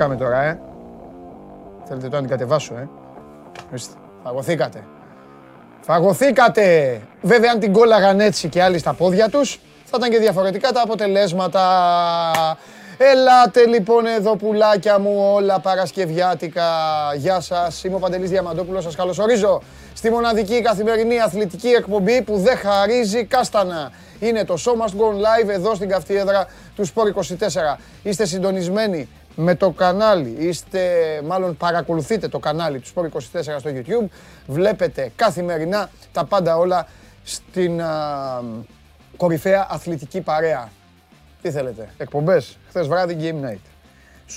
Μπήκαμε τώρα, ε. Θέλετε τώρα να την κατεβάσω, ε. Ορίστε, φαγωθήκατε. Φαγωθήκατε! Βέβαια, αν την κόλλαγαν έτσι και άλλοι στα πόδια τους, θα ήταν και διαφορετικά τα αποτελέσματα. Ελάτε λοιπόν εδώ πουλάκια μου όλα παρασκευιάτικα. Γεια σας, είμαι ο Παντελής Διαμαντόπουλος, σας καλωσορίζω στη μοναδική καθημερινή αθλητική εκπομπή που δεν χαρίζει κάστανα. Είναι το Show Must Go Live εδώ στην καυτή του Sport 24. Είστε συντονισμένοι με το κανάλι, είστε, μάλλον παρακολουθείτε το κανάλι του Sport 24 στο YouTube. Βλέπετε καθημερινά τα πάντα όλα στην κορυφαία αθλητική παρέα. Τι θέλετε, εκπομπές, χθες βράδυ Game Night,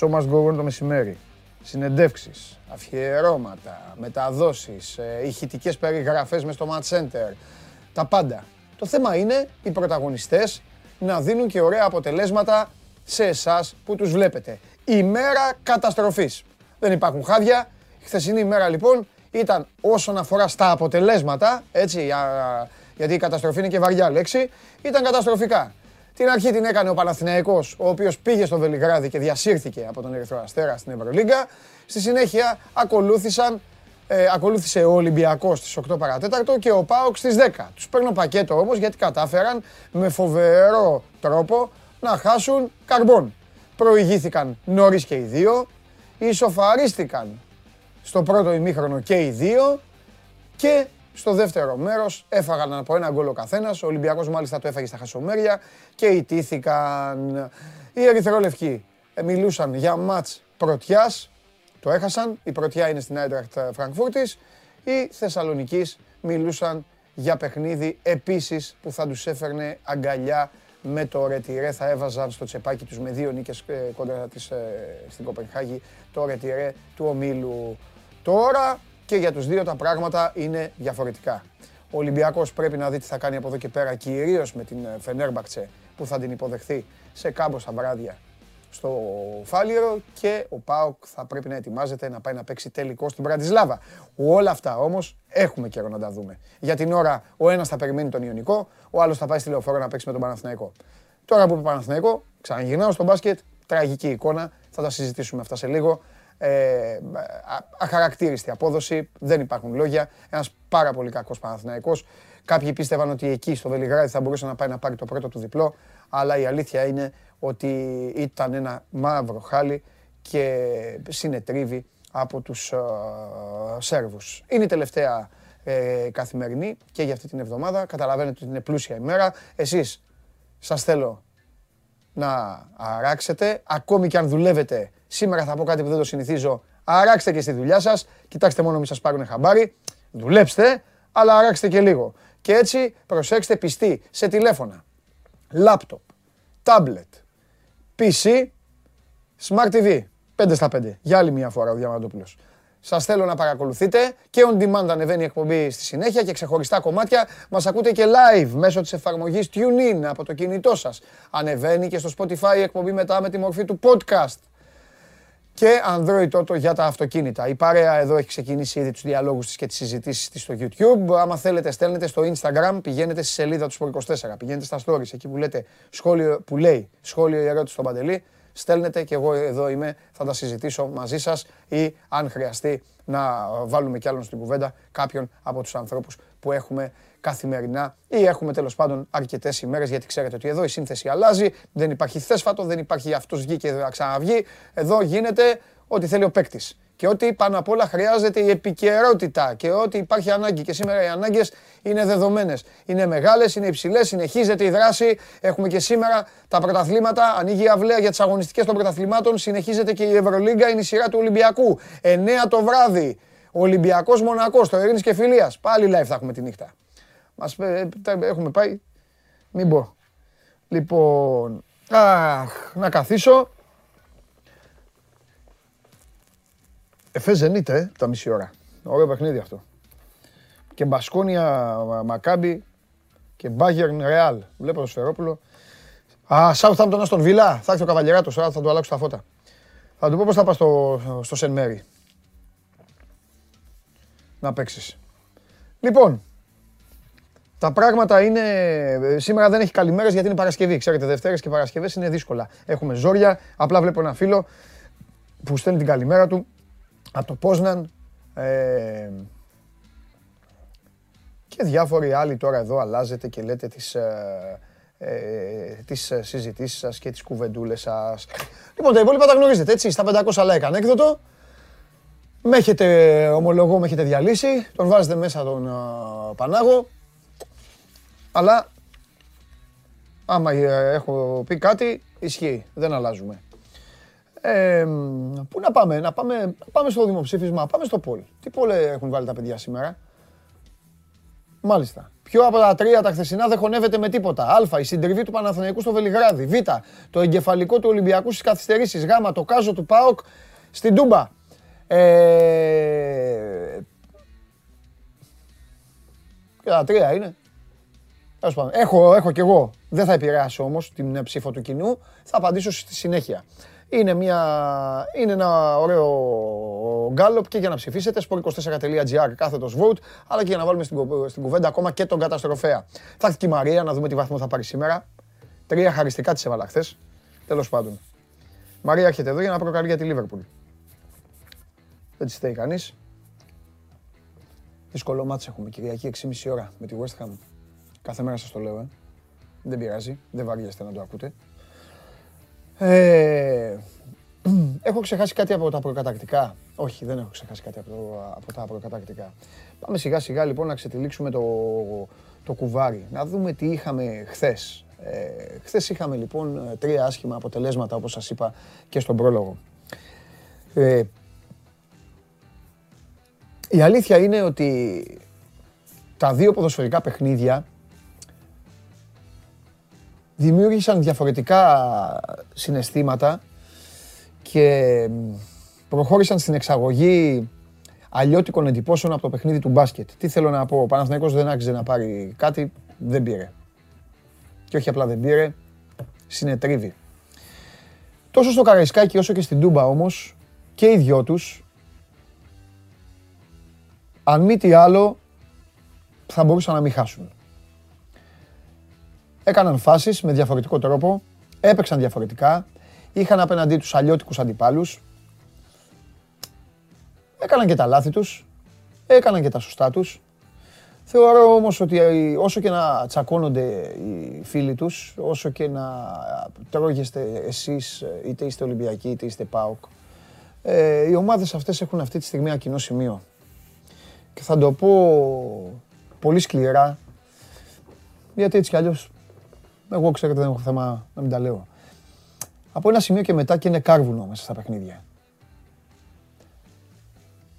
Show Must Go On το μεσημέρι, συνεντεύξεις, αφιερώματα, μεταδόσεις, ε, ηχητικές περιγραφές μες στο Match Center, τα πάντα. Το θέμα είναι οι πρωταγωνιστές να δίνουν και ωραία αποτελέσματα σε εσάς που τους βλέπετε. Ημέρα καταστροφής. Δεν υπάρχουν χάδια. Η χθεσινή ημέρα λοιπόν ήταν όσον αφορά στα αποτελέσματα, έτσι, γιατί η καταστροφή είναι και βαριά λέξη, ήταν καταστροφικά. Την αρχή την έκανε ο Παναθηναϊκός, ο οποίος πήγε στο Βελιγράδι και διασύρθηκε από τον Ερυθρό Αστέρα στην Ευρωλίγκα. Στη συνέχεια ακολούθησαν, ε, ακολούθησε ο Ολυμπιακός στις 8 παρατέταρτο και ο ΠΑΟΚ στις 10. Τους παίρνω πακέτο όμως γιατί κατάφεραν με φοβερό τρόπο να χάσουν καρμπών. Προηγήθηκαν νωρίς και οι δύο, ισοφαρίστηκαν στο πρώτο ημίχρονο και οι δύο και στο δεύτερο μέρος έφαγαν από ένα γκολ ο καθένας. Ο Ολυμπιακός μάλιστα το έφαγε στα χασομέρια και ιτήθηκαν. Οι Ερυθρόλευκοι ε, μιλούσαν για ματ πρωτιάς. Το έχασαν. Η πρωτιά είναι στην Άιντραχτ Φραγκφούρτης. Οι Θεσσαλονίκη μιλούσαν για παιχνίδι επίσης που θα τους έφερνε αγκαλιά με το Ρετιρέ. Θα έβαζαν στο τσεπάκι τους με δύο νίκες ε, κοντά της, ε, στην Κοπενχάγη το Ρετιρέ του ομίλου. Τώρα και για τους δύο τα πράγματα είναι διαφορετικά. Ο Ολυμπιακός πρέπει να δει τι θα κάνει από εδώ και πέρα, κυρίως με την ε, Φενέρμπαξε που θα την υποδεχθεί σε κάμποσα βράδια στο Φάλιρο και ο Πάοκ θα πρέπει να ετοιμάζεται να πάει να παίξει τελικό στην Πρατισλάβα. Όλα αυτά όμως έχουμε καιρό να τα δούμε. Για την ώρα ο ένας θα περιμένει τον Ιωνικό, ο άλλος θα πάει στη Λεωφόρο να παίξει με τον Παναθηναϊκό. Τώρα που είπε Παναθηναϊκό, ξαναγυρνάω στο μπάσκετ, τραγική εικόνα, θα τα συζητήσουμε αυτά σε λίγο ε, αχαρακτήριστη απόδοση, δεν υπάρχουν λόγια. Ένας πάρα πολύ κακός Παναθηναϊκός. Κάποιοι πίστευαν ότι εκεί στο Βελιγράδι θα μπορούσε να πάει να πάρει το πρώτο του διπλό, αλλά η αλήθεια είναι ότι ήταν ένα μαύρο χάλι και συνετρίβει από τους uh, Σέρβους. Είναι η τελευταία ε, καθημερινή και για αυτή την εβδομάδα. Καταλαβαίνετε ότι είναι πλούσια ημέρα. Εσείς σας θέλω να αράξετε, ακόμη και αν δουλεύετε Σήμερα θα πω κάτι που δεν το συνηθίζω. Αράξτε και στη δουλειά σας. Κοιτάξτε μόνο μην σας πάρουν χαμπάρι. Δουλέψτε, αλλά αράξτε και λίγο. Και έτσι προσέξτε πιστοί σε τηλέφωνα, λάπτοπ, τάμπλετ, PC, Smart TV. 5 στα 5. Για άλλη μια φορά ο Διαμαντόπουλος. Σας θέλω να παρακολουθείτε και on demand ανεβαίνει η εκπομπή στη συνέχεια και ξεχωριστά κομμάτια. Μας ακούτε και live μέσω της εφαρμογής TuneIn από το κινητό σας. Ανεβαίνει και στο Spotify η εκπομπή μετά με τη μορφή του podcast και Android Auto για τα αυτοκίνητα. Η παρέα εδώ έχει ξεκινήσει ήδη τους διαλόγους της και τις συζητήσεις της στο YouTube. Άμα θέλετε στέλνετε στο Instagram, πηγαίνετε στη σελίδα του Sport24, πηγαίνετε στα stories, εκεί που, λέτε, σχόλιο, που λέει σχόλιο η ερώτηση στον Παντελή, στέλνετε και εγώ εδώ είμαι, θα τα συζητήσω μαζί σας ή αν χρειαστεί να βάλουμε κι άλλον στην κουβέντα κάποιον από τους ανθρώπους που έχουμε καθημερινά ή έχουμε τέλος πάντων αρκετές ημέρες. Γιατί ξέρετε ότι εδώ η σύνθεση αλλάζει. Δεν υπάρχει θέσφατο, δεν υπάρχει αυτός βγει και θα ξαναβγεί. Εδώ γίνεται ό,τι θέλει ο παίκτης. Και ότι πάνω απ' όλα χρειάζεται η επικαιρότητα και ότι υπάρχει ανάγκη. Και σήμερα οι ανάγκες είναι δεδομένες. Είναι μεγάλες, είναι υψηλές, συνεχίζεται η δράση. Έχουμε και σήμερα τα πρωταθλήματα. Ανοίγει η αυλαία για τις αγωνιστικές των πρωταθλημάτων. Συνεχίζεται και η Ευρωλίγκα, είναι η σειρά του Ολυμπιακού. 9 το βράδυ. Ολυμπιακός Μονακός, το Ειρήνης και Φιλία. Πάλι live θα έχουμε τη νύχτα. Μας έχουμε πάει. Μην πω. Λοιπόν, αχ, να καθίσω. Εφέ ζενείτε, τα μισή ώρα. Ωραίο παιχνίδι αυτό. Και Μπασκόνια Μακάμπι και Μπάγερν Ρεάλ. Βλέπω το Σφερόπουλο. Α, Southampton στον Βιλά. Θα έρθει ο Καβαλιεράτος, θα του αλλάξω τα φώτα. Θα του πω πώς θα πας στο, στο Σεν Μέρι. Να παίξεις. Λοιπόν, τα πράγματα είναι. Σήμερα δεν έχει καλημέρες γιατί είναι Παρασκευή. Ξέρετε, Δευτέρες και Παρασκευές είναι δύσκολα. Έχουμε ζόρια. Απλά βλέπω ένα φίλο που στέλνει την καλημέρα του από το Πόσναν ε, και διάφοροι άλλοι τώρα εδώ αλλάζετε και λέτε τις, ε, ε, τις συζητήσεις σας και τις κουβεντούλες σας. Λοιπόν, τα υπόλοιπα τα γνωρίζετε, έτσι, στα 500 like ανέκδοτο. Με έχετε, ομολογώ, με έχετε διαλύσει, τον βάζετε μέσα τον Πανάγο. Αλλά, άμα έχω πει κάτι, ισχύει, δεν αλλάζουμε. Ε, πού να πάμε, να πάμε, πάμε στο δημοψήφισμα, πάμε στο πόλ. Τι πόλ έχουν βάλει τα παιδιά σήμερα; Μάλιστα. Ποιο από τα τρία τα χθεσινά δεν χωνεύεται με τίποτα; Α. Η συντριβή του Παναθηναϊκού στο Βελιγράδι. Β. Το εγκεφαλικό του Ολυμπιακού στις καθυστερήσεις. Γ. Το κάζο του ΠΑΟΚ στην Τούμπα. Ε... Και τα τρία είναι. Έχω, έχω κι εγώ. Δεν θα επηρεάσω όμως την ψήφο του κοινού. Θα απαντήσω στη συνέχεια. Είναι, μια, είναι ένα ωραίο γκάλωπ και για να ψηφίσετε sport24.gr κάθετος vote, αλλά και για να βάλουμε στην, στην κουβέντα ακόμα και τον καταστροφέα. Θα έρθει και η Μαρία να δούμε τι βαθμό θα πάρει σήμερα. Τρία χαριστικά της έβαλα χθες. Τέλος πάντων. Μαρία έρχεται εδώ για να προκαλεί για τη Λίβερπουλ. Δεν της στέει κανείς. Δύσκολο μάτς έχουμε Κυριακή 6,5 ώρα με τη West Ham. Κάθε μέρα σας το λέω, ε. Δεν πειράζει, δεν βαριέστε να το ακούτε. Ε, έχω ξεχάσει κάτι από τα προκατακτικά. Όχι, δεν έχω ξεχάσει κάτι από, από τα προκατακτικά. Πάμε σιγά σιγά λοιπόν να ξετυλίξουμε το, το κουβάρι. Να δούμε τι είχαμε χθες. Ε, χθες είχαμε λοιπόν τρία άσχημα αποτελέσματα όπως σας είπα και στον πρόλογο. Ε, η αλήθεια είναι ότι τα δύο ποδοσφαιρικά παιχνίδια δημιούργησαν διαφορετικά συναισθήματα και προχώρησαν στην εξαγωγή αλλιώτικων εντυπώσεων από το παιχνίδι του μπάσκετ. Τι θέλω να πω, ο Παναθηναϊκός δεν άξιζε να πάρει κάτι, δεν πήρε. Και όχι απλά δεν πήρε, συνετρίβει. Τόσο στο Καραϊσκάκι όσο και στην Τούμπα όμως, και οι δυο τους, αν μη τι άλλο, θα μπορούσαν να μην χάσουν έκαναν φάσεις με διαφορετικό τρόπο, έπαιξαν διαφορετικά, είχαν απέναντί τους αλλιώτικους αντιπάλους, έκαναν και τα λάθη τους, έκαναν και τα σωστά τους. Θεωρώ όμως ότι όσο και να τσακώνονται οι φίλοι τους, όσο και να τρώγεστε εσείς, είτε είστε Ολυμπιακοί είτε είστε ΠΑΟΚ, ε, οι ομάδες αυτές έχουν αυτή τη στιγμή ένα κοινό σημείο. Και θα το πω πολύ σκληρά, γιατί έτσι κι αλλιώς εγώ ξέρετε δεν έχω θέμα να μην τα λέω. Από ένα σημείο και μετά και είναι κάρβουνο μέσα στα παιχνίδια.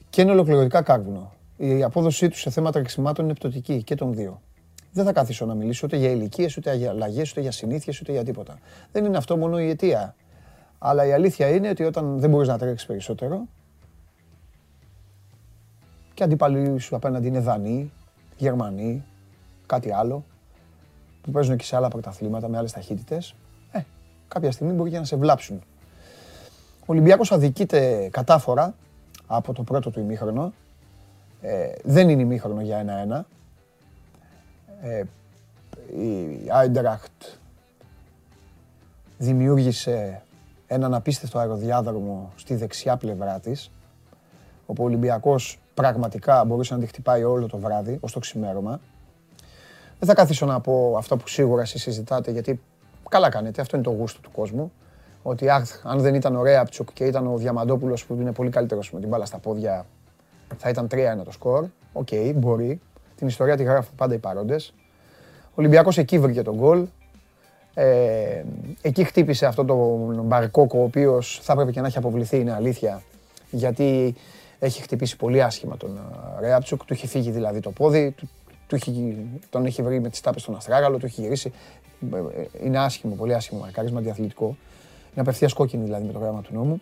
Και είναι ολοκληρωτικά κάρβουνο. Η απόδοσή τους σε θέματα ρεξιμάτων είναι πτωτική και των δύο. Δεν θα καθίσω να μιλήσω ούτε για ηλικίες, ούτε για αλλαγές, ούτε για συνήθειες, ούτε για τίποτα. Δεν είναι αυτό μόνο η αιτία. Αλλά η αλήθεια είναι ότι όταν δεν μπορείς να τρέξεις περισσότερο και αντίπαλοι σου απέναντι είναι Δανείοι, Γερμανοί, κάτι άλλο, που παίζουν και σε άλλα πρωταθλήματα με άλλες ταχύτητες, ε, κάποια στιγμή μπορεί και να σε βλάψουν. Ο Ολυμπιακός αδικείται κατάφορα από το πρώτο του ημίχρονο. Ε, δεν είναι ημίχρονο για ένα-ένα. Ε, η Άιντραχτ δημιούργησε έναν απίστευτο αεροδιάδρομο στη δεξιά πλευρά της, όπου ο Ολυμπιακός πραγματικά μπορούσε να τη χτυπάει όλο το βράδυ, ως το ξημέρωμα. Δεν θα καθίσω να πω αυτό που σίγουρα εσείς συζητάτε, γιατί καλά κάνετε, αυτό είναι το γούστο του κόσμου. Ότι αν δεν ήταν ο Ρέαμπτσιουκ και ήταν ο Διαμαντόπουλος που είναι πολύ καλύτερος με την μπάλα στα πόδια, θα ήταν 3-1 το σκορ. OK, okay, μπορεί. Την ιστορία τη γράφουν πάντα οι παρόντες. Ο Ολυμπιακός εκεί βρήκε το γκολ. Ε, εκεί χτύπησε αυτό το Μπαρκόκο, ο οποίος θα έπρεπε και να έχει αποβληθεί, είναι αλήθεια. Γιατί έχει χτυπήσει πολύ άσχημα τον ε, Ρέαπτσουκ, του έχει φύγει δηλαδή το πόδι, του έχει, τον έχει βρει με τις τάπες στον Αστράγαλο, του έχει γυρίσει. Είναι άσχημο, πολύ άσχημο μαρκάρισμα, αντιαθλητικό. Είναι απευθείας κόκκινη δηλαδή με το γράμμα του νόμου.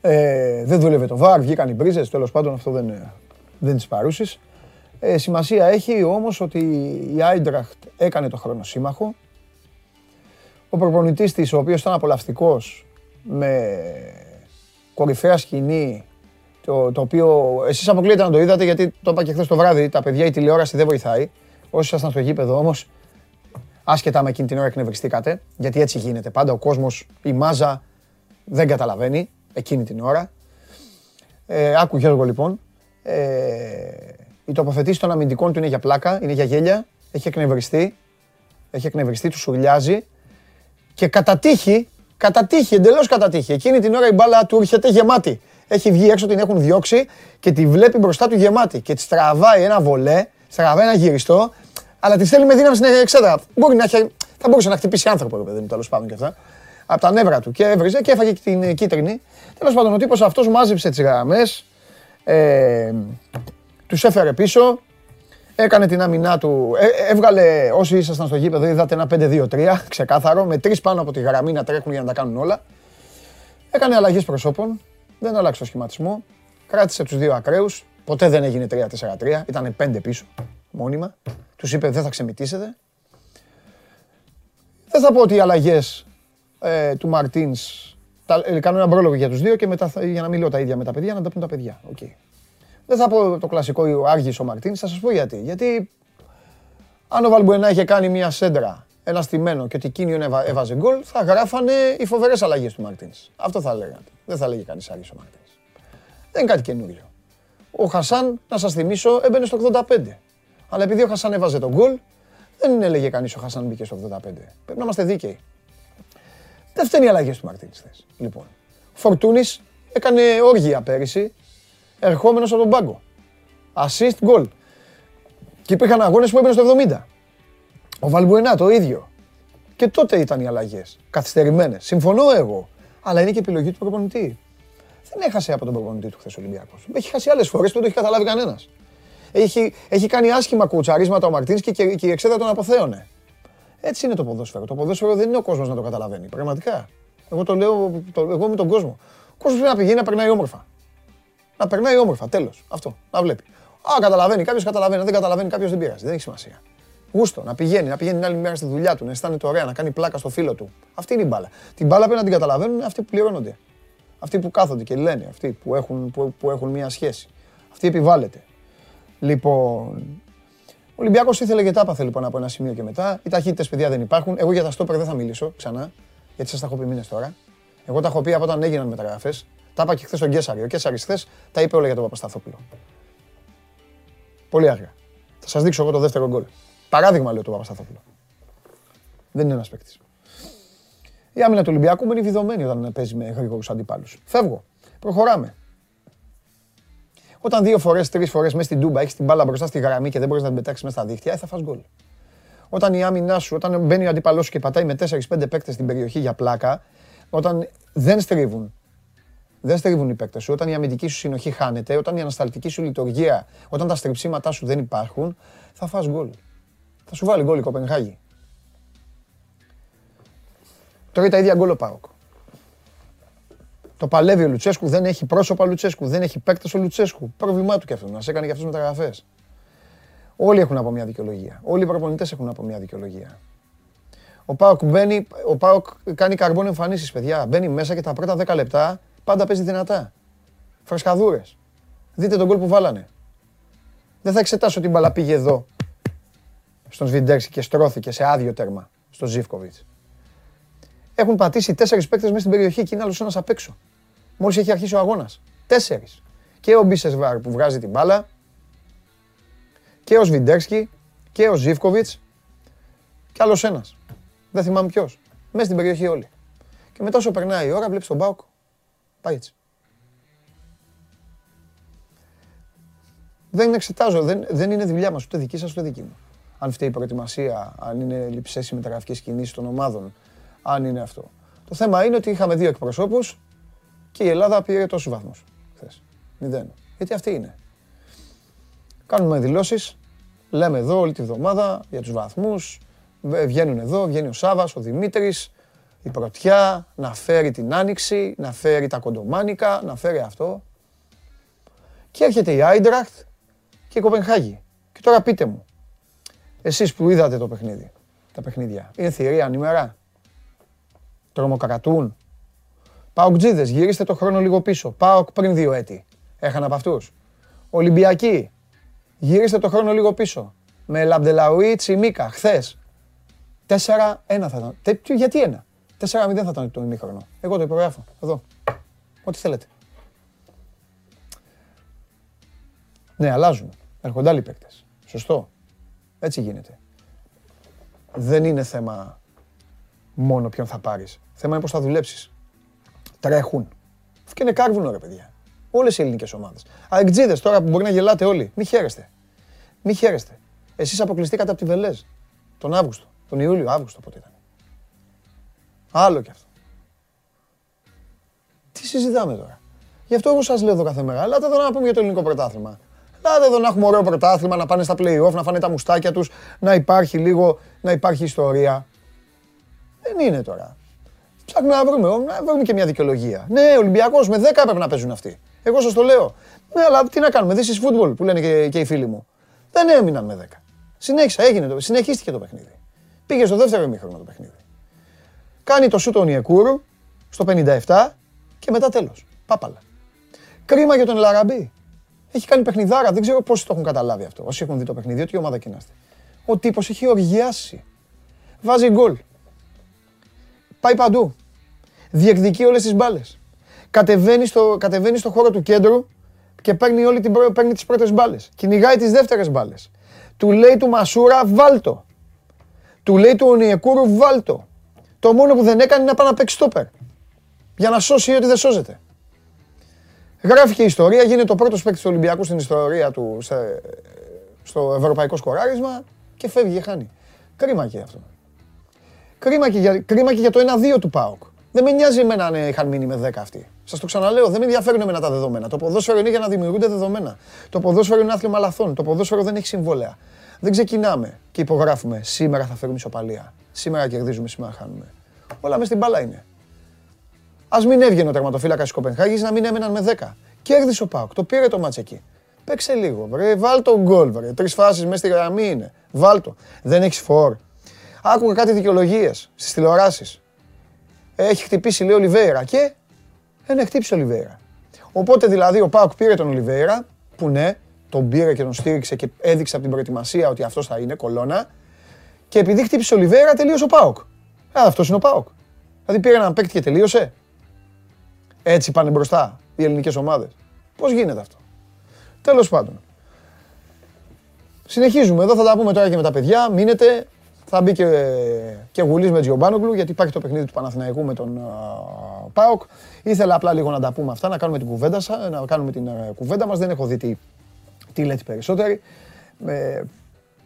Ε, δεν δούλευε το βαρ, βγήκαν οι μπρίζες. Τέλος πάντων, αυτό δεν, δεν τις παρούσει. Ε, σημασία έχει όμως ότι η Άιντραχτ έκανε το χρόνο σύμμαχο. Ο προπονητής της, ο οποίος ήταν απολαυστικός με κορυφαία σκηνή το, το οποίο εσείς αποκλείεται να το είδατε γιατί το είπα και χθες το βράδυ. Τα παιδιά η τηλεόραση δεν βοηθάει. Όσοι ήσασταν στο γήπεδο όμως, άσχετα με εκείνη την ώρα εκνευριστήκατε, γιατί έτσι γίνεται. Πάντα ο κόσμος, η μάζα δεν καταλαβαίνει. εκείνη την ώρα. Ε, άκου Γιώργο λοιπόν. Ε, η τοποθετήση των αμυντικών του είναι για πλάκα, είναι για γέλια. Έχει εκνευριστεί. Έχει εκνευριστεί, του σουρλιάζει. Και κατά τύχη, κατά τύχη, εντελώς κατά τύχη. Εκείνη την ώρα η μπάλα του έρχεται γεμάτη. Έχει βγει έξω, την έχουν διώξει και τη βλέπει μπροστά του γεμάτη. Και της τραβάει ένα βολέ, τραβάει ένα γυριστό, αλλά της στέλνει με δύναμη στην εξέδρα. Μπορεί να έχει, θα μπορούσε να χτυπήσει άνθρωπο, παιδί μου, τέλος πάντων και αυτά. Από τα νεύρα του. Και έβριζε και έφαγε την κίτρινη. Τέλος πάντων, ο τύπος αυτός μάζεψε τις γραμμές, ε, τους έφερε πίσω, έκανε την άμυνά του. Ε, έβγαλε όσοι ήσασταν στο γήπεδο, είδατε ένα 5-2-3 ξεκάθαρο, με τρεις πάνω από τη γραμμή να τρέχουν για να τα κάνουν όλα. Έκανε αλλαγές προσώπων, δεν άλλαξε το σχηματισμό. Κράτησε τους δύο ακραίους. Ποτέ δεν έγινε 3-4-3. Ήταν 5 πίσω, μόνιμα. Τους είπε δεν θα ξεμητήσετε. Δεν θα πω ότι οι αλλαγές ε, του Μαρτίνς. Ε, κάνω ένα πρόλογο για τους δύο και μετά για να μην λέω τα ίδια με τα παιδιά, να τα πούν τα παιδιά. Okay. Δεν θα πω το κλασικό Άργη ο Μαρτίν, θα σας πω γιατί. Γιατί αν ο Βαλμπουενά είχε κάνει μια σέντρα, ένα στημένο και ότι εκείνο έβαζε γκολ, θα γράφανε οι φοβερές αλλαγές του Μαρτίν. Αυτό θα λέγατε. Δεν θα λέγει κανείς Άργη ο Μαρτίν. Δεν είναι κάτι καινούριο. Ο Χασάν, να σας θυμίσω, έμπαινε στο 85. Αλλά επειδή ο Χασάν έβαζε τον γκολ, δεν έλεγε κανείς ο Χασάν μπήκε στο 85. Πρέπει να είμαστε δίκαιοι. Δεν φταίνει οι αλλαγές του Μαρτίν. Λοιπόν, Φορτούνης έκανε όργια πέρυσι ερχόμενος από τον πάγκο. Assist, goal. Και υπήρχαν αγώνες που έμπαινε στο 70. Ο Βαλμπουενά το ίδιο. Και τότε ήταν οι αλλαγές. Καθυστερημένες. Συμφωνώ εγώ. Αλλά είναι και επιλογή του προπονητή. Δεν έχασε από τον προπονητή του χθες ο Ολυμπιακός. Έχει χάσει άλλες φορές που δεν το έχει καταλάβει κανένας. Έχει, έχει κάνει άσχημα κουτσαρίσματα ο Μαρτίνς και, και, και η εξέδρα τον αποθέωνε. Έτσι είναι το ποδόσφαιρο. Το ποδόσφαιρο δεν είναι ο κόσμος να το καταλαβαίνει. Πραγματικά. Εγώ το λέω το, εγώ με τον κόσμο. Ο κόσμος πρέπει να πηγαίνει να περνάει όμορφα. Να περνάει όμορφα. Τέλος. Αυτό. Να βλέπει. Α, καταλαβαίνει. Κάποιος καταλαβαίνει. δεν καταλαβαίνει, κάποιος δεν πειράζει. Δεν έχει σημασία. Γούστο. Να πηγαίνει, να πηγαίνει την άλλη μέρα στη δουλειά του, να αισθάνεται ωραία, να κάνει πλάκα στο φίλο του. Αυτή είναι η μπάλα. Την μπάλα πρέπει να την καταλαβαίνουν αυτοί που πληρώνονται. Αυτοί που κάθονται και λένε, αυτοί που έχουν, που, που έχουν μια σχέση. Αυτή επιβάλλεται. Λοιπόν, ο Ολυμπιακός ήθελε και τα έπαθε λοιπόν από ένα σημείο και μετά. Οι ταχύτητες, παιδιά, δεν υπάρχουν. Εγώ για τα στόπερ δεν θα μιλήσω ξανά, γιατί σας τα έχω πει μήνες τώρα. Εγώ τα έχω πει από όταν έγιναν μεταγραφές. Τα είπα και χθες στον Κέσσαρη. Ο Κέσσαρης χθες τα είπε όλα για τον Παπασταθόπουλο. Πολύ αργά. Θα σας δείξω εγώ το δεύτερο γκολ. Παράδειγμα λέω του Παπασταθόπουλο. Δεν είναι ένας παίκτης. Η άμυνα του Ολυμπιακού μένει βιδωμένη όταν παίζει με γρήγορους αντιπάλους. Φεύγω. Προχωράμε. Όταν δύο φορές, τρεις φορές μέσα στην τούμπα έχεις την μπάλα μπροστά στη γραμμή και δεν μπορείς να την πετάξεις μέσα στα δίχτυα, ε, θα φας γκολ. Όταν η άμυνά σου, όταν μπαίνει ο αντίπαλό σου και πατάει με 4-5 παίκτες στην περιοχή για πλάκα, όταν δεν στρίβουν, δεν στρίβουν οι παίκτες σου. Όταν η αμυντική σου συνοχή χάνεται, όταν η ανασταλτική σου λειτουργία, όταν τα στριψίματά σου δεν υπάρχουν, θα φας γκολ. Θα σου βάλει γκολ η Κοπενχάγη. Τρώει τα ίδια γκολ ο Πάοκ. Το παλεύει ο Λουτσέσκου, δεν έχει πρόσωπα ο Λουτσέσκου, δεν έχει παίκτες ο Λουτσέσκου. Πρόβλημά του και αυτό, να σε έκανε και αυτού μεταγραφές. Όλοι έχουν από μια δικαιολογία. Όλοι οι προπονητές έχουν από μια δικαιολογία. Ο Πάοκ μπαίνει, ο Πάοκ κάνει καρμπόν εμφανίσεις, παιδιά. Μπαίνει μέσα και τα πρώτα 10 λεπτά πάντα παίζει δυνατά. Φρεσκαδούρε. Δείτε τον γκολ που βάλανε. Δεν θα εξετάσω την μπαλά πήγε εδώ στον Σβιντέρξη και στρώθηκε σε άδειο τέρμα στο Ζήφκοβιτς. Έχουν πατήσει τέσσερις παίκτες μέσα στην περιοχή και είναι άλλος ένας απ' έξω. Μόλις έχει αρχίσει ο αγώνας. Τέσσερις. Και ο Μπίσεσβάρ που βγάζει την μπάλα, και ο Σβιντέρσκι, και ο Ζήφκοβιτς, και άλλος ένας. Δεν θυμάμαι ποιος. Μέσα στην περιοχή όλοι. Και μετά όσο περνάει η ώρα, βλέπεις τον Μπάουκ. Πάει έτσι. Δεν εξετάζω, δεν, δεν είναι δουλειά μας ούτε δική σας ούτε δική μου. Αν φταίει η προετοιμασία, αν είναι λειψές οι μεταγραφικές κινήσεις των ομάδων, αν είναι αυτό. Το θέμα είναι ότι είχαμε δύο εκπροσώπους και η Ελλάδα πήρε τόσους βαθμούς χθες. Μηδέν. Γιατί αυτή είναι. Κάνουμε δηλώσεις, λέμε εδώ όλη τη βδομάδα για τους βαθμούς, βγαίνουν εδώ, βγαίνει ο Σάβας, ο Δημήτρης, η Πρωτιά, να φέρει την Άνοιξη, να φέρει τα κοντομάνικα, να φέρει αυτό. Και έρχεται η Άιντραχτ και η Κοπενχάγη. Και τώρα πείτε μου, εσείς που είδατε το παιχνίδι, τα παιχνίδια, είναι θηρία ημέρα. Τρομοκρατούν; Τζίδες, γυρίστε το χρόνο λίγο πίσω. Πάοκ πριν δύο έτη. Έχανα από αυτούς. Ολυμπιακοί, γυρίστε το χρόνο λίγο πίσω. Με Λαμπτελαουί Τσιμίκα, χθες. 4-1 θα ήταν. Γιατί ένα; 4-0 θα ήταν το ημίχρονο. Εγώ το υπογράφω. Εδώ. Ό,τι θέλετε. Ναι, αλλάζουν. Έρχονται άλλοι παίκτες. Σωστό. Έτσι γίνεται. Δεν είναι θέμα μόνο ποιον θα πάρεις. Θέμα είναι πώς θα δουλέψεις. Τρέχουν. Και είναι κάρβουνο ρε παιδιά. Όλες οι ελληνικές ομάδες. Αεκτζίδες τώρα που μπορεί να γελάτε όλοι. Μη χαίρεστε. Μη χαίρεστε. Εσείς αποκλειστήκατε από τη Βελέζ τον Αύγουστο. Τον Ιούλιο, Αύγουστο πότε ήταν. Άλλο κι αυτό. Τι συζητάμε τώρα; Γι' αυτό εγώ σας λέω εδώ κάθε μέρα. Ελάτε εδώ να πούμε για το ελληνικό πρωτάθλημα. Ελάτε εδώ να έχουμε ωραίο πρωτάθλημα, να πάνε στα play-off, να φάνε τα μουστάκια τους, να υπάρχει λίγο, να υπάρχει ιστορία. Δεν είναι τώρα. Ψάχνουμε να βρούμε, να βρούμε και μια δικαιολογία. Ναι, Ολυμπιακός με 10 έπρεπε να παίζουν αυτοί. Εγώ σας το λέω. Ναι, αλλά τι να κάνουμε, this is football που λένε και, και οι φίλοι μου. Δεν έμειναν με 10. Συνέχισα, έγινε το, συνεχίστηκε το παιχνίδι. Πήγε στο δεύτερο ημίχρονο το παιχνίδι. Κάνει το σούτο Νιεκούρου στο 57 και μετά τέλος. Πάπαλα. Κρίμα για τον Λαραμπή. Έχει κάνει παιχνιδάρα, δεν ξέρω πόσοι το έχουν καταλάβει αυτό. Όσοι έχουν δει το παιχνίδι, ό,τι ομάδα και Ο τύπος έχει οργιάσει. Βάζει γκολ. Πάει παντού. Διεκδικεί όλες τις μπάλες. Κατεβαίνει στο, κατεβαίνει στο χώρο του κέντρου και παίρνει, όλη την, παίρνει τις πρώτες μπάλες. Κυνηγάει τις δεύτερες μπάλες. Του λέει του Μασούρα βάλτο. Του λέει του Ονιεκούρου βάλτο. Το μόνο που δεν έκανε είναι να πάει να παίξει στόπερ. Για να σώσει ό,τι δεν σώζεται. Γράφει και η ιστορία, γίνεται ο πρώτος παίκτης του Ολυμπιακού στην ιστορία του στο ευρωπαϊκό σκοράρισμα και φεύγει και χάνει. Κρίμα και αυτό. Κρίμα και για, κρίμα και για το 1-2 του ΠΑΟΚ. Δεν με νοιάζει εμένα αν είχαν μείνει με 10 αυτοί. Σας το ξαναλέω, δεν με ενδιαφέρουν εμένα τα δεδομένα. Το ποδόσφαιρο είναι για να δημιουργούνται δεδομένα. Το ποδόσφαιρο είναι άθλημα λαθών. Το ποδόσφαιρο δεν έχει συμβόλαια. Δεν ξεκινάμε και υπογράφουμε. Σήμερα θα φέρουμε ισοπαλία. Σήμερα κερδίζουμε, σήμερα χάνουμε. Όλα μες στην μπάλα είναι. Α μην έβγαινε ο τερματοφύλακας της Κοπενχάγης να μην έμεναν με 10. Κέρδισε ο Πάουκ. Το πήρε το μάτσε εκεί. Παίξε λίγο. Βρε, βάλ το γκολ. Βρε. Τρεις φάσεις μέσα στη γραμμή είναι. Βάλτο. Δεν έχεις φόρ. Άκουγα κάτι δικαιολογίες στις τηλεοράσεις. Έχει χτυπήσει λέει Ολιβέρα και δεν χτύπησε ο Ολιβέρα. Οπότε δηλαδή ο Πάουκ πήρε τον Ολιβέρα, που ναι, τον πήρε και τον στήριξε και έδειξε από την προετοιμασία ότι αυτός θα είναι κολόνα. Και επειδή χτύπησε ο Ολιβέρα, τελείωσε ο Πάουκ. Α, αυτός είναι ο Πάουκ. Δηλαδή πήρε έναν παίκτη και τελείωσε. Έτσι πάνε μπροστά οι ελληνικές ομάδες. Πώς γίνεται αυτό; Τέλος πάντων. Συνεχίζουμε. Εδώ θα τα πούμε τώρα και με τα παιδιά. Μείνετε. Θα μπει και, και Γουλής με Τζιομπάνογλου γιατί υπάρχει το παιχνίδι του Παναθηναϊκού με τον uh, ΠΑΟΚ. Ήθελα απλά λίγο να τα πούμε αυτά, να κάνουμε την κουβέντα, να κάνουμε την uh, κουβέντα μας. Δεν έχω δει τι, τι λέτε περισσότεροι. Ε,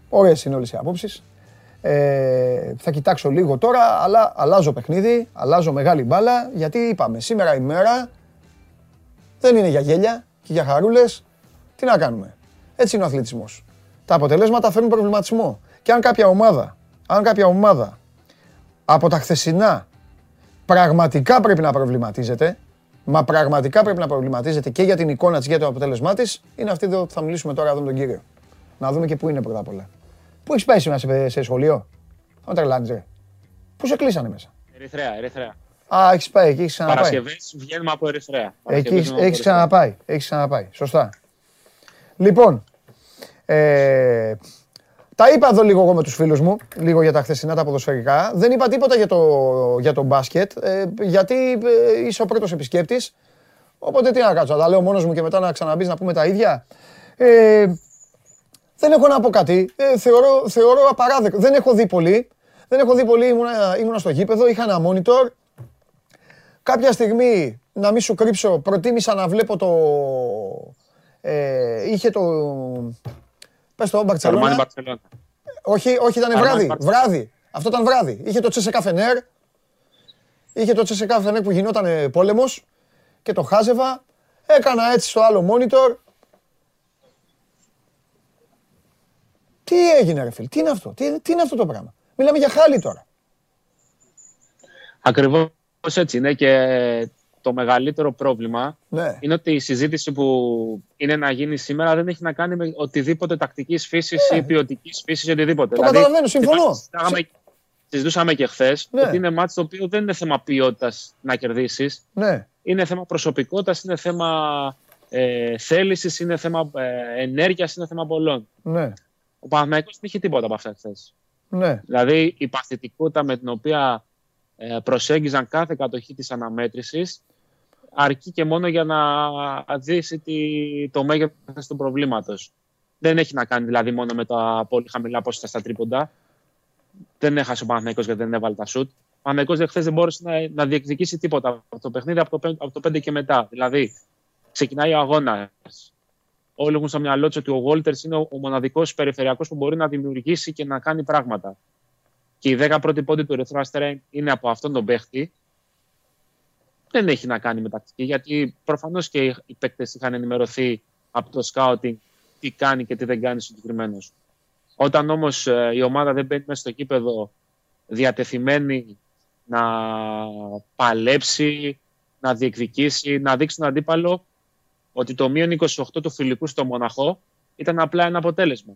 ωραίες είναι όλες οι απόψεις. Ε, θα κοιτάξω λίγο τώρα, αλλά αλλάζω παιχνίδι, αλλάζω μεγάλη μπάλα, γιατί είπαμε σήμερα η μέρα δεν είναι για γέλια και για χαρούλες. Τι να κάνουμε; Έτσι είναι ο αθλητισμός. Τα αποτελέσματα φέρνουν προβληματισμό. Και αν κάποια ομάδα αν κάποια ομάδα από τα χθεσινά πραγματικά πρέπει να προβληματίζεται, μα πραγματικά πρέπει να προβληματίζεται και για την εικόνα της, για το αποτέλεσμά της, είναι αυτή που θα μιλήσουμε τώρα εδώ με τον κύριο. Να δούμε και πού είναι πρώτα απ' όλα. Πού έχεις πάει σήμερα σε, σε σχολείο, θα τρελάνεις ρε. Πού σε κλείσανε μέσα; Ερυθρέα, Ερυθρέα. Α, έχεις πάει, εκεί έχεις ξαναπάει. Παρασκευές βγαίνουμε από Ερυθρέα. Εκεί έχεις ξαναπάει, έχεις ξαναπάει, σωστά. Λοιπόν, ε, τα είπα εδώ λίγο εγώ με τους φίλους μου, λίγο για τα χθεσινά τα ποδοσφαιρικά. Δεν είπα τίποτα για το, για το μπάσκετ, ε, γιατί ε, είσαι ο πρώτος επισκέπτης. Οπότε τι να κάτσω, τα λέω μόνος μου και μετά να ξαναμπείς να πούμε τα ίδια. Ε, δεν έχω να πω κάτι. Ε, θεωρώ, θεωρώ απαράδεκτο. Δεν έχω δει πολύ. Δεν έχω δει πολύ, ήμουνα, ήμουνα στο γήπεδο, είχα ένα monitor. Κάποια στιγμή, να μην σου κρύψω, προτίμησα να βλέπω το... Ε, είχε το, Πες το, Μπαρσελόνα. Όχι, όχι, ήταν βράδυ. Βράδυ. Αυτό ήταν βράδυ. Είχε το Τσεσεκά Φενέρ. Είχε το Τσεσεκά Φενέρ που γινόταν πόλεμος και το χάζευα. Έκανα έτσι στο άλλο monitor. Τι έγινε, ρε φίλ, τι είναι αυτό, τι, τι είναι αυτό το πράγμα; Μιλάμε για χάλι τώρα. Ακριβώς έτσι είναι και το μεγαλύτερο πρόβλημα ναι. είναι ότι η συζήτηση που είναι να γίνει σήμερα δεν έχει να κάνει με οτιδήποτε τακτικής φύσης ναι. ή ποιοτικής φύσης ή οτιδήποτε. Το δηλαδή, καταλαβαίνω, συμφωνώ. Συζητούσαμε και χθες ναι. ότι είναι μάτι το οποίο δεν είναι θέμα ποιότητας να κερδίσεις. Ναι. Είναι θέμα προσωπικότητας, είναι θέμα ε, θέλησης, είναι θέμα ε, ενέργειας, είναι θέμα πολλών. Ναι. Ο Παναθηναϊκός δεν είχε τίποτα από αυτά χθες. Ναι. Δηλαδή η παθητικότητα με την οποία ε, προσέγγιζαν κάθε κατοχή της αναμέτρησης αρκεί και μόνο για να δεις το μέγεθος του προβλήματος. Δεν έχει να κάνει δηλαδή μόνο με τα πολύ χαμηλά ποσοστά στα τρίποντα. Δεν έχασε ο Παναθηναϊκός γιατί δεν έβαλε τα σουτ. Ο Παναθηναϊκός χθες δεν μπόρεσε να, να διεκδικήσει τίποτα από το παιχνίδι από το, από το 5 και μετά. Δηλαδή, ξεκινάει ο αγώνας. Όλοι έχουν στο μυαλό τους ότι ο Βόλτερ είναι ο, ο μοναδικός περιφερειακός που μπορεί να δημιουργήσει και να κάνει πράγματα. Και η 10 πρώτη πόντη του Ερυθρού Αστέρα είναι από αυτόν τον παίχτη. Δεν έχει να κάνει με τακτική, γιατί προφανώς και οι παίκτες είχαν ενημερωθεί από το σκάουτινγκ τι κάνει και τι δεν κάνει συγκεκριμένος. Όταν όμως ε, η ομάδα δεν μπαίνει μέσα στο κήπεδο διατεθειμένη να παλέψει, να διεκδικήσει, να δείξει τον αντίπαλο ότι το μείον 28 του φιλικού στο Μοναχό ήταν απλά ένα αποτέλεσμα.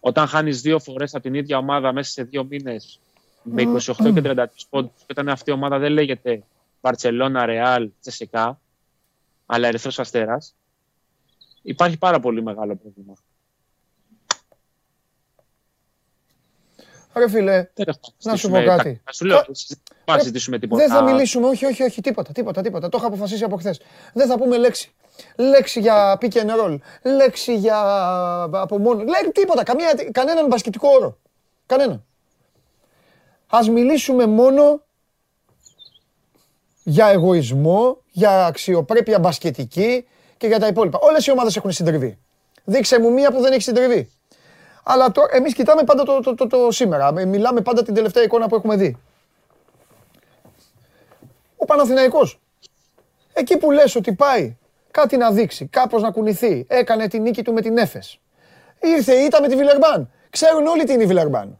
Όταν χάνεις δύο φορές από την ίδια ομάδα μέσα σε δύο μήνες με 28 και 33 πόντους, και όταν αυτή η ομάδα δεν λέγεται Βαρσελόνα, Ρεάλ, Τσεσεκά, αλλά Ερυθρός Αστέρας, υπάρχει πάρα πολύ μεγάλο πρόβλημα. Ρε φίλε, να σου πω κάτι. Να σου λέω, δεν ζητήσουμε τίποτα. Δεν θα μιλήσουμε, όχι, όχι, όχι, τίποτα, τίποτα, τίποτα. Το είχα αποφασίσει από χθες. Δεν θα πούμε λέξη. Λέξη για pick and roll, λέξη για από μόνο. Λέξη τίποτα, καμία, κανέναν μπασκετικό όρο. Κανένα. Ας μιλήσουμε μόνο για εγωισμό, για αξιοπρέπεια μπασκετική και για τα υπόλοιπα. Όλες οι ομάδες έχουν συντριβεί. Δείξε μου μία που δεν έχει συντριβεί. Αλλά το, εμείς κοιτάμε πάντα το, το, το, το, σήμερα. Μιλάμε πάντα την τελευταία εικόνα που έχουμε δει. Ο Παναθηναϊκός. Εκεί που λες ότι πάει κάτι να δείξει, κάπως να κουνηθεί, έκανε τη νίκη του με την Έφες. Ήρθε η ήττα με τη Βιλερμπάν. Ξέρουν όλοι τι είναι η Βιλερμπάν.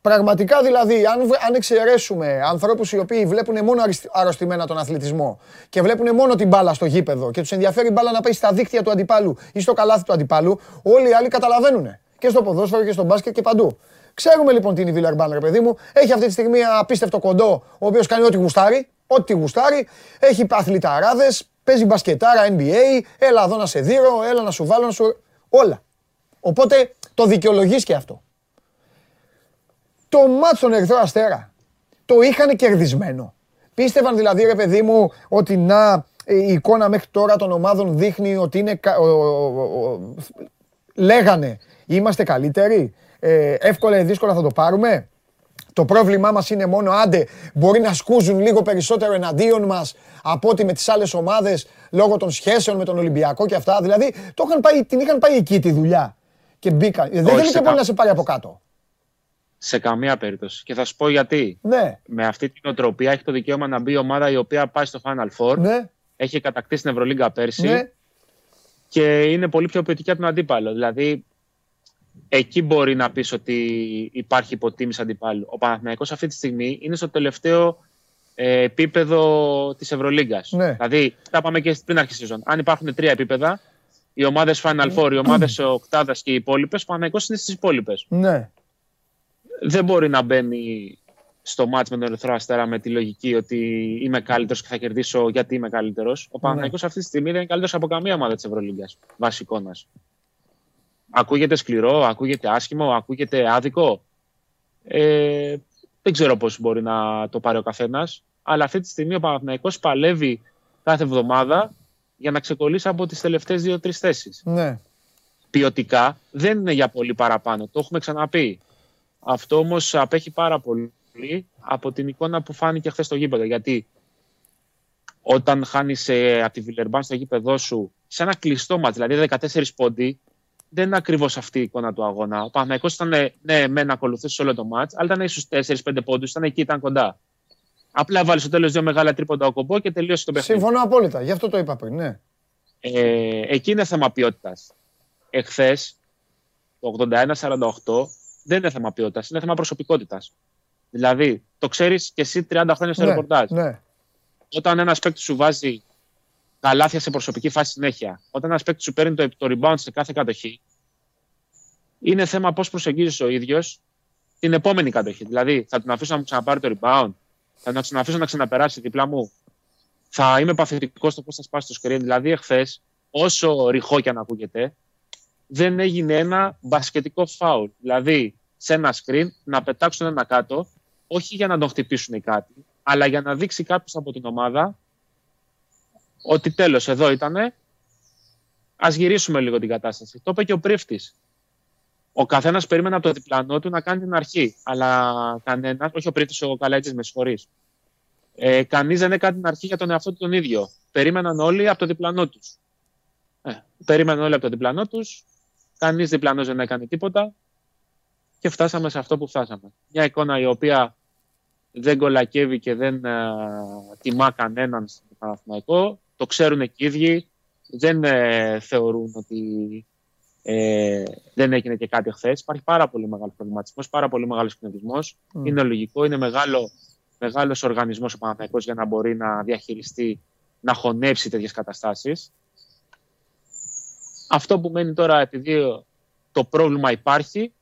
Πραγματικά δηλαδή, αν, αν εξαιρέσουμε ανθρώπους οι οποίοι βλέπουν μόνο αρρωστημένα τον αθλητισμό και βλέπουν μόνο την μπάλα στο γήπεδο και τους ενδιαφέρει η μπάλα να πάει στα δίκτυα του αντιπάλου ή στο καλάθι του αντιπάλου, όλοι οι άλλοι καταλαβαίνουν. Και στο ποδόσφαιρο και στο μπάσκετ και παντού. Ξέρουμε λοιπόν τι είναι η Βιλερμπάν, ρε παιδί μου. Έχει αυτή τη στιγμή ένα απίστευτο κοντό, ο οποίος κάνει ό,τι γουστάρει. Ό,τι γουστάρει. Έχει αθληταράδες, παίζει μπασκετάρα NBA. Έλα εδώ να σε δείρω, έλα να σου βάλω, να σου. Όλα. Οπότε το δικαιολογείς και αυτό. Το μάτσο στον Ερυθρό Αστέρα το είχαν κερδισμένο. Πίστευαν δηλαδή, ρε παιδί μου, ότι να η εικόνα μέχρι τώρα των ομάδων δείχνει ότι είναι. Λέγανε, είμαστε καλύτεροι; Ε, εύκολα ή δύσκολα θα το πάρουμε; Το πρόβλημά μας είναι μόνο άντε μπορεί να σκούζουν λίγο περισσότερο εναντίον μας από ότι με τις άλλες ομάδες λόγω των σχέσεων με τον Ολυμπιακό και αυτά. Δηλαδή το είχαν πάει, την είχαν πάει εκεί τη δουλειά και μπήκαν. Δεν θέλει και πολύ να σε πάρει από κάτω. Σε καμία περίπτωση. Και θα σου πω γιατί. Ναι. Με αυτή την οτροπία έχει το δικαίωμα να μπει η ομάδα η οποία πάει στο Final Four. Ναι. Έχει κατακτήσει την Ευρωλίγκα πέρσι. Ναι. Και είναι πολύ πιο ποιοτική από τον αντίπαλο. Δηλαδή, εκεί μπορεί να πεις ότι υπάρχει υποτίμηση αντιπάλου. Ο Παναθηναϊκός αυτή τη στιγμή είναι στο τελευταίο ε, επίπεδο της Ευρωλίγκας. Ναι. Δηλαδή, τα πάμε και πριν αρχή σεζόν. Αν υπάρχουν τρία επίπεδα, οι ομάδες Final Four, οι ομάδες Οκτάδας και οι υπόλοιπες, ο Παναθηναϊκός είναι στις υπόλοιπες. Ναι δεν μπορεί να μπαίνει στο μάτς με τον Ερυθρό Αστέρα με τη λογική ότι είμαι καλύτερος και θα κερδίσω γιατί είμαι καλύτερος. Ο ναι. Παναγιώτο αυτή τη στιγμή δεν είναι καλύτερος από καμία ομάδα της Ευρωλίγκας. Βάσει εικόνα. Ακούγεται σκληρό, ακούγεται άσχημο, ακούγεται άδικο. Ε, δεν ξέρω πώς μπορεί να το πάρει ο καθένας. Αλλά αυτή τη στιγμή ο Παναθηναϊκός παλεύει κάθε εβδομάδα για να ξεκολλήσει από τις τελευταίες δύο-τρεις θέσεις. Ναι. Ποιοτικά δεν είναι για πολύ παραπάνω. Το έχουμε ξαναπεί. Αυτό όμως απέχει πάρα πολύ από την εικόνα που φάνηκε χθες στο γήπεδο. Γιατί όταν χάνεις ε, από τη Βιλερμπάν στο γήπεδό σου σε ένα κλειστό μάτ, δηλαδή 14 πόντι, δεν είναι ακριβώς αυτή η εικόνα του αγώνα. Ο Παναγικό ήταν, ναι, με να ακολουθήσει όλο το μάτς, αλλά ήταν στου 4-5 πόντους, ήταν εκεί, ήταν κοντά. Απλά βάλει στο τέλος δύο μεγάλα τρίποντα ο κομπό και τελείωσε το παιχνίδι. Συμφωνώ απόλυτα, γι' αυτό το είπα πριν, ναι. Ε, εκεί είναι θέμα ποιότητας. Εχθές, το 81-48, δεν είναι θέμα ποιότητας, είναι θέμα προσωπικότητας. Δηλαδή, το ξέρεις και εσύ 30 χρόνια στο ναι, ρεπορτάζ. Ναι. Όταν ένας παίκτης σου βάζει καλάθια σε προσωπική φάση συνέχεια, όταν ένας παίκτης σου παίρνει το, το rebound σε κάθε κατοχή, είναι θέμα πώς προσεγγίζεις ο ίδιος την επόμενη κατοχή. Δηλαδή, θα τον αφήσω να μου ξαναπάρει το rebound, θα τον αφήσω να ξαναπεράσει δίπλα μου, θα είμαι παθητικός στο πώς θα σπάσει το screen. Δηλαδή, εχθές, όσο ρηχό και αν ακούγεται, δεν έγινε ένα μπασκετικό φάουλ. Δηλαδή, σε ένα screen να πετάξουν ένα κάτω, όχι για να τον χτυπήσουν ή κάτι, αλλά για να δείξει κάποιος από την ομάδα ότι τέλος εδώ ήτανε, ας γυρίσουμε λίγο την κατάσταση. Το είπε και ο πρίφτης. Ο καθένας περίμενε από το διπλανό του να κάνει την αρχή, αλλά κανένας, όχι ο πρίφτης, ο Καλέτζης, με συγχωρείς. Ε, Κανείς δεν έκανε την αρχή για τον εαυτό του τον ίδιο. Περίμεναν όλοι από το διπλανό τους. Ε, περίμεναν όλοι από το διπλανό τους. Κανείς διπλανός δεν έκανε τίποτα. Και φτάσαμε σε αυτό που φτάσαμε. Μια εικόνα η οποία δεν κολακεύει και δεν ε, τιμά κανέναν στον Παναθηναϊκό. Το ξέρουν και οι ίδιοι. Δεν ε, θεωρούν ότι ε, δεν έγινε και κάτι χθες. Υπάρχει πάρα πολύ μεγάλος προβληματισμός, πάρα πολύ μεγάλος κινητισμός. Mm. Είναι λογικό, είναι μεγάλο μεγάλος οργανισμός ο Παναθυναϊκό για να μπορεί να διαχειριστεί, να χωνέψει τέτοιες καταστάσεις. Αυτό που μένει τώρα, επειδή το πρόβλημα υπάρχει,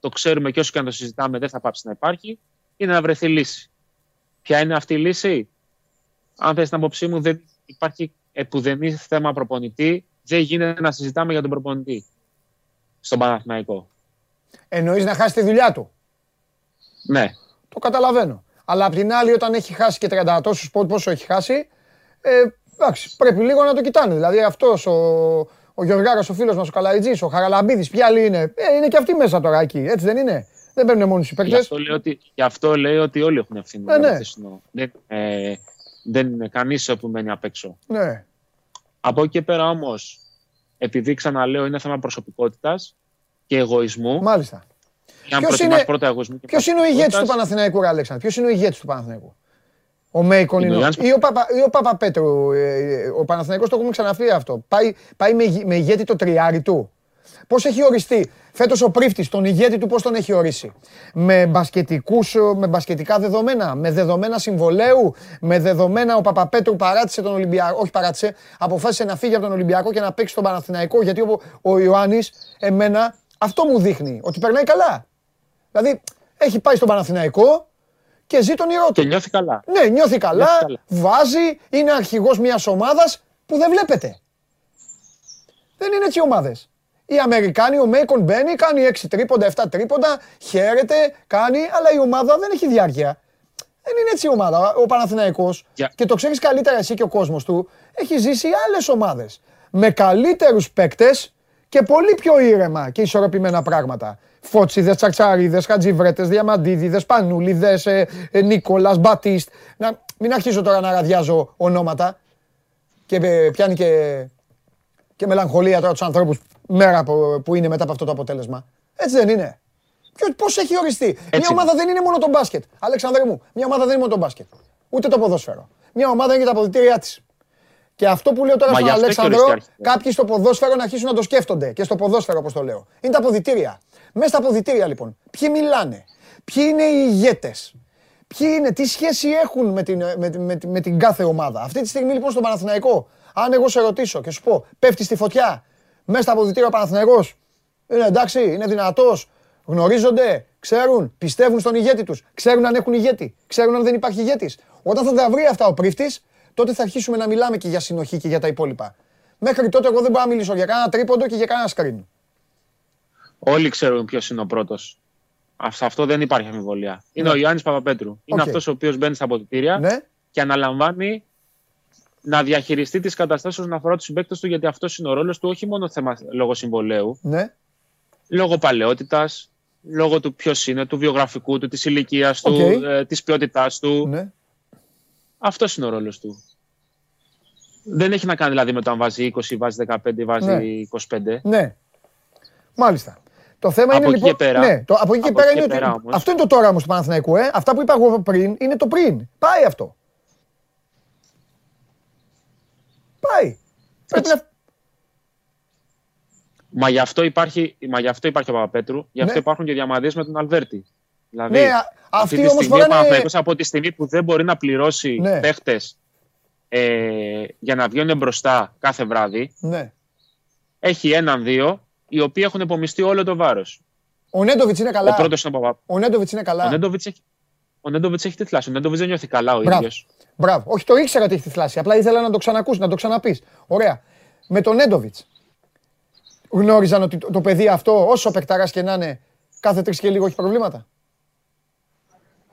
το ξέρουμε και όσο και αν το συζητάμε δεν θα πάψει να υπάρχει, είναι να βρεθεί λύση. Ποια είναι αυτή η λύση, αν θες την άποψή μου, δεν υπάρχει επουδενή θέμα προπονητή, δεν γίνεται να συζητάμε για τον προπονητή στον Παναθηναϊκό. Εννοείς να χάσει τη δουλειά του; Ναι. Το καταλαβαίνω. Αλλά απ' την άλλη, όταν έχει χάσει και 30 τόσους πόντους, πόσο έχει χάσει, ε, εντάξει, πρέπει λίγο να το κοιτάνε. Δηλαδή αυτός ο, ο Γιωργάρα, ο φίλος μας, ο Καλαϊτζής, ο Χαραλαμπίδης, ποιοι άλλοι είναι; Ε, είναι και αυτοί μέσα τώρα εκεί, έτσι δεν είναι; Δεν παίρνουν μόνο οι παίκτες; Γι' αυτό λέει ότι, αυτό λέει ότι όλοι έχουν ευθύνη. Ε, ναι. Δεν, ε, δεν είναι κανείς που μένει απ' έξω. Ναι. Από εκεί και πέρα όμως, επειδή ξαναλέω είναι θέμα προσωπικότητας και εγωισμού. Μάλιστα. Ποιος είναι, ποιος είναι ο ηγέτης του Παναθηναϊκού, Αλέξανδρο. Ποιος είναι ο ηγέτης του Παναθηναϊκού; Ο Μέικον είναι. Ή ο, Παπα, ή ο Παπαπέτρου. Ε, ε, ο Παναθηναϊκός το έχουμε ξαναφεί αυτό. Πάει, πάει με, με ηγέτη το τριάρι του; Πώς έχει οριστεί φέτος ο πρίφτης, τον ηγέτη του, πώς τον έχει ορίσει; Με, μπασκετικούς, με μπασκετικά δεδομένα, με δεδομένα συμβολέου, με δεδομένα ο Παπαπέτρου παράτησε τον Ολυμπιακό. Όχι παράτησε, αποφάσισε να φύγει από τον Ολυμπιακό και να παίξει τον Παναθηναϊκό. Γιατί ο, ο Ιωάννης, εμένα, αυτό μου δείχνει ότι περνάει καλά. Δηλαδή έχει πάει στον Παναθηναϊκό και ζει τον ήρω Και νιώθει καλά. Ναι, νιώθει καλά, βάζει, είναι αρχηγός μιας ομάδας που δεν βλέπετε. Δεν είναι έτσι οι ομάδες. Οι Αμερικάνοι, ο Μέικον μπαίνει, κάνει 6 τρίποντα, 7 τρίποντα, χαίρεται, κάνει, αλλά η ομάδα δεν έχει διάρκεια. Δεν είναι έτσι η ομάδα. Ο Παναθηναϊκός, και το ξέρεις καλύτερα εσύ και ο κόσμος του, έχει ζήσει άλλες ομάδες. Με καλύτερους παίκτες και πολύ πιο ήρεμα και ισορροπημένα πράγματα. Φώτσιδες, Τσαρτσαρίδες, Χατζιβρέτες, Διαμαντίδιδες, Πανούλιδες, ε, ε, Νίκολας, Μπατίστ. Να, μην αρχίζω τώρα να ραδιάζω ονόματα και ε, πιάνει και, και μελαγχολία τώρα τους ανθρώπους μέρα που, που είναι μετά από αυτό το αποτέλεσμα. Έτσι δεν είναι. Πώς έχει οριστεί. μια ομάδα δεν είναι μόνο το μπάσκετ. Αλέξανδρε μου, μια ομάδα δεν είναι μόνο το μπάσκετ. Ούτε το ποδόσφαιρο. Μια ομάδα είναι και τα αποδητήριά της. Και αυτό που λέω τώρα στον Αλέξανδρο, κάποιοι στο ποδόσφαιρο να αρχίσουν να το σκέφτονται. Και στο ποδόσφαιρο, όπως το λέω. Είναι τα αποδητήρια. Μέσα στα αποδητήρια λοιπόν. Ποιοι μιλάνε, ποιοι είναι οι ηγέτες, ποιοι είναι, τι σχέση έχουν με την, με, με, με την κάθε ομάδα. Αυτή τη στιγμή λοιπόν στον Παναθηναϊκό, αν εγώ σε ρωτήσω και σου πω, πέφτει στη φωτιά, μέσα στα αποδητήρια ο Παναθηναϊκός, είναι εντάξει, είναι δυνατός, γνωρίζονται, ξέρουν, πιστεύουν στον ηγέτη τους, ξέρουν αν έχουν ηγέτη, ξέρουν αν δεν υπάρχει ηγέτης. Όταν θα τα βρει αυτά ο πρίφτης, τότε θα αρχίσουμε να μιλάμε και για συνοχή και για τα υπόλοιπα. Μέχρι τότε εγώ δεν μπορώ να μιλήσω για κανένα τρίποντο και για κανένα σκριν. Όλοι ξέρουν ποιος είναι ο πρώτος. Σε αυτό δεν υπάρχει αμφιβολία. Είναι ναι. ο Ιωάννης Παπαπέτρου. Είναι okay. αυτός ο οποίος μπαίνει στα αποδητήρια ναι. και αναλαμβάνει να διαχειριστεί τις καταστάσεις όσον αφορά τους συμπαίκτες του, γιατί αυτός είναι ο ρόλος του, όχι μόνο θέμα λόγω συμβολέου. Ναι. Λόγω παλαιότητας, λόγω του ποιος είναι, του βιογραφικού του, της ηλικίας του, okay. ε, της ποιότητάς του. Ναι. Αυτός είναι ο ρόλος του. Δεν έχει να κάνει δηλαδή με το αν βάζει 20, βάζει 15, βάζει ναι. 25. Ναι. Μάλιστα. Το θέμα από είναι λοιπόν. Πέρα, ναι, το, από εκεί και πέρα είναι ότι. Όμως. Αυτό είναι το τώρα όμως του Παναθηναϊκού. Ε. Αυτά που είπα εγώ πριν είναι το πριν. Πάει αυτό. Πάει. Πρέπει να... Μα γι' αυτό υπάρχει, μα γι αυτό υπάρχει ο Παπαπέτρου, γι' αυτό ναι. υπάρχουν και διαμαντίε με τον Αλβέρτη. Δηλαδή, ναι, αυτή όμως φοράνε... ο από τη στιγμή που δεν μπορεί να πληρώσει ναι. παίχτες ε, για να βγαίνουν μπροστά κάθε βράδυ, ναι. έχει έναν-δύο οι οποίοι έχουν επομιστεί όλο το βάρος. Ο Νέντοβιτς είναι καλά. Ο πρώτος είναι ο Ο Νέντοβιτς είναι καλά. Ο Νέντοβιτς έχει, ο Νέντοβιτς έχει τυφλάσει. Ο Νέντοβιτς δεν νιώθει καλά ο ίδιος. Μπράβο. Όχι, το ήξερα ότι έχει τυφλάσει. Απλά ήθελα να το ξανακούσει, να το ξαναπείς. Ωραία. Με τον Νέντοβιτς γνώριζαν ότι το, παιδί αυτό, όσο παικταράς και να είναι, κάθε τρεις και λίγο έχει προβλήματα;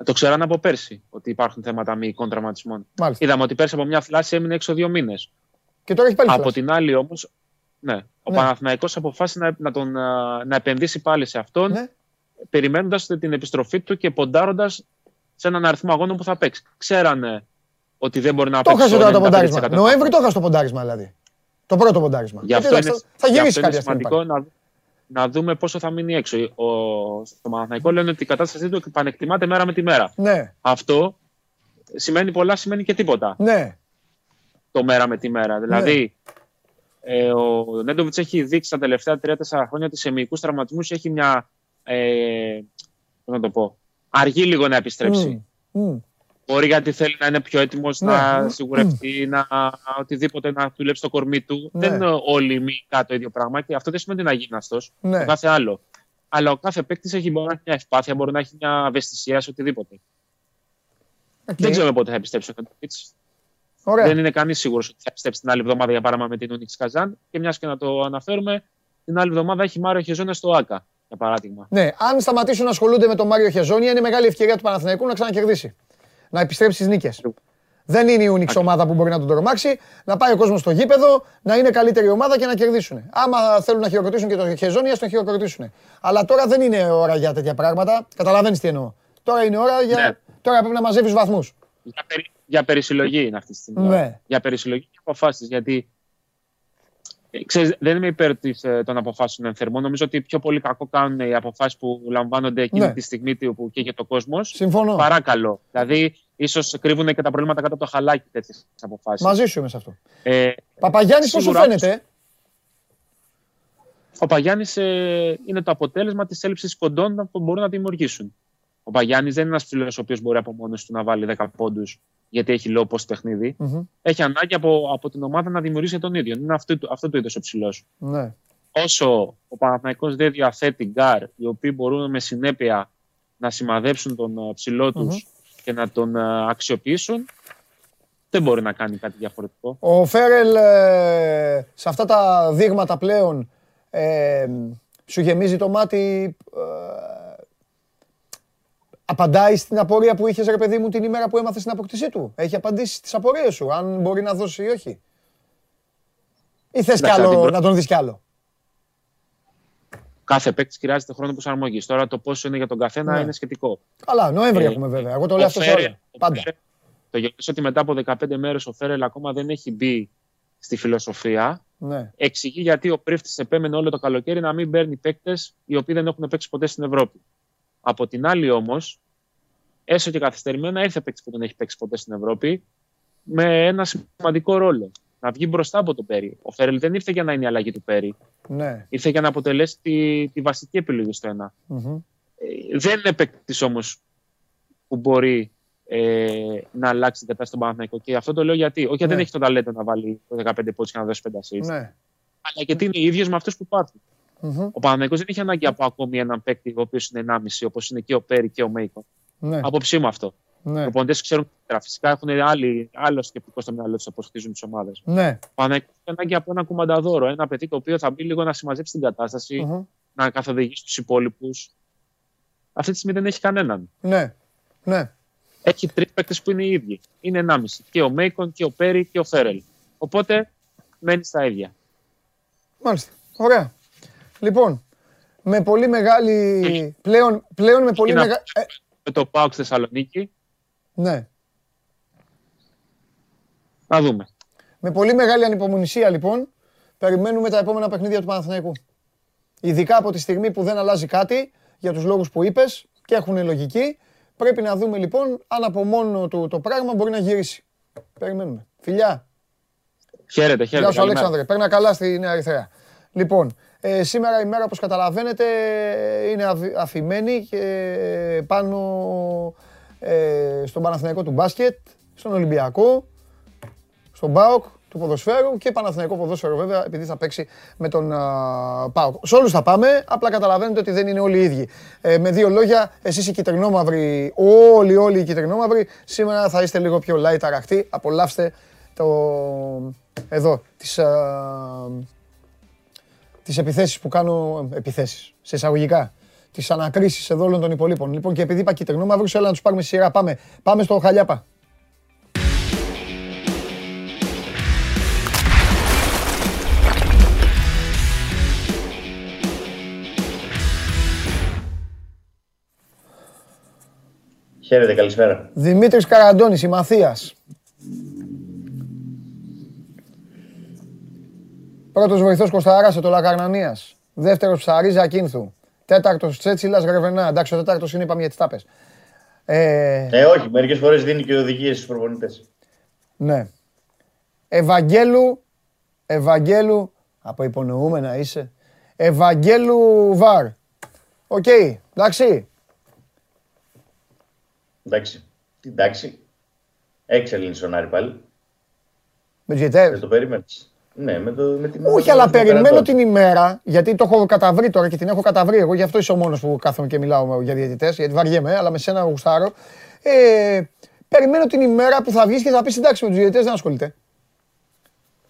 Το ξέρανε από πέρσι ότι υπάρχουν θέματα μυϊκών τραυματισμών. Είδαμε ότι πέρσι από μια θλάση έμεινε έξω δύο μήνες. Και τώρα έχει πάλι Από φλάση. την άλλη όμως, ναι, ο Ναι. Παναθηναϊκός αποφάσισε να, να, τον, α, να επενδύσει πάλι σε αυτόν, Ναι. περιμένοντας την επιστροφή του και ποντάροντας σε έναν αριθμό αγώνων που θα παίξει. Ξέρανε ότι δεν μπορεί να Το παίξει. έχασε τώρα το 95% ποντάρισμα. Νοέμβρη το έχασε το ποντάρισμα δηλαδή. Το πρώτο ποντάρισμα. Γι' αυτό Εντάξει, είναι, θα- θα γι' γυρίσει αυτό είναι κάποια στιγμή. σημαντικό πάλι. να, να δούμε πόσο θα μείνει έξω. Ο, στο Παναθηναϊκό λένε ότι η κατάστασή του επανεκτιμάται μέρα με τη μέρα. Ναι, Αυτό σημαίνει πολλά, σημαίνει και τίποτα ναι. το μέρα με τη μέρα. Δηλαδή, ε, ο Νέντοβιτς έχει δείξει τα τελευταία 3-4 χρόνια ότι σε μυϊκούς τραυματισμούς έχει μια. Ε, πώς να το πω. Αργεί λίγο να επιστρέψει. Μμ, μμ. Μπορεί γιατί θέλει να είναι πιο έτοιμος Ναι. να σιγουρευτεί, να οτιδήποτε να δουλέψει το κορμί του. Ναι. Δεν είναι όλοι μυϊκά το ίδιο πράγμα και αυτό δεν σημαίνει ότι είναι αγύμναστο. Ναι. Το κάθε άλλο. Αλλά ο κάθε παίκτης έχει μπορεί να έχει μια ευπάθεια, μπορεί να έχει μια ευαισθησία σε οτιδήποτε. Οκ. Δεν ξέρουμε πότε θα επιστρέψει ο Νέντοβιτς. Ωραία. Δεν είναι κανείς σίγουρος ότι θα επιστρέψει την άλλη εβδομάδα για παράδειγμα με την Ούνικς Καζάν. Και μιας και να το αναφέρουμε, την άλλη εβδομάδα έχει Μάριο Χεζόνα στο ΟΑΚΑ, για παράδειγμα. Ναι, αν σταματήσουν να ασχολούνται με τον Μάριο Χεζόνια, είναι μεγάλη ευκαιρία του Παναθηναϊκού να ξανακερδίσει. Να επιστρέψει στις νίκες. Δεν είναι η Ούνιξ ομάδα που μπορεί να τον τρομάξει. Να πάει ο κόσμος στο γήπεδο, να είναι καλύτερη ομάδα και να κερδίσουν. Άμα θέλουν να χειροκροτήσουν και τον Χεζόνια, ας τον χειροκροτήσουν. Αλλά τώρα δεν είναι ώρα για τέτοια πράγματα. Καταλαβαίνεις τι εννοώ. Τώρα είναι ώρα για. Ναι. Τώρα πρέπει να μαζεύεις βαθμούς. Για, περι... για περισυλλογή είναι αυτή τη στιγμή. Ναι. Για περισυλλογή και αποφάσεις. Γιατί ε, ξέρεις, δεν είμαι υπέρ της, ε, των αποφάσεων εν θερμό. Νομίζω ότι πιο πολύ κακό κάνουν οι αποφάσεις που λαμβάνονται εκείνη Ναι. τη στιγμή που καίγεται το κόσμος. Συμφωνώ. Παράκαλο. Δηλαδή, ίσως κρύβουν και τα προβλήματα κάτω από το χαλάκι τέτοιες αποφάσεις. Μαζί σου είμαι σε αυτό. Ε, Παπαγιάννης, πώ σου Σίγουρα. φαίνεται; ο Παγιάννης ε, είναι το αποτέλεσμα της έλλειψης κοντών που μπορούν να δημιουργήσουν. Ο Παγιάννης δεν είναι ένας ψηλό ο οποίος μπορεί από μόνος του να βάλει 10 πόντους γιατί έχει low post παιχνίδι. Μμμ. Έχει ανάγκη από, από την ομάδα να δημιουργήσει τον ίδιο. Είναι αυτό, αυτό το είδο ο ψηλός. Ναι. Όσο ο Παναθηναϊκός δεν διαθέτει γκαρντ οι οποίοι μπορούν με συνέπεια να σημαδέψουν τον ε, ψηλό τους Μμμ. και να τον ε, αξιοποιήσουν, δεν μπορεί να κάνει κάτι διαφορετικό. Ο Φέρελ ε, σε αυτά τα δείγματα πλέον ε, σου γεμίζει το μάτι. ε, απαντάει στην απορία που είχες ρε παιδί μου την ημέρα που έμαθες την απόκτησή του. Έχει απαντήσει στις απορίες σου, αν μπορεί να δώσει ή όχι. Ή θες κι Εντάξει, άλλο, την προ- να τον δεις κι άλλο. Κάθε παίκτης χρειάζεται χρόνο προσαρμογή. Τώρα το πόσο είναι για τον καθένα Ναι. είναι σχετικό. Καλά, Νοέμβρη Ε, έχουμε βέβαια. Εγώ το λέω Ο αυτό σε Φέρελ- όλα. ο Πάντα. Φέρελ- Το γεγονός ότι μετά από 15 μέρες ο Φέρελ ακόμα δεν έχει μπει στη φιλοσοφία Ναι. εξηγεί γιατί ο Πρίφτης επέμενε όλο το καλοκαίρι να μην παίρνει παίκτες οι οποίοι δεν έχουν παίξει ποτέ στην Ευρώπη. Από την άλλη όμως, έστω και καθυστερημένα ήρθε παίκτης που δεν έχει παίξει ποτέ στην Ευρώπη με ένα σημαντικό ρόλο. Να βγει μπροστά από τον Πέρι. Ο Φέρελ δεν ήρθε για να είναι η αλλαγή του Πέρι. Ναι. Ήρθε για να αποτελέσει τη, τη βασική επιλογή στο ένα. Μμμ. Ε, δεν είναι παίκτης όμως που μπορεί ε, να αλλάξει την κατάσταση στον Παναθηναϊκό. Και αυτό το λέω γιατί. Όχι γιατί Ναι. δεν έχει το ταλέντο να βάλει 15 πόντους και να δώσει 5 assists, Ναι. αλλά γιατί είναι ίδιο με αυτούς που υπάρχουν. Μμμ. Ο Παναθηναϊκός δεν έχει ανάγκη από ακόμη έναν παίκτη ο οποίος είναι 1,5 όπως είναι και ο Πέρι και ο Μέικον. Ναι. Απόψη μου αυτό. Ναι. Οι προπονητές ξέρουν καλύτερα. Φυσικά έχουν άλλοι, άλλο σκεπτικό στο μυαλό τους όπω χτίζουν τις ομάδες. Ναι. Ο Παναθηναϊκός έχει ανάγκη από ένα κουμανταδόρο. Ένα παιδί το οποίο θα μπει λίγο να συμμαζέψει την κατάσταση, Μμμ. να καθοδηγήσει τους υπόλοιπους. Αυτή τη στιγμή δεν έχει κανέναν. Ναι. Ναι. έχει τρεις παίκτες που είναι οι ίδιοι. Είναι 1,5. Και ο Μέικον και ο Πέρι και ο Φέρελ. Οπότε μένει στα ίδια. Μάλιστα. Ωραία. Λοιπόν, με πολύ μεγάλη. Πλέον, πλέον με πολύ Είναι μεγάλη. Με το Πάουξ Θεσσαλονίκη, ναι. να δούμε. Με πολύ μεγάλη ανυπομονησία λοιπόν, περιμένουμε τα επόμενα παιχνίδια του Παναθηναϊκού. Ειδικά από τη στιγμή που δεν αλλάζει κάτι, για τους λόγους που είπες και έχουν λογική, πρέπει να δούμε λοιπόν αν από μόνο του το πράγμα μπορεί να γυρίσει. Περιμένουμε. Φιλιά. Χαίρετε, χαίρετε. Γεια σου καλημέρα. Αλέξανδρε. Παίρνα καλά στη Νέα Ερυθρέα. Λοιπόν, ε, σήμερα η μέρα όπως καταλαβαίνετε είναι αφη- αφημένη και πάνω ε, στον Παναθηναϊκό του μπάσκετ, στον Ολυμπιακό, στον ΠΑΟΚ του ποδοσφαίρου και Παναθηναϊκό ποδόσφαιρο βέβαια επειδή θα παίξει με τον α, ΠΑΟΚ. Σε όλους θα πάμε, απλά καταλαβαίνετε ότι δεν είναι όλοι οι ίδιοι. Ε, με δύο λόγια, εσείς οι κυτρινόμαυροι, όλοι όλοι οι κυτρινόμαυροι, σήμερα θα είστε λίγο πιο light αραχτοί. Απολαύστε το, εδώ, τις, α, Τις επιθέσεις που κάνω, επιθέσεις. σε εισαγωγικά, τις ανακρίσεις εδώ όλων των υπολείπων. Λοιπόν και επειδή είπα μα μαύρος, έλα να τους πάρουμε σειρά, πάμε, πάμε στο Χαλιάπα. Χαίρετε, καλησπέρα. Δημήτρης Καραντώνης, η Μαθίας. Πρώτος βοηθός Κωνσταράς, το Λακαρνανίας. Δεύτερος Ψαρής Ακίνθου. Τέταρτος Τσέτσιλας Γρεβενά. Εντάξει, ο τέταρτος είναι, είπαμε για τις τάπες. Ε, ε όχι, μερικές φορές δίνει και οδηγίες στους προπονητές. Ναι. Ευαγγέλου, Ευαγγέλου, από υπονοούμενα είσαι. Ευαγγέλου Βαρ. OK, okay, εντάξει. Εντάξει. Τι εντάξει. Έξαλλοι στον Άρη πάλι. Με τους Δεν το περίμενες. Ναι, με, το, με την Όχι, αλλά περιμένω την ημέρα, γιατί το έχω καταβρεί τώρα και την έχω καταβρεί εγώ, γι' αυτό είσαι ο μόνος που κάθομαι και μιλάω για διαιτητές, γιατί βαριέμαι, αλλά με σένα γουστάρω. Ε, περιμένω την ημέρα που θα βγεις και θα πεις εντάξει με τους διαιτητές δεν ασχολείται.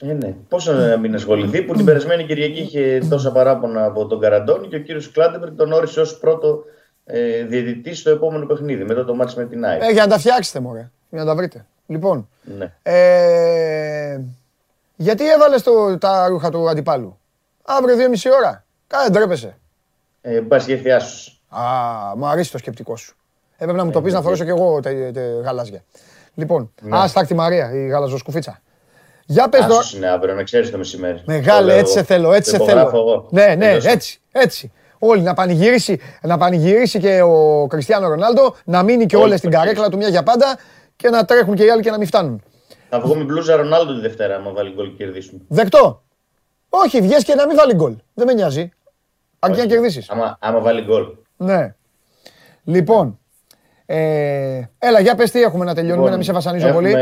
Ε, ναι. Πώς να μην ασχοληθεί που την περασμένη Κυριακή είχε τόσα παράπονα από τον Καραντώνη και ο κύριος Κλάτενμπεργκ τον όρισε ως πρώτο ε, διαιτητή στο επόμενο παιχνίδι, μετά το μάτι με την ΑΕΚ. Ε, για να τα φτιάξετε, μωρέ. Για να τα βρείτε. Λοιπόν. Ναι. Ε, γιατί έβαλες τα ρούχα του αντιπάλου; Αύριο δύο μισή ώρα. Κάνε ντρέπεσαι. Ε, Πα και Α, μου αρέσει το σκεπτικό σου. Έπρεπε να μου το πεις να φορέσω κι εγώ τε, γαλάζια. Λοιπόν, ναι. α, τη Μαρία, η γαλαζοσκουφίτσα. Για πες τώρα. είναι αύριο, να ξέρεις το μεσημέρι. Μεγάλε, έτσι σε θέλω, έτσι σε θέλω. Ναι, ναι, έτσι, έτσι. Όλοι να πανηγυρίσει, να πανηγυρίσει και ο Κριστιανό Ρονάλντο, να μείνει και όλες στην καρέκλα του μια για πάντα και να τρέχουν και οι άλλοι και να μην φτάνουν. Θα βγω με μπλούζα Ρονάλντο τη Δευτέρα, άμα βάλει γκολ και κερδίσουν. Δεκτό. Όχι, βγες και να μην βάλει γκολ. Δεν με νοιάζει. Αρκεί να κερδίσεις. Άμα, άμα βάλει γκολ. Ναι. Λοιπόν, ε, έλα, για πες τι έχουμε να τελειώνουμε, λοιπόν, να μην σε βασανίζω πολύ.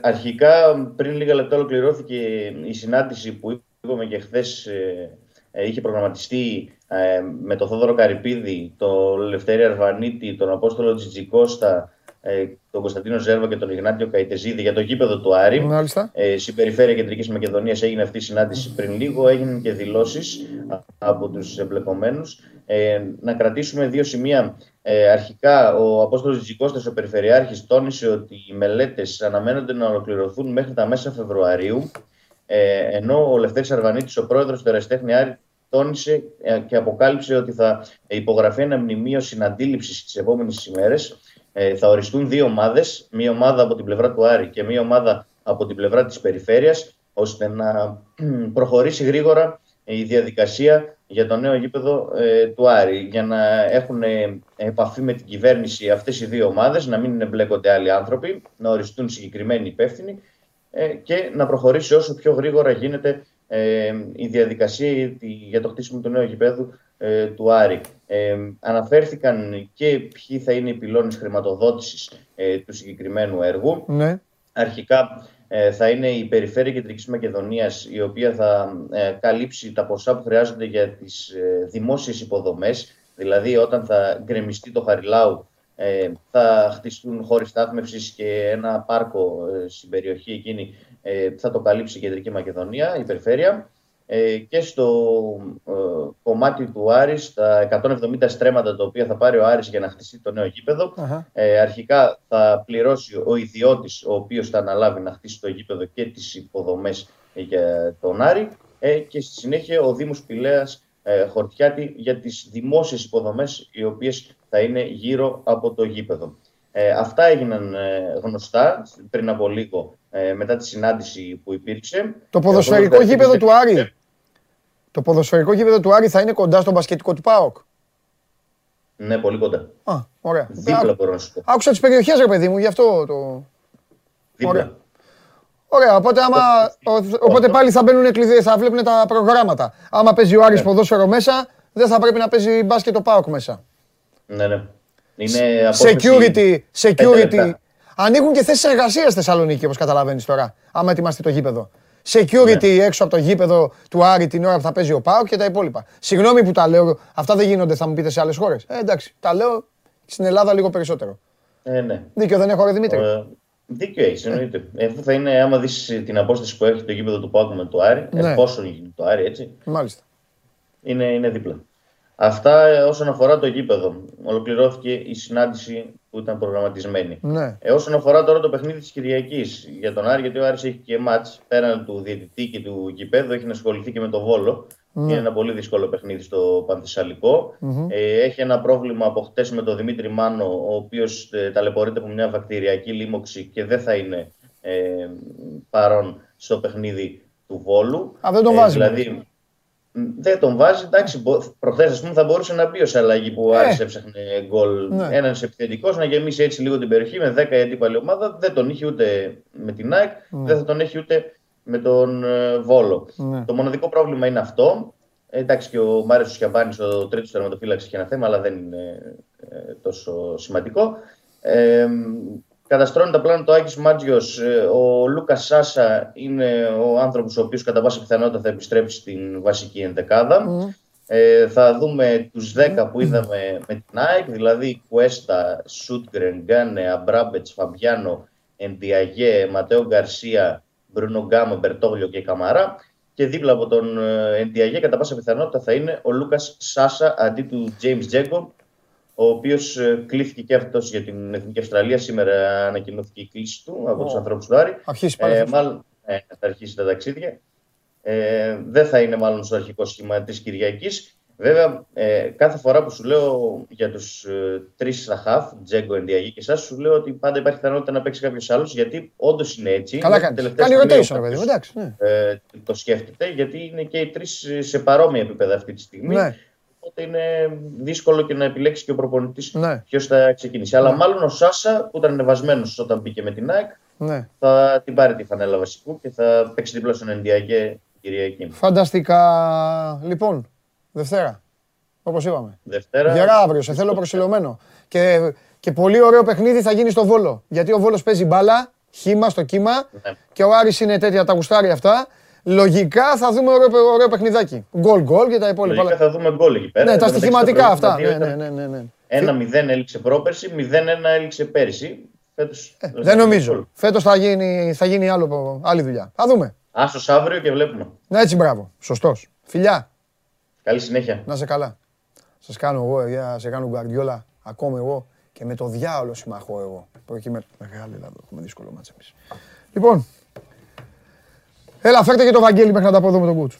Αρχικά, πριν λίγα λεπτά ολοκληρώθηκε η συνάντηση που είπαμε και χθες ε, ε, είχε προγραμματιστεί ε, με τον Θόδωρο Καρυπίδη, τον Λευτέρη Αρβανίτη, τον Απόστολο Τζιτζικώστα, ε, τον Κωνσταντίνο Ζέρβα και τον Ιγνάτιο Καϊτεζίδη για το γήπεδο του Άρη. Ε, στην περιφέρεια Κεντρικής Μακεδονίας έγινε αυτή η συνάντηση πριν λίγο. Έγιναν και δηλώσεις από τους εμπλεκομένους. Ε, να κρατήσουμε δύο σημεία. Ε, αρχικά, ο Απόστολος Τζικώστα, ο Περιφερειάρχης, τόνισε ότι οι μελέτες αναμένονται να ολοκληρωθούν μέχρι τα μέσα Φεβρουαρίου. Ε, ενώ ο Λευτέρης Αρβανίτης, ο πρόεδρος του Εραστέχνη Άρη, τόνισε ε, και αποκάλυψε ότι θα υπογραφεί ένα μνημείο συναντήληψης τι επόμενες ημέρες ε, θα οριστούν δύο ομάδες, μία ομάδα από την πλευρά του Άρη και μία ομάδα από την πλευρά της περιφέρειας, ώστε να προχωρήσει γρήγορα η διαδικασία για το νέο γήπεδο ε, του Άρη. Για να έχουν ε, επαφή με την κυβέρνηση αυτές οι δύο ομάδες, να μην εμπλέκονται άλλοι άνθρωποι, να οριστούν συγκεκριμένοι υπεύθυνοι ε, και να προχωρήσει όσο πιο γρήγορα γίνεται ε, η διαδικασία για το χτίσιμο του νέου γηπέδου ε, του Άρη. Ε, αναφέρθηκαν και ποιοι θα είναι οι πυλώνες χρηματοδότησης ε, του συγκεκριμένου έργου. Ναι. Αρχικά ε, θα είναι η Περιφέρεια Κεντρικής Μακεδονίας η οποία θα καλύψει τα ποσά που χρειάζονται για τις δημόσιες υποδομές. Δηλαδή όταν θα γκρεμιστεί το Χαριλάου θα χτιστούν χώροι στάθμευσης και ένα πάρκο στην περιοχή εκείνη θα το καλύψει η Κεντρική Μακεδονία, η Περιφέρεια. Ε, και στο ε, κομμάτι του Άρης, τα 170 στρέμματα τα οποία θα πάρει ο Άρης για να χτιστεί το νέο γηπεδο ε, αρχικά θα πληρώσει ο ιδιώτης ο οποίος θα αναλάβει να χτίσει το γήπεδο και τις υποδομές για τον Άρη ε, και στη συνέχεια ο Δήμος Πηλέας ε, Χορτιάτη για τις δημόσιες υποδομές οι οποίες θα είναι γύρω από το γήπεδο. Ε, αυτά έγιναν γνωστά πριν από λίγο μετά τη συνάντηση που υπήρξε. Το ποδοσφαιρικό γήπεδο του Άρη το ποδοσφαιρικό γήπεδο του Άρη θα είναι κοντά στον μπασκετικό του ΠΑΟΚ. Ναι, πολύ κοντά. Α, ωραία. Δίπλα μπορώ να σου πω. Άκουσα τις περιοχές, ρε παιδί μου, γι' αυτό το. Δίπλα. Ωραία. Ωραία, οπότε, άμα, οπότε πάλι θα μπαίνουν κλειδί, θα βλέπουν τα προγράμματα. Άμα παίζει ο Άρης ναι. ποδόσφαιρο μέσα, δεν θα πρέπει να παίζει μπάσκετ ο ΠΑΟΚ μέσα. Ναι, ναι. Είναι security, security. Ανοίγουν και θέσεις εργασίας στη Θεσσαλονίκη, όπως καταλαβαίνεις τώρα, άμα ετοιμαστεί το γήπεδο security ναι. έξω από το γήπεδο του Άρη την ώρα που θα παίζει ο Πάο και τα υπόλοιπα. Συγγνώμη που τα λέω, αυτά δεν γίνονται, θα μου πείτε σε άλλες χώρες. Ε, εντάξει, τα λέω στην Ελλάδα λίγο περισσότερο. Ε, ναι. Δίκιο δεν έχω, ρε Δημήτρη. Ε, δίκιο έχεις, εννοείται. Ε. θα είναι, άμα δεις την απόσταση που έχει το γήπεδο του Πάου με το Άρη, ναι. εφόσον γίνει το Άρη, έτσι. Μάλιστα. Είναι, είναι δίπλα. Αυτά ε, όσον αφορά το γήπεδο. Ολοκληρώθηκε η συνάντηση που ήταν προγραμματισμένη. Ναι. Ε, όσον αφορά τώρα το παιχνίδι της Κυριακής για τον Άρη, γιατί ο Άρης έχει και μάτς πέραν του διαιτητή και του γηπέδου, έχει να ασχοληθεί και με το Βόλο. Είναι ένα πολύ δύσκολο παιχνίδι στο πανθεσσαλικο Ε, έχει ένα πρόβλημα από χτες με τον Δημήτρη Μάνο, ο οποίος ε, ταλαιπωρείται από μια βακτηριακή λίμωξη και δεν θα είναι ε, παρόν στο παιχνίδι του Βόλου. Α, δεν τον Ε, βάζει. δηλαδή, δεν τον βάζει. Εντάξει, προχθές ας πούμε θα μπορούσε να μπει ω αλλαγή που ο Ε. Άρης έψαχνε γκολ. Ναι. Ένας επιθετικός να γεμίσει έτσι λίγο την περιοχή με 10 αντίπαλη ομάδα. Δεν τον είχε ούτε με την ΑΕΚ, δεν θα τον έχει ούτε με τον ε, Βόλο. Ναι. Το μοναδικό πρόβλημα είναι αυτό. Ε, εντάξει, και ο Μάριος Σιαμπάνη, ο τρίτος τερματοφύλαξη, είχε ένα θέμα, αλλά δεν είναι ε, τόσο σημαντικό. Ε, καταστρώνει τα πλάνα του Άκη Μάτζιος. ο Λούκας Σάσα είναι ο άνθρωπος ο οποίος κατά πάσα πιθανότητα θα επιστρέψει στην βασική ενδεκάδα. Ε, θα δούμε τους 10 που είδαμε με την ΑΕΚ, δηλαδή Κουέστα, Σούτγκρεν, Γκάνε, Αμπράμπετς, Φαμπιάνο, Εντιαγέ, Ματέο Γκαρσία, Μπρούνο Γκάμα, Μπερτόγλιο και Καμαρά. Και δίπλα από τον ε, Εντιαγέ, κατά πάσα πιθανότητα, θα είναι ο Λούκας Σάσα αντί του James Τζέκο, ο οποίος κλήθηκε και αυτός για την Εθνική Αυστραλία. Σήμερα ανακοινώθηκε η κλήση του από Ω. του ανθρώπους του Άρη. Αρχίσει πάλι. Ε, αυτός. μάλλον ε, θα αρχίσει τα ταξίδια. Ε, δεν θα είναι μάλλον στο αρχικό σχήμα της Κυριακής. Βέβαια, ε, κάθε φορά που σου λέω για τους ε, τρεις στα χαφ, Τζέγκο, Ενδιαγή και εσάς, σου λέω ότι πάντα υπάρχει πιθανότητα να παίξει κάποιος άλλος, γιατί όντως είναι έτσι. Καλά Μέχρι κάνεις. τελευταία Κάνει στιγμή rotation, ο ρε παιδί μου. κάποιος, Εντάξει. Ναι. ε, το σκέφτεται, γιατί είναι και οι τρεις σε παρόμοια επίπεδα αυτή τη στιγμή. Ναι. Οπότε είναι δύσκολο και να επιλέξεις και ο προπονητής Ναι. ποιος θα ξεκινήσει. Αλλά μάλλον ο Σάσα, που ήταν ανεβασμένος όταν μπήκε με την ΑΕΚ, ναι. θα την πάρει τη φανέλα βασικού και θα παίξει δίπλα στον Ενδιαγέ Κυριακή. Φανταστικά. Λοιπόν, Δευτέρα. Όπως είπαμε. Δευτέρα. Γερά αύριο, σε θέλω προσιλωμένο. Και, και πολύ ωραίο παιχνίδι θα γίνει στο Βόλο. Γιατί ο Βόλος παίζει μπάλα, χήμα στο κύμα Ναι. και ο Άρης είναι τέτοια τα γουστάρια αυτά. Λογικά θα δούμε ωραίο, ωραίο παιχνιδάκι. Γκολ γκολ και τα υπόλοιπα. Λογικά θα δούμε γκολ εκεί πέρα. Ναι, τα Εν τω μεταξύ, στοιχηματικά τα αυτά. προηγούμενα Ναι, δύο ναι, ήταν ναι, ναι, ναι. Ένα 0 έληξε πρόπερση, 0-1 έληξε πέρυσι. Φέτος, Ε, Δεν νομίζω. Φέτος θα γίνει, θα γίνει άλλο, άλλη δουλειά. Θα δούμε. Άσος αύριο και βλέπουμε. Ναι, έτσι μπράβο. Σωστός. Φιλιά, Καλή συνέχεια. να σε καλά. Σας κάνω εγώ, για σε κάνω γκαρδιόλα. Ακόμα εγώ και με το διάολο συμμαχώ εγώ. Προκειμένου. Μεγάλη Ελλάδα. Έχουμε δύσκολο μάτς εμείς. Λοιπόν, έλα φέρτε και το Βαγγέλη μέχρι να τα πω εδώ με τον Κούτσου.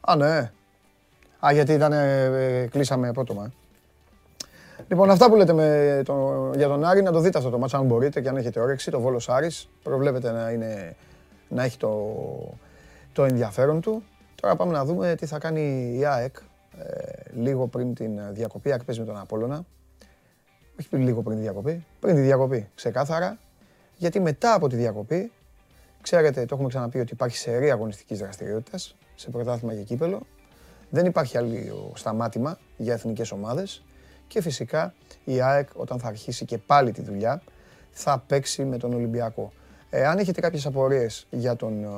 Α, ναι. Α, γιατί ήταν, ε, ε, κλείσαμε απότομα. ε. Λοιπόν, αυτά που λέτε με το, για τον Άρη, να το δείτε αυτό το μάτς αν μπορείτε και αν έχετε όρεξη. Το Βόλος Άρης προβλέπετε να, είναι, να έχει το, το ενδιαφέρον του. Τώρα πάμε να δούμε τι θα κάνει η ΑΕΚ ε, λίγο πριν την διακοπή. Η ΑΕΚ παίζει με τον Απόλλωνα. Όχι πριν, λίγο πριν τη διακοπή, πριν τη διακοπή, ξεκάθαρα. Γιατί μετά από τη διακοπή, ξέρετε, το έχουμε ξαναπεί ότι υπάρχει σερή αγωνιστικής δραστηριότητας σε πρωτάθλημα και κύπελο. Δεν υπάρχει άλλο σταμάτημα για εθνικές ομάδες και φυσικά η ΑΕΚ όταν θα αρχίσει και πάλι τη δουλειά θα παίξει με τον Ολυμπιακό. Ε, αν έχετε κάποιες απορίες για, τον, ε,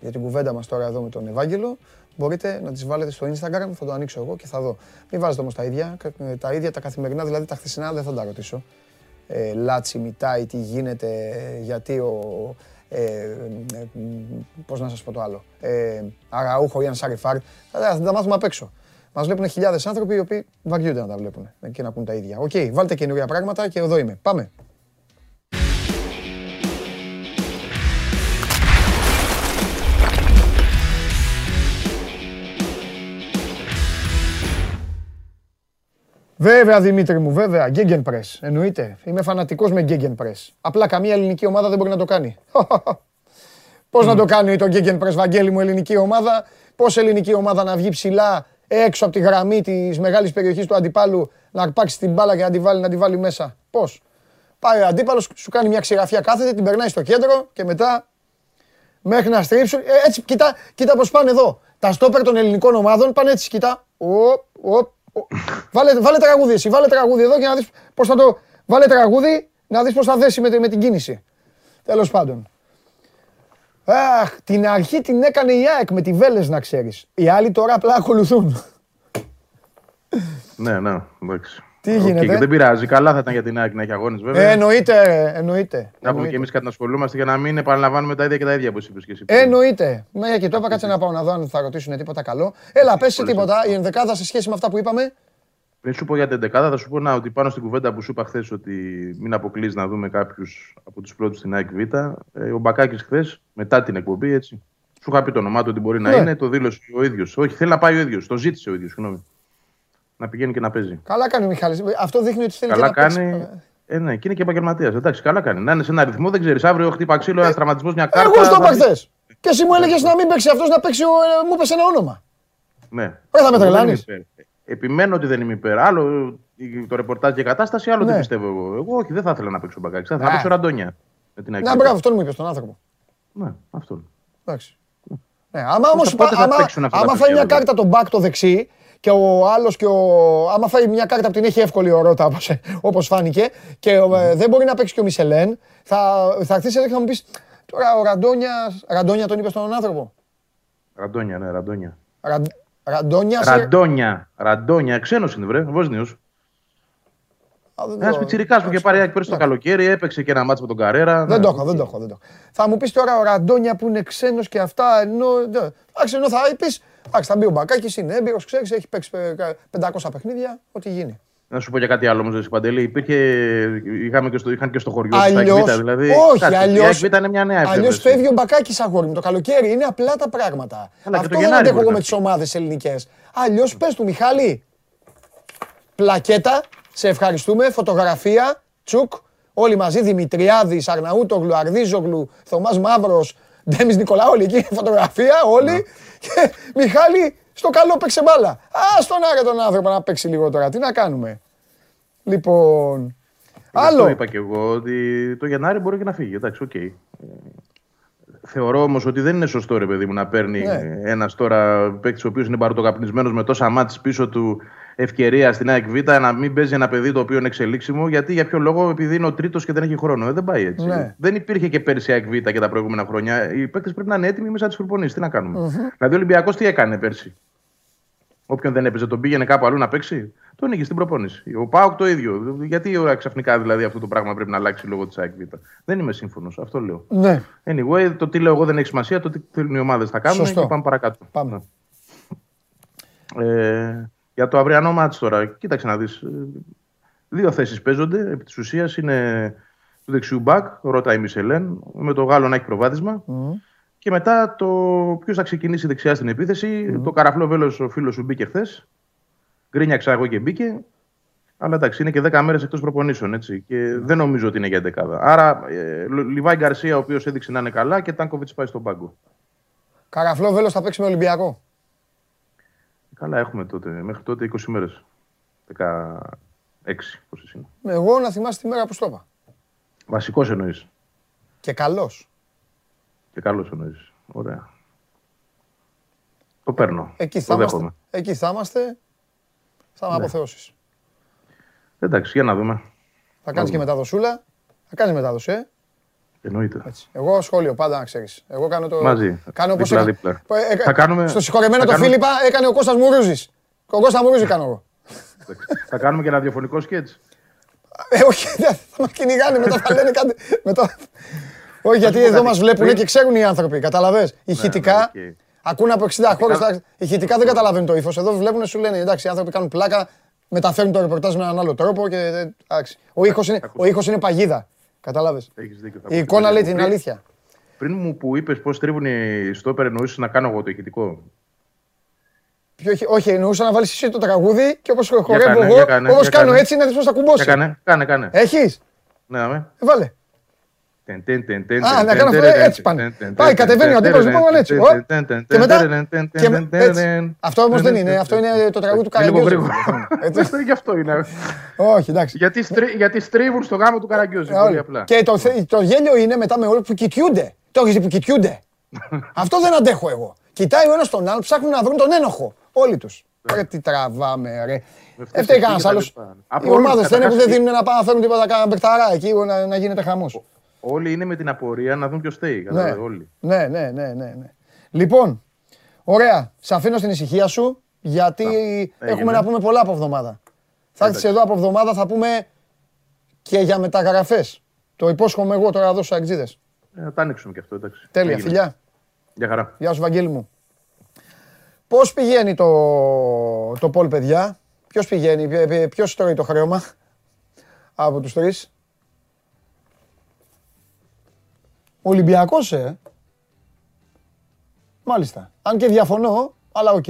για την κουβέντα μας τώρα εδώ με τον Ευάγγελο, μπορείτε να τις βάλετε στο Instagram, θα το ανοίξω εγώ και θα δω. Μην βάζετε όμως τα ίδια, κα- ε, τα ίδια τα καθημερινά, δηλαδή τα χθεσινά δεν θα τα ρωτήσω. Ε, Λάτσι, Μιτάι, τι γίνεται, ε, γιατί ο... Ε, ε, ε, πώς να σας πω το άλλο. Ε, Αραούχο ή Ανσαριφάρντ, θα, θα τα μάθουμε απ' έξω. Μας βλέπουν χιλιάδες άνθρωποι οι οποίοι βαριούνται να τα βλέπουν και να ακούν τα ίδια. Οκ, βάλτε καινούργια πράγματα και εδώ είμαι. Πάμε. Βέβαια, Δημήτρη μου, βέβαια. Gegenpress. Εννοείται. Είμαι φανατικός με Gegenpress. Απλά καμία ελληνική ομάδα δεν μπορεί να το κάνει. Πώς να το κάνει το Gegenpress, Βαγγέλη μου, ελληνική ομάδα; Πώς ελληνική ομάδα να βγει ψηλά έξω από τη γραμμή της μεγάλης περιοχής του αντιπάλου να αρπάξει την μπάλα και να τη βάλει, να τη βάλει μέσα; Πώς; Πάει ο αντίπαλος, σου κάνει μια ξηραφιά κάθετη, την περνάει στο κέντρο και μετά μέχρι να στρίψουν. Ε, έτσι, κοίτα, κοίτα πώς πάνε εδώ. Τα στόπερ των ελληνικών ομάδων πάνε έτσι, κοίτα. Οπ, οπ, οπ. Βάλε, βάλε τραγούδι εσύ, βάλε τραγούδι εδώ και να δεις πώς θα το... Βάλε τραγούδι να δεις πώς θα δέσει με, τη- με την κίνηση. Τέλος πάντων. Αχ, την αρχή την έκανε η ΑΕΚ με τη Βέλεζ να ξέρεις. Οι άλλοι τώρα απλά ακολουθούν. Ναι, ναι, εντάξει. Τι Οκ, γίνεται; και δεν πειράζει. Καλά θα ήταν για την ΑΕΚ να έχει αγώνες, βέβαια. Ε, εννοείται, ρε, εννοείται. να πούμε εννοείται. και εμείς κάτι να ασχολούμαστε για να μην επαναλαμβάνουμε τα ίδια και τα ίδια όπως είπες και εσύ. Ε, Εννοείται. Ναι, και το είπα, κάτσε να πάω να δω αν θα ρωτήσουν τίποτα καλό. Έλα, πες εσύ Πολύ τίποτα. Η ενδεκάδα σε σχέση με αυτά που είπαμε; Πριν σου πω για την δεκάδα, θα σου πω να, ότι πάνω στην κουβέντα που σου είπα χθες ότι μην αποκλείσει να δούμε κάποιους από τους πρώτους στην ΑΕΚ Β. Ε, ο Μπακάκης χθες, μετά την εκπομπή, έτσι, σου Σου είχα πει το όνομά του ότι μπορεί να Ναι. είναι, το δήλωσε ο ίδιος. Όχι, θέλει να πάει ο ίδιος. Το ζήτησε ο ίδιος, συγγνώμη. Να πηγαίνει και να παίζει. Καλά κάνει ο Μιχάλης. Αυτό δείχνει ότι θέλει Καλά και να παίξει. κάνει. Ε, ναι, και είναι και επαγγελματίας. Εντάξει, καλά κάνει. Να είναι σε ένα ρυθμό, δεν ξέρεις. Αύριο χτύπα ξύλο, ένας τραυματισμός, μια κάρτα. Εγώ στο θα είπα δεις. χθες. Και εσύ μου έλεγες να μην παίξει αυτός, να παίξει. ο- ε, Μου έπεσε ένα όνομα. Ναι. Δεν θα με Εγώ δεν τρελάνεις. είμαι υπέρ. Επιμένω ότι δεν είμαι υπέρ. Άλλο το ρεπορτάζ και η κατάσταση, άλλο Ναι. τι πιστεύω εγώ. Εγώ όχι, δεν θα ήθελα να παίξω μπακάκι. Θα ήθελα Α. να παίξω ραντόνια. Με την Να Αγγλία. μπράβο, αυτόν μου είπες τον άνθρωπο. Ναι, αυτό. Εντάξει. Ναι, άμα όμως πότε θα άμα, παίξουν αυτά τα άμα φάει παιδιά, μια βέβαια; κάρτα τον back το δεξί και ο άλλος και ο. Άμα φάει μια κάρτα που την έχει εύκολη ο Ρότα όπω φάνηκε και ε, δεν μπορεί να παίξει και ο Μισελέν, θα, θα έρθει εδώ και θα μου πεις. Τώρα ο Ραντόνια. Ραντόνια τον είπες στον άνθρωπο. Ραντόνια, ναι, ραντόνια. Ρα, Ραντόνια. σε- Ραντόνια, ραντόνια. Ξένος είναι, βρε. Βόσνιο. Α, δεν Ένας το- πιτσυρικά που είχε πάρει άκρη πέρσι το καλοκαίρι, έπαιξε και ένα μάτσο με τον Καρέρα. Δεν Ναι. το έχω, δεν το έχω. Δεν το έχω. Θα μου πεις τώρα ο Ραντόνια που είναι ξένος και αυτά. Ενώ, ναι. εντάξει, ενώ θα πει. Εντάξει, θα μπει ο Μπακάκης, είναι έμπειρος, ξέρεις, έχει παίξει ε, 500 παιχνίδια, ό,τι γίνει. Να σου πω και κάτι άλλο όμως, Ζεσί Παντελή. Υπήρχε, είχαμε και στο, είχαν και στο χωριό τους Αλλιώς- Β. Δηλαδή, όχι, κάτσε, αλλιώς- Η ΑΕΚ Β είναι μια νέα Αλλιώς εφεύρεση. φεύγει ο Μπακάκης αγόρι μου το καλοκαίρι. Είναι απλά τα πράγματα. Καλά, και Αυτό το δεν Γενάρη αντέχω μπορεί εγώ να με τις ομάδες ελληνικές. Αλλιώς πες του Μιχάλη. Πλακέτα, σε ευχαριστούμε. Φωτογραφία, τσουκ. Όλοι μαζί, Δημητριάδης, Αρναούτογλου, Αρδίζογλου, Θωμάς Μαύρος, Ντέμις Νικολάου, εκεί φωτογραφία, όλοι. Ναι. Και Μιχάλη, στο καλό παίξε μπάλα. Α τον άρε τον άνθρωπο να παίξει λίγο τώρα. Τι να κάνουμε. Λοιπόν. Γι' αυτό Άλλο. είπα και εγώ ότι το Γενάρη μπορεί και να φύγει. Εντάξει, οκ. Ε, Θεωρώ όμως ότι δεν είναι σωστό ρε παιδί μου να παίρνει Ναι. ένας τώρα παίκτης ο οποίος είναι μπαρουτοκαπνισμένος με τόσα ματς πίσω του ευκαιρία στην ΑΕΚ Β να μην παίζει ένα παιδί το οποίο είναι εξελίξιμο. Γιατί για ποιο λόγο, επειδή είναι ο τρίτος και δεν έχει χρόνο. Ε, δεν πάει έτσι. Ναι. Δεν υπήρχε και πέρσι ΑΕΚ Β και τα προηγούμενα χρόνια. Οι παίκτες πρέπει να είναι έτοιμοι μέσα στις προπονήσεις. Τι να κάνουμε. Δηλαδή ο Ολυμπιακός τι έκανε πέρσι; Όποιον δεν έπαιζε, τον πήγαινε κάπου αλλού να παίξει; Τον είχε στην προπόνηση. Ο Πάοκ το ίδιο. Γιατί ώρα ξαφνικά δηλαδή αυτό το πράγμα πρέπει να αλλάξει λόγω της ΑΕΚ Β; Δεν είμαι σύμφωνος. Αυτό λέω. Ναι. Anyway, το τι λέω εγώ δεν έχει σημασία. Το τι θέλουν οι ομάδες θα κάνουν Σωστό. και πάμε παρακάτω. Πάμε. Ναι. Ε, για το αυριανό μάτς τώρα, κοίταξε να δεις. ε, Δύο θέσεις παίζονται. Επί της ουσίας είναι του δεξιού μπακ, ρώτα η Μισελέν, με το Γάλλο να έχει προβάδισμα. Και μετά το ποιος θα ξεκινήσει δεξιά στην επίθεση. Το καραφλό βέλος ο φίλος σου μπήκε χθες. Γκρίνιαξα εγώ και μπήκε. Αλλά εντάξει, είναι και 10 μέρες εκτός προπονήσεων. Έτσι, και δεν νομίζω ότι είναι για δεκάδα. Άρα, ε, Λιβάη Γκαρσία, ο οποίος έδειξε να είναι καλά, και Τάνκοβιτς πάει στον πάγκο. Καραφλό Βέλος θα παίξει με Ολυμπιακό. Καλά, έχουμε τότε. Μέχρι τότε 20 μέρε. 16, πόσε είναι. Εγώ να θυμάσαι τη μέρα που στο είπα. Βασικός εννοείς. Και καλός. Και καλός εννοείς. Ωραία. Το παίρνω. Εκεί το θα είμαστε. δέχομαι. Εκεί θα είμαστε. Θα με Ναι. αποθεώσεις. Εντάξει, για να δούμε. Θα κάνεις και μεταδοσούλα. Θα κάνεις μετάδοση, ε. Εννοείται. Έτσι. Εγώ σχόλιο πάντα να ξέρεις. Εγώ κάνω το... Μαζί. Κάνω όπως Δίπλα, έκα- δίπλα. που έκα- Θα κάνουμε- Στο συγχωρεμένο θα το κάνουμε- Φίλιππα έκανε ο Κώστας Μουρούζης. Ο Κώστας Μουρούζη κάνω εγώ. θα κάνουμε και ένα ραδιοφωνικό σκετς. Ε, όχι, δεν θα μας κυνηγάνε μετά θα λένε κάτι. Μετά... Όχι, γιατί πω εδώ κάτι. μας βλέπουν Πριν- και ξέρουν οι άνθρωποι, καταλαβες. Ηχητικά, ναι, οκ. ακούνε από 60 χώρες, τα- ηχητικά δεν καταλαβαίνουν το ύφος. Εδώ βλέπουν, σου λένε, εντάξει, οι άνθρωποι κάνουν πλάκα, μεταφέρουν το ρεπορτάζ με έναν άλλο τρόπο και ε, εντάξει. Ο ήχος είναι, ο ήχος είναι παγίδα, κατάλαβες; Έχεις δίκιο. θα Η πω εικόνα και λέει λίγο. την Πριν- αλήθεια. Πριν μου που είπες πώς τρίβουν οι στόπερ, εννοούσες να κάνω εγώ το ηχητικό; Ποιο έχει- όχι, εννοούσα να βάλεις εσύ το τραγούδι και όπως χορεύω κάνε, εγώ, για κάνε, όπως για κάνω κάνε. έτσι, να δεις πώς θα κουμπώσεις. Κάνε, κάνε, κάνε. Έχεις, Ναι, δάμε. Ε, βάλε. Α, τεν, να τεν, κάνω αυτό, τεν, έτσι τεν, πάνε. τεν, Πάει, τεν, κατεβαίνει ο τεν, αντίπαλος, τεν, λοιπόν, τεν, έτσι. τεν, Ω. τεν, τεν, τεν, Και μετά- τεν, τεν, και τεν, με- τεν, έτσι. τεν. Αυτό όμως δεν Τεν, είναι, τεν, αυτό τεν. είναι το τραγούδι του Λίγο Καραγκιόζη. γρήγορα. Έτσι. Γι' αυτό είναι. Όχι, εντάξει. Γιατί, στρί- γιατί στρίβουν στο γάμο του Καραγκιόζη. Ε, Πολύ όλοι. απλά. Και το, θε- το γέλιο είναι μετά με όλους που κοιτιούνται. Το έχεις δει που κοιτιούνται. Αυτό δεν αντέχω εγώ. Κοιτάει ο ένας τον άλλον, ψάχνουν να βρουν τον ένοχο. Όλοι τους. Ρε τι τραβάμε ρε. Δεν φταίει κανένας και τα άλλος. λοιπά. Οι Από όλους, ομάδες δεν είναι που καταρχάς, δεν δίνουν να πάνε να φέρουν τίποτα κανένα μπεκταρά εκεί να, να γίνεται χαμός. Όλοι είναι με την απορία να δουν ποιος στέει. Ναι. κατάλαβε, Όλοι. ναι, ναι, ναι, ναι, ναι. Λοιπόν, ωραία. Σε αφήνω στην ησυχία σου γιατί έχουμε έγινε. να πούμε πολλά από εβδομάδα. Θα έρθεις εδώ από εβδομάδα, θα πούμε και για μεταγραφές. Το υπόσχομαι εγώ τώρα εδώ στους ΑΕΚτζήδες. Ε, Θα τα ανοίξουμε και αυτό. Εντάξει. Τέλεια, Έγινε. φιλιά. Γεια χαρά. Γεια σου, Βαγγέλη μου. Πώς πηγαίνει το, το poll, παιδιά; Ποιος πηγαίνει, ποιο- ποιο- ποιος τρώει το χρέωμα από τους τρεις; Ο Ολυμπιακός, ε. Ο Μάλιστα. Αν και διαφωνώ, αλλά οκ.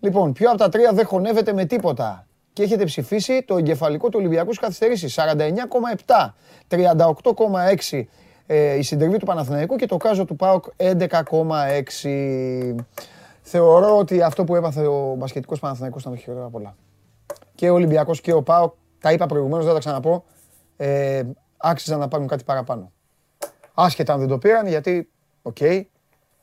Λοιπόν, ποιο από τα τρία δεν χωνεύεται με τίποτα. Και έχετε ψηφίσει το εγκεφαλικό του Ολυμπιακού καθυστερήσεις. 49,7, 38,6 ε, η συντριβή του Παναθηναϊκού και το κάζο του ΠΑΟΚ 11,6. Θεωρώ ότι αυτό που έπαθε ο μπασκετικός Παναθηναϊκός ήταν το χειρότερο απ' όλα. Και ο Ολυμπιακός και ο ΠΑΟΚ, τα είπα προηγουμένως, δεν τα ξαναπώ, ε, άξιζαν να πάρουν κάτι παραπάνω. Άσχετα αν δεν το πήραν, γιατί, οκ,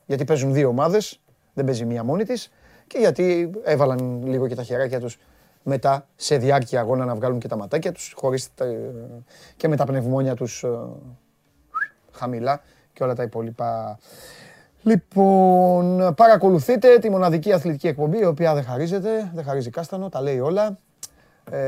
γιατί παίζουν δύο ομάδες, δεν παίζει μία μόνη της και γιατί έβαλαν λίγο και τα χεράκια τους μετά σε διάρκεια αγώνα να βγάλουν και τα ματάκια τους χωρίς και με τα πνευμόνια τους ε, χαμηλά και όλα τα υπόλοιπα. Λοιπόν, παρακολουθείτε τη μοναδική αθλητική εκπομπή, η οποία δεν χαρίζεται, δεν χαρίζει κάστανο, τα λέει όλα. Ε,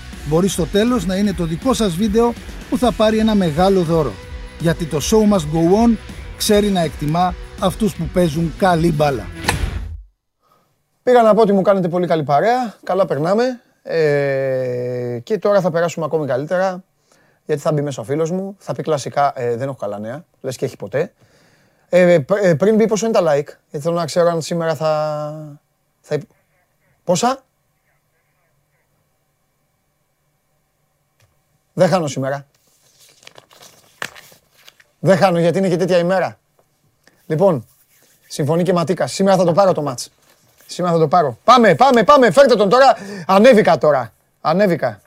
Μπορεί στο τέλος να είναι το δικό σας βίντεο που θα πάρει ένα μεγάλο δώρο. Γιατί το show must go on ξέρει να εκτιμά αυτούς που παίζουν καλή μπάλα. Πήγα να πω ότι μου κάνετε πολύ καλή παρέα, καλά περνάμε ε, και τώρα θα περάσουμε ακόμη καλύτερα γιατί θα μπει μέσα ο φίλος μου, θα πει κλασικά ε, δεν έχω καλά νέα, λες και έχει ποτέ. Ε, ε, πριν μπει πόσο είναι τα like, γιατί θέλω να ξέρω αν σήμερα θα... θα... Πόσα; Δεν χάνω σήμερα. Δεν χάνω γιατί είναι και τέτοια ημέρα. Λοιπόν, συμφωνεί και Ματίκας. Σήμερα θα το πάρω το μάτς. Σήμερα θα το πάρω. Πάμε, πάμε, πάμε. Φέρτε τον τώρα. Ανέβηκα τώρα. Ανέβηκα.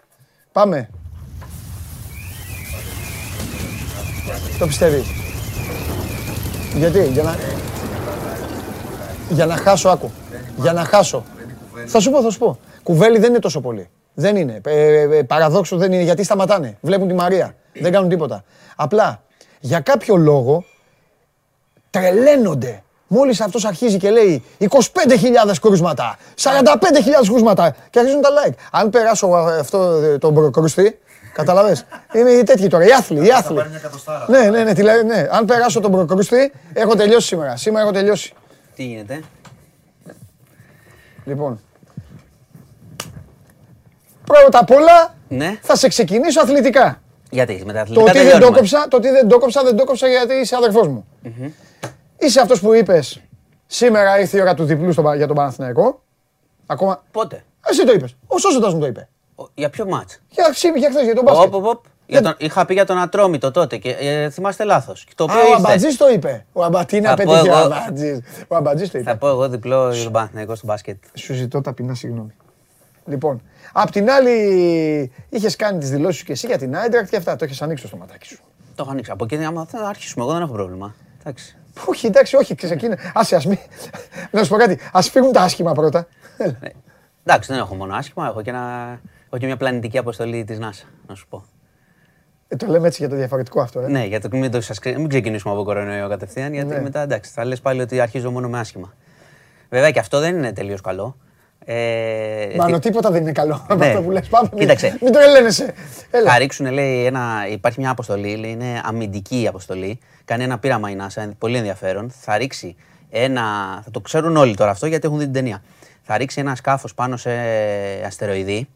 Πάμε. Το πιστεύει. Γιατί, για να... Για να χάσω, άκου. Για να χάσω. Θα σου πω, θα σου πω. Κουβέλι δεν είναι τόσο πολύ. Δεν είναι. Ε, ε, παραδόξου δεν είναι γιατί σταματάνε. Βλέπουν τη Μαρία. Δεν κάνουν τίποτα. Απλά για κάποιο λόγο τρελαίνονται. Μόλις αυτός αρχίζει και λέει 25.000 κρούσματα, 45.000 κρούσματα και αρχίζουν τα like. Αν περάσω αυτό τον προκρουστή, καταλαβες, είναι οι τέτοιοι τώρα, οι άθλοι, οι άθλοι. Ναι, ναι, ναι, ναι. Αν περάσω τον προκρουστή, έχω τελειώσει σήμερα. Σήμερα έχω τελειώσει. Τι γίνεται; Λοιπόν, πρώτα απ' όλα Ναι. θα σε ξεκινήσω αθλητικά. Γιατί με τα Το αθλητικά ότι, δεν το τελειώνουμε. κόψα, το ότι δεν το κόψα, δεν το κόψα γιατί είσαι αδερφός μου. Είσαι αυτός που είπες σήμερα ήρθε η ώρα του διπλού στο, για τον Παναθηναϊκό. Ακόμα. Πότε; Εσύ το είπες. Ο Σώσοτας μου το είπε. Ο- Για ποιο μάτς; Για, σήμερα, για χθες, για τον μπάσκετ. Οπ, οπ, οπ. Για τον- Είχα πει για τον Ατρόμητο τότε και ε, θυμάστε λάθος. Το Α, οποίο ο ήρθε. Αμπατζής το είπε. Ο Αμπατζής να Θα πω πέτυχε ο εγώ- Αμπατζής. Ο Αμπατζής το είπε. Θα πω εγώ διπλό για τον Παναθηναϊκό στο μπάσκετ. Σου ζητώ ταπεινά συγγνώμη. Λοιπόν, απ' την άλλη είχες κάνει τις δηλώσεις σου και εσύ για την Άιντρακτ και αυτά. Το έχεις ανοίξει το στοματάκι σου. Το έχω ανοίξει. Από εκεί άμα θα αρχίσουμε. Εγώ δεν έχω πρόβλημα. Εντάξει. Όχι, εντάξει, όχι, ξεκίνησε. Άσε, ας μην... Να σου πω κάτι, ας φύγουν τα άσχημα πρώτα. Έλα. Ναι. Εντάξει, δεν έχω μόνο άσχημα. Έχω και, ένα... έχω και μια πλανητική αποστολή της NASA, να σου πω. Ε, το λέμε έτσι για το διαφορετικό αυτό, ε. Ναι, για το μην, το σας... μην ξεκινήσουμε από κορονοϊό κατευθείαν, γιατί Ναι. μετά εντάξει, θα λες πάλι ότι αρχίζω μόνο με άσχημα. Βέβαια και αυτό δεν είναι τελείως καλό. Ε, Μάνο, τίποτα δεν είναι καλό από Ναι. αυτό που λες. Πάμε, μην- Κοίταξε. μην το ελένεσαι. Έλα. Θα ρίξουν, λέει, ένα, υπάρχει μια αποστολή, λέει, είναι αμυντική αποστολή. Κάνει ένα πείραμα η NASA, πολύ ενδιαφέρον. Θα ρίξει ένα. Θα το ξέρουν όλοι τώρα αυτό γιατί έχουν δει την ταινία. Θα ρίξει ένα σκάφος πάνω σε αστεροειδή,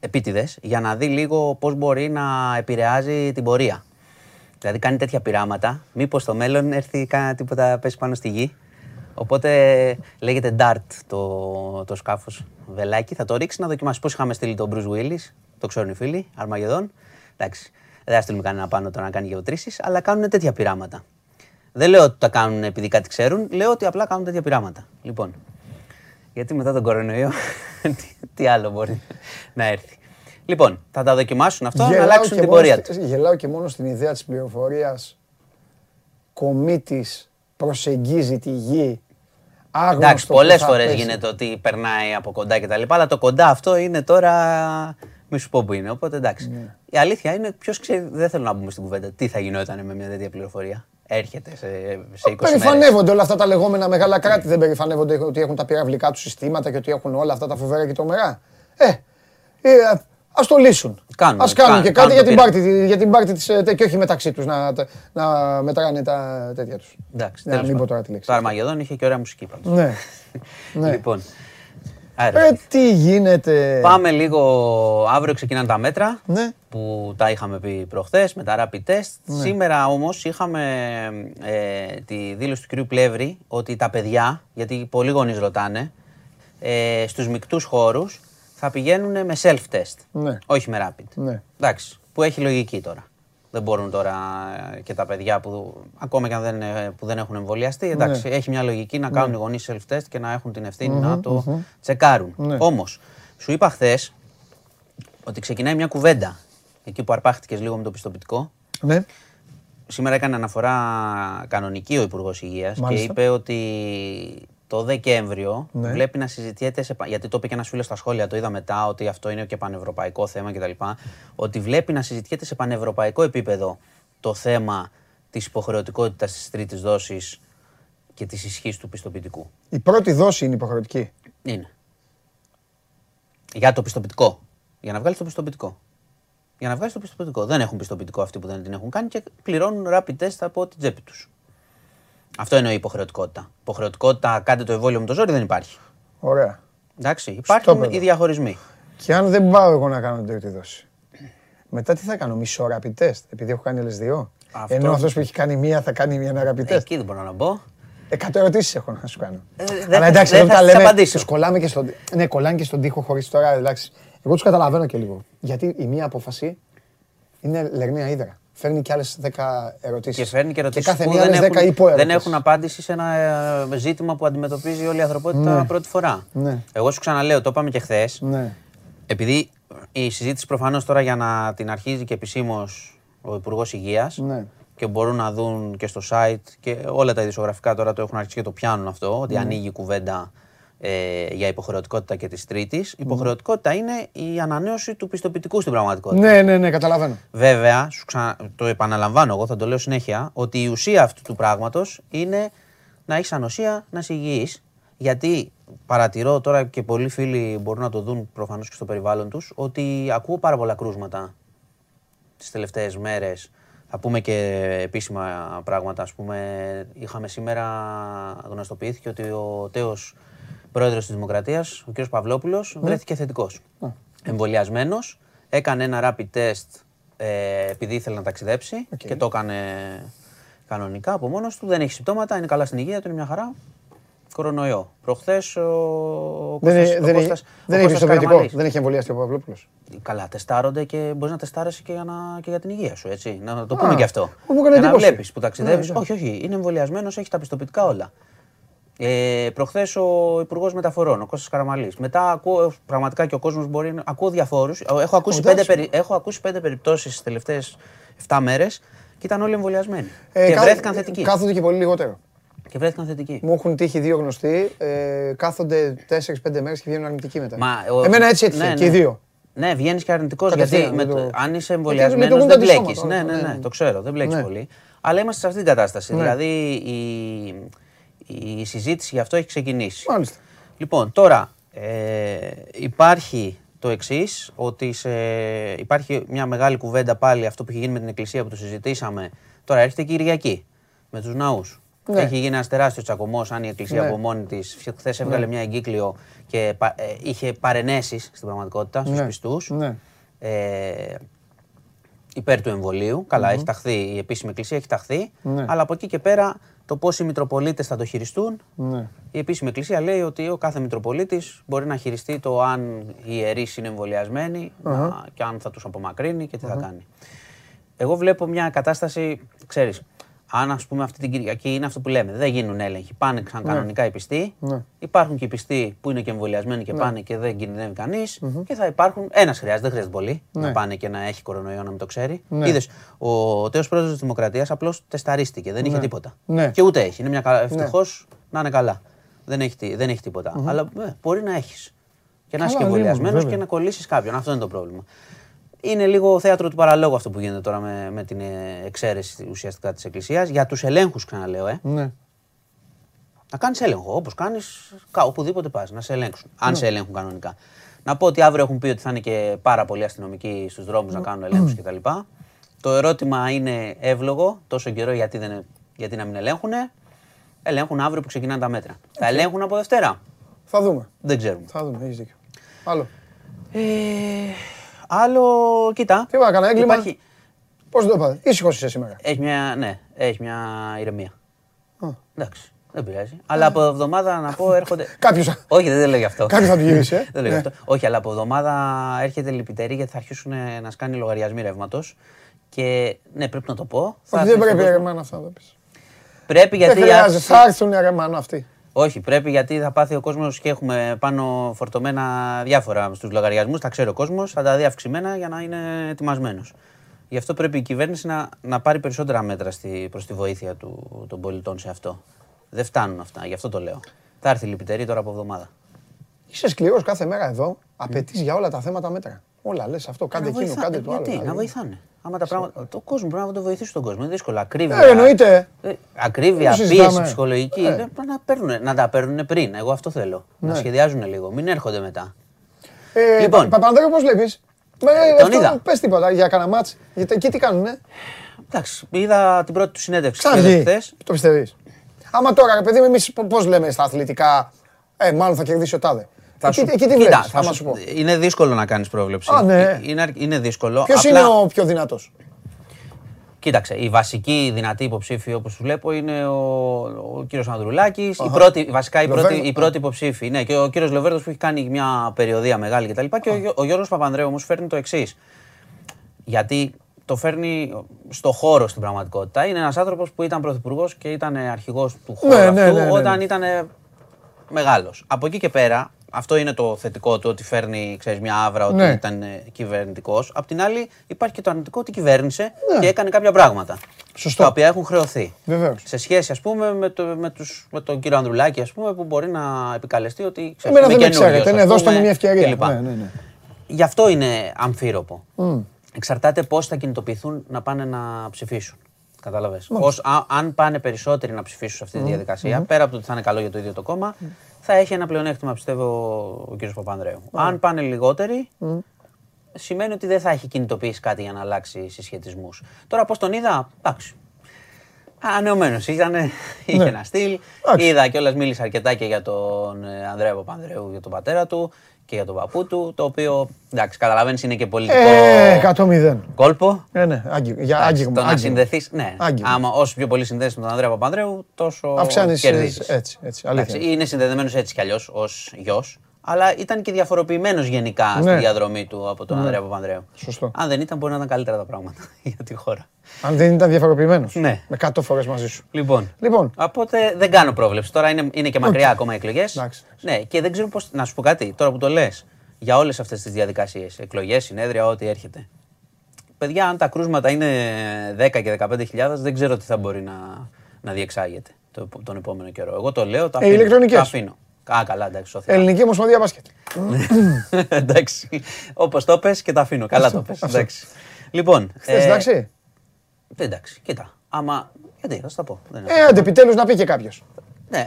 επίτηδες, για να δει λίγο πώς μπορεί να επηρεάζει την πορεία. Δηλαδή κάνει τέτοια πειράματα. Μήπως στο μέλλον έρθει κάνα τίποτα πέσει πάνω στη γη. Οπότε λέγεται DART το, το σκάφος βελάκι. Θα το ρίξει να δοκιμάσει. Πώς είχαμε στείλει τον Bruce Willis, το ξέρουν οι φίλοι, Αρμαγεδόν. Εντάξει, δεν θα στείλουμε κανένα πάνω το να κάνει γεωτρήσεις, αλλά κάνουν τέτοια πειράματα. Δεν λέω ότι τα κάνουν επειδή κάτι ξέρουν, λέω ότι απλά κάνουν τέτοια πειράματα. Λοιπόν, γιατί μετά τον κορονοϊό, τι, τι άλλο μπορεί να έρθει. Λοιπόν, θα τα δοκιμάσουν αυτό, να Γελάω αλλάξουν και την μόνο πορεία στη- τους. Γελάω και μόνο στην ιδέα της πληροφορίας. Κομίτης προσεγγίζει τη γη. Άγνωστος Εντάξει, που πολλές θα φορές πέσει. γίνεται ότι περνάει από κοντά κτλ. Αλλά το κοντά αυτό είναι τώρα. Μη σου πω που είναι. Οπότε εντάξει. Ναι. Η αλήθεια είναι, ποιος ξέρει, δεν θέλω να μπούμε στην κουβέντα. Τι θα γινόταν με μια τέτοια πληροφορία; έρχεται σε, σε 20 μέρες. Περηφανεύονται όλα αυτά τα λεγόμενα μεγάλα κράτη. Δεν περηφανεύονται ότι έχουν τα πυραυλικά τους συστήματα και ότι έχουν όλα αυτά τα φοβερά και τρομερά. Ε, ε Α το λύσουν. Κάνουν, Α κάνουν κάνουν, και κάνουν κάτι για το την, πείραμα. πάρτι, για την πάρτι της, ε, και όχι μεταξύ τους να, να μετράνε τα τέτοια τους. Εντάξει, Ναι, τέλος μην πω πάντων. τώρα τη λέξη. Το Αρμαγεδόν είχε και ωραία μουσική πάντως. Ναι. ναι. Λοιπόν, άρα, Ε, τι γίνεται; πάμε λίγο, αύριο ξεκινάνε τα μέτρα Ναι. που τα είχαμε πει προχθές με τα rapid test. Σήμερα όμως είχαμε ε, τη δήλωση του κυρίου Πλεύρη ότι τα παιδιά, γιατί πολλοί γονείς ρωτάνε, ε, στους μικτούς χώρους θα πηγαίνουν με self-test, Ναι. όχι με rapid. Ναι. Εντάξει, που έχει λογική τώρα. Δεν μπορούν τώρα ε, και τα παιδιά που ακόμα και αν δεν, ε, που δεν έχουν εμβολιαστεί. Εντάξει, έχει μια λογική να κάνουν οι γονείς self-test και να έχουν την ευθυνη να το τσεκάρουν. Ναι. Όμως, σου είπα χθες ότι ξεκινάει μια κουβέντα εκεί που αρπάχτηκες λίγο με το πιστοποιητικό. Ναι. Σήμερα έκανε αναφορά κανονική ο Υπουργός Υγείας και Μάλιστα. είπε ότι το Δεκέμβριο Ναι. βλέπει να συζητιέται, σε, πα- γιατί το είπε και ένας φίλος στα σχόλια, το είδα μετά, ότι αυτό είναι και πανευρωπαϊκό θέμα κτλ. Ότι βλέπει να συζητιέται σε πανευρωπαϊκό επίπεδο το θέμα της υποχρεωτικότητας της τρίτης δόσης και της ισχύς του πιστοποιητικού. Η πρώτη δόση είναι υποχρεωτική. Είναι. Για το πιστοποιητικό. Για να βγάλεις το πιστοποιητικό. Για να βγάλεις το πιστοποιητικό. Δεν έχουν πιστοποιητικό αυτοί που δεν την έχουν κάνει και πληρώνουν rapid test από την τσέπη τους. Αυτό εννοεί υποχρεωτικότητα. Υποχρεωτικότητα, κάντε το εμβόλιο με το ζόρι δεν υπάρχει. Ωραία. Εντάξει, υπάρχουν παιδό. οι διαχωρισμοί. Και αν δεν πάω εγώ να κάνω την τρίτη δόση. Μετά τι θα κάνω, μισό rapid test, επειδή έχω κάνει άλλε δύο. Αυτό- Ενώ αυτός που έχει κάνει μία θα κάνει μία ένα rapid test. Εκεί δεν μπορώ να μπω. Εκατό ερωτήσεις έχω να σου κάνω. Ε, δεν Αλλά θα- εντάξει, δεν εδώ θα τα τις λέμε. απαντήσω. Τους κολλάμε και στον. Ναι, κολλάνε και στον τοίχο χωρίς τώρα. Εντάξει. Εγώ τους καταλαβαίνω και λίγο. Γιατί η μία απόφαση είναι λεγναία ύδρα. Φέρνει και άλλες 10 ερωτήσεις. Και φέρνει και ερωτήσεις κάθε που μία δεν άλλε 10 έχουν, υποερωτήσεις. δεν έχουν απάντηση σε ένα ε, ζήτημα που αντιμετωπίζει όλη η ανθρωπότητα Ναι. πρώτη φορά. Ναι. Εγώ σου ξαναλέω, το είπαμε και χθες. Ναι. Επειδή η συζήτηση προφανώς τώρα για να την αρχίζει και επισήμως ο Υπουργός Υγείας Ναι. και μπορούν να δουν και στο site και όλα τα ειδησιογραφικά τώρα το έχουν αρχίσει και το πιάνουν αυτό, ότι ανοίγει η κουβέντα ε, για υποχρεωτικότητα και της τρίτης. Υποχρεωτικότητα είναι η ανανέωση του πιστοποιητικού στην πραγματικότητα. ναι, ναι, ναι, καταλαβαίνω. Βέβαια, σου ξα... το επαναλαμβάνω εγώ, θα το λέω συνέχεια, ότι η ουσία αυτού του πράγματος είναι να έχεις ανοσία, να είσαι υγιής. Γιατί παρατηρώ τώρα και πολλοί φίλοι μπορούν να το δουν προφανώς και στο περιβάλλον τους, ότι ακούω πάρα πολλά κρούσματα τις τελευταίες μέρες. Θα πούμε και επίσημα πράγματα. Ας πούμε, είχαμε σήμερα, γνωστοποιήθηκε ότι ο τέος πρόεδρος της Δημοκρατίας, ο κ. Παυλόπουλος, βρέθηκε θετικός. Εμβολιασμένος, έκανε ένα rapid test ε, επειδή ήθελε να ταξιδέψει και το έκανε κανονικά από μόνος του. Δεν έχει συμπτώματα, είναι καλά στην υγεία του, είναι μια χαρά. Κορονοϊό. Προχθές ο Δεν, Κώστας- είναι- ο δεν, έχει- Κώστας- ο δεν έχει Κώστας πιστοποιητικό. Καραμαλής. Δεν έχει εμβολιαστεί ο Παυλόπουλος. Καλά, τεστάρονται και μπορείς να τεστάρεσαι και για, να, και για την υγεία σου, έτσι. Να το πούμε Α, και αυτό. μου έκανε Για να εντύπωση. βλέπεις που ταξιδεύεις. Ναι, ναι. όχι, όχι, είναι εμβολιασμένος, έχει τα πιστοποιητικά όλα. Ε, Προχθές ο Υπουργός Μεταφορών, ο Κώστας Καραμαλής. Μετά ακούω, πραγματικά και ο κόσμος μπορεί να. Ακούω διαφόρους. Έχω, ακούσει πέντε εντάξει. περι- έχω ακούσει πέντε περιπτώσεις τις τελευταίες 7 μέρες και ήταν όλοι εμβολιασμένοι. Ε, και κα- βρέθηκαν θετικοί. Κάθονται και πολύ λιγότερο. Και βρέθηκαν θετικοί. Μου έχουν τύχει δύο γνωστοί, ε, κάθονται 4-5 μέρες και βγαίνουν αρνητικοί μετά. Μα, ο- Εμένα έτσι έτυχε ναι, και οι ναι. δύο. Ναι, βγαίνεις και αρνητικός. Κατευθείαν, Γιατί με με το- το- αν είσαι Γιατί εμβολιασμένος λειτουργούν δεν τα μπλέκει. αντισώματα, Ναι, ναι, ναι, ναι, ναι. το ξέρω, δεν μπλέκει Ναι. πολύ. Αλλά είμαστε σε αυτή την κατάσταση. Ναι. Δηλαδή η, η συζήτηση γι' αυτό έχει ξεκινήσει. Μάλιστα. Λοιπόν, τώρα ε, υπάρχει το εξής, ότι σε, υπάρχει μια μεγάλη κουβέντα πάλι αυτό που έχει γίνει με την Εκκλησία που το συζητήσαμε. Τώρα έρχεται η Κυριακή με τους ναούς. Ναι. Έχει γίνει ένας τεράστιος τσακωμός αν η Εκκλησία Ναι. από μόνη της. Χθες έβγαλε μια εγκύκλιο και πα- ε, είχε παρενέσεις στην πραγματικότητα στους Ναι. πιστούς. Ναι. Ε, υπέρ του εμβολίου. Καλά, έχει ταχθεί, η επίσημη εκκλησία έχει ταχθεί. Ναι. Αλλά από εκεί και πέρα το πώς οι Μητροπολίτες θα το χειριστούν. Ναι. Η επίσημη εκκλησία λέει ότι ο κάθε Μητροπολίτης μπορεί να χειριστεί το αν οι ιερείς είναι εμβολιασμένοι να- και αν θα τους απομακρύνει και τι θα κάνει. Εγώ βλέπω μια κατάσταση, ξέρεις, αν ας πούμε αυτή την Κυριακή είναι αυτό που λέμε, δεν γίνουν έλεγχοι. Πάνε σαν κανονικά οι πιστοί. Ναι. Υπάρχουν και οι πιστοί που είναι και εμβολιασμένοι και πάνε και δεν κινδυνεύει κανείς. Και θα υπάρχουν. Ένας χρειάζεται, δεν χρειάζεται πολύ να πάνε και να έχει κορονοϊό να μην το ξέρει. Ναι. Είδες, ο τέος πρόεδρος της Δημοκρατίας απλώς τεσταρίστηκε. Δεν είχε τίποτα. Ναι. Και ούτε έχει. Είναι μια κα... Ευτυχώς να είναι καλά. Δεν έχει, τι- δεν έχει τίποτα. Αλλά ε, μπορεί να έχεις. Και να είσαι και Καλά, εμβολιασμένος βέβαια. και να κολλήσεις κάποιον. Αυτό είναι το πρόβλημα. Είναι λίγο θέατρο του παραλόγου αυτό που γίνεται τώρα με, με την ε, εξαίρεση ουσιαστικά της Εκκλησίας. Για τους ελέγχους, ξαναλέω, ε. Ναι. Να κάνεις έλεγχο. Όπως κάνεις οπουδήποτε πας, να σε ελέγξουν. Αν σε ελέγχουν κανονικά. Να πω ότι αύριο έχουν πει ότι θα είναι και πάρα πολλοί αστυνομικοί στους δρόμους να κάνουν ελέγχους κτλ. Το ερώτημα είναι εύλογο, τόσο καιρό γιατί, δεν, γιατί να μην ελέγχουν. Ελέγχουν αύριο που ξεκινάνε τα μέτρα. Θα ελέγχουν από Δευτέρα. Θα δούμε. Δεν ξέρουμε. Θα δούμε. Έχεις δίκιο. Άλλο. Ε, άλλο, κοίτα. Τι είπα, έκανα έγκλημα. Υπάρχει, Πώς το είπα. Ήσυχος είσαι σήμερα. έχει μια, ναι, έχει μια ηρεμία. Α. Εντάξει, δεν πειράζει. Αλλά από εβδομάδα να πω έρχονται. Κάποιο. Όχι, δεν λέω γι' αυτό. Κάποιος θα του γυρίσει, ε. Δεν λέω γι' Ναι. αυτό. Όχι, αλλά από εβδομάδα έρχεται λυπητερή γιατί θα αρχίσουν ε, να σκάνει λογαριασμοί ρεύματος. Και ναι, πρέπει να το πω. θα Όχι, έρθει δεν στον πρέπει ρε κόσμο. μάνα αυτά να το πεις. Πρέπει Δεν γιατί. χρειάζεται. αύξηση- Θα έρθουν ρε μάνα αυτοί. Όχι, πρέπει γιατί θα πάθει ο κόσμος και έχουμε πάνω φορτωμένα διάφορα στους λογαριασμούς. Τα ξέρει ο κόσμος, θα τα δει αυξημένα για να είναι ετοιμασμένος. Γι' αυτό πρέπει η κυβέρνηση να, να πάρει περισσότερα μέτρα στη, προς τη βοήθεια του, των πολιτών σε αυτό. Δεν φτάνουν αυτά, γι' αυτό το λέω. Θα έρθει η λυπητερή τώρα από εβδομάδα. Είσαι σκληρός κάθε μέρα εδώ. Απαιτείς για όλα τα θέματα μέτρα. Όλα λες αυτό. Κάντε Να εκείνο, βοηθά- κάντε το άλλο. Γιατί, να δηλαδή. βοηθάνε. Άμα τα πράγματα. Το κόσμο πρέπει να το βοηθήσει τον κόσμο. Είναι δύσκολο. Ακρίβεια. Ε, εννοείται. Ε, Ακρίβεια, Δεν το συζητάμε. πίεση ψυχολογική. Ε. Ε, να, παίρνουν, να τα παίρνουν πριν. Εγώ αυτό θέλω. Να Ναι. σχεδιάζουν λίγο. Μην έρχονται μετά. Ε, Λοιπόν. Παπανδρέου, πώς βλέπεις; τον είδα. Πες τίποτα για κανένα μάτς. Γιατί εκεί τι κάνουνε; Εντάξει, είδα την πρώτη του συνέντευξη Ξαναβγεί. χθες. Το πιστεύεις. Άμα τώρα, ρε παιδί μου, εμείς πώς λέμε στα αθλητικά, ε, μάλλον θα κερδίσει ο τάδε. Εκεί, εκεί τι βλέπεις, θα άμα σου- σου πω. Είναι δύσκολο να κάνεις πρόβλεψη. Α, ναι. Είναι, αρ- είναι δύσκολο. Ποιος Απλά- είναι ο πιο δυνατός; Κοίταξε, η βασική δυνατή υποψήφη όπως του βλέπω είναι ο, ο κύριος Ανδρουλάκης. Η πρώτη, βασικά η πρώτη, Λοβέρδο. η πρώτη υποψήφη. Ναι, και ο κύριος Λεβέρδο που έχει κάνει μια περιοδία μεγάλη κτλ. Και, ο, Γιώ- ο Γιώργος Παπανδρέου όμως φέρνει το εξής. Γιατί το φέρνει στο χώρο στην πραγματικότητα. Είναι ένας άνθρωπος που ήταν πρωθυπουργός και ήταν αρχηγός του χώρου Ναι, αυτού ναι, ναι, ναι, όταν ναι. ήταν μεγάλος. Από εκεί και πέρα, αυτό είναι το θετικό του ότι φέρνει ξέρεις, μια άβρα ότι Ναι. ήταν κυβερνητικός. Απ' την άλλη, υπάρχει και το αρνητικό ότι κυβέρνησε και έκανε κάποια πράγματα. Ναι. Σωστό. Τα οποία έχουν χρεωθεί. Βεβαίως. Σε σχέση, ας πούμε, με, το, με, τους, με τον κύριο Ανδρουλάκη, ας πούμε, που μπορεί να επικαλεστεί ότι ξέρεις, Εμένα είμαι δεν με καινούριος, ξέρετε. ας Ναι, δώστε πούμε, μου μια ευκαιρία. κλπ. Ναι, ναι, ναι. Γι' αυτό είναι αμφίροπο. Εξαρτάται πώς θα κινητοποιηθούν να πάνε να ψηφίσουν. Κατάλαβες. Αν πάνε περισσότεροι να ψηφίσουν σε αυτή τη διαδικασία, πέρα από το ότι θα είναι καλό για το ίδιο το κόμμα, θα έχει ένα πλεονέκτημα, πιστεύω, ο κ. Παπανδρέου. Αν πάνε λιγότεροι, σημαίνει ότι δεν θα έχει κινητοποιήσει κάτι για να αλλάξει συσχετισμούς. Τώρα, πώς τον είδα, εντάξει. Ανεωμένος ήταν, είχε ένα στυλ. Εντάξει. Είδα κιόλας μίλησε αρκετά και για τον ε, Ανδρέα Παπανδρέου, για τον πατέρα του και για τον παππού του. Το οποίο εντάξει, καταλαβαίνεις είναι και πολιτικό Ε, 100-0. κόλπο. Ε, ναι, άγγι- για Εντάξει, άγγιγμα. το να άγγιγμα. συνδεθείς. Ναι, Άγγιγμα. άμα όσο πιο πολύ συνδέσεις με τον Ανδρέα Παπανδρέου, τόσο Αυξάνεις, ε, κερδίζεις. έτσι, έτσι, αλήθεια. είναι συνδεδεμένος έτσι κι αλλιώς ως γιος. Αλλά ήταν και διαφοροποιημένος γενικά στη Ναι. διαδρομή του από τον Ανδρέα Παπανδρέου. Σωστό. Αν δεν ήταν, μπορεί να ήταν καλύτερα τα πράγματα για τη χώρα. Αν δεν ήταν διαφοροποιημένος. Ναι. Με 100 φορές μαζί σου. Λοιπόν, Λοιπόν, Οπότε δεν κάνω πρόβλεψη. Τώρα είναι, είναι και μακριά ακόμα οι εκλογές. Εντάξει. Ναι, και δεν ξέρω πώς. Να σου πω κάτι, τώρα που το λες, για όλες αυτές τις διαδικασίες, εκλογές, συνέδρια, ό,τι έρχεται. Παιδιά, αν τα κρούσματα είναι 10 και 15.000, δεν ξέρω τι θα μπορεί να, να διεξάγεται το, τον επόμενο καιρό. Εγώ το λέω, τα Ε, αφήνω. ηλεκτρονικές. Τα αφήνω. Α, καλά, εντάξει, στο Θεό. Ελληνική Ομοσπονδία Μπάσκετ. εντάξει. Όπως το πες και τα αφήνω. Καλά το πες. Εντάξει. Λοιπόν. Χθες ε, εντάξει. Εντάξει, κοίτα. Άμα. Γιατί, θα σου τα πω. Δεν είναι Ε, άντε, επιτέλου να πει και κάποιος. Ναι.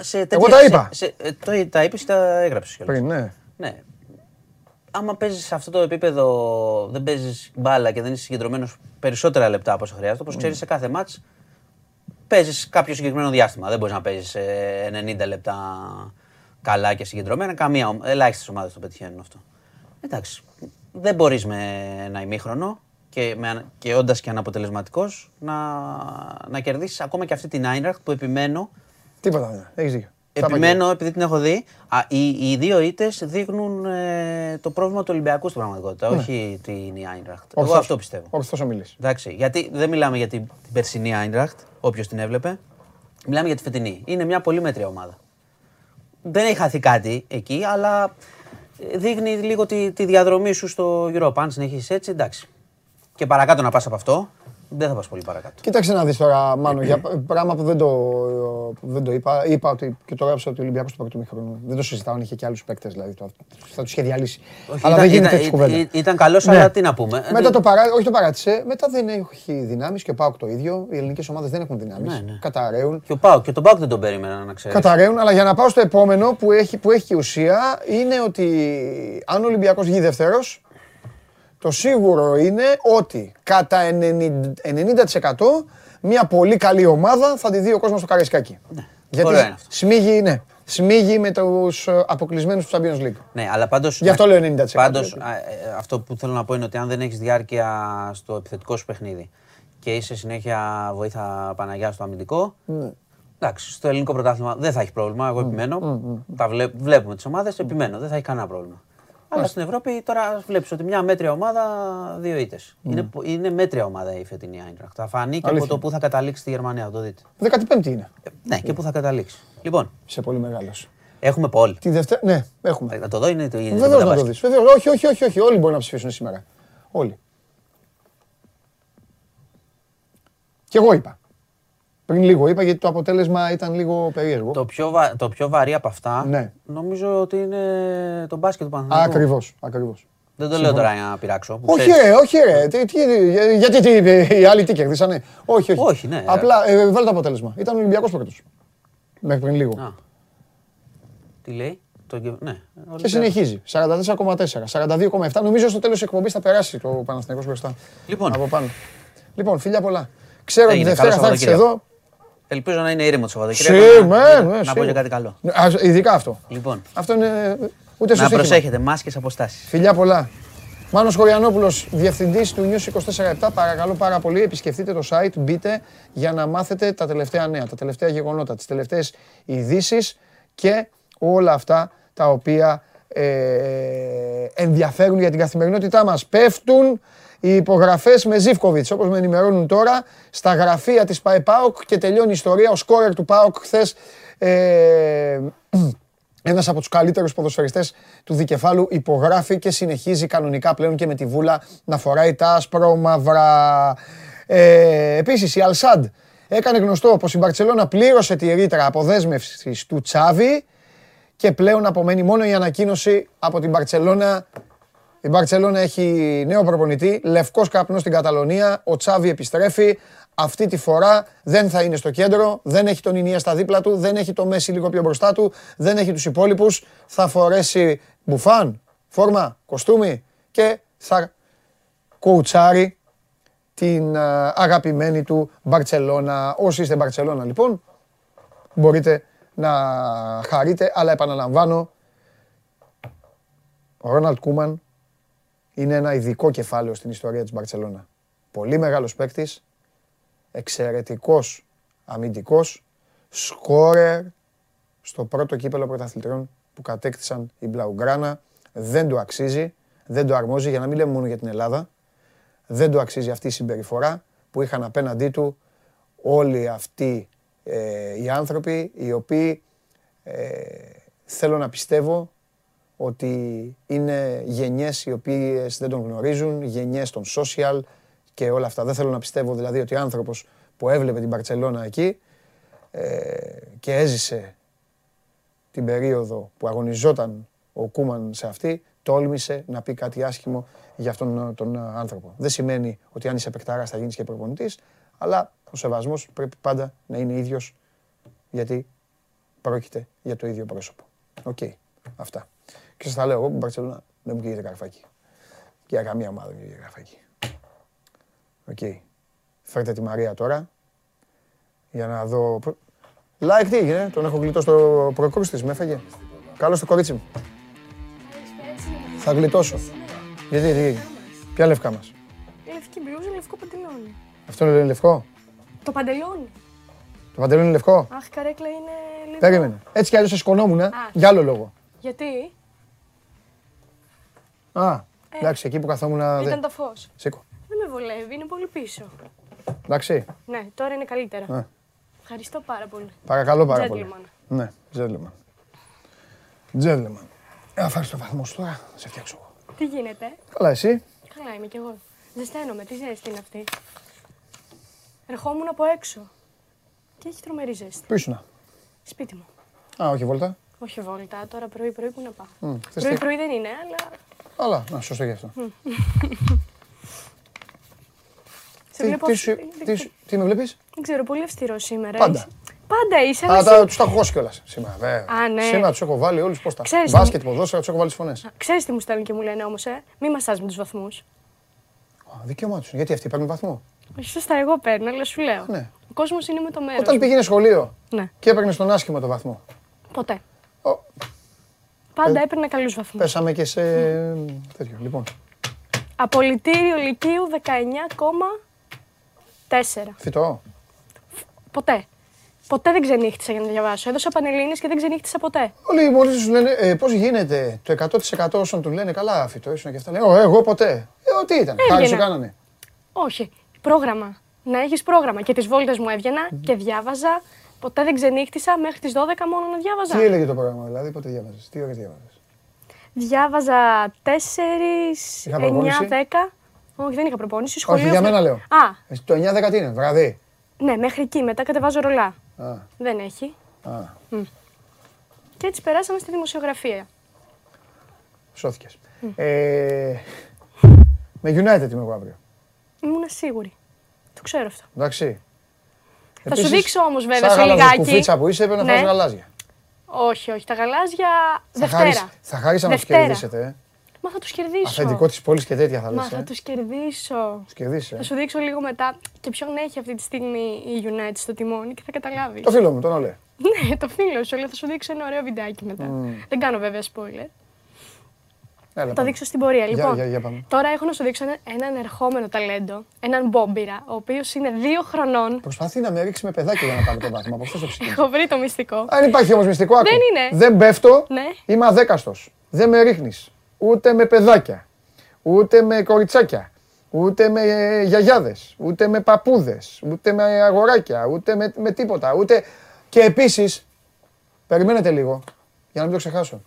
Σε Εγώ τέτοια- τα σε- είπα. Σε, ε, το, τα είπες ή τα έγραψες κιόλας. Πριν, ναι. Ναι. Άμα παίζεις σε αυτό το επίπεδο, δεν παίζεις μπάλα και δεν είσαι συγκεντρωμένος περισσότερα λεπτά από όσο χρειάζεται, όπως ξέρεις σε κάθε μάτς, παίζεις κάποιο συγκεκριμένο διάστημα. Δεν μπορείς να παίζεις 90 λεπτά καλά και συγκεντρωμένα. Καμία, ελάχιστες ομάδες το πετυχαίνουν αυτό. Εντάξει. Δεν μπορείς με ένα ημίχρονο και, με, και όντας και αναποτελεσματικός να, να κερδίσεις ακόμα και αυτή την Άινραχτ που επιμένω Τίποτα δεν. Έχεις δίκιο. Τα είπα Επιμένω, επειδή την έχω δει, α, οι, οι δύο ήττες δείχνουν ε, το πρόβλημα του Ολυμπιακού στην πραγματικότητα, όχι την Άινραχτ. Εγώ Ορθώς. αυτό πιστεύω. και- Ορθώς ομιλείς. Εντάξει, γιατί δεν μιλάμε για την, την περσινή Άινραχτ, όποιος την έβλεπε. Μιλάμε για τη φετινή. Είναι μια πολύ μέτρια ομάδα. Δεν έχει χαθεί κάτι εκεί, αλλά ε, δείχνει λίγο τη, τη διαδρομή σου στο Europa. Αν συνεχίσεις έτσι, εντάξει. Και παρακάτω να πας από αυτό, Δεν θα πας πολύ παρακάτω. Κοίταξε να δεις τώρα, Μάνο, για πράγμα που δεν το, που δεν το είπα. Είπα ότι και το έγραψα ότι ο Ολυμπιακός του πρώτου μήχρονου. Δεν το συζητάω, αν είχε και άλλους παίκτες δηλαδή. Το, θα τους είχε διαλύσει. Όχι, Αλλά ήταν- δεν γίνεται ήταν- έτσι κουβέντα. ήταν- Ήταν καλός, Ναι. αλλά τι να πούμε. Μετά Ε, το παρά, όχι το παράτησε, μετά δεν έχει δυνάμεις και ο Πάοκ το ίδιο. Οι ελληνικές ομάδες δεν έχουν δυνάμεις. Ναι, ναι. Καταραίουν. Και ο Πάοκ, και τον Πάοκ δεν τον περίμενα να ξέρεις. Καταραίουν, αλλά για να πάω στο επόμενο που έχει, που έχει και ουσία είναι ότι αν ο Ολυμπιακός βγει δεύτερος, το σίγουρο είναι ότι κατά 90%, 90% μια πολύ καλή ομάδα θα τη δει ο κόσμος στο Καραϊσκάκι. Γιατί ωραίο είναι αυτό. σμίγει, ναι, σμίγει με τους ε, αποκλεισμένους του Champions League. Ναι, αλλά πάντως... Γι' αυτό λέω 90%. Πάντως, α, ε, αυτό που θέλω να πω είναι ότι αν δεν έχεις διάρκεια στο επιθετικό σου παιχνίδι και είσαι συνέχεια βοήθα Παναγιά στο αμυντικό, Ναι. εντάξει, στο ελληνικό πρωτάθλημα δεν θα έχει πρόβλημα. Εγώ επιμένω. Τα βλέ- βλέπουμε τις ομάδες, επιμένω. Δεν θα έχει κανένα πρόβλημα. Αλλά στην Ευρώπη τώρα βλέπεις ότι μια μέτρια ομάδα, δύο ήττες. Είναι, πο- είναι μέτρια ομάδα η φετινή Άιντραχτ. Θα φανεί και από Αλήθεια. το πού θα καταλήξει στη Γερμανία, θα το δείτε. 15η είναι. Ε, Ναι, και πού θα καταλήξει. Λοιπόν, Σε πολύ μεγάλος. έχουμε πόλ. Τη Δευτέρα, ναι, έχουμε. Να το δω είναι το είναι Βεβαίως τίποτα να το μπάσκετ. δεις. Βεβαίως. Όχι, όχι, όχι, όχι. Όλοι μπορούν να ψηφίσουν σήμερα. Όλοι. Κι εγώ είπα. Πριν λίγο είπα γιατί το αποτέλεσμα ήταν λίγο περίεργο. Το πιο, βα- το πιο βαρύ από αυτά Ναι. νομίζω ότι είναι το μπάσκετ του Παναθηναϊκού. Ακριβώς, ακριβώς. Δεν το λέω τώρα για να πειράξω. που Όχι ξέρεις. ρε, όχι ρε. Τι, τι, γιατί τι, οι άλλοι τι κερδίσανε. Όχι, όχι. Όχι, ναι. Απλά ε, βάλε το αποτέλεσμα. Ήταν ο Ολυμπιακός πρώτος. Μέχρι πριν λίγο. Α. Τι λέει. Το... γε- Ναι. Και Ολυμπιακός. συνεχίζει. 44,4, 42,7. Νομίζω στο τέλος της εκπομπής θα περάσει το Παναθηναϊκός μπροστά. Λοιπόν. Από πάνω. Λοιπόν, φιλιά πολλά. Ξέρω ότι Έγινε. Δευτέρα Καλό θα έρθεις Σαββατοκύριακο. εδώ. Ελπίζω να είναι ήρεμο το Σί, Σαββατοκύριακο. ναι, να, ναι, να πω σίγουρα. και κάτι καλό. Ναι, ας- Ειδικά αυτό. Λοιπόν, Αυτό είναι ούτε να σωστό. προσέχετε, μάσκες αποστάσεις. Φιλιά πολλά. Μάνος Χωριανόπουλος, διευθυντής του News 24-7. Παρακαλώ πάρα πολύ, επισκεφτείτε το site, μπείτε για να μάθετε τα τελευταία νέα, τα τελευταία γεγονότα, τις τελευταίες ειδήσεις και όλα αυτά τα οποία ε, ενδιαφέρουν για την καθημερινότητά μας. Πέφτουν οι υπογραφές με Ζίβκοβιτς, όπως με ενημερώνουν τώρα, στα γραφεία της ΠαΕΠΑΟΚ και τελειώνει η ιστορία. Ο σκόρερ του ΠΑΟΚ χθες ε, ένας από τους καλύτερους ποδοσφαιριστές του δικεφάλου υπογράφει και συνεχίζει κανονικά πλέον και με τη βούλα να φοράει τα άσπρο-μαύρα. Ε, Επίσης, η Αλσάντ έκανε γνωστό πως η Μπαρσελόνα πλήρωσε τη ρήτρα αποδέσμευσης του Τσάβη και πλέον απομένει μόνο η ανακοίνωση από την Μπαρσελόνα. Η Μπαρσελόνα έχει νέο προπονητή, λευκός καπνός στην Καταλωνία, ο Τσάβη επιστρέφει. Αυτή τη φορά δεν θα είναι στο κέντρο, δεν έχει τον Ινία στα δίπλα του, δεν έχει το Μέση λίγο πιο μπροστά του, δεν έχει τους υπόλοιπους. Θα φορέσει μπουφάν, φόρμα, κοστούμι και θα κοουτσάρει την α, αγαπημένη του Μπαρτσελώνα. Όσοι είστε Μπαρτσελώνα λοιπόν, μπορείτε να χαρείτε, αλλά επαναλαμβάνω, ο Ρόναλτ Κούμαν είναι ένα ειδικό κεφάλαιο στην ιστορία της Μπαρτσελώνα. Πολύ μεγάλος παίκτης, εξαιρετικός αμυντικός, σκόρερ στο πρώτο κύπελο πρωταθλητριών που κατέκτησαν η Μπλαουγκράνα. Δεν του αξίζει, δεν το αρμόζει, για να μην λέμε μόνο για την Ελλάδα. Δεν του αξίζει αυτή η συμπεριφορά που είχαν απέναντί του όλοι αυτοί ε, οι άνθρωποι οι οποίοι ε, θέλω να πιστεύω ότι είναι γενιές οι οποίες δεν τον γνωρίζουν, γενιές των social και όλα αυτά. Δεν θέλω να πιστεύω δηλαδή ότι άνθρωπος που έβλεπε την Μπαρτσελώνα εκεί ε, και έζησε την περίοδο που αγωνιζόταν ο Κούμαν σε αυτή, τόλμησε να πει κάτι άσχημο για αυτόν τον άνθρωπο. Δεν σημαίνει ότι αν είσαι παικτάρας θα γίνεις και προπονητής, αλλά ο σεβασμός πρέπει πάντα να είναι ίδιος γιατί πρόκειται για το ίδιο πρόσωπο. Οκ. Αυτά. Και σας τα λέω εγώ που η Μπαρτσελώνα δεν μου καίγεται καρφάκι. Και για καμία ομάδα δεν μου καίγεται καρφάκι. Οκ. Φέρτε τη Μαρία τώρα για να δω... Like τι έγινε, τον έχω γλιτώσει στο προκρούστης, με έφαγε. Καλώς το κορίτσι μου. Θα γλιτώσω. Γιατί, τι έγινε. Ποια λευκά μας; Λευκή μπλούζα, λευκό παντελόνι. Αυτό είναι λευκό; Το παντελόνι. Το παντελόνι είναι λευκό; Αχ, η καρέκλα είναι λίγο... Περίμενε. Έτσι κι αλλιώς σε σκονόμουν, για άλλο λόγο. Γιατί; Α, εντάξει, εκεί που καθόμουν... ήταν δεν- το φως. Σήκω. Δεν με βολεύει, είναι πολύ πίσω. Εντάξει, Ναι, τώρα είναι καλύτερα. Ναι. Ευχαριστώ πάρα πολύ. παρακαλώ πάρα πολύ. Gentleman. Ναι, gentleman. Gentleman. Ε, να φέρεις το βαθμό σου τώρα, να σε φτιάξω εγώ. Τι γίνεται, Καλά, εσύ; καλά είμαι κι εγώ. Ζεσταίνομαι, τι ζέστη είναι αυτή; ερχόμουν από έξω. Και έχει τρομερή ζέστη. Πού ήσουν. Σπίτι μου. Α, όχι βόλτα; Όχι βόλτα, τώρα πρωί-πρωί που να πάω. Μμ, θες τι- Πρωί-πρωί δεν είναι, αλλά Αλλά, να, σωστό γι' αυτό. σε Τι, βλέπω. τι, σου- δεν- τι, σου- τι με βλέπεις; Δεν ξέρω, πολύ αυστηρό σήμερα. Πάντα. Είσαι- Πάντα είσαι, αλλά Α, εσύ- τα, τους τα έχω χώσει κιόλας σήμερα, βέβαια. Α, ναι. Σήμερα τους έχω βάλει όλους πώς τα. Ξέρεις, Μπάσκετ, ποδόσφαιρα, τους έχω βάλει τις φωνές. Ξέρεις τι μου στέλνουν και μου λένε όμως, ε; Μη μασάς με τους βαθμούς. Α, Δικαίωμά τους. Γιατί αυτοί παίρνουν βαθμό; Όχι σωστά, εγώ παίρνω, αλλά σου λέω. Ναι. Ο κόσμος είναι με το μέρος. Όταν μου. πήγαινε σχολείο Ναι, και έπαιρνες τον άσχημο το βαθμό; ποτέ. Ω, Πάντα έπαιρνα καλούς βαθμούς. πέσαμε και σε τέτοιο. Λοιπόν, Απολυτήριο Λυκείου 19,4. φυτό. Ποτέ. Ποτέ δεν ξενύχτησα για να διαβάσω. Έδωσα πανελλήνιες και δεν ξενύχτησα ποτέ. Όλοι μόλις τους λένε ε, πώς γίνεται το 100% όσων του λένε καλά, φυτό ήσουν και αυτά. Λένε, «Ω, εγώ ποτέ. Ε, ό,τι ήταν. Χάρη σου Έβγαινα. κάνανε. Όχι. Πρόγραμμα. Να έχεις πρόγραμμα. Και τις βόλτες μου έβγαινα και διάβαζα. Ποτέ δεν ξενύχτησα μέχρι τις 12 μόνο να διάβαζα. Τι έλεγε το πρόγραμμα, δηλαδή, πότε διάβαζες, τι ώρα διάβαζες; Διάβαζα 4, Είχα 9, προπόνηση; 10. Όχι, δεν είχα προπόνηση. Σχολείο. Όχι, για μένα λέω. Α, Ε, Το 9-10 τι είναι, βραδύ. ναι, μέχρι εκεί. Μετά κατεβάζω ρολά. Α, Δεν έχει. α, Και έτσι περάσαμε στη δημοσιογραφία. σώθηκες. Ε, με United είμαι εγώ αύριο. Ήμουν σίγουρη. Το ξέρω αυτό. Εντάξει. Θα σου δείξω όμως, βέβαια, σαν σε γαλάζια λιγάκι. κουφίτσα που είσαι, έπρεπε να Ναι. φας γαλάζια. Όχι, όχι. Τα γαλάζια Θα χάρεις- Δευτέρα. Θα χάρεις να τους Δευτέρα. κερδίσετε. Ε. Μα θα τους κερδίσω. Αφεντικό της πόλης και τέτοια θα Μα λες. θα Ε. τους κερδίσω. Τους κερδίσεις, ε. Θα σου δείξω λίγο μετά και ποιον έχει αυτή τη στιγμή η United στο τιμόνι και θα καταλάβεις. Το φίλο μου, τον Ολέ. ναι, το φίλο σου, αλλά θα σου δείξω ένα ωραίο βιντεάκι μετά. Δεν κάνω βέβαια spoiler. Έλα, Θα το πάμε. δείξω στην πορεία. Για- Λοιπόν, για- για πάμε. τώρα έχω να σου δείξω ένα- έναν ερχόμενο ταλέντο, έναν μπόμπιρα, ο οποίος είναι δύο χρονών. Προσπαθεί να με ρίξει με παιδάκι για να πάρει το βάθμα. Από αυτός το ξεκίνησε. Έχω βρει το μυστικό. Αν υπάρχει όμως μυστικό, άκου. Δεν είναι. Δεν πέφτω. Ναι. Είμαι αδέκαστος. Δεν με ρίχνεις. Ούτε με παιδάκια. Ούτε με κοριτσάκια. Ούτε με γιαγιάδες. Ούτε με παππούδες. Ούτε με αγοράκια. Ούτε με, με τίποτα. Ούτε. Και επίσης. Περιμένετε λίγο. Για να μην το ξεχάσω.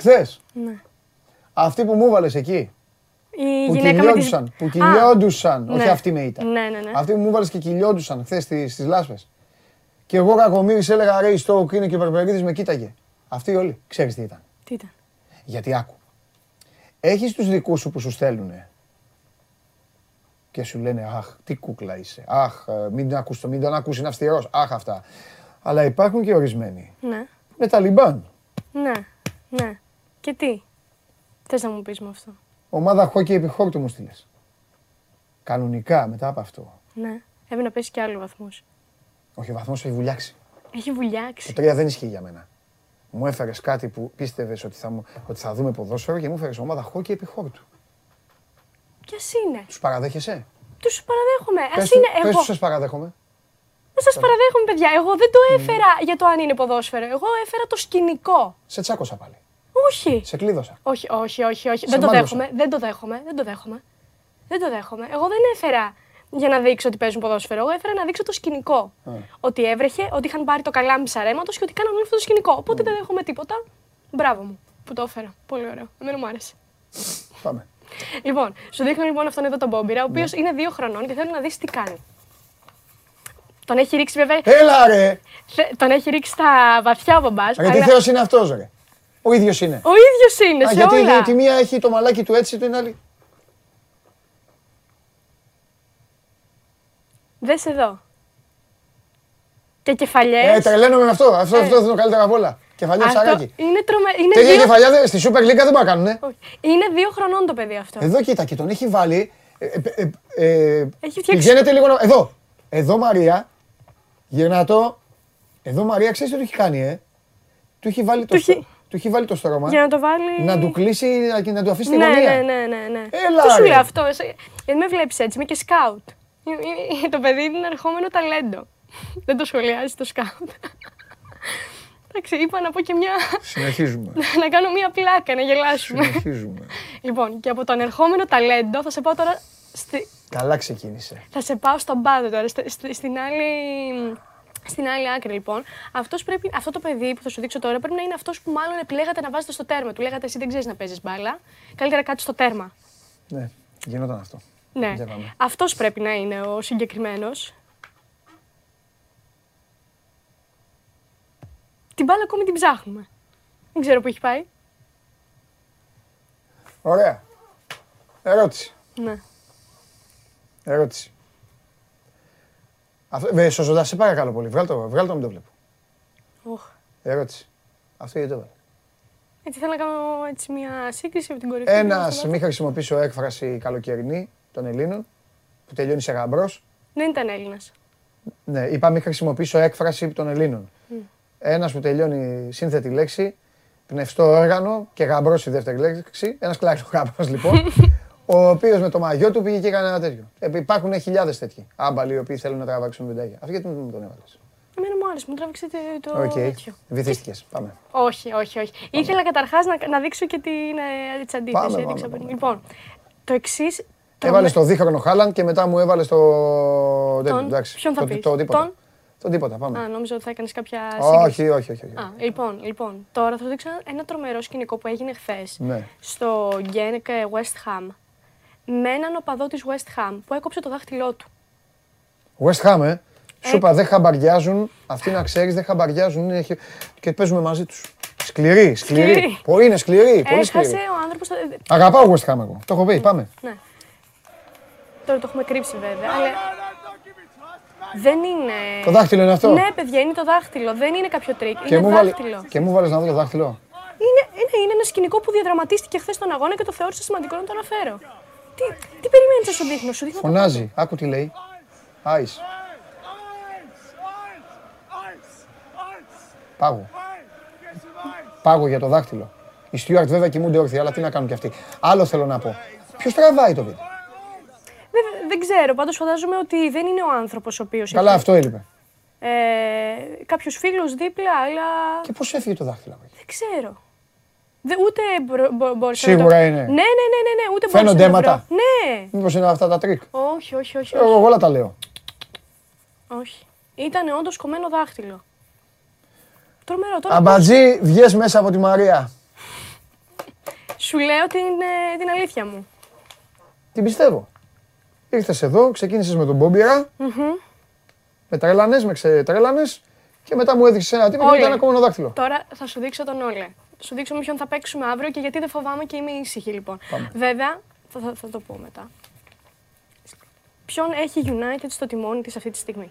Χθες. Ναι. Αυτοί που μου έβαλε εκεί. Η Που γυναίκα με τις... κυλιόντουσαν. Που Α, κυλιόντουσαν. Όχι ναι. αυτή με ήταν. Ναι, ναι, ναι. Αυτοί που μου έβαλε και κυλιόντουσαν χθες στις λάσπες. Και εγώ κακομίρι έλεγα ρε στο είναι και ο Περπερίδης με κοίταγε. Αυτοί όλοι. Ξέρεις τι ήταν. Τι ήταν. Γιατί άκου. Έχεις τους δικούς σου που σου στέλνουνε. Και σου λένε αχ τι κούκλα είσαι. Αχ ε, μην τον ακούς το, μην τον ακούς είναι αυστηρός. Αχ αυτά. Αλλά υπάρχουν και ορισμένοι. Ναι, που Είναι ταλιμπάν. ναι, ναι. Και τι; Θες να μου πεις με αυτό. Ομάδα χόκι επιχόρτου μου στείλες. Κανονικά μετά από αυτό. Ναι. Έπρεπε να πέσει και άλλο βαθμούς. Όχι, ο βαθμός έχει βουλιάξει. Έχει Το βουλιάξει. τρία δεν ισχύει για μένα. Μου έφερες κάτι που πίστευες ότι θα, μου- ότι θα δούμε ποδόσφαιρο και μου έφερες ομάδα χόκι επιχόρτου. Ποιος είναι; Τους παραδέχεσαι; Τους παραδέχομαι. Ας Πες του, είναι πες εγώ. του σας παραδέχομαι. Δεν σας παραδέχομαι, παιδιά. Εγώ δεν το έφερα για το αν είναι ποδόσφαιρο. Εγώ έφερα το σκηνικό. Σε τσάκωσα πάλι. Όχι. Σε κλείδωσα. Όχι, όχι, όχι, όχι. Σε Δεν το μάγκωσα. δέχομαι. Δεν το δέχομαι. Δεν το δέχομαι. Δεν το δέχομαι. Εγώ δεν έφερα για να δείξω ότι παίζουν ποδόσφαιρο. Εγώ έφερα να δείξω το σκηνικό. Ότι έβρεχε, ότι είχαν πάρει το καλάμι ψαρέματος και ότι κάναν όλο αυτό το σκηνικό. Οπότε δεν δέχομαι τίποτα. Μπράβο μου που το έφερα. Πολύ ωραίο. Εμένα μου άρεσε. Πάμε. Λοιπόν, σου δείχνω λοιπόν αυτόν εδώ τον Μπόμπιρα, ο οποίος Ναι. είναι δύο χρονών και θέλω να δεις τι κάνει. Τον έχει ρίξει βέβαια. Έλα ρε! θε- Τον έχει ρίξει στα βαθιά ο μπαμπάς, Γιατί αλλά Θεός είναι αυτός ρε. Ο ίδιος είναι. Ο ίδιος είναι Α, σε γιατί όλα. τη μία έχει το μαλάκι του έτσι, την άλλη. Δες εδώ. Και κεφαλιές. Ε, τρελαίνομαι με αυτό. Αυτό, αυτό είναι το καλύτερο από όλα. Κεφαλιά Αυτό ψαράκι. είναι τρομε... είναι Τέτοια δύο... κεφαλιά δεν- στη Super League δεν μπορεί να κάνουνε. Όχι. Είναι δύο χρονών το παιδί αυτό. Εδώ κοίτα και τον έχει βάλει. ε, ε, ε, ε, Έχει φτιάξει- Πηγαίνετε λίγο να... Εδώ. Εδώ Μαρία. Γυρνά το. Εδώ Μαρία ξέρεις τι του έχει κάνει, ε; Του έχει βάλει το, Του στο- έχει- του έχει βάλει το στρώμα. Για να το βάλει... Να του κλείσει και να του αφήσει τη ναι, γωνία. ναι, ναι, ναι, ναι. Έλα, Τι σου ρε. λέω αυτό. εσύ- Γιατί με βλέπεις έτσι, είμαι και σκάουτ. Ε, ε, Το παιδί είναι ερχόμενο ταλέντο. Δεν το σχολιάζει το σκάουτ. Εντάξει, είπα να πω και μια... Συνεχίζουμε. να κάνω μια πλάκα, να γελάσουμε. Συνεχίζουμε. λοιπόν, και από τον ερχόμενο ταλέντο θα σε πάω τώρα στη... Καλά ξεκίνησε. Θα σε πάω στον πάδο τώρα, στη- στη- στην άλλη, στην άλλη άκρη λοιπόν. Αυτός πρέπει, αυτό το παιδί που θα σου δείξω τώρα πρέπει να είναι αυτός που μάλλον επιλέγατε να βάζετε στο τέρμα. Του λέγατε εσύ δεν ξέρεις να παίζεις μπάλα. Καλύτερα κάτσε στο τέρμα. Ναι, γινόταν αυτό. Ναι. Για πάμε. Αυτός πρέπει να είναι ο συγκεκριμένος. Την μπάλα ακόμη την ψάχνουμε. Δεν ξέρω που έχει πάει. Ωραία. Ερώτηση. Ναι. Ερώτηση. Αυτό, ε, στο ζωντά, σε παρακαλώ πολύ. Βγάλ το, βγάλ το, μην το βλέπω. Οχ. Ερώτηση. Αυτό γιατί το έβαλε. Έτσι θέλω να κάνω έτσι μια σύγκριση με την κορυφή. Ένας, μην χρησιμοποιήσω έκφραση καλοκαιρινή των Ελλήνων που τελειώνει σε γαμπρός. Δεν ήταν Έλληνας. Ναι, είπα μην χρησιμοποιήσω έκφραση των Ελλήνων. Ένας που τελειώνει σύνθετη λέξη, πνευστό όργανο και γαμπρός η δεύτερη λέξη. Ένας κλάκο γαμπρός λοιπόν. ο οποίος με το μαγιό του πήγε και έκανε ένα τέτοιο. Ε, υπάρχουν χιλιάδες τέτοιοι άμπαλοι οι οποίοι θέλουν να τραβάξουν βιντεάκια. Αυτό γιατί μου τον έβαλες; Εμένα μου άρεσε, μου τράβηξε το το Οκ. τέτοιο. Βυθίστηκες. Πάμε. Όχι, όχι, όχι. Ήθελα καταρχάς να, να δείξω και την ε, της αντίθεση. Πάμε, έδειξα πάμε, πριν. πάμε. Λοιπόν, το εξής. Έβαλες το δίχρονο Χάλαντ και μετά μου έβαλες το. τέτοιο, Τον. εντάξει. Ποιον θα το, πεις; το τίποτα. Τον; Το τίποτα, πάμε. Α, νόμιζα ότι θα έκανες κάποια σύγκριση. όχι, όχι, όχι, όχι. Α, λοιπόν, λοιπόν, τώρα θα σου δείξω ένα τρομερό σκηνικό που έγινε χθες Ναι. στο Γκένεκ West Ham με έναν οπαδό της West Ham που έκοψε το δάχτυλό του. West Ham, ε. Σου είπα, δεν χαμπαριάζουν. Αυτοί να ξέρεις, δεν χαμπαριάζουν είναι χει- και παίζουμε μαζί τους. Σκληρή, σκληρή. Σκληρή. Πολύ είναι σκληρή. Πολύ Έχασε σκληρή. ο άνθρωπος. Αγαπάω West Ham εγώ. Το έχω πει, πάμε. Ναι. Τώρα το έχουμε κρύψει βέβαια. Αλλά δεν είναι. Το δάχτυλο είναι αυτό; Ναι, παιδιά, είναι το δάχτυλο. Δεν είναι κάποιο τρικ. Και είναι μου, βάλε, δάχτυλο. και μου βάλες να δω το δάχτυλο; Είναι, είναι, είναι ένα σκηνικό που διαδραματίστηκε χθες στον αγώνα και το θεώρησα σημαντικό να το αναφέρω. Τι, τι περιμένεις να σου δείχνω, σου δείχνω. το Φωνάζει. Άκου τι λέει. Ice. Πάγο. Πάγο για το δάχτυλο. Οι steward βέβαια κοιμούνται όρθιοι, αλλά τι να κάνουν κι αυτοί. Άλλο θέλω να πω. Ποιος τραβάει το βίντεο; Δεν, δεν ξέρω, πάντως φαντάζομαι ότι δεν είναι ο άνθρωπος ο οποίος... Καλά, αυτό έλειπε. Ε, κάποιος φίλος δίπλα, αλλά Και πώς έφυγε το δάχτυλο. από εκεί; δεν ξέρω. Δε, ούτε μπο, μπο, μπόρεσα Σίγουρα να το... είναι. Ναι, ναι, ναι, ναι, ναι ούτε Φαίνονται μπόρεσα να αίματα; βρω. Ναι. Μήπως είναι αυτά τα τρικ. Όχι, όχι, όχι. Εγώ όχι. όλα τα λέω. όχι. Ήταν όντως κομμένο δάχτυλο. Τρομερό. Τώρα Αμπατζή, βγες μέσα από τη Μαρία. σου λέω την, ε, την αλήθεια μου. Την πιστεύω. Ήρθες εδώ, ξεκίνησες με τον Μπόμπιρα. Με τρέλανες, με ξετρέλανες. Και μετά μου έδειξες ένα τύπο και Όλε. μετά ένα κομμένο δάχτυλο. Τώρα θα σου δείξω τον Όλε. Θα σου δείξω με ποιον θα παίξουμε αύριο και γιατί δεν φοβάμαι και είμαι ήσυχη λοιπόν. Βέβαια, θα, θα, θα το πω μετά. Ποιον έχει United στο τιμόνι της αυτή τη στιγμή;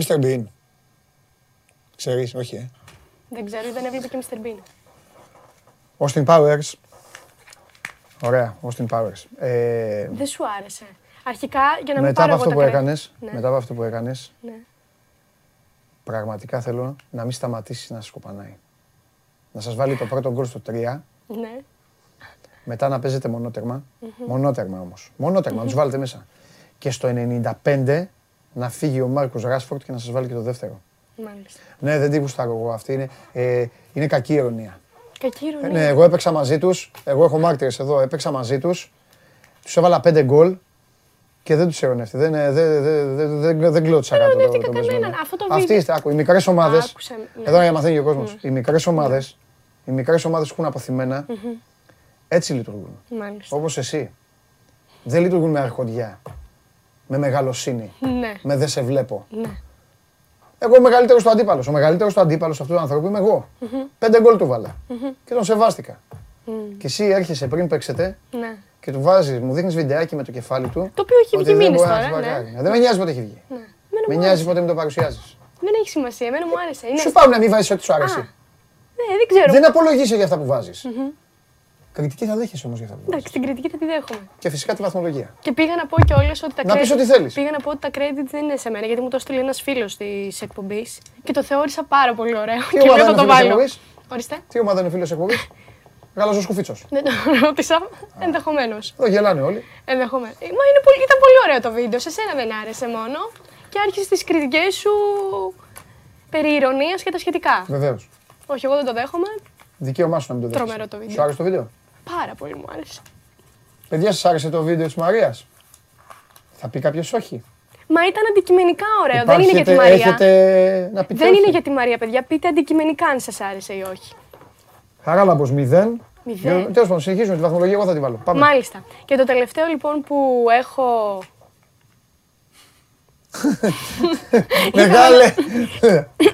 Mr. Bean. Ξέρεις, όχι, ε. Δεν ξέρω, δεν έβλεπε και Mr. Bean. Austin Powers. Ωραία, Austin Powers. Ε, Δεν σου άρεσε. Αρχικά, για να μην μετά πάρω από αυτό εγώ που τα κρέ- έκανες, Ναι. μετά από αυτό που έκανες, Ναι. πραγματικά θέλω να μην σταματήσεις να σας σκοπανάει. Να σας βάλει το πρώτο γκολ στο 3, ναι. μετά να παίζετε μονότερμα. Μονότερμα όμως. Μονότερμα, να τους βάλετε μέσα. Και στο 95 να φύγει ο Μάρκος Ράσφορτ και να σας βάλει και το δεύτερο. Μάλιστα. Ναι, δεν τη γουστάρω εγώ. Αυτή είναι, ε, είναι κακή ηρωνία. Κακή Ε, ηρωνία. ναι, εγώ έπαιξα μαζί τους. Εγώ έχω μάρτυρες εδώ. Έπαιξα μαζί τους. Τους έβαλα πέντε γκολ και δεν τους ειρωνεύτη. Δεν, ε, δεν, δεν, δεν, δεν, δεν κλώτησα κάτω. το- ειρωνεύτηκα το κανέναν. πεσμένο. Αυτό το Αυτή βίντεο- είστε, άκου. Οι μικρές ομάδε. Άκουσε, ναι. Εδώ για να μαθαίνει και ο κόσμος. Οι μικρές ομάδε οι μικρές ομάδες που έχουν αποθυμένα έτσι λειτουργούν. Μάλιστα. Όπως εσύ. Δεν λειτουργούν με αρχοντιά. Με μεγαλοσύνη. Ναι. Με δεν σε βλέπω. Ναι. Εγώ ο μεγαλύτερος του αντίπαλος. Ο μεγαλύτερος του αντίπαλος αυτού του ανθρώπου είμαι εγώ. Πέντε γκολ του βάλα. Και τον σεβάστηκα. Και εσύ έρχεσαι πριν παίξετε Ναι. και του βάζεις, μου δείχνεις βιντεάκι με το κεφάλι του. Το οποίο έχει ότι βγει δεν μήνες μπορείς να τώρα, σε ναι. παρκάρει. Δεν με νοιάζει πότε έχει βγει. Εμένα Με μου νοιάζει άρεσε. πότε με το παρουσιάζεις. Δεν έχει σημασία. Εμένα μου άρεσε. Είναι... Σου πάω να μην βάζεις ό,τι σου αρέσει. Ναι, δεν ξέρω. Δεν απολογείσαι για αυτά που βάζεις. Κριτική θα δέχεσαι όμως για αυτά που βάζει. Εντάξει, την κριτική θα τη δέχομαι. Και φυσικά τη βαθμολογία. Και πήγα να πω κιόλα ότι τα Να πεις credit- ό,τι θέλεις. Πήγα να πω ότι τα credit δεν είναι σε μένα, γιατί μου το έστειλε ένας φίλος της εκπομπής και το θεώρησα πάρα πολύ ωραίο. Τι και ομάδα λέω θα είναι το ο φίλος βάλω. εκπομπής; Ορίστε. Τι ομάδα είναι φίλος εκπομπής; Γάλαζο σκουφίτσος. Δεν το ρώτησα. Ενδεχομένως. Εδώ γελάνε όλοι. Ενδεχομένως. Μα είναι πολύ, ήταν πολύ ωραίο το βίντεο. Σε σένα δεν άρεσε μόνο. Και άρχισες τις κριτικές σου περί ηρωνίας και τα σχετικά. Βεβαίως. Όχι, εγώ δεν το δέχομαι. Δικαίωμά σου να μην το δέχεσαι. Τρομερό το βίντεο. Σου άρεσε το βίντεο; Πάρα πολύ μου άρεσε. Παιδιά, σας άρεσε το βίντεο της Μαρίας; Θα πει κάποιος όχι; Μα ήταν αντικειμενικά ωραίο. δεν είναι για τη Υπάρχετε- Μαρία. Έχετε να πείτε Δεν όχι. είναι για τη Μαρία, παιδιά. Πείτε αντικειμενικά αν σας άρεσε ή όχι. Χαράλαμπος 0. Μηδέν. Τέλος πάντων, συνεχίζουμε τη βαθμολογία. Εγώ θα τη βάλω. Πάμε. Μάλιστα. Και το τελευταίο λοιπόν που έχω. Μεγάλε.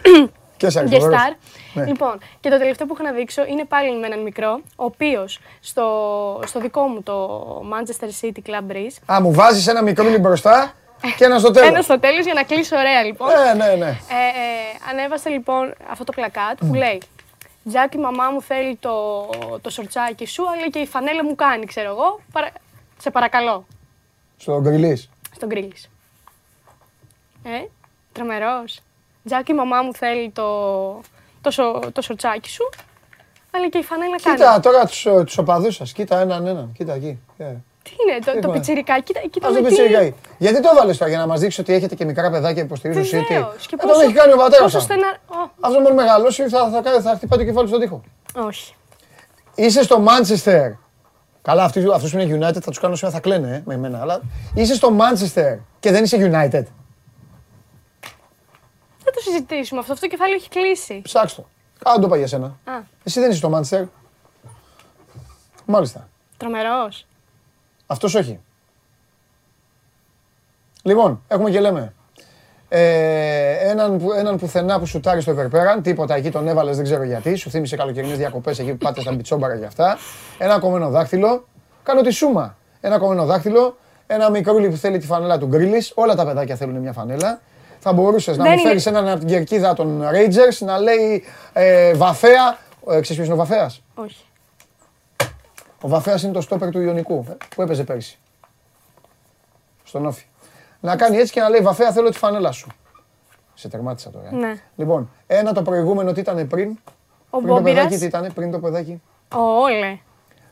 Και σε Guest star. Ναι. Λοιπόν, και το τελευταίο που έχω να δείξω είναι πάλι με έναν μικρό, ο οποίος στο, στο δικό μου το Manchester City Club Breeze. Α, μου βάζεις ένα μικρό μπροστά και ένα στο τέλος. Ένα στο τέλος για να κλείσω ωραία λοιπόν. Ναι, ναι, ναι. Ε, ε, ανέβασε λοιπόν αυτό το πλακάτ που λέει Τζάκι, η μαμά μου θέλει το, το σορτσάκι σου, αλλά και η φανέλα μου κάνει, ξέρω εγώ. Παρα... Σε παρακαλώ. Στο γκριλί. Στον γκρίλης. Ε, τρομερός. Τζάκι, η μαμά μου θέλει το, το, σο, το σορτσάκι σου, αλλά και η φανέλα κάνει. Κοίτα τώρα τους τους οπαδούς σας. Κοίτα έναν έναν. Κοίτα εκεί. Ε. Τι είναι, το, το Λοιπόν. πιτσιρικά, κοίτα, κοίτα Ας με το τι... πιτσιρικάει. Γιατί το βάλες τώρα, για να μας δείξεις ότι έχετε και μικρά παιδάκια που υποστηρίζουν City. Βεβαίως. Και Ε, τον έχει κάνει ο πατέρας πόσο σας. στενά... Ω, Αυτό μόνο μεγαλώσει θα, θα, θα, θα χτυπάει το κεφάλι στον τοίχο. όχι. Είσαι στο Manchester. Καλά, αυτοί, αυτούς που είναι United θα τους κάνω σήμερα, θα κλαίνε ε, με εμένα. Αλλά είσαι στο Manchester και δεν είσαι United. Θα το συζητήσουμε αυτό. Αυτό το κεφάλαιο έχει κλείσει. Ψάξ' το. Κάνω το είπα για σένα. Α, Εσύ δεν είσαι στο Manchester. Μάλιστα. τρομερός. Αυτός όχι. Λοιπόν, έχουμε και λέμε. Ε, έναν, που- έναν πουθενά που σουτάρει στο υπερπέραν, τίποτα εκεί τον έβαλες, δεν ξέρω γιατί. Σου θύμισε καλοκαιρινές διακοπές εκεί που πάτε στα μπιτσόμπαρα και αυτά. Ένα κομμένο δάχτυλο. Κάνω τη σούμα. Ένα κομμένο δάχτυλο. Ένα μικρούλι που θέλει τη φανέλα του γκρίλι. Όλα τα παιδάκια θέλουν μια φανέλα. Θα μπορούσες να Δεν μου είναι- φέρεις έναν από την κερκίδα των Rangers να λέει ε, Βαφέα. Ε, ξέρεις ποιος είναι ο Βαφέας; Όχι. Ο Βαφέας είναι το στόπερ του Ιωνικού ε, που έπαιζε πέρυσι. Στον Όφη. Να κάνει έτσι και να λέει Βαφέα θέλω τη φανέλα σου. Σε τερμάτισα τώρα. ε. Ναι. Λοιπόν, ένα το προηγούμενο τι ήταν πριν; Ο πριν το παιδάκι Μπόμπιρας. τι ήταν, πριν το παιδάκι. Ο Όλε.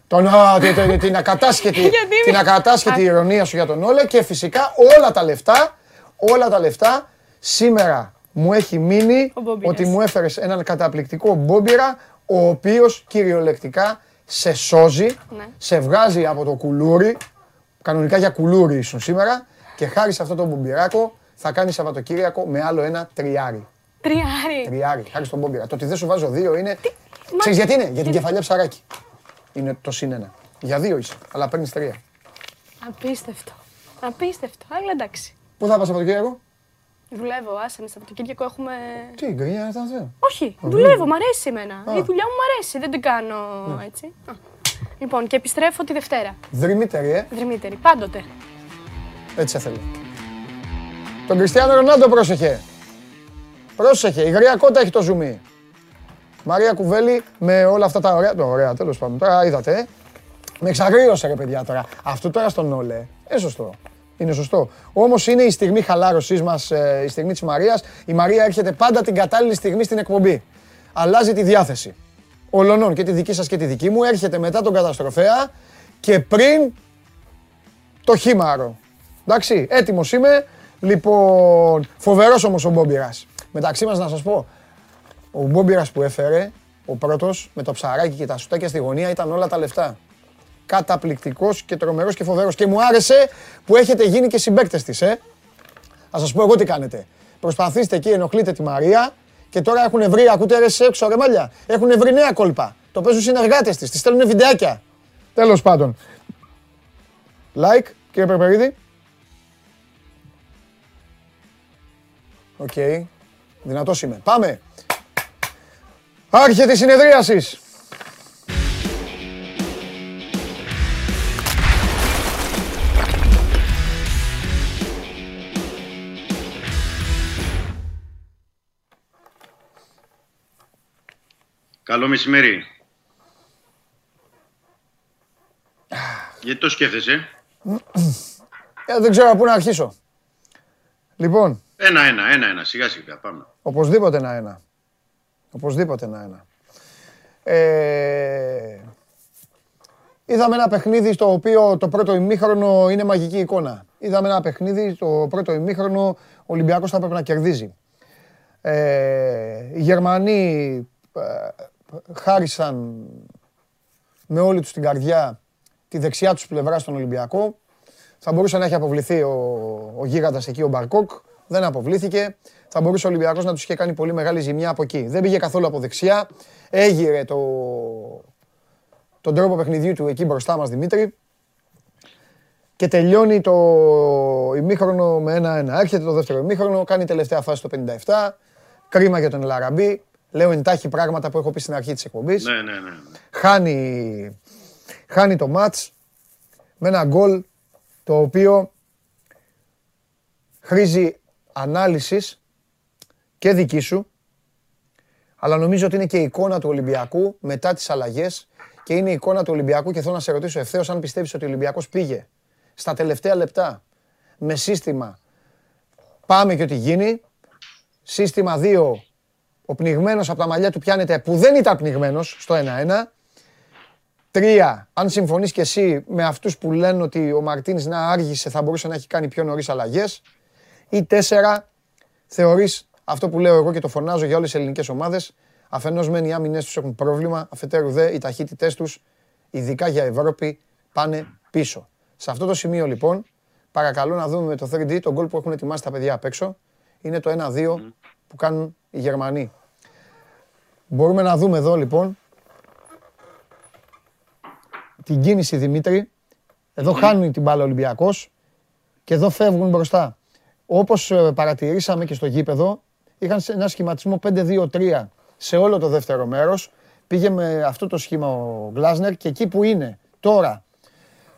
Τον, α, τη- τη- την ακατάσχετη, Γιατί την με- ακατάσχετη Α. ηρωνία σου για τον Όλε και φυσικά όλα τα λεφτά, όλα τα λεφτά σήμερα μου έχει μείνει Ο Μπόμπιρας. ότι μου έφερες έναν καταπληκτικό μπόμπιρα ο οποίος κυριολεκτικά σε σώζει, Ναι. σε βγάζει από το κουλούρι, κανονικά για κουλούρι ήσουν σήμερα και χάρη σε αυτό το μπομπιράκο θα κάνεις Σαββατοκύριακο με άλλο ένα τριάρι. Τριάρι. Τριάρι, χάρη στον Μπόμπιρα. Το ότι δεν σου βάζω δύο είναι. Ξέρεις γιατί είναι, για την κεφαλιά ψαράκι. Είναι το συν ένα. Για δύο είσαι, αλλά παίρνεις τρία. Απίστευτο. Απίστευτο. Αλλά εντάξει. Πού θα πας Σαββατοκύριακο, Δουλεύω, άσε με Σαββατοκύριακο έχουμε. Τι, γκρινιά ήταν αυτό; Όχι, δουλεύω, μ' αρέσει εμένα. Α. Η δουλειά μου μ' αρέσει, δεν την κάνω έτσι. Α. Λοιπόν, και επιστρέφω τη Δευτέρα. Δρυμύτερη, ε. Δρυμύτερη, πάντοτε. Έτσι σε θέλω. Τον Κριστιανό Ρονάλντο πρόσεχε. Πρόσεχε, η γρία κότα έχει το ζουμί. Μαρία Κουβέλη με όλα αυτά τα ωραία. Το ωραία, τέλος πάντων. Τώρα είδατε. ε. Με εξαγρίωσε ρε παιδιά τώρα. Αυτό τώρα στον Όλε. Είναι σωστό. Είναι σωστό. Όμως είναι η στιγμή χαλάρωσής μας, η στιγμή της Μαρίας. Η Μαρία έρχεται πάντα την κατάλληλη στιγμή στην εκπομπή. Αλλάζει τη διάθεση. Ολονών και τη δική σας και τη δική μου. Έρχεται μετά τον καταστροφέα και πριν το χήμαρο. Εντάξει, έτοιμος είμαι. Λοιπόν, φοβερός όμως ο Μπόμπιρας. Μεταξύ μας να σας πω, ο Μπόμπιρας που έφερε, ο πρώτος, με το ψαράκι και τα σουτάκια στη γωνία, ήταν όλα τα λεφτά. Καταπληκτικός και τρομερός και φοβερός. Και μου άρεσε που έχετε γίνει και συμπαίκτες της, ε. Θα σας πω εγώ τι κάνετε. Προσπαθήστε εκεί, ενοχλείτε τη Μαρία και τώρα έχουν βρει, ακούτε ρε σε έξω ρε μάλια, έχουν βρει νέα κόλπα. Το παίζουν συνεργάτες της, της στέλνουν βιντεάκια. Τέλος πάντων. Like, κύριε Περπερίδη. Οκ. Δυνατός είμαι. Πάμε. Άρχεται η συνεδρίασις. Καλό μεσημέρι. Γιατί το σκέφτεσαι; Ε, δεν ξέρω από πού να αρχίσω. Λοιπόν, Ένα-ένα, ένα-ένα. Σιγά σιγά πάμε. οπωσδήποτε ένα-ένα. Οπωσδήποτε ένα-ένα. Ε, Είδαμε ένα παιχνίδι στο οποίο το πρώτο ημίχρονο είναι μαγική εικόνα. Είδαμε ένα παιχνίδι το πρώτο ημίχρονο ο Ολυμπιακός θα πρέπει να κερδίζει. Ε, οι Γερμανοί ε, χάρισαν με όλη τους την καρδιά τη δεξιά τους πλευρά στον Ολυμπιακό. Θα μπορούσε να έχει αποβληθεί ο, ο γίγαντας εκεί ο Μπαρκόκ. Δεν αποβλήθηκε. Θα μπορούσε ο Ολυμπιακός να τους είχε κάνει πολύ μεγάλη ζημιά από εκεί. Δεν πήγε καθόλου από δεξιά. Έγειρε το, τον τρόπο παιχνιδιού του εκεί μπροστά μας Δημήτρη. Και τελειώνει το ημίχρονο με ένα-ένα. Έρχεται το δεύτερο ημίχρονο, κάνει τελευταία φάση στο 57. Κρίμα για τον Λαραμπή. Λέω εντάχει πράγματα που έχω πει στην αρχή της εκπομπής. Ναι, ναι, ναι. Χάνει, χάνει το μάτς με ένα γκολ το οποίο χρήζει ανάλυσης και δική σου, αλλά νομίζω ότι είναι και η εικόνα του Ολυμπιακού μετά τις αλλαγές και είναι η εικόνα του Ολυμπιακού και θέλω να σε ρωτήσω ευθέως αν πιστεύεις ότι ο Ολυμπιακός πήγε στα τελευταία λεπτά με σύστημα πάμε και ό,τι γίνει, σύστημα 2 ο πνιγμένος από τα μαλλιά του πιάνεται που δεν ήταν πνιγμένος στο 1-1. Τρία, αν συμφωνείς και εσύ με αυτούς που λένε ότι ο Μαρτίνς να άργησε θα μπορούσε να έχει κάνει πιο νωρίς αλλαγές. Ή τέσσερα, θεωρείς αυτό που λέω εγώ και το φωνάζω για όλες τις ελληνικές ομάδες, αφενός μεν οι άμυνες τους έχουν πρόβλημα, αφετέρου δε οι ταχύτητές τους, ειδικά για Ευρώπη, πάνε πίσω. Σε αυτό το σημείο λοιπόν, παρακαλώ να δούμε με το 3D τον γκολ που έχουν ετοιμάσει τα παιδιά απ' έξω. Είναι το 1-2 που κάνουν οι Γερμανοί. Μπορούμε να δούμε εδώ λοιπόν την κίνηση Δημήτρη. Εδώ χάνουν την μπάλα ο Ολυμπιακός και εδώ φεύγουν μπροστά. Όπως ε, παρατηρήσαμε και στο γήπεδο, είχαν σε ένα σχηματισμό 5-2-3 σε όλο το δεύτερο μέρος. Πήγε με αυτό το σχήμα ο Γκλάσνερ και εκεί που είναι τώρα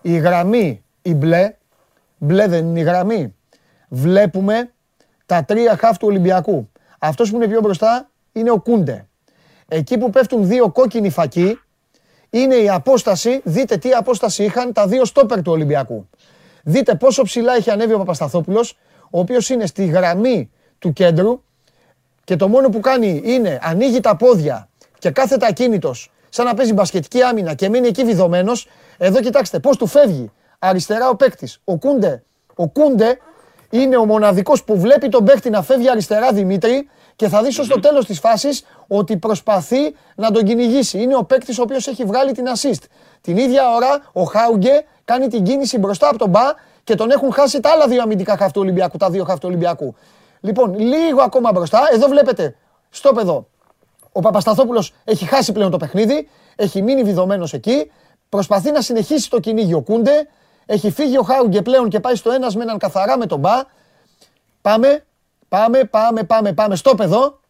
η γραμμή, η μπλε, μπλε δεν είναι η γραμμή, βλέπουμε τα τρία χαφ του Ολυμπιακού. Αυτός που είναι πιο μπροστά είναι ο Κούντε. Εκεί που πέφτουν δύο κόκκινοι φακοί είναι η απόσταση, δείτε τι απόσταση είχαν τα δύο στόπερ του Ολυμπιακού. Δείτε πόσο ψηλά έχει ανέβει ο Παπασταθόπουλος, ο οποίος είναι στη γραμμή του κέντρου και το μόνο που κάνει είναι ανοίγει τα πόδια και κάθεται ακίνητος σαν να παίζει μπασκετική άμυνα και μείνει εκεί βιδωμένος. Εδώ κοιτάξτε πώς του φεύγει αριστερά ο παίκτης. Ο Κούντε, ο Κούντε είναι ο μοναδικός που βλέπει τον παίκτη να φεύγει αριστερά Δημήτρη και θα δεις στο τέλος της φάσης ότι προσπαθεί να τον κυνηγήσει. Είναι ο παίκτης ο οποίος έχει βγάλει την assist. Την ίδια ώρα ο Χάουγκε κάνει την κίνηση μπροστά από τον Μπα και τον έχουν χάσει τα άλλα δύο αμυντικά χαυτού Ολυμπιακού, τα δύο χαυτού Ολυμπιακού. Λοιπόν, λίγο ακόμα μπροστά, εδώ βλέπετε, στο παιδό, ο Παπασταθόπουλος έχει χάσει πλέον το παιχνίδι, έχει μείνει βιδωμένος εκεί, προσπαθεί να συνεχίσει το κυνήγι ο Κούντε, έχει φύγει ο Χάουγκε πλέον και πάει στο ένας με έναν καθαρά με τον Μπα. Πάμε, πάμε, πάμε, πάμε, πάμε στο παιδό.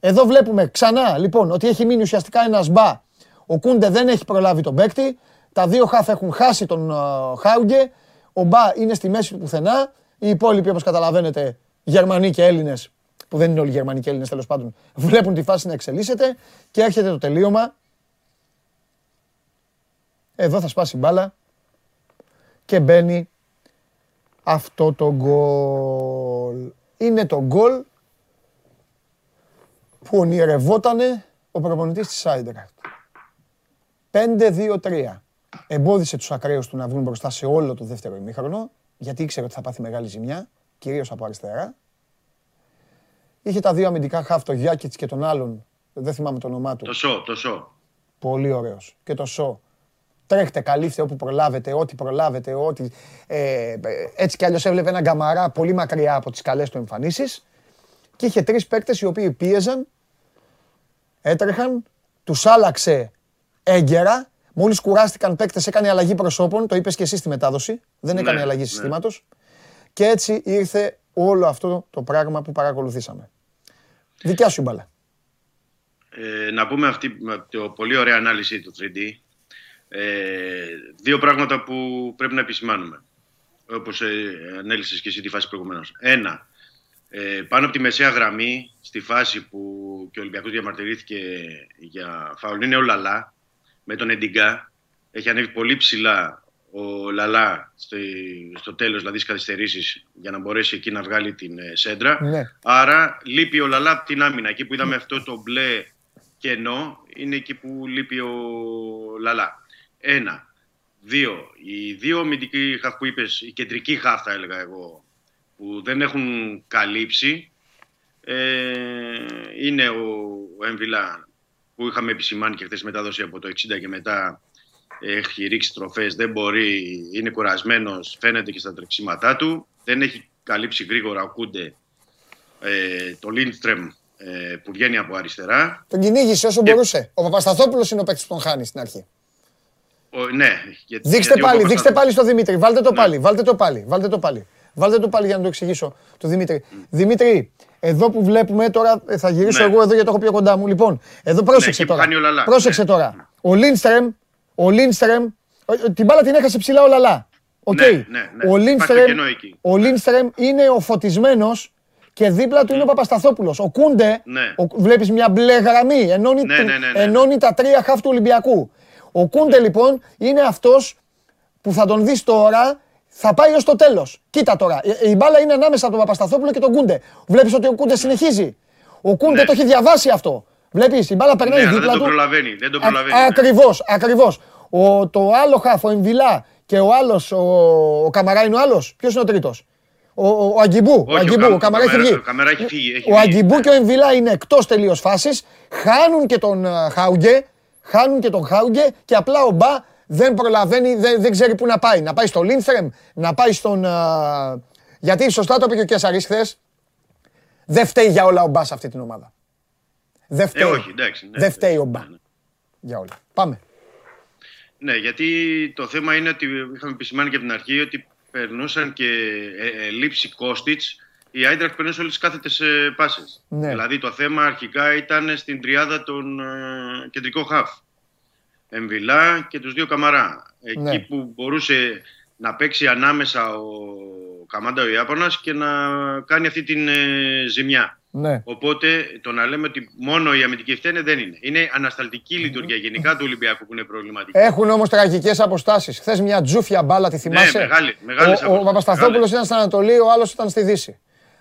Εδώ βλέπουμε ξανά λοιπόν ότι έχει μείνει ουσιαστικά ένας μπα. Ο Κούντε δεν έχει προλάβει τον παίκτη. Τα δύο χάφ έχουν χάσει τον uh, Χάουγκε. Ο μπα είναι στη μέση του πουθενά. Οι υπόλοιποι όπως καταλαβαίνετε, Γερμανοί και Έλληνες, που δεν είναι όλοι Γερμανοί και Έλληνες τέλος πάντων, βλέπουν τη φάση να εξελίσσεται και έρχεται το τελείωμα. Εδώ θα σπάσει μπάλα και μπαίνει αυτό το γκολ. Είναι το γκολ που ονειρευότανε ο προπονητής της Άιντραχτ. 5-2-3. Εμπόδισε τους ακραίους του να βγουν μπροστά σε όλο το δεύτερο ημίχρονο, γιατί ήξερε ότι θα πάθει μεγάλη ζημιά, κυρίως από αριστερά. Είχε τα δύο αμυντικά χαφ, το Γιάκητς και τον άλλον, δεν θυμάμαι το όνομά του. Το Σο, το Σο. Πολύ ωραίος. Και το Σο. Τρέχτε, καλύφτε όπου προλάβετε, ό,τι προλάβετε, ό,τι... Ε, έτσι κι αλλιώς έβλεπε έναν Γκαμαρά πολύ μακριά από τις καλές του εμφανίσεις και είχε τρεις παίκτες οι οποίοι πίεζαν, έτρεχαν, τους άλλαξε έγκαιρα, μόλις κουράστηκαν παίκτες έκανε αλλαγή προσώπων, το είπες και εσύ στη μετάδοση, δεν έκανε Ναι, αλλαγή ναι. συστήματος και έτσι ήρθε όλο αυτό το πράγμα που παρακολουθήσαμε. Δικιά σου η μπάλα. Ε, να πούμε αυτή το πολύ ωραία ανάλυση του 3D. Ε, δύο πράγματα που πρέπει να επισημάνουμε. Όπως ε, ανέλησες και εσύ τη φάση προηγουμένως. Ένα, ε, πάνω από τη μεσαία γραμμή, στη φάση που και ο Ολυμπιακός διαμαρτυρήθηκε για φάουλ, είναι ο Λαλά με τον Εντιγκά. Έχει ανέβει πολύ ψηλά ο Λαλά στο, στο τέλος, δηλαδή στις καθυστερήσεις, για να μπορέσει εκεί να βγάλει την ε, σέντρα. Ναι. Άρα λείπει ο Λαλά από την άμυνα. Εκεί που είδαμε αυτό το μπλε κενό, είναι εκεί που λείπει ο Λαλά. Ένα. Δύο. Οι δύο αμυντικοί χαφ που είπες, η κεντρική χαφ θα έλεγα εγώ, που δεν έχουν καλύψει, ε, είναι ο, ο Εμβιλά που είχαμε επισημάνει και χθες μετάδοση από το 60 και μετά έχει ρίξει τροφές, δεν μπορεί, είναι κουρασμένος, φαίνεται και στα τρεξίματά του. Δεν έχει καλύψει γρήγορα ο Κούντε ε, το Λίντστρεμ ε, που βγαίνει από αριστερά. Τον κυνήγησε όσο μπορούσε. Ο Παπασταθόπουλος είναι ο παίκτης που τον χάνει στην αρχή. Ο, ναι, γιατί, Δείξτε γιατί ο πάλι, Παπασταθ- δείξτε πάλι στο Δημήτρη. Βάλτε το Ναι. πάλι, βάλτε το πάλι, βάλτε το πάλι. Βάλτε το πάλι για να το εξηγήσω το Δημήτρη. Δημήτρη, εδώ που βλέπουμε τώρα, ε, θα γυρίσω Ναι. εγώ εδώ γιατί το έχω πιο κοντά μου. Λοιπόν, εδώ πρόσεξε εκεί που τώρα. κάνει ο Λαλά. Πρόσεξε Ναι. τώρα. Ο Λίνστρεμ, ο Λίνστρεμ, ε, την μπάλα την έχασε ψηλά ο Λαλά. Οκ. Ναι, ναι, ναι. Ο Υπάρχει το Λίνστρεμ, κενό εκεί. ο Λίνστρεμ είναι ο φωτισμένος και δίπλα του είναι ο Παπασταθόπουλος. Ο Κούντε, Ναι. ο- βλέπεις μια μπλε γραμμή, ενώνει, Ναι, του- ναι, ναι, ναι. ενώνει τα τρία χαφ του Ολυμπιακού. Ο Κούντε λοιπόν είναι αυτός που θα τον δεις τώρα, θα πάει ως το τέλος. Κοίτα τώρα, η- η μπάλα είναι ανάμεσα από τον Παπασταθόπουλο και τον Κούντε. Βλέπεις ότι ο Κούντε συνεχίζει. Ο Κούντε Ναι. το έχει διαβάσει αυτό. Βλέπεις, η μπάλα περνάει Ναι, αλλά δίπλα δεν του. το προλαβαίνει. Δεν το Α- προλαβαίνει. ναι. Ακριβώς, ακριβώς. Ο, το άλλο χαφ, ο Εμβιλά και ο άλλος, ο, ο Καμαρά είναι ο άλλος. Ποιος είναι ο τρίτος; Ο, ο, ο Αγκιμπού, ο Όχι, Αγκιμπού, Κα- ο Καμαρά έχει Καμαρά- βγει. ο Καμαρά έχει φύγει, έχει Ο βγει, Αγκιμπού ναι. και ο Εμβιλά είναι εκτός τελείως φάσης. Χάνουν και τον α, Χάουγκε, χάνουν και τον Χάουγκε και απλά ο Μπα δεν προλαβαίνει, δεν, δεν ξέρει πού να πάει. Να πάει στο Λίνθρεμ, να πάει στον... α, γιατί σωστά το είπε και ο Κιασαρίς χθες, δεν φταίει για όλα ο Μπα σε αυτή την ομάδα. Δεν Ε, φταίει. όχι, εντάξει. ναι, δεν φταίει ο ναι, Μπα ναι. για όλα. Πάμε. Ναι, γιατί το θέμα είναι ότι είχαμε επισημάνει και από την αρχή ότι περνούσαν και ε, ε, λήψη Κόστιτς η Άιντραχτ περνούσε όλες τις κάθετες ε, πάσες. Ναι. Δηλαδή το θέμα αρχικά ήταν στην τριάδα των ε, κεντρικών χαφ. Εμβιλά και τους δύο Καμαρά. Εκεί Ναι. που μπορούσε να παίξει ανάμεσα ο Καμάντα ο Ιάπωνας και να κάνει αυτή την ε, ζημιά. Ναι. Οπότε το να λέμε ότι μόνο η αμυντική φταίνε δεν είναι. Είναι ανασταλτική λειτουργία γενικά του Ολυμπιακού που είναι προβληματική. Έχουν όμως τραγικές αποστάσεις. Χθες μια τζούφια μπάλα, τη θυμάσαι; Ναι, μεγάλη- μεγάλες ο, ο αποστάσεις, Παπασταθόπουλος μεγάλες. ήταν στην Ανατολή, ο άλλος ήταν στη Δύση.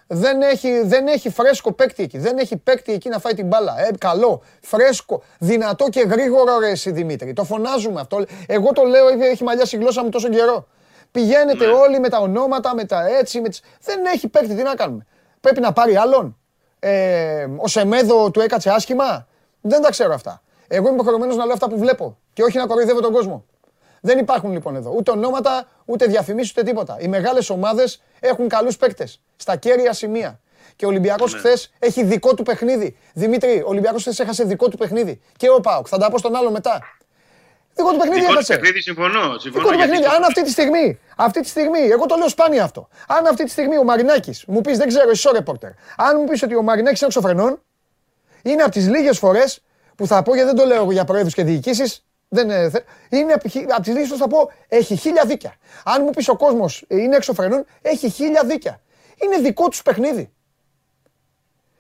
Δεν έχει, δεν έχει φρέσκο παίκτη εκεί. Δεν έχει παίκτη εκεί να φάει την μπάλα. Ε, καλό, φρέσκο, δυνατό και γρήγορο ρε εσύ Δημήτρη. Το φωνάζουμε αυτό. Εγώ το λέω, έχει- έχει μαλλιάσει η γλώσσα μου τόσο καιρό. Πηγαίνετε Ναι. όλοι με τα ονόματα, με τα έτσι. Με τις... Δεν έχει παίκτη, τι να κάνουμε. Πρέπει να πάρει άλλον. Ε, ο Σεμέδο του έκατσε άσχημα. Δεν τα ξέρω αυτά. Εγώ είμαι υποχρεωμένος να λέω αυτά που βλέπω και όχι να κοροϊδεύω τον κόσμο. Δεν υπάρχουν λοιπόν εδώ ούτε ονόματα, ούτε διαφημίσεις, ούτε τίποτα. Οι μεγάλες ομάδες έχουν καλούς παίκτες στα κέρια σημεία. Και ο Ολυμπιακός Ναι. χθες έχει δικό του παιχνίδι. Δημήτρη, ο Ολυμπιακός χθες έχασε δικό του παιχνίδι. Και ο Πάοκ. Θα τα πω στον άλλο μετά. Δικό του παιχνίδι Δικό του έχασε. παιχνίδι συμφωνώ. συμφωνώ Δικό του γιατί παιχνίδι. το- Αν αυτή τη στιγμή, αυτή τη στιγμή, εγώ το λέω σπάνια αυτό. Αν αυτή τη στιγμή ο Μαρινάκης μου πεις, δεν ξέρω, εσύ ο ρεπόρτερ, αν μου πεις ότι ο Μαρινάκης είναι εξωφρενών, είναι από τις λίγες φορές που θα πω, γιατί δεν το λέω για προέδρους και διοικήσεις, δεν είναι, θε- είναι από τις λίγες φορές που θα πω, έχει χίλια δίκια. Αν μου πεις ο κόσμος είναι εξωφρενών, έχει χίλια δίκια. Είναι δικό τους παιχνίδι.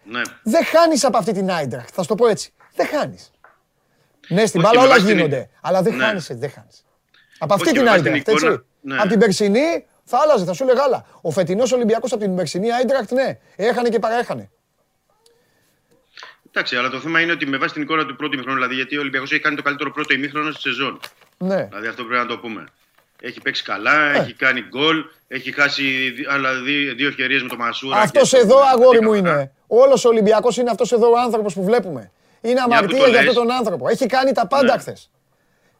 Ναι. Δεν χάνεις από αυτή την Άιντραχτ, θα σου το πω έτσι. Δεν χάνεις. Ναι, στην Όχι, μπάλα με όλα βάση την- γίνονται. Αλλά δεν Ναι. χάνει, δεν χάνει. Από αυτή Όχι, την με βάση την Άιντραχτ, έτσι. εικόνα, ναι. Από την περσινή θα άλλαζε, θα σου έλεγα άλλα. Ο φετινός Ολυμπιακός από την περσινή Άιντραχτ, ναι, έχανε και παραέχανε. Εντάξει, αλλά το θέμα είναι ότι με βάση την εικόνα του πρώτου ημίχρονου, δηλαδή γιατί ο Ολυμπιακός έχει κάνει το καλύτερο πρώτο ημίχρονο στη σεζόν. Ναι. Δηλαδή αυτό πρέπει να το πούμε. Έχει παίξει καλά, Ε. έχει κάνει γκολ, έχει χάσει δι- άλλα δι- δύο ευκαιρίε με το Μασούρα. Αυτός και τον- εδώ, αγόρι μου, Καμαρά. είναι. Όλος ο Ολυμπιακός είναι αυτός εδώ ο άνθρωπος που βλέπουμε. Είναι που αμαρτία το για λες. αυτόν τον άνθρωπο. Έχει κάνει τα πάντα Ναι. χθες.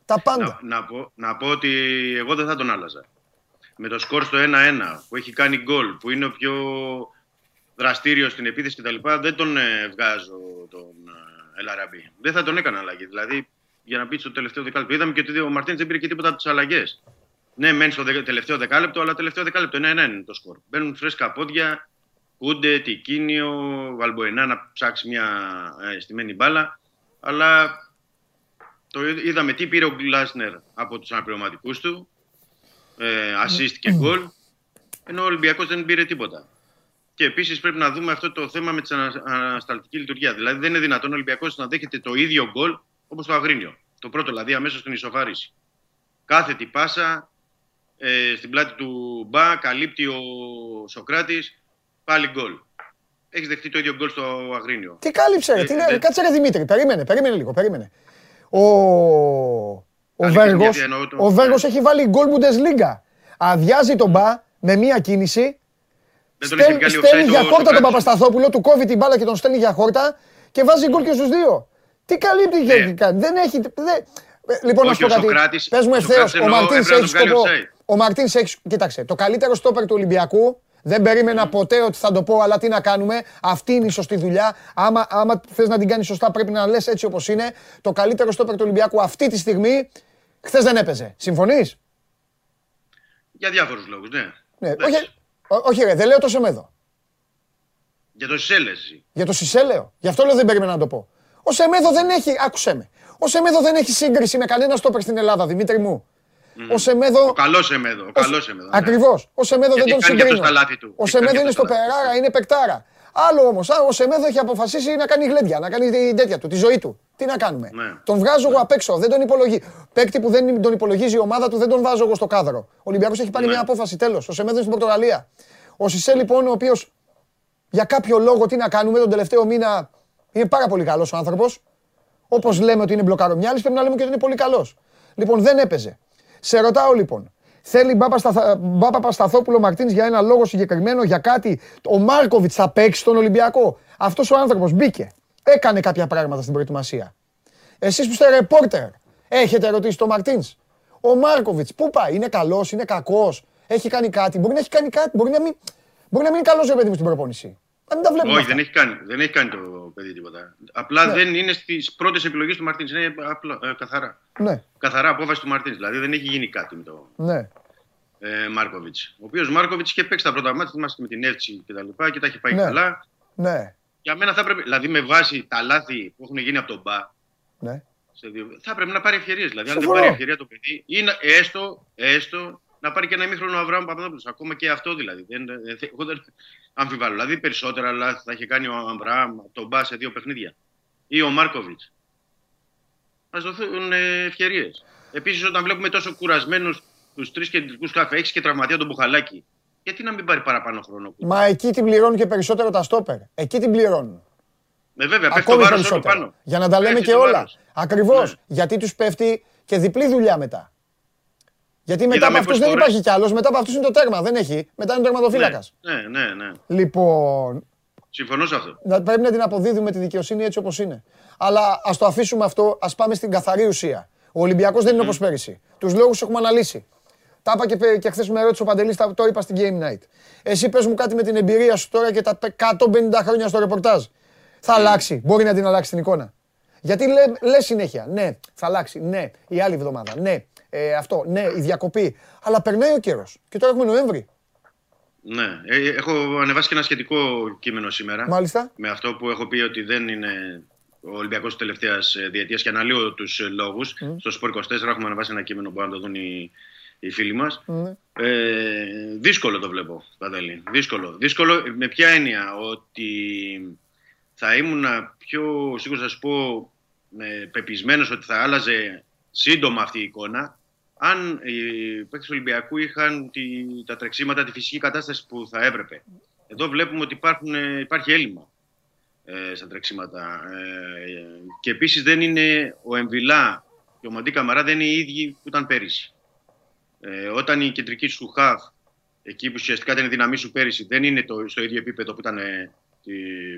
Τα πάντα. Να, να, πω, να πω ότι εγώ δεν θα τον άλλαζα. Με το σκορ στο 1-1 που έχει κάνει γκολ, που είναι ο πιο δραστήριος στην επίθεση κτλ. Δεν τον ε, βγάζω τον ε, Ελαραμπή. Δεν θα τον έκανα αλλαγή. Δηλαδή, για να πει στο τελευταίο δεκάλεπτο. Είδαμε και ότι ο Μαρτίν δεν πήρε και τίποτα από τις αλλαγές. Ναι, μένει στο δε- τελευταίο δεκάλεπτο, αλλά τελευταίο δεκάλεπτο 1-1 είναι το σκορ. Μπαίνουν φρέσκα πόδια, Κούντε, Τικίνιο, Βαλμποενά να ψάξει μια ε, στημένη μπάλα. Αλλά το είδ- είδαμε τι πήρε ο Γκλάσνερ από τους αναπληρωματικούς του, ε, assist και goal, ενώ ο Ολυμπιακός δεν πήρε τίποτα. Και επίσης πρέπει να δούμε αυτό το θέμα με την ανασταλτική λειτουργία. Δηλαδή δεν είναι δυνατόν ο Ολυμπιακός να δέχεται το ίδιο γκολ όπως το Αγρίνιο. Το πρώτο δηλαδή αμέσως στην ισοφάριση. Κάθετη πάσα ε, στην πλάτη του Μπα, καλύπτει ο Σοκράτης, πάλι γκολ. Έχεις δεχτεί το ίδιο γκολ στο Αγρίνιο. Τι κάλυψε, ρε, Ε, τι λέει, δεν- κάτσε ρε Δημήτρη, περίμενε, περίμενε λίγο, περίμενε. Ο, Ο Αλήθεια, Βέργος, γιατί εννοώ το- ο Βέργος έχει βάλει γκολ Bundesliga. Αδειάζει τον μπα με μία κίνηση. Δεν τον έχει Στέλνει, βγάλει στέλνει offside για το- χόρτα το τον Κράτσο. Παπασταθόπουλο, του κόβει την μπάλα και τον στέλνει για χόρτα και βάζει γκολ και στους δύο. Τι καλύπτει Ναι. και κάνει. Δεν έχει. Δεν... Ε, Λοιπόν, να Όχι, σου πω ο κάτι. Σοκράτης- Πες μου ο ευθέως, Σοκράτης ο εννοώ, Μαρτίνς έπρεπε να έχεις τον βγάλει σκοπό. Offside. Ο Μαρτίνς έχει. Κοίταξε, το καλύτερο στόπερ του Ολυμπιακού. Δεν περίμενα ποτέ ότι θα το πω, αλλά τι να κάνουμε. Αυτή είναι η σωστή δουλειά. Άμα, άμα θες να την κάνεις σωστά, πρέπει να λες έτσι όπως είναι. Το καλύτερο στόπερ του Ολυμπιακού αυτή τη στιγμή. Χθες δεν έπαιζε. Συμφωνείς; Για διάφορους λόγους, ναι. Ναι, Εντάξει. όχι, ό- όχι, ρε, δεν λέω το Σεμέδο. Για το Σισέλες. εσύ. Για το Σισέλεο. Γι' αυτό λέω δεν περίμενα να το πω. Ο Σεμέδο δεν έχει. Άκουσε με. Ο Σεμέδο δεν έχει σύγκριση με κανένα στόπερ στην Ελλάδα, Δημήτρη μου. Ο Σεμέδο. Ο καλός Εμέδο. Ο καλός Εμέδο. ναι. Ακριβώς. Ο Σεμέδο δεν Γιατί τον κάνει και συγκρίνω. αυτό στα λάθη του. Ο Και Σεμέδο κάνει είναι και στο αυτό στα λάθη περάρα, είναι παικτάρα. Άλλο όμως, ο Σεμέδο έχει αποφασίσει να κάνει γλέντια, να κάνει την τέτοια του, τη ζωή του. Τι να κάνουμε. Ναι. Τον βγάζω εγώ απ' έξω, δεν τον υπολογίζει. Παίκτη που δεν τον υπολογίζει η ομάδα του, δεν τον βάζω εγώ στο κάδρο. Ο Ολυμπιακός έχει πάρει Ναι. μια απόφαση τέλος. Ο Σεμέδος είναι στην Πορτογαλία. Ο Σισε λοιπόν, ο οποίος για κάποιο λόγο τι να κάνουμε τον τελευταίο μήνα είναι πάρα πολύ καλός ο άνθρωπος. Όπως λέμε ότι είναι μπλοκαρομιάλης, πρέπει να λέμε και ότι είναι πολύ καλός. Λοιπόν, δεν έπαιζε. Σε ρωτάω λοιπόν, θέλει Μπάπα Σταθα- Μπάπα Παπασταθόπουλο Μαρτίν για ένα λόγο συγκεκριμένο, για κάτι; Ο Μάρκοβιτς θα παίξει στον Ολυμπιακό; Αυτός ο άνθρωπος μπήκε. Έκανε κάποια πράγματα στην προετοιμασία. Εσείς που είστε ρεπόρτερ, έχετε ρωτήσει τον Μαρτίνς. Ο Μάρκοβιτς, πού πάει, είναι καλός, είναι κακός, έχει κάνει κάτι. Μπορεί να έχει κάνει κάτι, μπορεί να μην, μπορεί να μην είναι καλός ρε παιδί μου στην προπόνηση. Να μην τα βλέπουμε. Όχι, αυτά. δεν έχει, κάνει, δεν έχει κάνει το παιδί τίποτα. Απλά Ναι. δεν είναι στις πρώτες επιλογές του Μαρτίνς. Είναι απλά, ε, καθαρά. Ναι, Καθαρά απόφαση του Μαρτίνς. Δηλαδή δεν έχει γίνει κάτι με τον ναι. ε, Μάρκοβιτς. Ο οποίος Μάρκοβιτς είχε παίξει τα πρώτα μάτια, θυμάστε με την Εύτσι και τα λοιπά και τα έχει πάει Ναι. καλά. Ναι, Για μένα θα έπρεπε, δηλαδή με βάση τα λάθη που έχουν γίνει από τον Μπα, ναι. σε δύο, θα έπρεπε να πάρει ευκαιρίες. Δηλαδή, αν δεν Συμφωνώ. πάρει ευκαιρία το παιδί, ή να, έστω, έστω να πάρει και ένα μήχρονο Αβραάμ Παπαδόπουλος. Ακόμα και αυτό δηλαδή. Δεν, δεν, εγώ δεν αμφιβάλλω. Δηλαδή, περισσότερα λάθη θα είχε κάνει ο Αβραάμ τον Μπα σε δύο παιχνίδια. Ή ο Μάρκοβιτς. Α δοθούν ευκαιρίες. Επίσης, όταν βλέπουμε τόσο κουρασμένους τους τρεις κεντρικούς χάφε, έχεις και τραυματία τον Μπουχαλάκη. Γιατί να μην πάρει παραπάνω χρόνο. Μα εκεί την πληρώνουν και περισσότερο τα στόπερ. Εκεί την πληρώνουν. Ε, βέβαια, πέφτει το Ακόμη βάρος όλο περισσότερο. πάνω. Για να τα λέμε Πέφτει και το όλα. βάρος. Ακριβώς. Ναι. Γιατί τους πέφτει και διπλή δουλειά μετά. Γιατί μετά Είδαμε από αυτούς πως δεν φορές- υπάρχει κι άλλος. Μετά από αυτούς είναι το τέρμα. Δεν έχει. Μετά είναι ο τερματοφύλακα. Ναι, ναι, ναι. Λοιπόν, Συμφωνώ σε αυτό. να, πρέπει να την αποδίδουμε τη δικαιοσύνη έτσι όπως είναι. Αλλά ας το αφήσουμε αυτό, ας πάμε στην καθαρή ουσία. Ο Ολυμπιακός δεν είναι όπως πέρυσι. Τους λόγους έχουμε αναλύσει. Τα είπα και, πε- και χθες με ρώτησε ο Παντελής, το είπα στην Game Night. Εσύ πες μου κάτι με την εμπειρία σου τώρα και τα 150 χρόνια στο ρεπορτάζ. Θα αλλάξει. Μπορεί να την αλλάξει την εικόνα. Γιατί λέ, λες συνέχεια, ναι, θα αλλάξει, ναι, η άλλη εβδομάδα, ναι, ε, αυτό, ναι, η διακοπή. Αλλά περνάει ο καιρός. Και τώρα έχουμε Νοέμβρη. Ναι, ε, έχω ανεβάσει και ένα σχετικό κείμενο σήμερα. Μάλιστα. Με αυτό που έχω πει ότι δεν είναι ο Ολυμπιακός τη τελευταία διετίας και αναλύω τους λόγους. Στο Σπορ 24 έχουμε ανεβάσει ένα κείμενο που να το δουν οι, οι φίλοι μας. Ναι. Ε, δύσκολο το βλέπω, Παντελή. Δύσκολο. Δύσκολο με ποια έννοια; Ότι θα ήμουν πιο σίγουρο να σου πω ε, πεπισμένος ότι θα άλλαζε σύντομα αυτή η εικόνα αν οι παίκτες του Ολυμπιακού είχαν τη, τα τρεξίματα, τη φυσική κατάσταση που θα έπρεπε. Εδώ βλέπουμε ότι υπάρχουν, ε, υπάρχει έλλειμμα ε, στα τρεξίματα. Ε, και επίσης δεν είναι ο Εμβιλά και ο Μαντί Καμαρά δεν είναι οι ίδιοι που ήταν πέρυσι. Ε, όταν η κεντρική σου χαφ, εκεί που ουσιαστικά ήταν η δύναμή σου πέρυσι, δεν είναι το, στο ίδιο επίπεδο που ήταν ε, τη,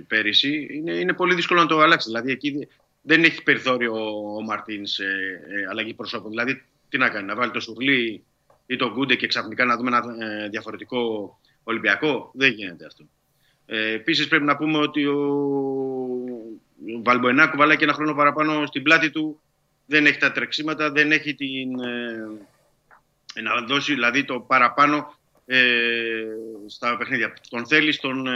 πέρυσι, είναι, είναι πολύ δύσκολο να το αλλάξει. Δηλαδή εκεί δεν έχει περιθώριο ο, ο Μαρτίνς ε, ε, αλλαγή προσώπων. Δηλαδή τι να κάνει, να βάλει το Σουρλί ή το Γκούντε και ξαφνικά να δούμε ένα ε, διαφορετικό Ολυμπιακό; Δεν γίνεται αυτό. Ε, Επίσης πρέπει να πούμε ότι ο, ο Βαλμποενά κουβαλάει και ένα χρόνο παραπάνω στην πλάτη του. Δεν έχει τα τρεξίματα, δεν έχει την. Ε, να δώσει δηλαδή το παραπάνω ε, στα παιχνίδια. Τον θέλει στον ε,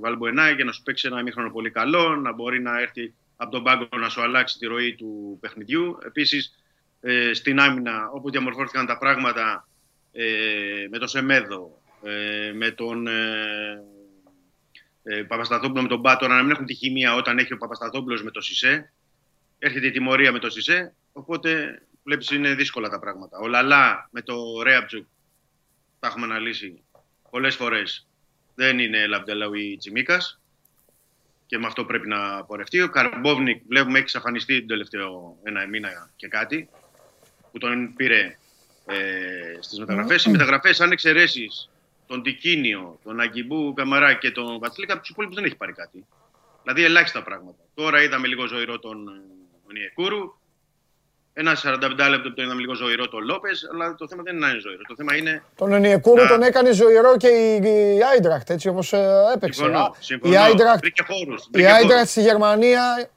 Βαλμποενά για να σου παίξει ένα μήχρονο πολύ καλό, να μπορεί να έρθει από τον πάγκο να σου αλλάξει τη ροή του παιχνιδιού. Επίσης, ε, στην άμυνα, όπου διαμορφώθηκαν τα πράγματα ε, με τον Σεμέδο, ε, με τον ε, ε, Παπασταθόπουλο με τον Πάτορα, να μην έχουν τη χημεία όταν έχει ο Παπασταθόπουλος με τον Σισε. Έρχεται η τιμωρία με τον Σισε, οπότε βλέπεις είναι δύσκολα τα πράγματα. Ο Λαλά με το Ρέαπτσουκ, τα έχουμε αναλύσει πολλές φορές, δεν είναι Λαμπτελαουή Τσιμίκας και με αυτό πρέπει να πορευτεί. Ο Καρμπόβνικ βλέπουμε έχει εξαφανιστεί τον τελευταίο ένα μήνα και κάτι. Που τον πήρε ε, στις μεταγραφές. Οι μεταγραφές, αν εξαιρέσεις τον Τικίνιο, τον Αγκιμπού Καμαρά και τον Βασιλίκα, από τους υπόλοιπους δεν έχει πάρει κάτι. Δηλαδή ελάχιστα πράγματα. Τώρα είδαμε λίγο ζωηρό τον Νιεκούρου. Ένα 45 λεπτό το είδαμε λίγο ζωηρό τον Λόπες, αλλά το θέμα δεν είναι να είναι ζωηρό. Το θέμα είναι. Τον Νιεκούρου τον έκανε ζωηρό και η Άιντραχτ, έτσι όπως έπαιξε. Συμφωνώ, συμφωνώ. Η Άιντραχτ Βρήκε χώρους, η βρήκε Άιντραχτ χώρους. στη Γερμανία,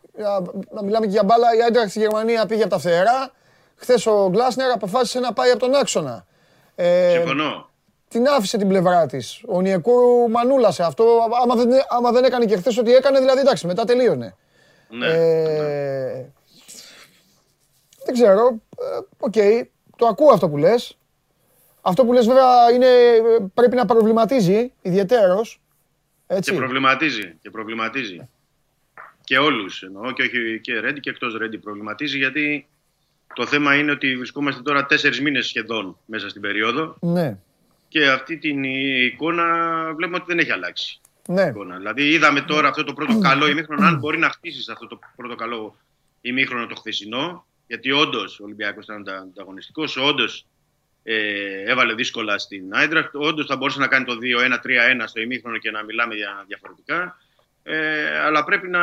να μιλάμε και για μπάλα, η Άιντραχτ στη Γερμανία πήγε από τα φτερά. Χθες ο Γκλάσνερ αποφάσισε να πάει από τον άξονα. Ε, Συμφωνώ. την άφησε την πλευρά της. Ο Νιεκούρου μανούλασε αυτό. Άμα δεν, άμα δεν έκανε και χθες ό,τι έκανε, δηλαδή εντάξει, μετά τελείωνε. Ναι. Ε, δεν ξέρω. ε, Οκ. Το ακούω αυτό που λες. Αυτό που λες βέβαια είναι, ε, πρέπει να προβληματίζει ιδιαιτέρως. Και Έτσι. προβληματίζει. Και προβληματίζει. Και όλους εννοώ, και όχι και Ρέντη και εκτός Ρέντη προβληματίζει, γιατί το θέμα είναι ότι βρισκόμαστε τώρα τέσσερις μήνες σχεδόν μέσα στην περίοδο Ναι. και αυτή την εικόνα βλέπουμε ότι δεν έχει αλλάξει. Ναι. εικόνα. Δηλαδή, είδαμε τώρα αυτό το πρώτο καλό ημίχρονο, αν μπορεί να χτίσεις αυτό το πρώτο καλό ημίχρονο το χθεσινό. Γιατί όντως ο Ολυμπιακός ήταν ανταγωνιστικός, όντως ε, έβαλε δύσκολα στην Άιντραχτ, όντως θα μπορούσε να κάνει το 2-1-3-1 στο ημίχρονο και να μιλάμε για διαφορετικά. Ε, αλλά πρέπει να,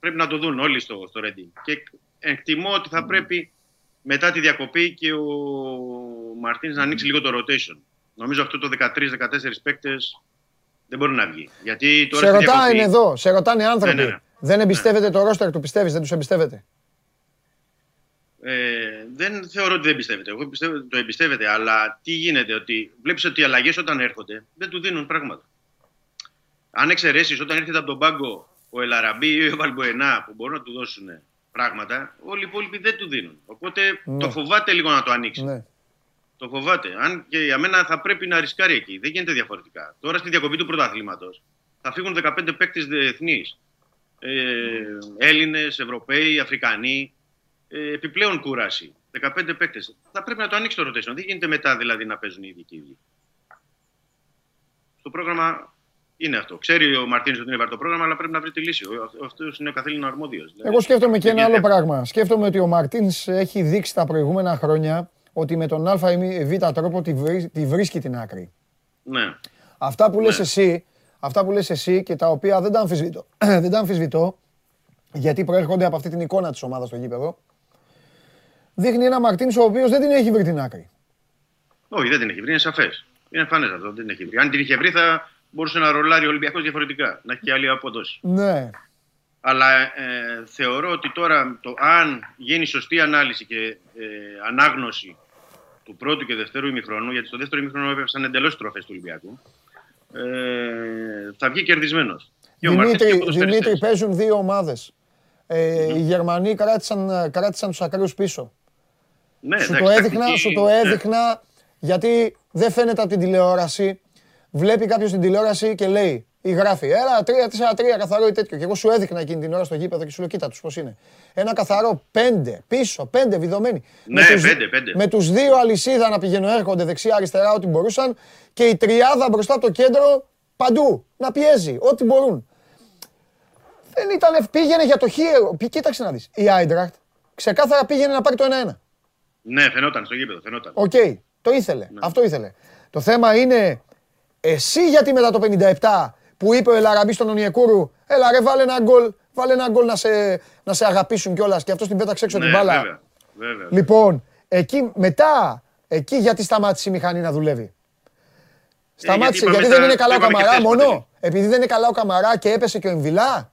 πρέπει να το δουν όλοι στο, στο Reading. Και εκτιμώ ότι θα πρέπει μετά τη διακοπή και ο Μαρτίνς να ανοίξει λίγο το rotation. Νομίζω αυτό το 13-14 παίκτες δεν μπορεί να βγει. Γιατί τώρα Σε στη ρωτάνε διακοπή- εδώ, σε ρωτάνε άνθρωποι. Ναι, ναι, ναι. Δεν εμπιστεύεται το ρόστερ του, πιστεύεις, δεν τους εμπιστεύεται; Ε, δεν θεωρώ ότι δεν εμπιστεύεται. Εγώ πιστεύω, το εμπιστεύεται, αλλά τι γίνεται, ότι βλέπεις ότι οι αλλαγές όταν έρχονται δεν του δίνουν πράγματα. Αν εξαιρέσεις όταν έρχεται από τον πάγκο ο Ελαραμπή ή ο Βαλμποενά που μπορούν να του δώσουν πράγματα, όλοι οι υπόλοιποι δεν του δίνουν. Οπότε Ναι. το φοβάται λίγο να το ανοίξει. Ναι. Το φοβάται. Αν και για μένα θα πρέπει να ρισκάρει εκεί. Δεν γίνεται διαφορετικά. Τώρα στη διακοπή του πρωταθλήματος θα φύγουν 15 παίκτες διεθνείς. Ε, Έλληνες, Ευρωπαίοι, Αφρικανοί. Ε, επιπλέον κούραση. 15 παίκτες. Θα πρέπει να το ανοίξει το rotation. Δεν γίνεται μετά δηλαδή να παίζουν οι ίδιοι και οι ίδιοι. Στο πρόγραμμα είναι αυτό. Ξέρει ο Μαρτίνο ότι είναι βαρύ το πρόγραμμα, αλλά πρέπει να βρει τη λύση. Αυτός είναι ο καθήλυνο αρμόδιος. Εγώ σκέφτομαι και ένα άλλο πράγμα. Σκέφτομαι ότι ο Μαρτίνς έχει δείξει τα προηγούμενα χρόνια ότι με τον Α ή Β τρόπο τη, βρί- τη βρίσκει την άκρη. Ναι. Αυτά που λες Ναι. εσύ, αυτά που λες εσύ και τα οποία δεν τα αμφισβητώ, δεν τα αμφισβητώ γιατί προέρχονται από αυτή την εικόνα της ομάδας στο γήπεδο, δείχνει ένα Μαρτίνς ο οποίος δεν την έχει βρει την άκρη. Όχι, δεν την έχει βρει, είναι σαφές. Είναι εμφανέ αυτό, δεν την έχει βρει. Αν την είχε βρει, θα μπορούσε να ρολάρει ο Ολυμπιακός διαφορετικά, να έχει και άλλη απόδοση. Ναι. Αλλά ε, θεωρώ ότι τώρα, το, αν γίνει σωστή ανάλυση και ε, ανάγνωση του πρώτου και δευτέρου ημιχρόνου, γιατί στο δεύτερο ημιχρόνο έπεφταν εντελώς τροφές του Ολυμπιακού, ε, θα βγει κερδισμένος. Δημήτρη, Δημήτρη, παίζουν δύο ομάδες. Ε, Οι Γερμανοί κράτησαν, κράτησαν τους ακραίους πίσω. Ναι, σου, εντάξει, το έδειχνα, τακτική, σου το ναι. έδειχνα γιατί δεν φαίνεται από την τηλεόραση. Βλέπει κάποιος την τηλεόραση και λέει ή γράφει Έλα, 3-4-3 καθαρό ή τέτοιο. Και εγώ σου έδειχνα εκείνη την ώρα στο γήπεδο και σου λέω Κοίτα τους πώς είναι. Ένα καθαρό 5 πίσω, 5 βιδωμένοι. Ναι, με, τους, πέντε, πέντε. με τους δύο αλυσίδα να πηγαίνουν έρχονται δεξιά-αριστερά ό,τι μπορούσαν και η τριάδα μπροστά από το κέντρο παντού να πιέζει ό,τι μπορούν. Δεν ήταν, πήγαινε για το χείρο. Πη- Κοίταξε να δεις. Η Άιντραχτ ξεκάθαρα πήγαινε να πάρει το 1-1. Ναι, φαινόταν στο γήπεδο, φαινόταν. Οκ, το ήθελε. Ναι. Αυτό ήθελε. Το θέμα είναι εσύ γιατί μετά το 57 που είπε ο Ελ Αραμπί στον Ονιεκούρου, έλα ρε βάλε ένα γκολ, βάλε ένα γκολ να σε, να σε αγαπήσουν κιόλας και αυτός την πέταξε έξω ναι, την μπάλα. βέβαια. βέβαια. Λοιπόν, εκεί μετά, εκεί γιατί σταμάτησε η μηχανή να δουλεύει. Σταμάτησε, Ε, γιατί γιατί, είπαμε δεν στα- είναι καλά ο το είπαμε και Καμαρά χθες, μόνο. Παντελή. Επειδή δεν είναι καλά ο Καμαρά και έπεσε και ο Εμβιλά.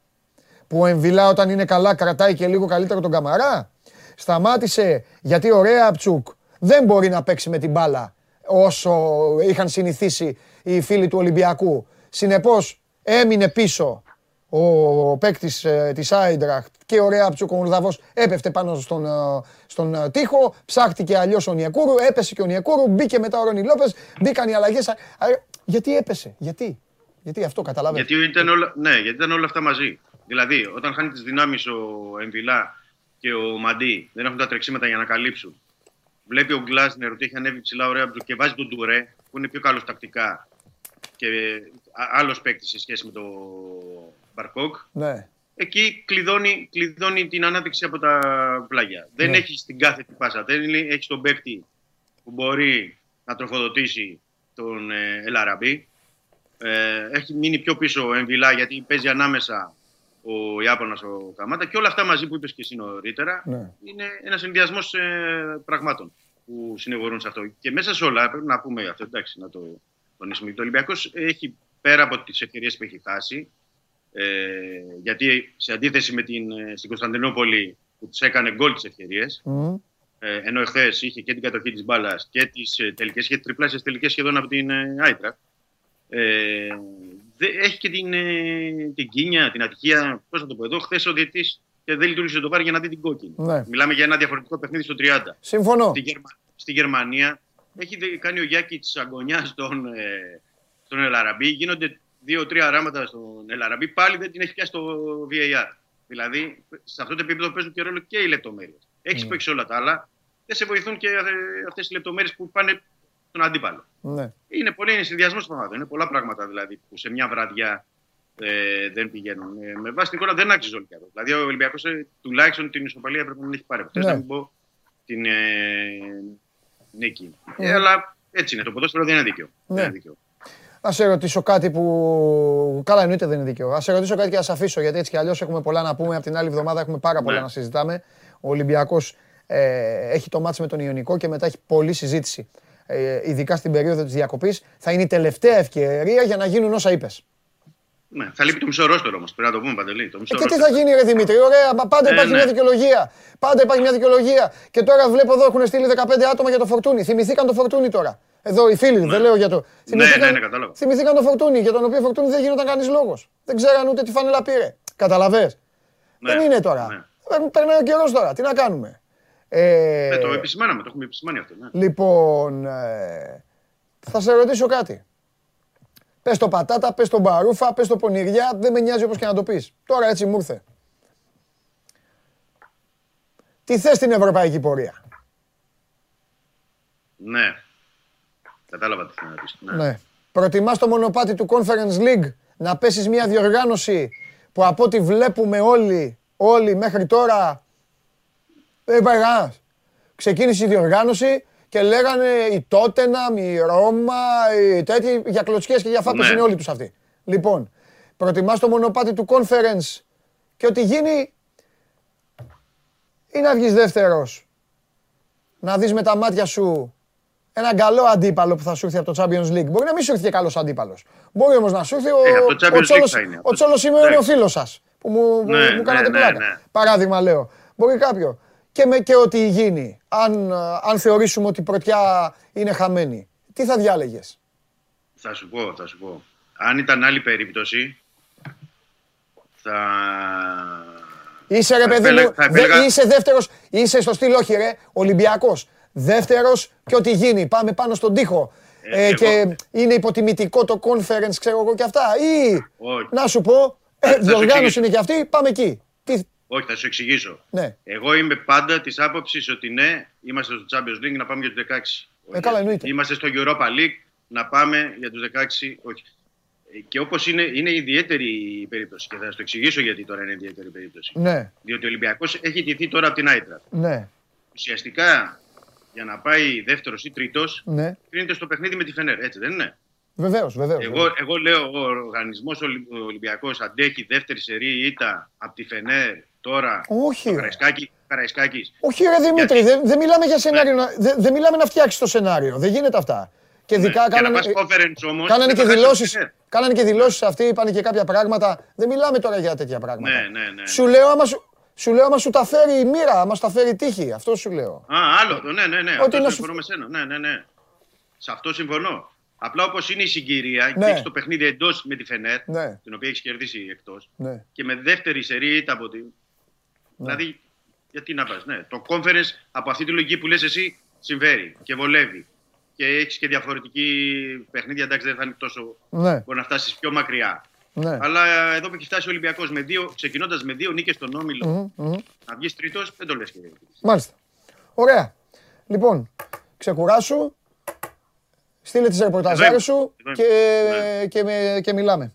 Που ο Εμβιλά όταν είναι καλά κρατάει και λίγο καλύτερο τον Καμαρά. Σταμάτησε γιατί ο Ρέαπτσουκ δεν μπορεί να παίξει με την μπάλα όσο είχαν συνηθίσει οι φίλοι του Ολυμπιακού. Συνεπώς έμεινε πίσω ο παίκτης ε, της Άιντραχτ και ο Ρέαπτσουκ ο Μολδαβός έπεφτε πάνω στον, ε, στον ε, τοίχο, ψάχτηκε αλλιώς ο Νιεκούρου, έπεσε και ο Νιεκούρου, μπήκε μετά ο Ρόνι Λόπες, μπήκαν οι αλλαγές. Α, α, γιατί έπεσε, γιατί, γιατί αυτό καταλάβετε; Γιατί ήταν, όλα, ναι, γιατί ήταν όλα αυτά μαζί. Δηλαδή, όταν χάνει τις δυνάμεις ο Εμβιλά και ο Μαντί, δεν έχουν τα τρεξίματα για να καλύψουν. Βλέπει ο Γκλάσνερ ότι έχει ανέβει ψηλά ο Ρέαμπτζο και βάζει τον Τουρέ, που είναι πιο καλός τακτικά και άλλος παίκτης σε σχέση με τον Μπαρκόκ. Ναι. εκεί κλειδώνει, κλειδώνει την ανάπτυξη από τα πλάγια. Δεν Ναι. έχεις την κάθε την πάσα. Δεν έχεις τον παίκτη που μπορεί να τροφοδοτήσει τον ε, Ελαραμπή. Ε, έχει μείνει πιο πίσω ο Εμβιλά γιατί παίζει ανάμεσα ο Ιάπωνας ο Καμάτα και όλα αυτά μαζί που είπες και εσύ νωρίτερα Ναι. είναι ένας συνδυασμό ε, πραγμάτων που συνηγορούν σε αυτό. Και μέσα σε όλα, πρέπει να πούμε αυτό, εντάξει, να το τονίσουμε. Το Ολυμπιακός έχει πέρα από τις ευκαιρίες που έχει χάσει, ε, γιατί σε αντίθεση με την, ε, στην Κωνσταντινούπολη που τους έκανε γκολ τις ευκαιρίες, Μμμ. ε, ενώ εχθές είχε και την κατοχή της μπάλας και τις ε, τελικές, είχε τριπλάσιες τελικές σχεδόν από την ε, Άιτρα. Ε, δε, έχει και την, ε, την κίνια, την ατυχία. Πώς να το πω εδώ, χθες ο διαιτή και δεν λειτουργήσε το βάρ για να δει την κόκκινη. Ναι. Μιλάμε για ένα διαφορετικό παιχνίδι στο 30. Συμφωνώ. Στη, Γερμα- στη Γερμανία έχει δε- κάνει ο Γιάκη της αγωνιάς στον, ε, στον Ελαραμπή. Γίνονται δύο-τρία ράματα στον Ελαραμπή. Πάλι δεν την έχει πιάσει το VAR. Δηλαδή, σε αυτό το επίπεδο παίζουν και ρόλο και οι λεπτομέρειες. Έχεις παίξει όλα τα άλλα. Δεν σε βοηθούν και αυτές οι λεπτομέρειες που πάνε στον αντίπαλο. Ναι. Είναι πολύ είναι συνδυασμός πραγμάτων. Είναι πολλά πράγματα δηλαδή που σε μια βραδιά ε, δεν πηγαίνουν. Ε, με βάση την εικόνα δεν άξιζε ο Ολυμπιακός. Δηλαδή ο Ολυμπιακός τουλάχιστον την ισοπαλία πρέπει να την έχει πάρει. Χθες Ναι. να μην πω την ε, νίκη. Ε, αλλά έτσι είναι. Το ποδόσφαιρο δεν είναι δίκαιο. Ναι. Δεν είναι δίκαιο. Α σε ρωτήσω κάτι που. Καλά, εννοείται δεν είναι δίκαιο. Α σε ρωτήσω κάτι και ας αφήσω γιατί έτσι κι αλλιώς έχουμε πολλά να πούμε. Από την άλλη εβδομάδα έχουμε πάρα πολλά Ναι. να συζητάμε. Ο Ολυμπιακός ε, έχει το μάτς με τον Ιωνικό και μετά έχει πολλή συζήτηση. Ε, ειδικά στην περίοδο της διακοπής. Θα είναι η τελευταία ευκαιρία για να γίνουν όσα είπες. Ναι. Θα λείπει το μισό ρόστερο όμως. Πρέπει να το πούμε παντελή. Το μισό Ε, και τι ρόστερο. θα γίνει, ρε Δημήτρη, ωραία, μα πάντα Ε, υπάρχει ναι. μια δικαιολογία. Πάντα υπάρχει μια δικαιολογία. Και τώρα βλέπω εδώ έχουν στείλει 15 άτομα για το φορτούνι. Θυμηθήκαν το φορτούνι τώρα. Εδώ οι φίλοι, δεν λέω για το. ναι, ναι, κατάλαβα. θυμηθήκαν το φορτούνι, για τον οποίο φορτούνι δεν γινόταν κανείς λόγος. Δεν ξέραν ούτε τι φανέλα πήρε. Καταλαβέ. Ναι, Δεν είναι τώρα. ναι. Ε, Περνάει ο καιρός τώρα. Τι να κάνουμε; Ε, Ναι, το επισημάναμε, το έχουμε επισημάνει αυτό. Ναι. Λοιπόν, ε, θα σε ρωτήσω κάτι. Πες το πατάτα, πες το μπαρούφα, πες το πονηριά, δεν με νοιάζει όπως και να το πεις. Τώρα έτσι μου ήρθε. Τι θες στην ευρωπαϊκή πορεία; ναι. Κατάλαβα τι θέλω να πεις. Ναι. Ναι. Προτιμάς το μονοπάτι του Conference League να πέσεις μια διοργάνωση που από ό,τι βλέπουμε όλοι, όλοι μέχρι τώρα, δεν υπάρχει κανένας. Ξεκίνησε η διοργάνωση και λέγανε η Τότεναμ, η Ρώμα, οι τέτοιοι για κλωτσιές και για φάπες Ναι. είναι όλοι τους αυτοί. Λοιπόν, προτιμάς το μονοπάτι του Conference και ό,τι γίνει ή να βγεις δεύτερος, να δεις με τα μάτια σου έναν καλό αντίπαλο που θα σου έρθει από το Champions League. Μπορεί να μην σου έρθει και καλός αντίπαλος. Μπορεί όμως να σου έρθει ο, Ε, από το Champions ο League Τσόλος, θα είναι. ο Τσόλος Σιμεώνη, ο Εντάξει. φίλος σας. Που μου, που Ναι, μου κάνατε ναι, πλάκα. ναι. Παράδειγμα λέω. Μπορεί κάποιο. Και, με, και ό,τι γίνει, αν, αν θεωρήσουμε ότι η πρωτιά είναι χαμένη, τι θα διάλεγες; Θα σου πω, θα σου πω. Αν ήταν άλλη περίπτωση, θα... Είσαι ρε Θα παιδί επέλε- μου, θα δε- επέλεγα- είσαι δεύτερος, είσαι στο στυλ όχι ρε, Ολυμπιακός. Δεύτερος και ό,τι γίνει, πάμε πάνω στον τοίχο. Ε, Ε, εγώ- και είναι υποτιμητικό το conference, ξέρω εγώ και αυτά. Ή, Όχι. να σου πω, ε, Θα σου διοργάνωση εξηγήσω. είναι και αυτή, πάμε εκεί. Τι, Όχι, θα σου εξηγήσω. ναι. Εγώ είμαι πάντα της άποψης ότι ναι, είμαστε στο Champions League να πάμε για τους 16. Ε, καλά, εννοείται. Είμαστε στο Europa League να πάμε για τους 16. Όχι. Ε, Και όπως είναι, είναι ιδιαίτερη η περίπτωση. Και θα σου το εξηγήσω γιατί τώρα είναι ιδιαίτερη η περίπτωση. Ναι, Διότι ο Ολυμπιακός έχει τηθεί τώρα από την Άιτρα. ναι, Ουσιαστικά για να πάει δεύτερος ή τρίτος, ναι. κρίνεται στο παιχνίδι με τη Φενέρ. Έτσι δεν είναι; Βεβαίως, βεβαίως. Εγώ, εγώ λέω ο οργανισμός Ολυμπιακός αντέχει δεύτερη σερή ήττα από τη Φενέρ τώρα. Όχι, Το ρε. Καραϊσκάκη, Καραϊσκάκης. Όχι ρε Δημήτρη, Γιατί- δεν δεν μιλάμε για σενάριο, να- δεν δεν μιλάμε να φτιάξει το σενάριο. Δεν γίνεται αυτά. Και Ναι, ειδικά για να κάνανε, πας conference όμως, κάνανε δεν και θα χάσεις δηλώσεις, τη Φενέρ. κάνανε και δηλώσεις αυτοί, είπανε και κάποια πράγματα. Δεν μιλάμε τώρα για τέτοια πράγματα. Ναι, ναι, ναι. Σου λέω άμα σου, σου λέω άμα σου τα φέρει η μοίρα, άμα σου τα φέρει η τύχη. Αυτό σου λέω. Α, άλλο. το, Ναι, ναι, ναι. Ότι Αυτό να σου- συμφωνώ με σένα. Ναι, ναι, ναι. Σε αυτό συμφωνώ. Απλά όπως είναι η συγκυρία Ναι. και έχει το παιχνίδι εντός με τη Φενέρ, Ναι. την οποία έχεις κερδίσει εκτός, Ναι. και με δεύτερη σερή ήττα από την. Δηλαδή, γιατί να πας. Ναι. Το conference από αυτή τη λογική που λες εσύ συμφέρει και βολεύει. Και έχεις και διαφορετική παιχνίδια. Εντάξει, δεν θα είναι τόσο. Ναι, Μπορεί να φτάσεις πιο μακριά. ναι. Αλλά εδώ που έχει φτάσει ο Ολυμπιακός ξεκινώντας με δύο νίκες στον όμιλο, Μμμ, μμμ. να βγεις τρίτος, δεν το λες και. Μάλιστα. Ωραία. Λοιπόν, ξεκουράσου. Στείλε τις Εδώ ρεπορταζάρες είμαι. σου Εδώ και, είμαι. Ναι. και, με, και μιλάμε.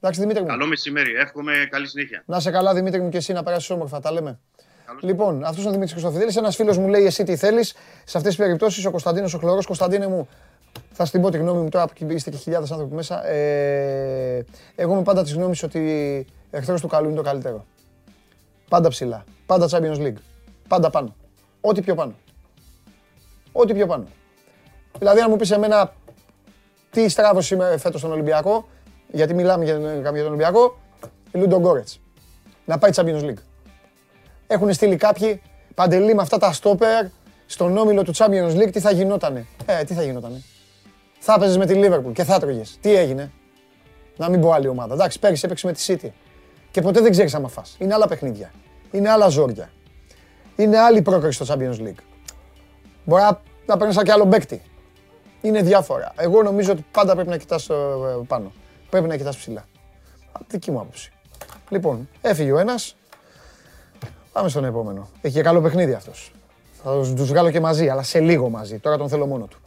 Εντάξει, Δημήτρη μου. Καλό μεσημέρι. Εύχομαι καλή συνέχεια. Να σε καλά, Δημήτρη μου, και εσύ να περάσεις όμορφα. Τα λέμε. Καλώς. Λοιπόν, αυτός είναι ο Δημήτρης Χρυστοφιδέλης. Ένας φίλος μου λέει: Εσύ τι θέλεις; Σε αυτές τις περιπτώσεις, ο Κωνσταντίνος ο Χλωρός. Κωνσταντίνε μου, θα στην πω τη γνώμη μου τώρα που είστε και χιλιάδες άνθρωποι μέσα. Ε, εγώ είμαι πάντα της γνώμης ότι εχθρός του καλού είναι το καλύτερο. Πάντα ψηλά. Πάντα Champions League. Πάντα πάνω. Ό,τι πιο πάνω. Ό,τι πιο πάνω. Δηλαδή, αν μου πεις εμένα τι στράβωσε είμαι φέτος στον Ολυμπιακό, γιατί μιλάμε για, για τον Ολυμπιακό, Λούντο Γκόρετς. Να πάει Champions League. Έχουν στείλει κάποιοι παντελή με αυτά τα στόπερ στον όμιλο του Champions League. Τι θα γινότανε; Ε, τι θα γινότανε; Θα έπαιζες με τη Liverpool και θα έτρωγε. Τι έγινε; Να μην πω άλλη ομάδα. Εντάξει, πέρυσι έπαιξε με τη City. Και ποτέ δεν ξέρεις άμα φας. Είναι άλλα παιχνίδια. Είναι άλλα ζόρια. Είναι άλλη πρόκριση στο Champions League. Μπορεί να, να παίρνεις και άλλο παίκτη. Είναι διάφορα. Εγώ νομίζω ότι πάντα πρέπει να κοιτάς πάνω. Πρέπει να κοιτάς ψηλά. Δική μου άποψη. Λοιπόν, έφυγε ο ένας. Πάμε στον επόμενο. Έχει και καλό παιχνίδι αυτός. Θα τους βγάλω και μαζί, αλλά σε λίγο μαζί. Τώρα τον θέλω μόνο του.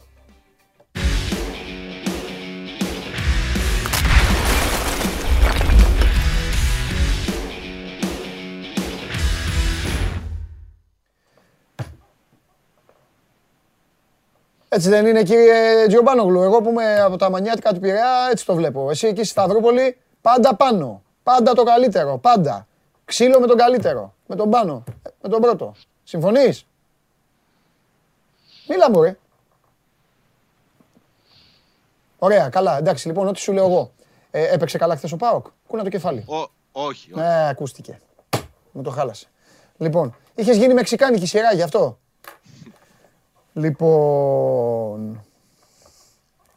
Έτσι δεν είναι κύριε Τζιομπάνογλου. Εγώ που είμαι από τα μανιάτικα του Πειραιά έτσι το βλέπω. Εσύ εκεί στη Σταυρούπολη πάντα πάνω. Πάντα το καλύτερο. Πάντα. Ξύλο με τον καλύτερο. Με τον πάνω. Με τον πρώτο. Συμφωνείς; Μίλα μου ρε. Ωραία, καλά. Εντάξει, λοιπόν, ό,τι σου λέω εγώ. Ε, έπαιξε καλά χθες ο Πάοκ; Κούνα το κεφάλι. Ο, όχι, όχι. Ναι, ακούστηκε. Μου το χάλασε. Λοιπόν, είχες γίνει μεξικάνικη σειρά γι' αυτό; Λοιπόν,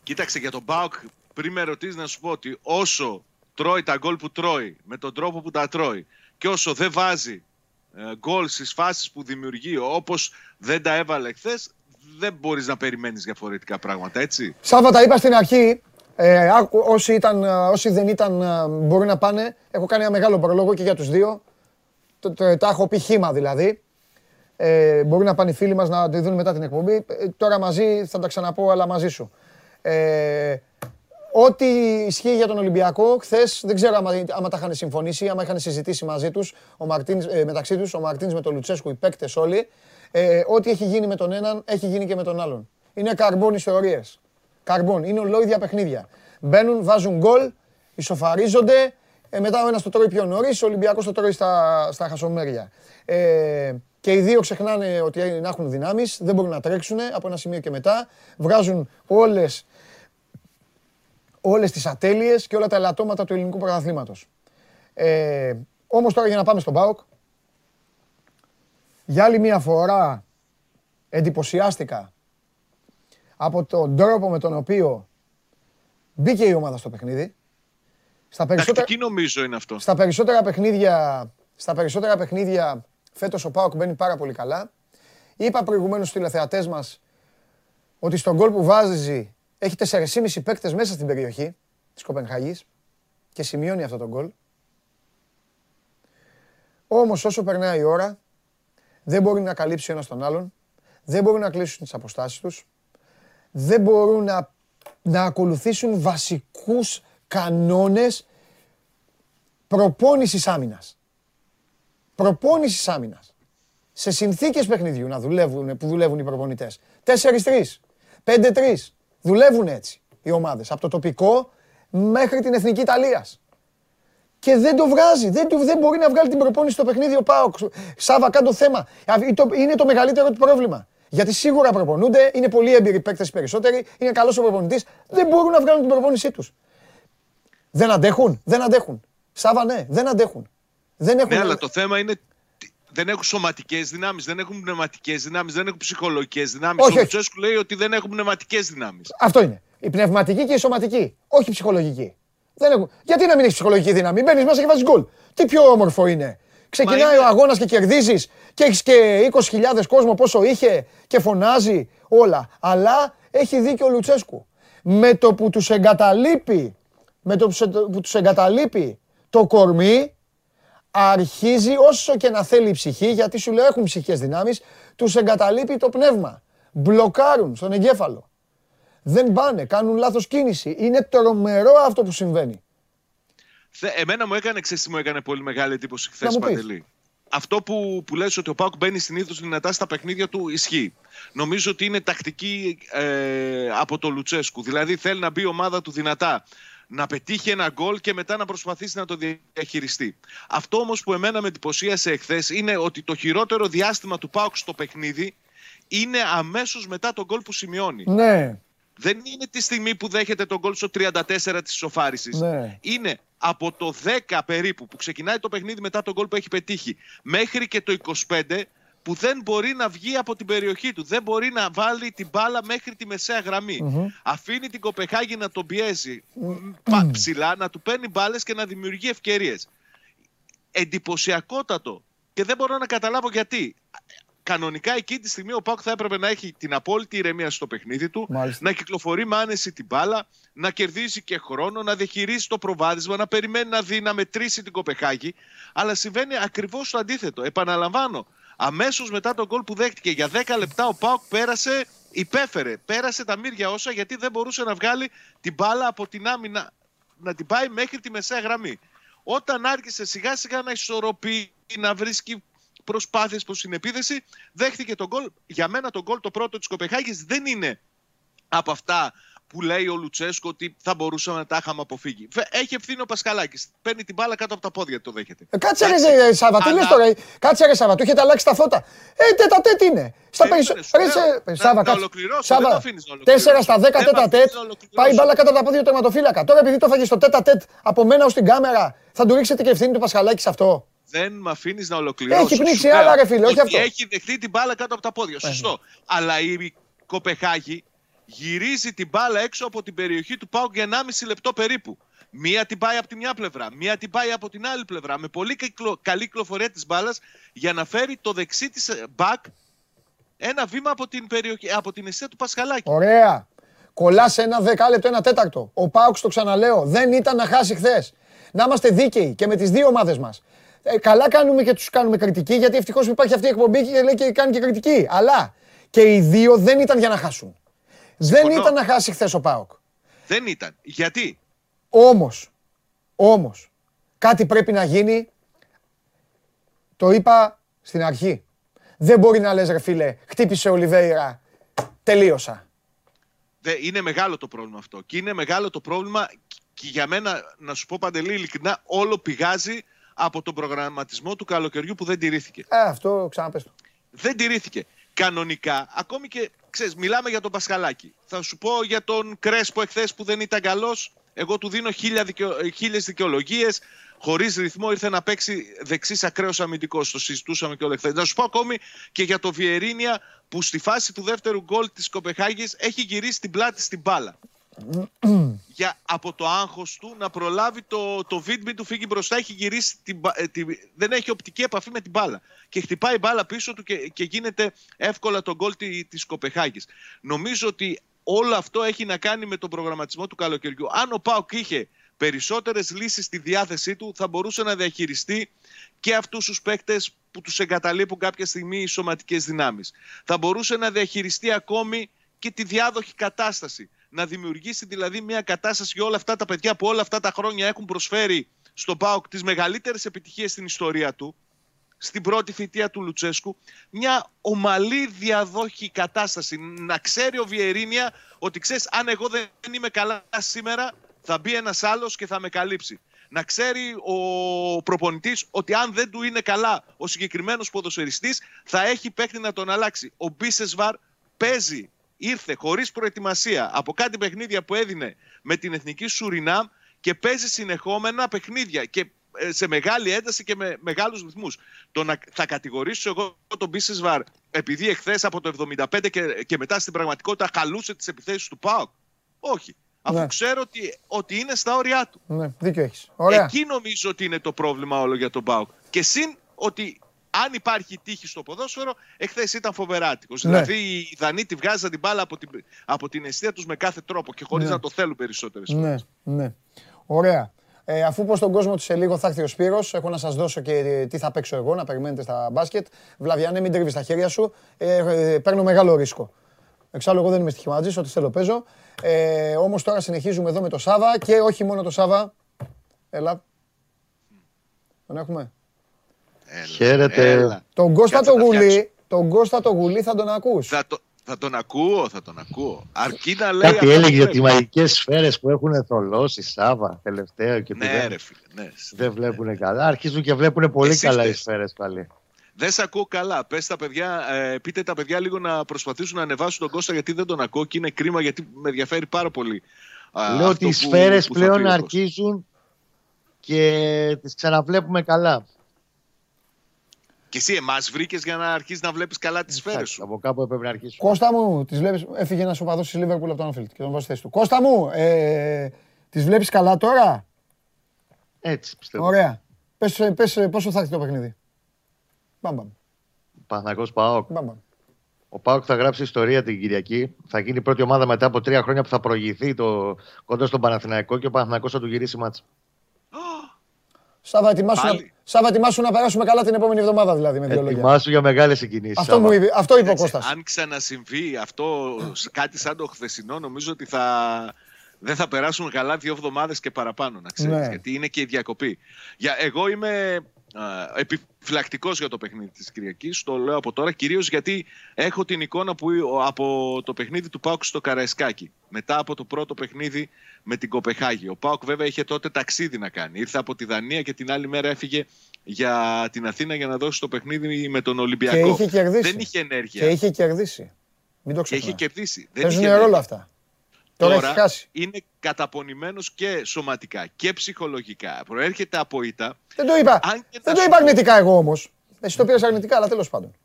Κοίταξε για τον Μπάουκ, πριν με ρωτήσεις να σου πω ότι όσο τρώει τα γκολ που τρώει, με τον τρόπο που τα τρώει και όσο δεν βάζει ε, γκολ στις φάσεις που δημιουργεί όπως δεν τα έβαλε χθες, δεν μπορείς να περιμένεις διαφορετικά πράγματα, έτσι. Σάβα τα είπα στην αρχή. Ε, άκου- όσοι, ήταν, ε, όσοι δεν ήταν ε, μπορεί να πάνε. Έχω κάνει ένα μεγάλο προλόγο και για τους δύο. Το, το- τα έχω πει χήμα δηλαδή. Ε, μπορεί να πάνε οι φίλοι μας να τη δουν μετά την εκπομπή. Ε, τώρα μαζί θα τα ξαναπώ, αλλά μαζί σου. Ε, ό,τι ισχύει για τον Ολυμπιακό, χθες δεν ξέρω άμα, άμα τα είχαν συμφωνήσει, άμα είχαν συζητήσει μαζί τους, ο Μαρτίνς, ε, μεταξύ τους, ο Μαρτίνς με τον Λουτσέσκου, οι παίκτες όλοι. Ε, ό,τι έχει γίνει με τον έναν, έχει γίνει και με τον άλλον. Είναι καρμπόν ιστορίες. Καρμπόν, είναι ολόιδια παιχνίδια. Μπαίνουν, βάζουν γκολ, ισοφαρίζονται, ε, μετά ο ένας το τρώει πιο νωρίς, ο Ολυμπιακός το τρώει στα, στα χασομέρια. Ε, και οι δύο ξεχνάνε ότι να έχουν δυνάμεις, δεν μπορούν να τρέξουν από ένα σημείο και μετά. Βγάζουν όλες, όλες τις ατέλειες και όλα τα ελαττώματα του ελληνικού πρωταθλήματος. Ε, όμως τώρα για να πάμε στον ΠΑΟΚ, για άλλη μια φορά εντυπωσιάστηκα από τον τρόπο με τον οποίο μπήκε η ομάδα στο παιχνίδι. Στα περισσότερα, Τακτική νομίζω είναι αυτό. στα περισσότερα παιχνίδια, στα περισσότερα παιχνίδια φέτος ο ΠΑΟΚ μπαίνει πάρα πολύ καλά. Είπα προηγουμένως στους τηλεθεατές μας ότι στον γκολ που βάζει έχει 4,5 παίκτες μέσα στην περιοχή της Κοπενχάγης και σημειώνει αυτό το γκολ. Όμως όσο περνάει η ώρα δεν μπορεί να καλύψει ο ένας τον άλλον, δεν μπορούν να κλείσουν τις αποστάσεις τους, δεν μπορούν να, να ακολουθήσουν βασικούς κανόνες προπόνησης άμυνας. Προπόνησης άμυνας. Σε συνθήκες παιχνιδιού να δουλεύουν, που δουλεύουν οι προπονητές. 4-3, 5-3. Δουλεύουν έτσι οι ομάδες. Από το τοπικό μέχρι την Εθνική Ιταλίας. Και δεν το βγάζει. Δεν, του- δεν μπορεί να βγάλει την προπόνηση στο παιχνίδι ο Πάοκ. Σάβα, κάτω θέμα. Α, το- Είναι το μεγαλύτερο του πρόβλημα. Γιατί σίγουρα προπονούνται, είναι πολύ έμπειροι παίκτες περισσότεροι, είναι καλός ο προπονητής. Δεν μπορούν να βγάλουν την προπόνησή τους. Δεν αντέχουν, δεν αντέχουν. Σάβα, ναι, δεν αντέχουν. Δεν έχουν. Ναι, αλλά το θέμα είναι τι- δεν έχουν σωματικές δυνάμεις, δεν έχουν πνευματικές δυνάμεις, δεν έχουν ψυχολογικές δυνάμεις. Όχι, Ο όχι. Λουτσέσκου λέει ότι δεν έχουν πνευματικές δυνάμεις. Αυτό είναι. Η πνευματική και η σωματική. Όχι η ψυχολογική. Δεν έχουν... Γιατί να μην έχεις ψυχολογική δύναμη; Μπαίνεις μέσα και βάζεις γκολ. Τι πιο όμορφο είναι; Ξεκινάει είναι- ο αγώνας και κερδίζεις και έχεις και 20.000 κόσμο πόσο είχε και φωνάζει όλα. Αλλά έχει δίκιο ο Λουτσέσκου. Με το που τους εγκαταλείπει, με το που σε- που τους εγκαταλείπει το κορμί, αρχίζει όσο και να θέλει η ψυχή, γιατί σου λέω έχουν ψυχικές δυνάμεις, τους εγκαταλείπει το πνεύμα. Μπλοκάρουν στον εγκέφαλο. Δεν πάνε, κάνουν λάθος κίνηση. Είναι τρομερό αυτό που συμβαίνει. Θε- Εμένα μου έκανε, ξέρεις τι μου έκανε πολύ μεγάλη εντύπωση χθες Να μου πεις. Παντελή. Αυτό που, που λες ότι ο Πάουκ μπαίνει συνήθως δυνατά στα παιχνίδια του ισχύει. Νομίζω ότι είναι τακτική ε, από το Λουτσέσκου. Δηλαδή θέλει να μπει η ομάδα του δυνατά, να πετύχει ένα γκολ και μετά να προσπαθήσει να το διαχειριστεί. Αυτό όμως που εμένα με εντυπωσίασε εχθές είναι ότι το χειρότερο διάστημα του Πάουκ στο παιχνίδι είναι αμέσως μετά τον γκολ που σημειώνει. Ναι, Δεν είναι τη στιγμή που δέχεται τον γκολ στο 34 της ισοφάρισης. ναι. Είναι από το 10 περίπου που ξεκινάει το παιχνίδι μετά τον γκολ που έχει πετύχει μέχρι και το 25 που δεν μπορεί να βγει από την περιοχή του. Δεν μπορεί να βάλει την μπάλα μέχρι τη μεσαία γραμμή. Αφήνει την Κοπεχάγη να τον πιέζει πα- ψηλά, να του παίρνει μπάλες και να δημιουργεί ευκαιρίες. Εντυπωσιακότατο. Και δεν μπορώ να καταλάβω γιατί. Κανονικά εκείνη τη στιγμή ο Πάουκ θα έπρεπε να έχει την απόλυτη ηρεμία στο παιχνίδι του, Μάλιστα. να κυκλοφορεί με άνεση την μπάλα, να κερδίσει και χρόνο, να διαχειρίσει το προβάδισμα, να περιμένει να δει, να μετρήσει την Κοπεχάγη. Αλλά συμβαίνει ακριβώς το αντίθετο. Επαναλαμβάνω, αμέσως μετά τον γκολ που δέχτηκε για 10 λεπτά ο Πάουκ πέρασε, υπέφερε. Πέρασε τα μύρια όσα γιατί δεν μπορούσε να βγάλει την μπάλα από την άμυνα, να την πάει μέχρι τη μεσαία γραμμή. Όταν άρχισε σιγά σιγά να ισορροπεί, να βρίσκει προσπάθειες προς την επίδεση, δέχτηκε τον γκολ. Για μένα τον γκολ το πρώτο της Κοπεχάγης δεν είναι από αυτά που λέει ο Λουτσέσκο ότι θα μπορούσαμε να τα είχαμε αποφύγει. Φε- Έχει ευθύνη ο Πασχαλάκης. Παίρνει την μπάλα κάτω από τα πόδια, το δέχεται. Ε, κάτσε ρε, Εντάξει. ρε Σάβα, τι Αλλά- λες τώρα. ε, Κάτσε ρε Σάβα, του έχετε αλλάξει τα φώτα. Ε, τέτα τέτ είναι. Στα Περίμενε, περισσότερα. σου λέω. Να- Σάβα, να κάτσε. ολοκληρώσω, Σάβα, δεν με αφήνεις να ολοκληρώσω. 4 στα 10 Δεν με τέτα αφήνεις τέτ. να ολοκληρώσω. Πάει η μπάλα κάτω από τα πόδια του τερματοφύλακα. Τώρα επειδή το έφαγες στο τέτα τέτ από μένα ως την κάμερα, θα του ρίξετε και ευθύνη του Πασχαλάκη σε αυτό. Δεν με αφήνεις να ολοκληρώσω. Έχει πνίξει Σου λέω άλλα, ρε φίλε, όχι ότι αυτό. Έχει δεχτεί την μπάλα κάτω από τα πόδια. Σωστό. Αλλά η Κοπεχάγη γυρίζει την μπάλα έξω από την περιοχή του Πάουκ για 1,5 λεπτό περίπου. Μία την πάει από τη μια πλευρά, μία την πάει από την άλλη πλευρά. Με πολύ κυκλο- καλή κυκλοφορία της μπάλας για να φέρει το δεξί της μπακ ένα βήμα από την, περιοχή, από την αιστεία του Πασχαλάκη. Ωραία. Κολλάς σε ένα δεκάλεπτο, ένα τέταρτο. Ο Πάουξ, το ξαναλέω, δεν ήταν να χάσει χθες. Να είμαστε δίκαιοι και με τις δύο ομάδες μας. Ε, καλά κάνουμε και τους κάνουμε κριτική, γιατί ευτυχώς υπάρχει αυτή η εκπομπή και λέει και κάνει και κριτική. Αλλά και οι δύο δεν ήταν για να χάσουν. Δεν Συμφωνώ. ήταν να χάσει χθες ο Πάουκ. Δεν ήταν. Γιατί; Όμως, όμως, κάτι πρέπει να γίνει. Το είπα στην αρχή. Δεν μπορεί να λες ρε φίλε, χτύπησε ο Ολιβέηρα, τελείωσα. Δε, είναι μεγάλο το πρόβλημα αυτό. Και είναι μεγάλο το πρόβλημα και για μένα, να σου πω παντελή ειλικρινά, όλο πηγάζει από τον προγραμματισμό του καλοκαιριού που δεν τηρήθηκε. Ε, αυτό ξαναπες το. Δεν τηρήθηκε. Κανονικά, ακόμη και, ξέρεις, μιλάμε για τον Πασχαλάκη. Θα σου πω για τον Κρέσπο εχθές που δεν ήταν καλός. Εγώ του δίνω χίλια δικαιο... χίλιες δικαιολογίες. Χωρίς ρυθμό ήρθε να παίξει δεξής ακραίος αμυντικός. Το συζητούσαμε και όλα εχθές. Να σου πω ακόμη και για το Βιερίνια που στη φάση του δεύτερου γκολ της Κοπεχάγης έχει γυρίσει την πλάτη στην μπάλα. Για, από το άγχος του να προλάβει το, το βίντεο του φύγει μπροστά, έχει γυρίσει την, μπα- ε, τη- δεν έχει οπτική επαφή με την μπάλα. Και χτυπάει η μπάλα πίσω του και, και γίνεται εύκολα το γκολ τη, της Κοπεχάγης. Νομίζω ότι όλο αυτό έχει να κάνει με τον προγραμματισμό του καλοκαιριού. Αν ο Πάουκ είχε περισσότερες λύσεις στη διάθεσή του, θα μπορούσε να διαχειριστεί και αυτούς τους παίκτες που τους εγκαταλείπουν κάποια στιγμή οι σωματικές δυνάμεις. Θα μπορούσε να διαχειριστεί ακόμη και τη διάδοχη κατάσταση. Να δημιουργήσει δηλαδή μια κατάσταση για όλα αυτά τα παιδιά που όλα αυτά τα χρόνια έχουν προσφέρει στον ΠΑΟΚ τις μεγαλύτερες επιτυχίες στην ιστορία του, στην πρώτη θητεία του Λουτσέσκου, μια ομαλή διαδόχη κατάσταση. Να ξέρει ο Βιερίνια ότι ξέρεις αν εγώ δεν είμαι καλά σήμερα θα μπει ένας άλλος και θα με καλύψει. Να ξέρει ο προπονητής ότι αν δεν του είναι καλά ο συγκεκριμένος ποδοσφαιριστής θα έχει παίκτη να τον αλλάξει. Ο Μπίσεσβαρ παίζει, ήρθε χωρίς προετοιμασία από κάτι παιχνίδια που έδινε με την εθνική Σουρινάμ και παίζει συνεχόμενα παιχνίδια και ε, σε μεγάλη ένταση και με μεγάλους ρυθμούς. Το να, θα κατηγορήσω εγώ τον Μπίσεσβαρ επειδή εχθές από το 75 και, και μετά στην πραγματικότητα χαλούσε τις επιθέσεις του ΠΑΟΚ. Όχι. Αφού Ναι. ξέρω ότι, ότι είναι στα όρια του. Ναι, δίκιο έχεις. Ωραία. Εκεί νομίζω ότι είναι το πρόβλημα όλο για τον Πάουκ. Και συν ότι αν υπάρχει τύχη στο ποδόσφαιρο, εχθές ήταν φοβεράτικος. Ναι. Δηλαδή οι Δανείοι τη βγάζαν την μπάλα από την, από την αιστεία τους με κάθε τρόπο και χωρίς Ναι. να το θέλουν περισσότερες Ναι, ναι. Ωραία. Ε, αφού πω στον κόσμο ότι σε λίγο θα έρθει ο Σπύρος, έχω να σας δώσω και ε, τι θα παίξω εγώ, να περιμένετε στα μπάσκετ. Βλαβιανέ, μην τρίβεις τα χέρια σου. Ε, ε, παίρνω μεγάλο ρίσκο. Εξάλλου, εγώ δεν είμαι στοιχηματζής, ό,τι θέλω παίζω. Ε, όμως τώρα συνεχίζουμε εδώ με το Σάβα και όχι μόνο το Σάβα. Έλα, Τον έχουμε; Έλα, Χαίρετε. έλα. Τον Κώστα Κάτσε το να φτιάξω. γουλί, τον Κώστα το γουλί θα τον ακούς. Θα, το, θα τον ακούω, θα τον ακούω. Αρκεί να λέει. Κάτι αυτά έλεγε που για λέει. τι μαγικές σφαίρες που έχουν θολώσει Σάβα τελευταίο και ότι Ναι, δεν, ρε φίλε. Ναι. δεν βλέπουν καλά. Αρχίζουν και βλέπουν πολύ Εσύ καλά οι φταίς. σφαίρες πάλι. Δεν σε ακούω καλά. Πες τα παιδιά, ε, πείτε τα παιδιά λίγο να προσπαθήσουν να ανεβάσουν τον Κώστα γιατί δεν τον ακούω και είναι κρίμα γιατί με ενδιαφέρει πάρα πολύ. α, Λέω αυτό ότι οι που- σφαίρες που θα πλέον πει ο Κώστας. αρχίζουν και τις ξαναβλέπουμε καλά. Και εσύ εμάς βρήκες για να αρχίσεις να βλέπεις καλά τις σφαίρες σου. Από κάπου έπρεπε να αρχίσουν. Κώστα μου, τις βλέπεις, έφυγε ένας οπαδός της Λίβερπουλ από τον Ανφίλτ και τον βάζεις στη θέση του. Κώστα μου, ε, τις βλέπεις καλά τώρα; Έτσι πιστεύω. Ωραία. Πες, πες πόσο θα έρθει το παιχνίδι; Μπαμ, μπαμ, Παναγός Πάοκ. μπαμ, μπαμ. Ο Πάοκ θα γράψει ιστορία την Κυριακή. Θα γίνει η πρώτη ομάδα μετά από τρία χρόνια που θα προηγηθεί το, κοντά στον Παναθηναϊκό και ο Παναθηναϊκός θα του γυρίσει μάτς. Σάβα, ετοιμάσου, να, Πάλι. Σάβα, ετοιμάσου να περάσουμε καλά την επόμενη εβδομάδα δηλαδή με δύο λόγια. Ετοιμάσου για μεγάλες συγκινήσεις. Αυτό, μου είπε, αυτό είπε ο Εντάξει, Κώστας. αν ξανασυμβεί αυτό σ- κάτι σαν το χθεσινό, νομίζω ότι θα, δεν θα περάσουν καλά δύο εβδομάδες και παραπάνω, να ξέρεις. Ναι. Γιατί είναι και η διακοπή. Για, εγώ είμαι επιφυλακτικός για το παιχνίδι της Κυριακής. Το λέω από τώρα, κυρίως γιατί έχω την εικόνα που ο- από το παιχνίδι του Πάουκ στο Καραϊσκάκι. Μετά από το πρώτο παιχνίδι με την Κοπεχάγη. Ο Πάουκ βέβαια είχε τότε ταξίδι να κάνει. Ήρθε από τη Δανία και την άλλη μέρα έφυγε για την Αθήνα για να δώσει το παιχνίδι με τον Ολυμπιακό. Και είχε κερδίσει. Δεν είχε ενέργεια. Και είχε κερδίσει. Μην το Και είχε ξεχνάς. κερδίσει. Δεν Παίζουν είχε ρόλο ενέργεια. αυτά. Τώρα έχει χάσει. είναι καταπονημένος και σωματικά και ψυχολογικά. Προέρχεται από ήττα. Δεν το είπα. Αν και Δεν θα το σου είπα πω, αρνητικά εγώ όμως. Εσύ το πήρες αρνητικά, αλλά τέλος πάντων.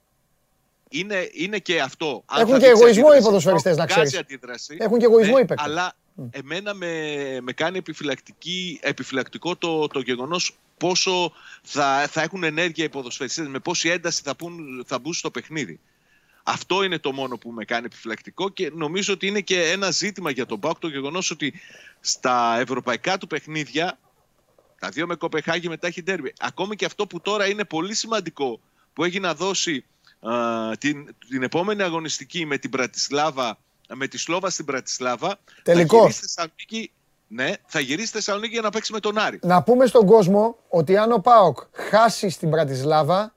Είναι, είναι και αυτό. Αν Έχουν θα και δείξει εγωισμό οι αντίδραση, ποδοσφαιριστές, να βγάζει ξέρεις. αντίδραση. Έχουν και εγωισμό Ναι, οι παίκτες. Αλλά εμένα με, με κάνει επιφυλακτική, επιφυλακτικό το, το γεγονός πόσο θα, θα έχουν ενέργεια οι ποδοσφαιριστές, με πόση ένταση θα, πουν, θα μπουν στο παιχνίδι. Αυτό είναι το μόνο που με κάνει επιφυλακτικό και νομίζω ότι είναι και ένα ζήτημα για τον Πάουκ το γεγονός ότι στα ευρωπαϊκά του παιχνίδια τα δύο με Κοπεχάγη μετά έχει ντέρμπι. Ακόμη και αυτό που τώρα είναι πολύ σημαντικό που έχει να δώσει α, την, την επόμενη αγωνιστική με την Πρατισλάβα, με τη Σλόβα στην Πρατισλάβα. Τελικός. Θα γυρίσει στη Θεσσαλονίκη, ναι, θα γυρίσει στη Θεσσαλονίκη για να παίξει με τον Άρη. Να πούμε στον κόσμο ότι αν ο Πάοκ χάσει στην Πρατισλάβα,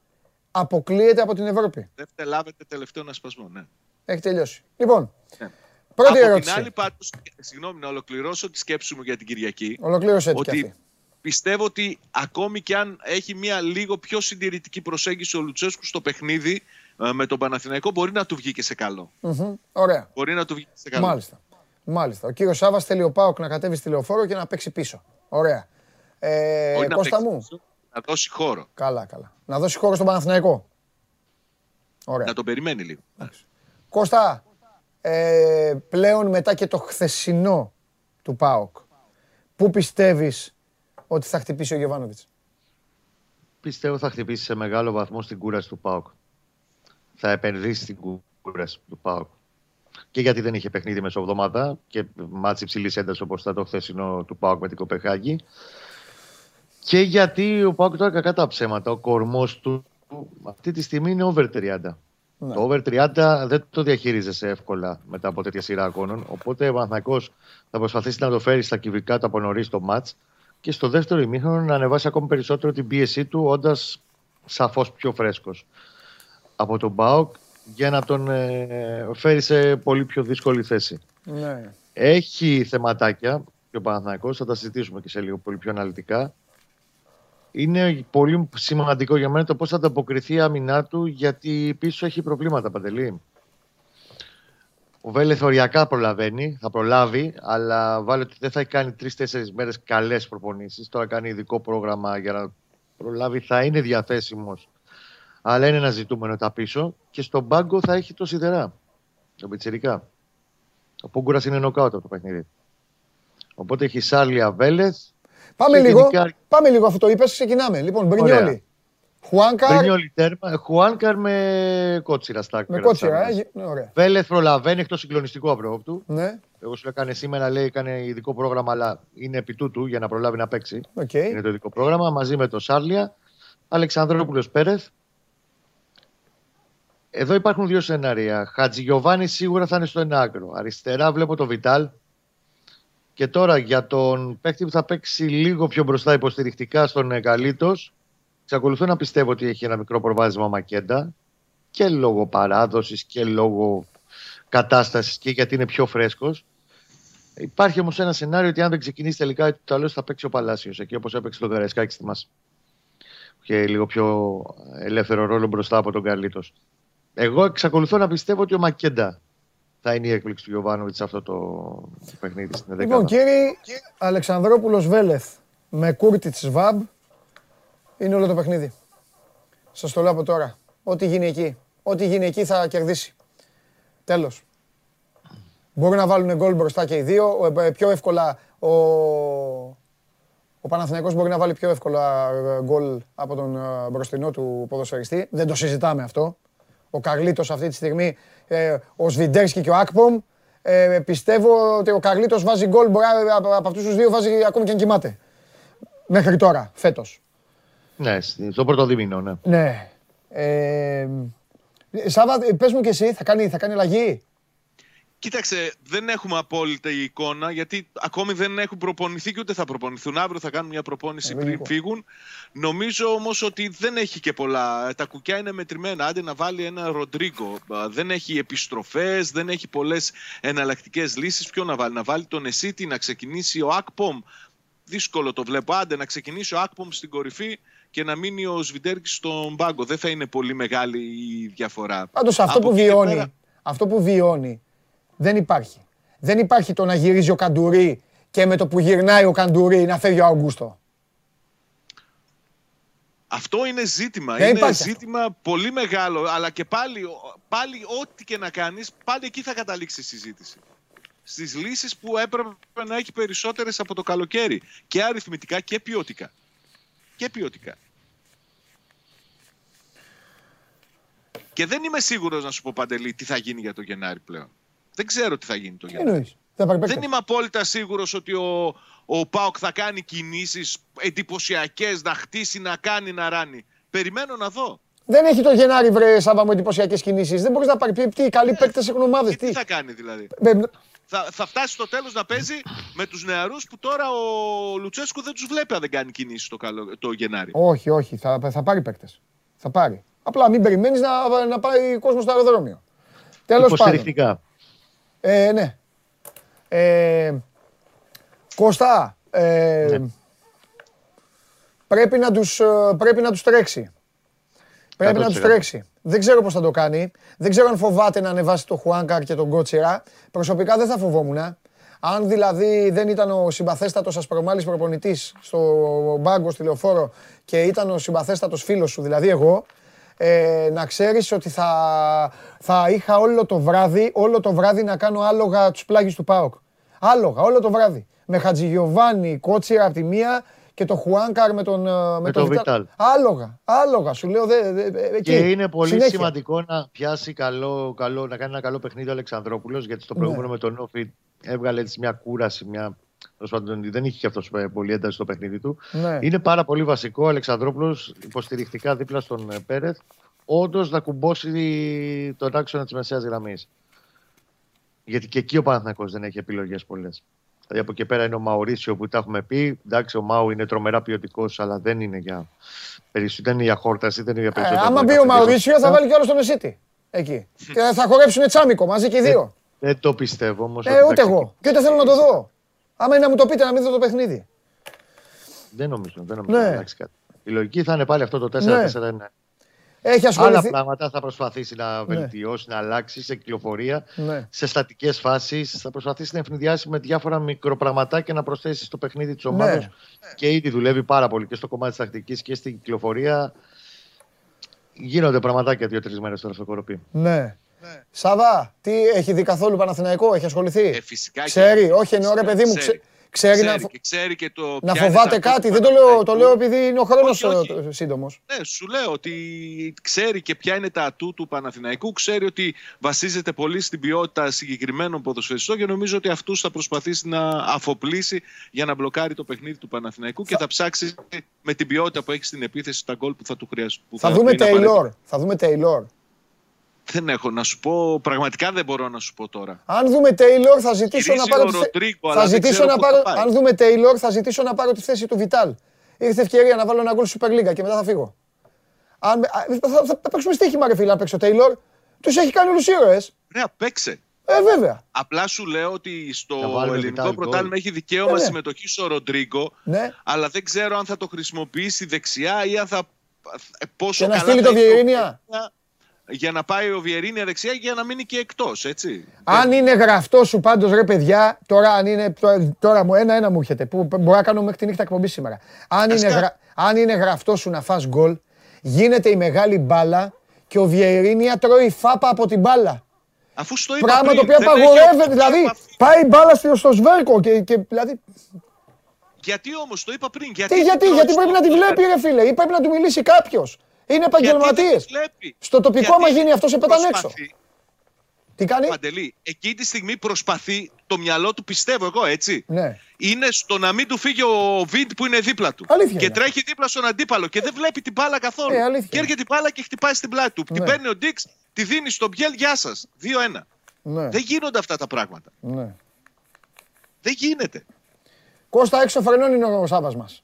αποκλείεται από την Ευρώπη. Δεν λάβετε τελευταίο ένα σπασμό, ναι. Έχει τελειώσει. Λοιπόν, Ναι. πρώτη Από ερώτηση. την άλλη πάντως, συγγνώμη να ολοκληρώσω τη σκέψη μου για την Κυριακή. Ολοκλήρωσε την και ότι αυτή. πιστεύω ότι ακόμη και αν έχει μια λίγο πιο συντηρητική προσέγγιση ο Λουτσέσκου στο παιχνίδι ε, με τον Παναθηναϊκό μπορεί να του βγει και σε καλό. Μμμ, Ωραία. Μπορεί να του βγει και σε καλό. Μάλιστα. Μάλιστα. Ο κύριος Σάβα θέλει ο Πάοκ να κατέβει στη λεωφόρο και να παίξει πίσω. Ωραία. Ε, Όχι να Κώστα παίξει μου. πίσω, Να δώσει χώρο. Καλά, καλά. Να δώσει χώρο στον Παναθηναϊκό. Ωραία. Να τον περιμένει λίγο. Κώστα, ε, πλέον μετά και το χθεσινό του ΠΑΟΚ, πού πιστεύεις ότι θα χτυπήσει ο Γεβάνοβιτς. Πιστεύω θα χτυπήσει σε μεγάλο βαθμό στην κούραση του ΠΑΟΚ. Θα επενδύσει στην κούραση του ΠΑΟΚ. Και γιατί δεν είχε παιχνίδι μεσοβδομάδα και μάτς υψηλής έντασης όπως ήταν το χθεσινό του ΠΑΟΚ με την Κοπεχάγη. Και γιατί ο ΠΑΟΚ τώρα κακά τα ψέματα. Ο κορμός του αυτή τη στιγμή είναι over 30. Ναι. Το over 30 δεν το διαχειρίζεσαι εύκολα μετά από τέτοια σειρά αγώνων. Οπότε ο Παναθηναϊκός θα προσπαθήσει να το φέρει στα κυβικά του από νωρίς το μάτς και στο δεύτερο ημίχρονο να ανεβάσει ακόμη περισσότερο την πίεσή του, όντας σαφώς πιο φρέσκος από τον Μπάουκ για να τον ε, φέρει σε πολύ πιο δύσκολη θέση. Ναι. Έχει θεματάκια και ο Παναθηναϊκός, θα τα συζητήσουμε και σε λίγο πολύ πιο αναλυτικά. Είναι πολύ σημαντικό για μένα το πώς θα ανταποκριθεί η άμυνά του γιατί πίσω έχει προβλήματα παντελή. Ο Βέλεθ οριακά προλαβαίνει, θα προλάβει, αλλά βάλε ότι δεν θα έχει κάνει τρει-τέσσερι μέρες καλές προπονήσεις. Τώρα κάνει ειδικό πρόγραμμα για να προλάβει, θα είναι διαθέσιμος. Αλλά είναι ένα ζητούμενο τα πίσω. Και στον πάγκο θα έχει το σιδερά. Το πιτσιρικά. Ο Πούγκουρας είναι νοκάουτ από το παιχνίδι. Οπότε έχει Σάρλια Βέλεθ. Πάμε Και λίγο, γενικά- πάμε λίγο αφού το είπες, ξεκινάμε. Λοιπόν, Μπρινιόλι. Χουάνκαρ Μπρινιόλι τέρμα. Χουάνκαρ με κότσιρα στα με άκρα κότσιρα. της Ε, άμυνας. ναι, ωραία. Βέλεθ προλαβαίνει εκτός συγκλονιστικού από του. Ναι, Εγώ σου έκανε σήμερα, λέει, έκανε ειδικό πρόγραμμα, αλλά είναι επί τούτου για να προλάβει να παίξει. οκ. Είναι το ειδικό πρόγραμμα μαζί με τον Σάρλια. Αλεξανδρόπουλος Πέρεθ. Εδώ υπάρχουν δύο σενάρια. Χατζηγιοβάνη σίγουρα θα είναι στο ένα άκρο. Αριστερά βλέπω το Βιτάλ. Και τώρα για τον παίκτη που θα παίξει λίγο πιο μπροστά υποστηρικτικά στον Εγκαλίτο, Εξακολουθώ να πιστεύω ότι έχει ένα μικρό προβάδισμα ο Μακέντα και λόγω παράδοσης και λόγω κατάστασης και γιατί είναι πιο φρέσκος. Υπάρχει όμως ένα σενάριο ότι αν δεν ξεκινήσει τελικά το άλλο θα παίξει ο Παλάσιος εκεί όπως έπαιξε το Γαρεσκάκη στη μας. Και λίγο πιο ελεύθερο ρόλο μπροστά από τον Καρλίτο. Εγώ εξακολουθώ να πιστεύω ότι ο Μακέντα θα είναι η έκπληξη του Γιωβάνοβιτς σε αυτό το παιχνίδι στην 11. Λοιπόν, κύριε Αλεξανδρόπουλος Βέλεθ με Κούρτιτς Βαμπ είναι όλο το παιχνίδι. Σας το λέω από τώρα. Ό,τι γίνει εκεί. Ό,τι γίνει εκεί θα κερδίσει. Τέλος. Μπορεί να βάλουν γκολ μπροστά και οι δύο. Ε, πιο εύκολα ο, ο Παναθηναϊκός μπορεί να βάλει πιο εύκολα ε, γκολ από τον ε, μπροστινό του ποδοσφαιριστή. Δεν το συζητάμε αυτό. Ο Καρλίτος αυτή τη στιγμή, ο Σβιντέρσκι και ο Ακπομ. πιστεύω ότι ο Καρλίτος βάζει γκολ, μπορεί από, από αυτούς τους δύο βάζει ακόμη και αν κοιμάται. Μέχρι τώρα, φέτος. Ναι, στο πρώτο δίμηνο, ναι. Ναι. Ε, Σάβα, πες μου και εσύ, θα κάνει, θα κάνει αλλαγή; Κοίταξε, δεν έχουμε απόλυτη εικόνα γιατί ακόμη δεν έχουν προπονηθεί και ούτε θα προπονηθούν. Αύριο θα κάνουν μια προπόνηση πριν φύγουν. Νομίζω όμως ότι δεν έχει και πολλά. Τα κουκιά είναι μετρημένα. Άντε να βάλει ένα Ροντρίγκο. Δεν έχει επιστροφές, δεν έχει πολλές εναλλακτικές λύσεις. Ποιο να βάλει, να βάλει τον Εσίτη, να ξεκινήσει ο Ακπομ. Δύσκολο το βλέπω. Άντε να ξεκινήσει ο Ακπομ στην κορυφή και να μείνει ο Σβιντέρκης στον πάγκο. Δεν θα είναι πολύ μεγάλη η διαφορά. Πάντως αυτό, που βιώνει, αυτό που βιώνει δεν υπάρχει. Δεν υπάρχει το να γυρίζει ο Καντουρί και με το που γυρνάει ο Καντουρί να φεύγει ο Αγκούστο. Αυτό είναι ζήτημα. είναι ζήτημα πολύ μεγάλο. Αλλά και πάλι, πάλι ό,τι και να κάνεις, πάλι εκεί θα καταλήξει η συζήτηση. Στις λύσεις που έπρεπε να έχει περισσότερες από το καλοκαίρι. Και αριθμητικά και ποιοτικά. Και ποιοτικά. Και δεν είμαι σίγουρος να σου πω Παντελή τι θα γίνει για το Γενάρη πλέον. Δεν ξέρω τι θα γίνει το Γενάρη. Δεν είμαι απόλυτα σίγουρος ότι ο, ο Πάοκ θα κάνει κινήσεις εντυπωσιακές, να χτίσει, να κάνει, να ράνει. Περιμένω να δω. Δεν έχει το Γενάρη, βρε Σάβα μου, εντυπωσιακές κινήσεις. Δεν μπορείς να πάρει. Τι καλοί ε, παίκτες έχουν ομάδες. Τι, θα κάνει δηλαδή; Θα, θα φτάσει στο τέλος να παίζει με τους νεαρούς που τώρα ο Λουτσέσκου δεν τους βλέπει αν δεν κάνει κινήσεις το, καλό, το Γενάρη. Όχι, όχι. Θα, θα πάρει παίκτες. Θα πάρει. Απλά μην περιμένεις να, να πάει ο κόσμος στο αεροδρόμιο. Τέλος πάντων. Ε, ναι. Ε, Κώστα, ε, ναι. πρέπει, να τους, ε, πρέπει να τους τρέξει. Πρέπει να τους τρέξει. Δεν ξέρω πώς θα το κάνει. Δεν ξέρω αν φοβάται να ανεβάσει το Χουάνκαρ και τον Κότσιρα. Προσωπικά δεν θα φοβόμουν. Αν δηλαδή δεν ήταν ο συμπαθέστατος Ασπρομάλης προπονητής στο μπάγκο, στη λεωφόρο και ήταν ο συμπαθέστατος φίλος σου, δηλαδή εγώ, ε, να ξέρεις ότι θα, θα είχα όλο το βράδυ, όλο το βράδυ να κάνω άλογα τους πλάγιους του ΠΑΟΚ. Άλογα, όλο το βράδυ. Με Χατζηγιοβάνι, Κότσιρα από τη μία και το Χουάνκαρ με τον, ε, με, τον Βιτάλ. Άλογα, άλογα, σου λέω. Δε, δε, εκεί. Και είναι πολύ Συνέχεια. σημαντικό να πιάσει καλό, καλό, να κάνει ένα καλό παιχνίδι ο Αλεξανδρόπουλος, γιατί στο προηγούμενο ναι. με τον Όφη έβγαλε έτσι μια κούραση, μια δεν είχε και αυτός ε, πολύ ένταση στο παιχνίδι του. Ναι. Είναι πάρα πολύ βασικό ο Αλεξανδρόπουλος υποστηρικτικά δίπλα στον ε, Πέρεθ, όντως να κουμπώσει τον άξονα της μεσαίας γραμμής. Γιατί και εκεί ο Παναθηναϊκός δεν έχει επιλογές πολλές. Δηλαδή από εκεί πέρα είναι ο Μαουρίσιο που τα έχουμε πει. Εντάξει, ο Μάου είναι τρομερά ποιοτικός, αλλά δεν είναι για, δεν είναι για χόρταση, δεν είναι για περισσότερο. Ε, άμα μπει ο Μαουρίσιο, θα βάλει κι άλλο στον Εσίτη. Εκεί. και θα χορέψουν τσάμικο μαζί και οι δύο. Δεν το πιστεύω όμως. Ε, ούτε εγώ. Και ούτε θέλω να το δω. Άμα είναι να μου το πείτε να μην δω το παιχνίδι. Δεν νομίζω, δεν νομίζω ναι. να αλλάξει κάτι. Η λογική θα είναι πάλι αυτό το 4-4-1. Ναι. Έχει ασχοληθεί. Άλλα πράγματα θα προσπαθήσει να ναι. βελτιώσει, ναι. να αλλάξει σε κυκλοφορία, ναι. σε στατικές φάσεις. Θα προσπαθήσει να ευνηδιάσει με διάφορα μικροπραγματάκια να προσθέσει στο παιχνίδι της ομάδας. Ναι. Και ήδη δουλεύει πάρα πολύ και στο κομμάτι της τακτικής και στην κυκλοφορία. Γίνονται πραγματάκια δύο-τρεις μέρες τώρα στο κοροπή. Ναι. Ναι. Σάβα, τι έχει δει καθόλου Παναθηναϊκό, έχει ασχοληθεί; Ε, φυσικά ξέρει, όχι εννοώ ρε παιδί μου. Ξέρει, ξέρει, να, και ξέρει και το να φοβάται κάτι. Δεν το λέω, το λέω επειδή είναι ο χρόνος σύντομος. Ναι, σου λέω ότι ξέρει και ποια είναι τα ατού του Παναθηναϊκού. Ξέρει ότι βασίζεται πολύ στην ποιότητα συγκεκριμένων ποδοσφαιριστών και νομίζω ότι αυτούς θα προσπαθήσει να αφοπλίσει για να μπλοκάρει το παιχνίδι του Παναθηναϊκού και θα ψάξει με την ποιότητα που έχει στην επίθεση τα γκολ που θα του χρειαστούν. Θα, θα, δούμε Taylor. Θα δούμε Taylor. Δεν έχω να σου πω, πραγματικά δεν μπορώ να σου πω τώρα. Αν δούμε Taylor θα ζητήσω να πάρω. θα ζητήσω να πάρω... Αν δούμε Taylor θα ζητήσω να πάρω τη θέση του Βιτάλ. Ήρθε ευκαιρία να βάλω ένα γκολ Super League και μετά θα φύγω. Αν, α, θα, θα, θα παίξουμε στοίχημα, ρε φίλε, αν παίξει ο Τέιλορ. Τους έχει κάνει όλους ήρωες. Ναι, παίξε. Ε, βέβαια. Απλά σου λέω ότι στο Να βάλει ελληνικό vital goal. πρωτάθλημα έχει δικαίωμα Ε, ναι. συμμετοχή ο Ροντρίγκο, Ναι. αλλά δεν ξέρω αν θα το χρησιμοποιήσει δεξιά ή αν θα. ε, Πόσο Και να καλά στείλει θα το είναι Βιερίνια. Για να πάει ο Βιερίνια δεξιά για να μείνει και εκτός, έτσι. Αν είναι γραφτό σου πάντως, ρε παιδιά, τώρα, αν είναι, τώρα, τώρα μου ένα-ένα μου έρχεται, που μπορώ να κάνω μέχρι τη νύχτα εκπομπή σήμερα. Αν είναι, κα- γρα, αν είναι γραφτό σου να φας γκολ, γίνεται η μεγάλη μπάλα και ο Βιερίνια τρώει φάπα από την μπάλα. Αφού στο είπα Πράγμα πριν, το οποίο δεν έχει απαγορεύεται. αυτή Δηλαδή, επαφή. πάει η μπάλα στο, στο σβέρκο και, και δηλαδή. Γιατί όμως, το είπα πριν. Γιατί, Τι, γιατί, τρώει γιατί στο- πρέπει να τη βλέπει, ρε φίλε, ή πρέπει να του μιλήσει κάποιος. Είναι Γιατί δεν επαγγελματίες. τη βλέπει; Στο τοπικό, Γιατί άμα γίνει αυτό, σε πετάνε έξω. προσπαθεί. Τι κάνει, Παντελή, εκείνη τη στιγμή προσπαθεί το μυαλό του, πιστεύω εγώ έτσι. Ναι. Είναι στο να μην του φύγει ο Βίντ που είναι δίπλα του. Αλήθεια και είναι. τρέχει δίπλα στον αντίπαλο και δεν βλέπει την μπάλα καθόλου. Ε, αλήθεια και είναι. έρχεται η μπάλα και χτυπάει στην πλάτη του. Την Ναι. παίρνει ο Ντίξ, τη δίνει στον Μπιέλ, γεια σας. 2-1. Ναι, Δεν γίνονται αυτά τα πράγματα. ναι. Δεν γίνεται. Κώστα έξω φρενών είναι ο Σάββας μας.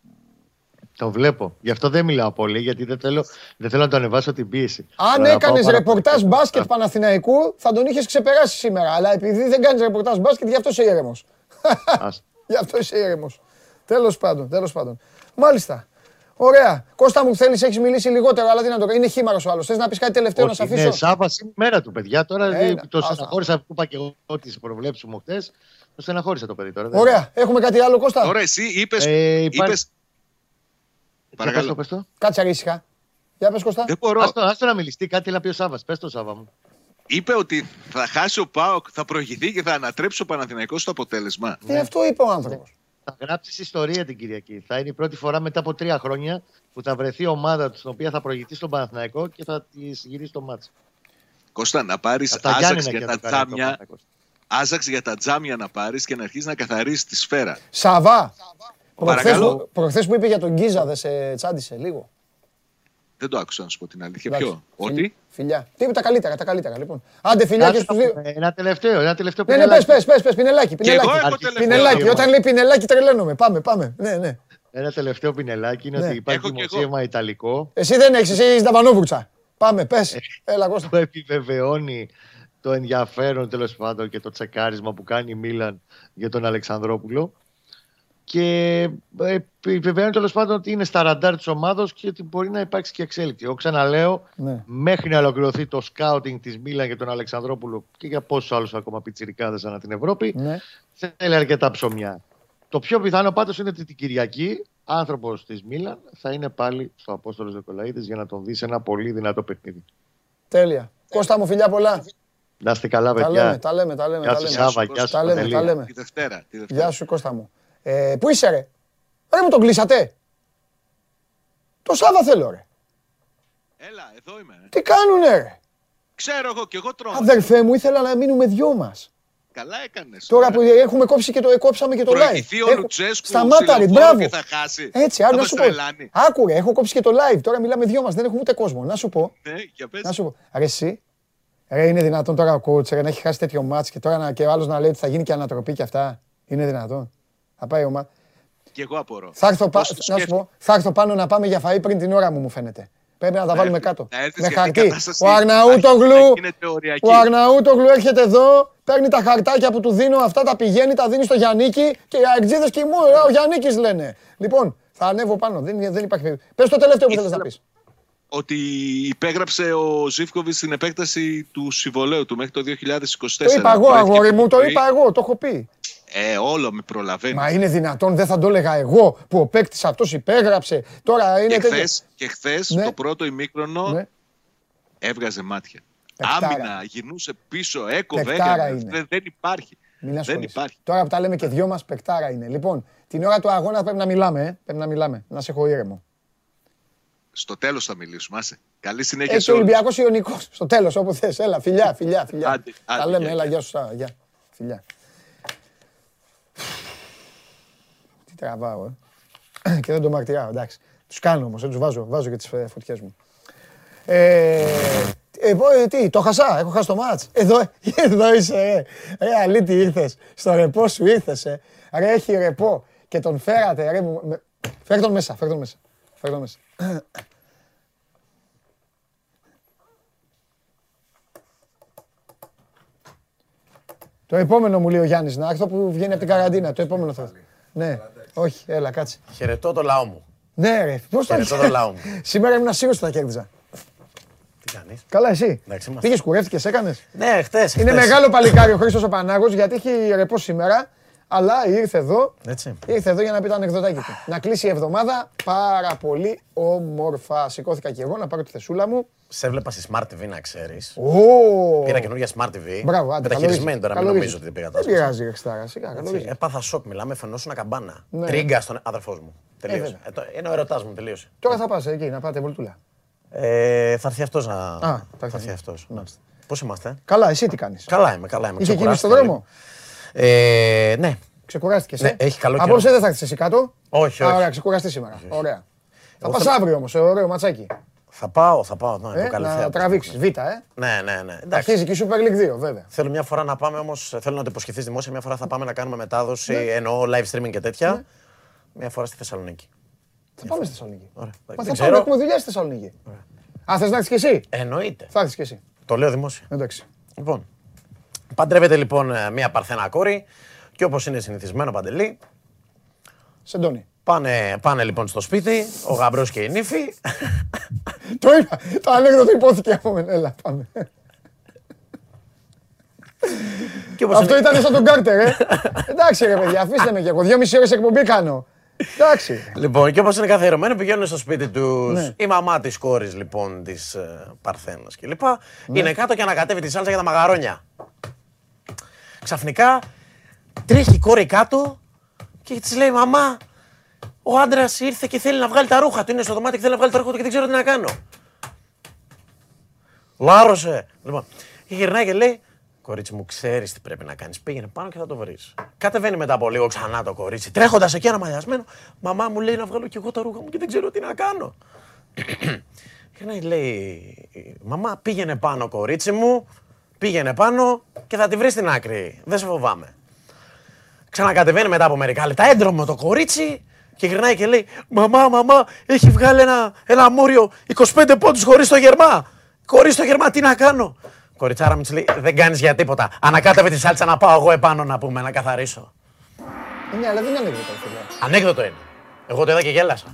Το βλέπω. Γι' αυτό δεν μιλάω πολύ, γιατί δεν θέλω, δεν θέλω να το ανεβάσω την πίεση. Αν Θέλω να έκανες πάω πάρα ρεπορτάζ πολύ. μπάσκετ Παναθηναϊκού, θα τον είχες ξεπεράσει σήμερα. Αλλά επειδή δεν κάνεις ρεπορτάζ μπάσκετ, γι' αυτό είσαι ήρεμος. Ας. γι' αυτό είσαι ήρεμος. Τέλος πάντων, τέλος πάντων. Μάλιστα. Ωραία. Κώστα μου, θέλεις, έχεις μιλήσει λιγότερο, αλλά τι να το κάνει. Είναι χήμαρο ο άλλος. Θες να πεις κάτι τελευταίο να σε Όχι, αφήσω; ναι, Σάββας είναι η μέρα του, παιδιά. Τώρα Ε, ε, ναι, το άστα. στεναχώρησα που είπα και εγώ τις προβλέψεις μου χτε. Το στεναχώρησα το παιδί τώρα. δεν- Ωραία. Έχουμε κάτι άλλο, Κώστα; Τώρα εσύ είπε. Ε, υπάρχει- είπες... Και Παρακαλώ. πες το, πες το. Κάτσε ήσυχα. Για πες, Κώστα. Δεν μπορώ. Άστο, άστο να μιληστεί κάτι, να πει ο Σάββας. Πες το Σάββα μου. Είπε ότι θα χάσει ο Πάοκ, θα προηγηθεί και θα ανατρέψει ο Παναθηναϊκός στο αποτέλεσμα. Τι αυτό είπε ο άνθρωπος. Θα γράψεις ιστορία την Κυριακή. Θα είναι η πρώτη φορά μετά από τρία χρόνια που θα βρεθεί ομάδα του στην οποία θα προηγηθεί στον Παναθηναϊκό και θα τη γυρίσει το μάτσο. Κώστα, να πάρεις Από τα άζαξ Γιάννενα για και τα θα το κάνει το τζάμια, Παναθηναϊκός. άζαξ για τα τζάμια να πάρεις και να αρχίσεις να καθαρίσει τη σφαίρα. Σαβά. Προχθές Παρακαλώ. που, προχθές που είπε για τον Γκίζα, δεν σε τσάντισε λίγο. Δεν το άκουσα να σου πω την αλήθεια. Εντάξει. Ποιο, Φιλ- ότι; Φιλιά. Τι είπε τα καλύτερα, τα καλύτερα. Λοιπόν. Άντε, φιλιά και Κάτσε στους να δύο. πούμε Ένα τελευταίο, ένα τελευταίο Ναι, ναι, πινελάκι. πες, πες, πες, πες, πινελάκι, Και εγώ πινελάκι. έχω τελευταίο. Πινελάκι, Δύο. όταν λέει πινελάκι τρελαίνομαι. Πάμε, πάμε. Ναι, ναι. Ένα τελευταίο πινελάκι είναι Ναι. ότι υπάρχει Έχω κι εγώ. δημοσίευμα ιταλικό Εσύ δεν έχεις, εσύ έχεις τα βανόβουρτσα. Πάμε, πες. Έλα, Κώστα. που επιβεβαιώνει το ενδιαφέρον τέλος πάντων και το τσεκάρισμα που κάνει η Μίλαν για τον Αλεξανδρόπουλο. Και επιβεβαιώνει τέλος πάντων ότι είναι στα ραντάρ της ομάδα και ότι μπορεί να υπάρξει και εξέλιξη. Εγώ ξαναλέω, Ναι. μέχρι να ολοκληρωθεί το σκάουτινγκ της Μίλαν για τον Αλεξανδρόπουλο και για πόσους άλλους ακόμα πιτσιρικάδες ανά την Ευρώπη, Ναι. θέλει αρκετά ψωμιά. Το πιο πιθανό πάντως είναι ότι την Κυριακή άνθρωπος της Μίλαν θα είναι πάλι στο Απόστολος Δεκολαίδη για να τον δεις σε ένα πολύ δυνατό παιχνίδι. Τέλεια. Κώστα μου, φιλιά πολλά. Να είστε καλά, Τα λέμε, παιδιά. τα λέμε, τα λέμε. Γεια τα σου, λέμε. Σάβα. Γεια Γεια σου, σου, Τα λέμε, Παντελή. τα λέμε. Τη Δευτέρα. Τη Δευτέρα. Γεια σου, Κώστα μου. Ε, πού είσαι, ρε; Ρε μου τον κλείσατε. Το Σάβα θέλω, ρε. Έλα, εδώ είμαι. ε. Τι κάνουνε, ρε; Ξέρω εγώ και εγώ τρώω. Αδερφέ μου, ήθελα να μείνουμε δυο μας. Καλά έκανες. Τώρα που έχουμε κόψει και το, ε, κόψαμε και το live. Προηγηθεί ο Έχω- Λουτσέσκου Σταμάτα, ρε, σε μπράβο. και θα χάσει. Έτσι, Θα άρα να μας σου πω. τρελάνει. Άκουρε, έχω κόψει και το live. Τώρα μιλάμε δυο μας, δεν έχουμε ούτε κόσμο. Να σου πω. Ναι, για πες. Να σου πω. Ρε, εσύ. Ρε, είναι δυνατόν τώρα ο coach ρε, να έχει χάσει τέτοιο μάτς και τώρα να, και ο άλλος να λέει ότι θα γίνει και ανατροπή και αυτά. Είναι δυνατόν. Θα πάει η ομάδα. Και εγώ απορώ. Θα έρθω, πα... Πώς το να σου σκέφτομαι. πω, θα έρθω πάνω να πάμε για φαΐ πριν την ώρα μου, μου φαίνεται. Πρέπει να τα βάλουμε έρθεις- κάτω. να έρθεις Με γιατί η χαρτί. κατάσταση Ο Αρναούτογλου, θα γίνεται οριακή. ο Αρναούτογλου έρχεται εδώ, παίρνει τα χαρτάκια που του δίνω, αυτά τα πηγαίνει, τα δίνει στο Γιαννίκη και οι αεξίδες κοιμούν. Ε, Ο Γιαννίκης λένε. Λοιπόν, θα ανέβω πάνω. Δεν, δεν υπάρχει περίπτωση. Πες το τελευταίο που θέλεις να Ήθελα- πεις. Ότι υπέγραψε ο Ζήφκοβιτς στην επέκταση του συμβολέου του μέχρι το 2024. Το είπα εγώ, Προέθηκε αγόρι μου, το πρωί. είπα εγώ, το έχω πει. Ε, όλο με προλαβαίνεις. Μα είναι δυνατόν, δεν θα το έλεγα εγώ που ο παίκτης αυτός υπέγραψε. Τώρα είναι Και τέτοιο. χθε και χθες, Ναι. το πρώτο ημίχρονο Ναι. έβγαζε μάτια. Παικτάρα. Άμυνα, γυρνούσε πίσω, έκοβε, Παικτάρα έκανε. είναι. Δεν, δεν υπάρχει. Μην δεν ασχολείσαι. υπάρχει. Τώρα που τα λέμε και δυο μας, παικτάρα είναι. Λοιπόν, την ώρα του αγώνα πρέπει να μιλάμε, ε. Πρέπει να μιλάμε. Να σε έχω ήρεμο. Στο τέλος θα μιλήσουμε. Άσε. Καλή συνέχεια Έχει σε ο όλους. Ολυμπιακός Ιωνικός. Στο τέλος, όπου θες. Έλα, φιλιά, φιλιά, φιλιά. Άντε, άντε, Τα λέμε, γεια, έλα, γεια. γεια σου, Σάρα, γεια. Φιλιά. τραβάω, ε. και δεν το μαρτυράω, εντάξει. Τους κάνω όμως, δεν τους βάζω, βάζω και τις ε, φωτιές μου. Ε, ε τι, το χασά, έχω χάσει το μάτς. Εδώ, εδώ είσαι, ε. Ρε, αλήτη ήρθες. Στο ρεπό σου ήρθες, ε. Ρε, έχει ρεπό. Και τον φέρατε, ρε. Με... Μέσα, φέρ μέσα. Φέρ μέσα. Το επόμενο μου λέει ο Γιάννης να έρθω που βγαίνει από την καραντίνα. Το επόμενο θα ναι όχι, έλα, κάτσε. Χαιρετώ το λαό μου. Ναι, ρε, πώς το Χαιρετώ το λαό μου. Σήμερα ήμουν σίγουρο ότι θα κέρδιζα. Τι κάνεις; Καλά, εσύ. Εντάξει, είμαστε. Πήγες, κουρεύτηκες, έκανες. Ναι, χτες. Είναι χτες. μεγάλο παλικάρι ο Χρήστος ο Πανάγος γιατί έχει ρεπό σήμερα. Αλλά ήρθε εδώ, Έτσι. ήρθε εδώ για να πει το ανεκδοτάκι του. Να κλείσει η εβδομάδα πάρα πολύ όμορφα. Σηκώθηκα και εγώ να πάρω τη θεσούλα μου. Σε έβλεπα στη Smart TV να ξέρεις. Ω! Πήρα καινούργια Smart TV. Μπράβο, άντε. Μεταχειρισμένη καλορίζεις. τώρα, μην Καλορίζεις. νομίζω ότι πήγα Δεν τόσο. πειράζει, ρε Ξτάρα, σιγά, καλορίζεις. Έπαθα σοκ, μιλάμε, φαινόσουν καμπάνα. Ναι. Τρίγκα στον αδερφός μου. Τελείωσε. βέβαια. Ε, το- είναι ο ερωτάς μου, τελείωσε. Τώρα θα πας εκεί να πάτε βολτούλα. Ε, θα έρθει αυτός να. θα θα έρθει έρθει αυτός. Πώς είμαστε; Καλά, εσύ τι κάνεις; Καλά είμαι, καλά είμαι. Είχε κίνηση στον Ξεκουράστηκα δρόμο; λίγο. Ε, ναι. Ξεκουράστηκες, Ναι, ε; έχει καλό καιρό. Απόψε δεν θα έρθεις εσύ κάτω; Όχι, Α, όχι. Ωραία, ξεκουραστεί σήμερα. Ωραία. Θα Εγώ πας θέλω- αύριο όμως, σε ωραίο ματσάκι. Θα πάω, θα πάω. Ναι, Ε, το καλή να θέα. τραβήξεις. Β, ε. Ναι, ναι, ναι. Εντάξει. Αρχίζει και η Super League 2, βέβαια. Θέλω μια φορά να πάμε όμως, θέλω να το υποσχεθείς δημόσια. Μια φορά θα πάμε να κάνουμε μετάδοση, Ναι. εννοώ live streaming και τέτοια. Μια φορά στη Θεσσαλονίκη. Θα πάμε στη Θεσσαλονίκη. Ωραία. Μα Δεν θα ξέρω. πάμε, έχουμε δουλειά στη Θεσσαλονίκη. Α, θες να έρθεις κι εσύ; Εννοείται. Θα έρθεις κι εσύ. Το λέω δημόσια. Εντάξει. Λοιπόν, παντρεύεται λοιπόν ε, μια παρθένα κόρη και όπως είναι συνηθισμένο παντελή, Σεντόνι. Πάνε, πάνε λοιπόν στο σπίτι, ο γαμπρός και η νύφη. Το είπα. Το ανέκδοτο υπόθηκε από μένα. Έλα, πάμε. και όπως Αυτό είναι- ήταν σαν τον Κάρτερ, ε. Εντάξει, ρε παιδιά, αφήστε με κι εγώ. Δύο μισή ώρες εκπομπή κάνω. Εντάξει. Λοιπόν, και όπως είναι καθιερωμένο, πηγαίνουν στο σπίτι τους Ναι. η μαμά της κόρης λοιπόν της ε, Παρθένας κλπ. Είναι κάτω και ανακατεύει τη σάλτσα για τα μαγαρόνια. Ξαφνικά τρέχει η κόρη κάτω και της λέει «Μαμά, ο άντρας ήρθε και θέλει να βγάλει τα ρούχα του. Είναι στο δωμάτιο και θέλει να βγάλει τα ρούχα του και δεν ξέρω τι να κάνω. Λάρωσε. Λοιπόν, και γυρνάει και λέει: Κορίτσι μου, ξέρεις τι πρέπει να κάνεις. Πήγαινε πάνω και θα το βρεις. Κατεβαίνει μετά από λίγο ξανά το κορίτσι, τρέχοντας εκεί αναμαλιασμένο. Μαμά μου λέει να βγάλω κι εγώ τα ρούχα μου και δεν ξέρω τι να κάνω. Γυρνάει, λέει: Μαμά, πήγαινε πάνω, κορίτσι μου. Πήγαινε πάνω και θα τη βρεις στην άκρη. Δεν σε φοβάμαι. Ξανακατεβαίνει μετά από μερικά λεπτά, έντρομο το κορίτσι και γυρνάει και λέει: Μαμά, μαμά, έχει βγάλει ένα, ένα μόριο 25 πόντους χωρίς το γερμά. Χωρίς το γερμά, τι να κάνω. Κοριτσάρα μου της λέει: Δεν κάνεις για τίποτα. Ανακάτευε τη σάλτσα να πάω εγώ επάνω να πούμε, να καθαρίσω. Ναι, αλλά δεν είναι ανέκδοτο, φίλε. Ανέκδοτο είναι. Εγώ το είδα και γέλασα.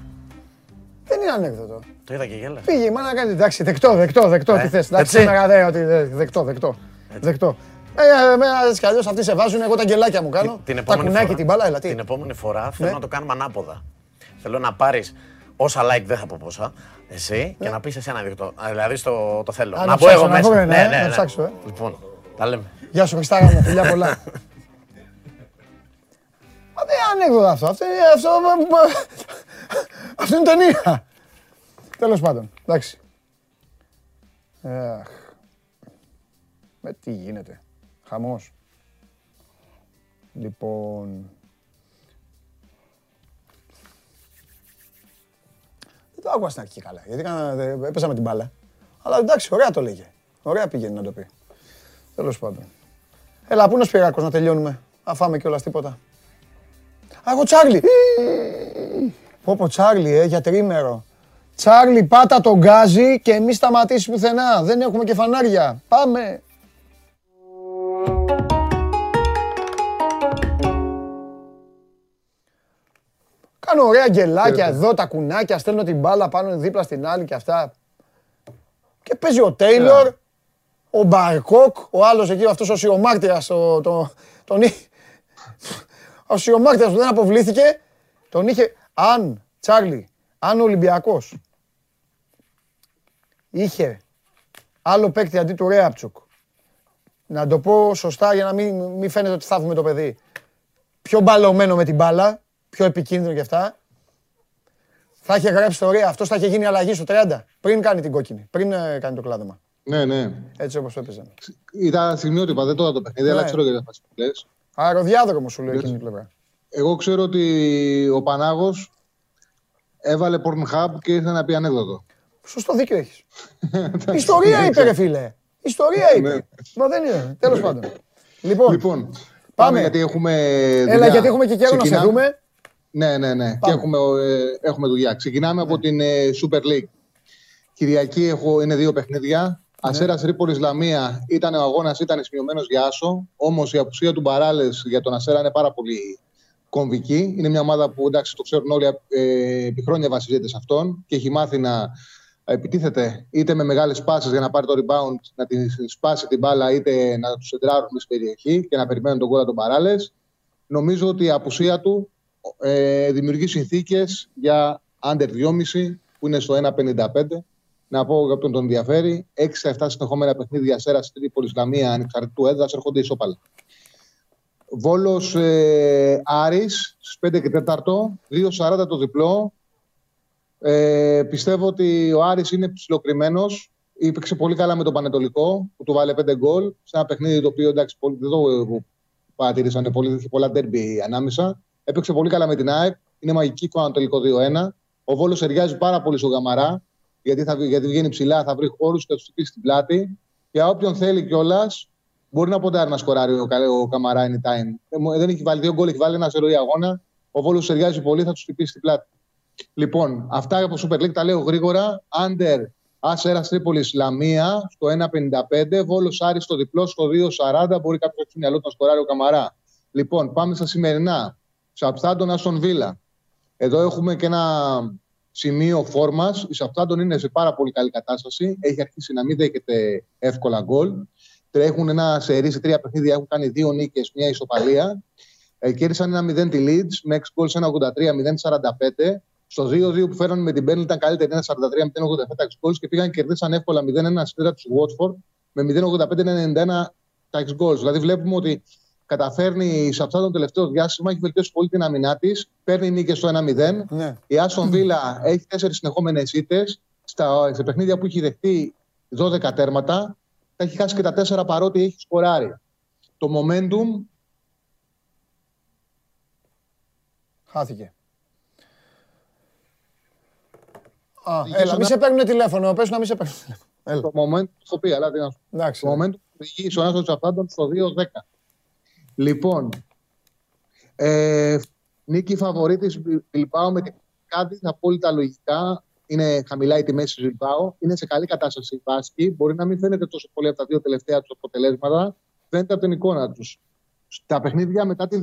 Δεν είναι ανέκδοτο. Το είδα και γέλασα. Πήγε η μάνα να κάνει. Εντάξει, δεκτό, δεκτό, δεκτό. Ε, Τι θες. Εντάξει, έτσι. σήμερα δεν ότι. δε- Δεκτό, δεκτό. Δεκτό. Ε, εμένα έτσι κι αλλιώς αυτοί σε βάζουν. Εγώ τα γκελάκια μου κάνω. Την Τα επόμενη κουνάκι φορά- την μπάλα, έλα τι. Την επόμενη φορά θέλω Ναι. να το κάνουμε ανάποδα. Θέλω να πάρεις όσα like δεν θα πω πόσα, εσύ, και να πεις εσύ ένα ανέκδοτο. Α, Δηλαδή στο, το θέλω. Ναι. Α, να να πω ψάξω, εγώ να μέσα. βρω ένα, ε, να ψάξω, ε. Λοιπόν, τα λέμε. Γεια σου, Χριστάρα μου, φιλιά πολλά. Μα δεν είναι ανέκδοτο αυτό. Αυτό είναι, αυτό, αυτό είναι ταινία. Τέλος πάντων, εντάξει. Αχ. Με τι γίνεται. Χαμός. Λοιπόν... Δεν το άκουγα στην αρχή καλά, γιατί έκανα- δε- έπαιζα με την μπάλα. Αλλά εντάξει, ωραία το λέγε. Ωραία πήγαινε να το πει. Τέλος πάντων. Έλα, πού είναι ο Σπυράκος να τελειώνουμε. Να φάμε κιόλας τίποτα. Α, εγώ Τσάρλι. Πω πω Τσάρλι, ε, για τρίμερο. Τσάρλι, πάτα τον γκάζι και μη σταματήσεις πουθενά. Δεν έχουμε και φανάρια. Πάμε. Κάνω ωραία γκελάκια εδώ, τα κουνάκια, στέλνω την μπάλα πάνω δίπλα στην άλλη και αυτά. Και παίζει ο Τέιλορ, ο Μπαρκόκ, ο άλλος εκεί, αυτός ο σιωμάρτυρας, το, το, τον, εί- ο σιωμάρτυρας που δεν αποβλήθηκε, τον είχε, αν, Τσάρλι, αν ο Ολυμπιακός είχε άλλο παίκτη αντί του Ρέαπτσουκ, να το πω σωστά για να μην, μην φαίνεται ότι θαύουμε το παιδί, πιο μπαλωμένο με την μπάλα, πιο επικίνδυνο και αυτά, θα είχε γράψει το Ρέα, αυτός θα είχε γίνει αλλαγή στο 30, πριν κάνει την κόκκινη, πριν ε, κάνει το κλάδεμα. Ναι, ναι. Έτσι όπως έπαιζε. Ήταν στιγμιότυπα, δεν τώρα το παιχνίδι, αλλά Ναι. ξέρω για τα που λες. Αεροδιάδρομο σου λέει εκείνη η πλευρά. Εγώ ξέρω ότι ο Πανάγος έβαλε Pornhub και ήρθε να πει ανέκδοτο. Σωστό δίκιο έχεις. Ιστορία είπε ρε φίλε. Ιστορία Ναι. είπε. Μα δεν είναι. Τέλος πάντων. Λοιπόν, Λοιπόν, πάμε, πάμε. γιατί έχουμε Έλα δουλειά. γιατί έχουμε και καιρό να σε Ξεκινάμε- δούμε. Ναι, ναι, ναι. Και έχουμε, ε, έχουμε δουλειά. Ξεκινάμε από την ε, Super League. Κυριακή έχω, είναι δύο παιχνίδια. Αστέρας Τρίπολης Λαμία ήταν ο αγώνας, ήταν σημειωμένο για άσο. Όμως η απουσία του Μπαράλες για τον Αστέρα είναι πάρα πολύ κομβική. Είναι μια ομάδα που εντάξει, το ξέρουν όλοι, ε, επί χρόνια βασίζεται σε αυτόν και έχει μάθει να επιτίθεται είτε με μεγάλες πάσει για να πάρει το rebound, να τη σπάσει την μπάλα, είτε να τους εντράρουν στην περιοχή και να περιμένουν τον κόλλα των παράλε. Νομίζω ότι η απουσία του ε, δημιουργεί συνθήκες για under 2,5 που είναι στο 1,55. Να πω για όποιον τον ενδιαφέρει, 6-7 συνεχόμενα παιχνίδια Σέρα στην Τρίπολη Ισλαμία ανεξαρτήτου έδρας έρχονται ισόπαλα. Βόλος ε, Άρης στις 5 και 4, 2-40 το διπλό. Ε, πιστεύω ότι ο Άρης είναι ψηλοκριμένος. Υπήρξε πολύ καλά με τον Πανετολικό που του βάλε 5 γκολ σε ένα παιχνίδι το οποίο εντάξει, πολύ, δεν το παρατηρήσαν πολύ, είχε πολλά τέρμπι ανάμεσα. Έπαιξε πολύ καλά με την ΑΕΚ. Είναι μαγική εικόνα το τελικό 2-1. Ο Βόλος ταιριάζει πάρα πολύ στο Γαμαρά γιατί, θα, γιατί βγαίνει ψηλά, θα βρει χώρους και θα τους χτυπήσει στην πλάτη. Για όποιον θέλει κιόλας, μπορεί να ποντάρει να σκοράρει ο, ο Καμαρά anytime. Ε, δεν έχει βάλει δύο γκολ, έχει βάλει ένα σερόι αγώνα. Ο Βόλος ταιριάζει πολύ, θα τους χτυπήσει στην πλάτη. Λοιπόν, αυτά από Super League τα λέω γρήγορα. Under Άσερας Τρίπολης Λαμία στο 1,55. Βόλος Άρης στο διπλό στο 2,40. Μπορεί κάποιος να μυαλό να σκοράρει ο Καμαρά. Λοιπόν, πάμε στα σημερινά. Σαπτάντον Άστον Βίλα. Εδώ έχουμε και ένα σημείο φόρμας. Η Σαπτάντον είναι σε πάρα πολύ καλή κατάσταση. Έχει αρχίσει να μην δέχεται εύκολα γκολ. Τρέχουν ένα σερί σε τρία παιχνίδια. Έχουν κάνει δύο νίκες, μια ισοπαλία. Ε, κέρδισαν ένα 0 τη Leeds με 6 γκολ σε 1,83, 0,45. Στο 2-2 που φέραν με την Μπέρνλ ήταν καλύτερη 1-43 0-87 τα goals και πήγαν και κερδίσαν εύκολα 0-1 στη του Watford με 0-85-91 τα goals. Δηλαδή βλέπουμε ότι καταφέρνει σε αυτό το τελευταίο διάστημα, έχει βελτιώσει πολύ την αμυνά της, παίρνει νίκες στο 1-0. Ναι. Η Άστον Βίλα έχει τέσσερις συνεχόμενες ήττες. Σε παιχνίδια που έχει δεχτεί 12 τέρματα, τα έχει χάσει και τα τέσσερα παρότι έχει σκοράρει. Το momentum. Χάθηκε. Α, έλα, μη σε παίρνουν τηλέφωνο. Πες να μη σε παίρνουν τηλέφωνο. Το moment, το έχω πει, αλλά τι να σου πω. Το moment που οδηγεί στον Άστον Τσαφάντων στο 2-10. Λοιπόν, ε, νίκη φαβορήτης Μπιλμπάου με την κάτι απόλυτα λογικά. Είναι χαμηλά η τιμή τη Μπιλμπάου. Είναι σε καλή κατάσταση η Βάσκη. Μπορεί να μην φαίνεται τόσο πολύ από τα δύο τελευταία τους αποτελέσματα. Φαίνεται από την εικόνα τους. Τα παιχνίδια μετά τη,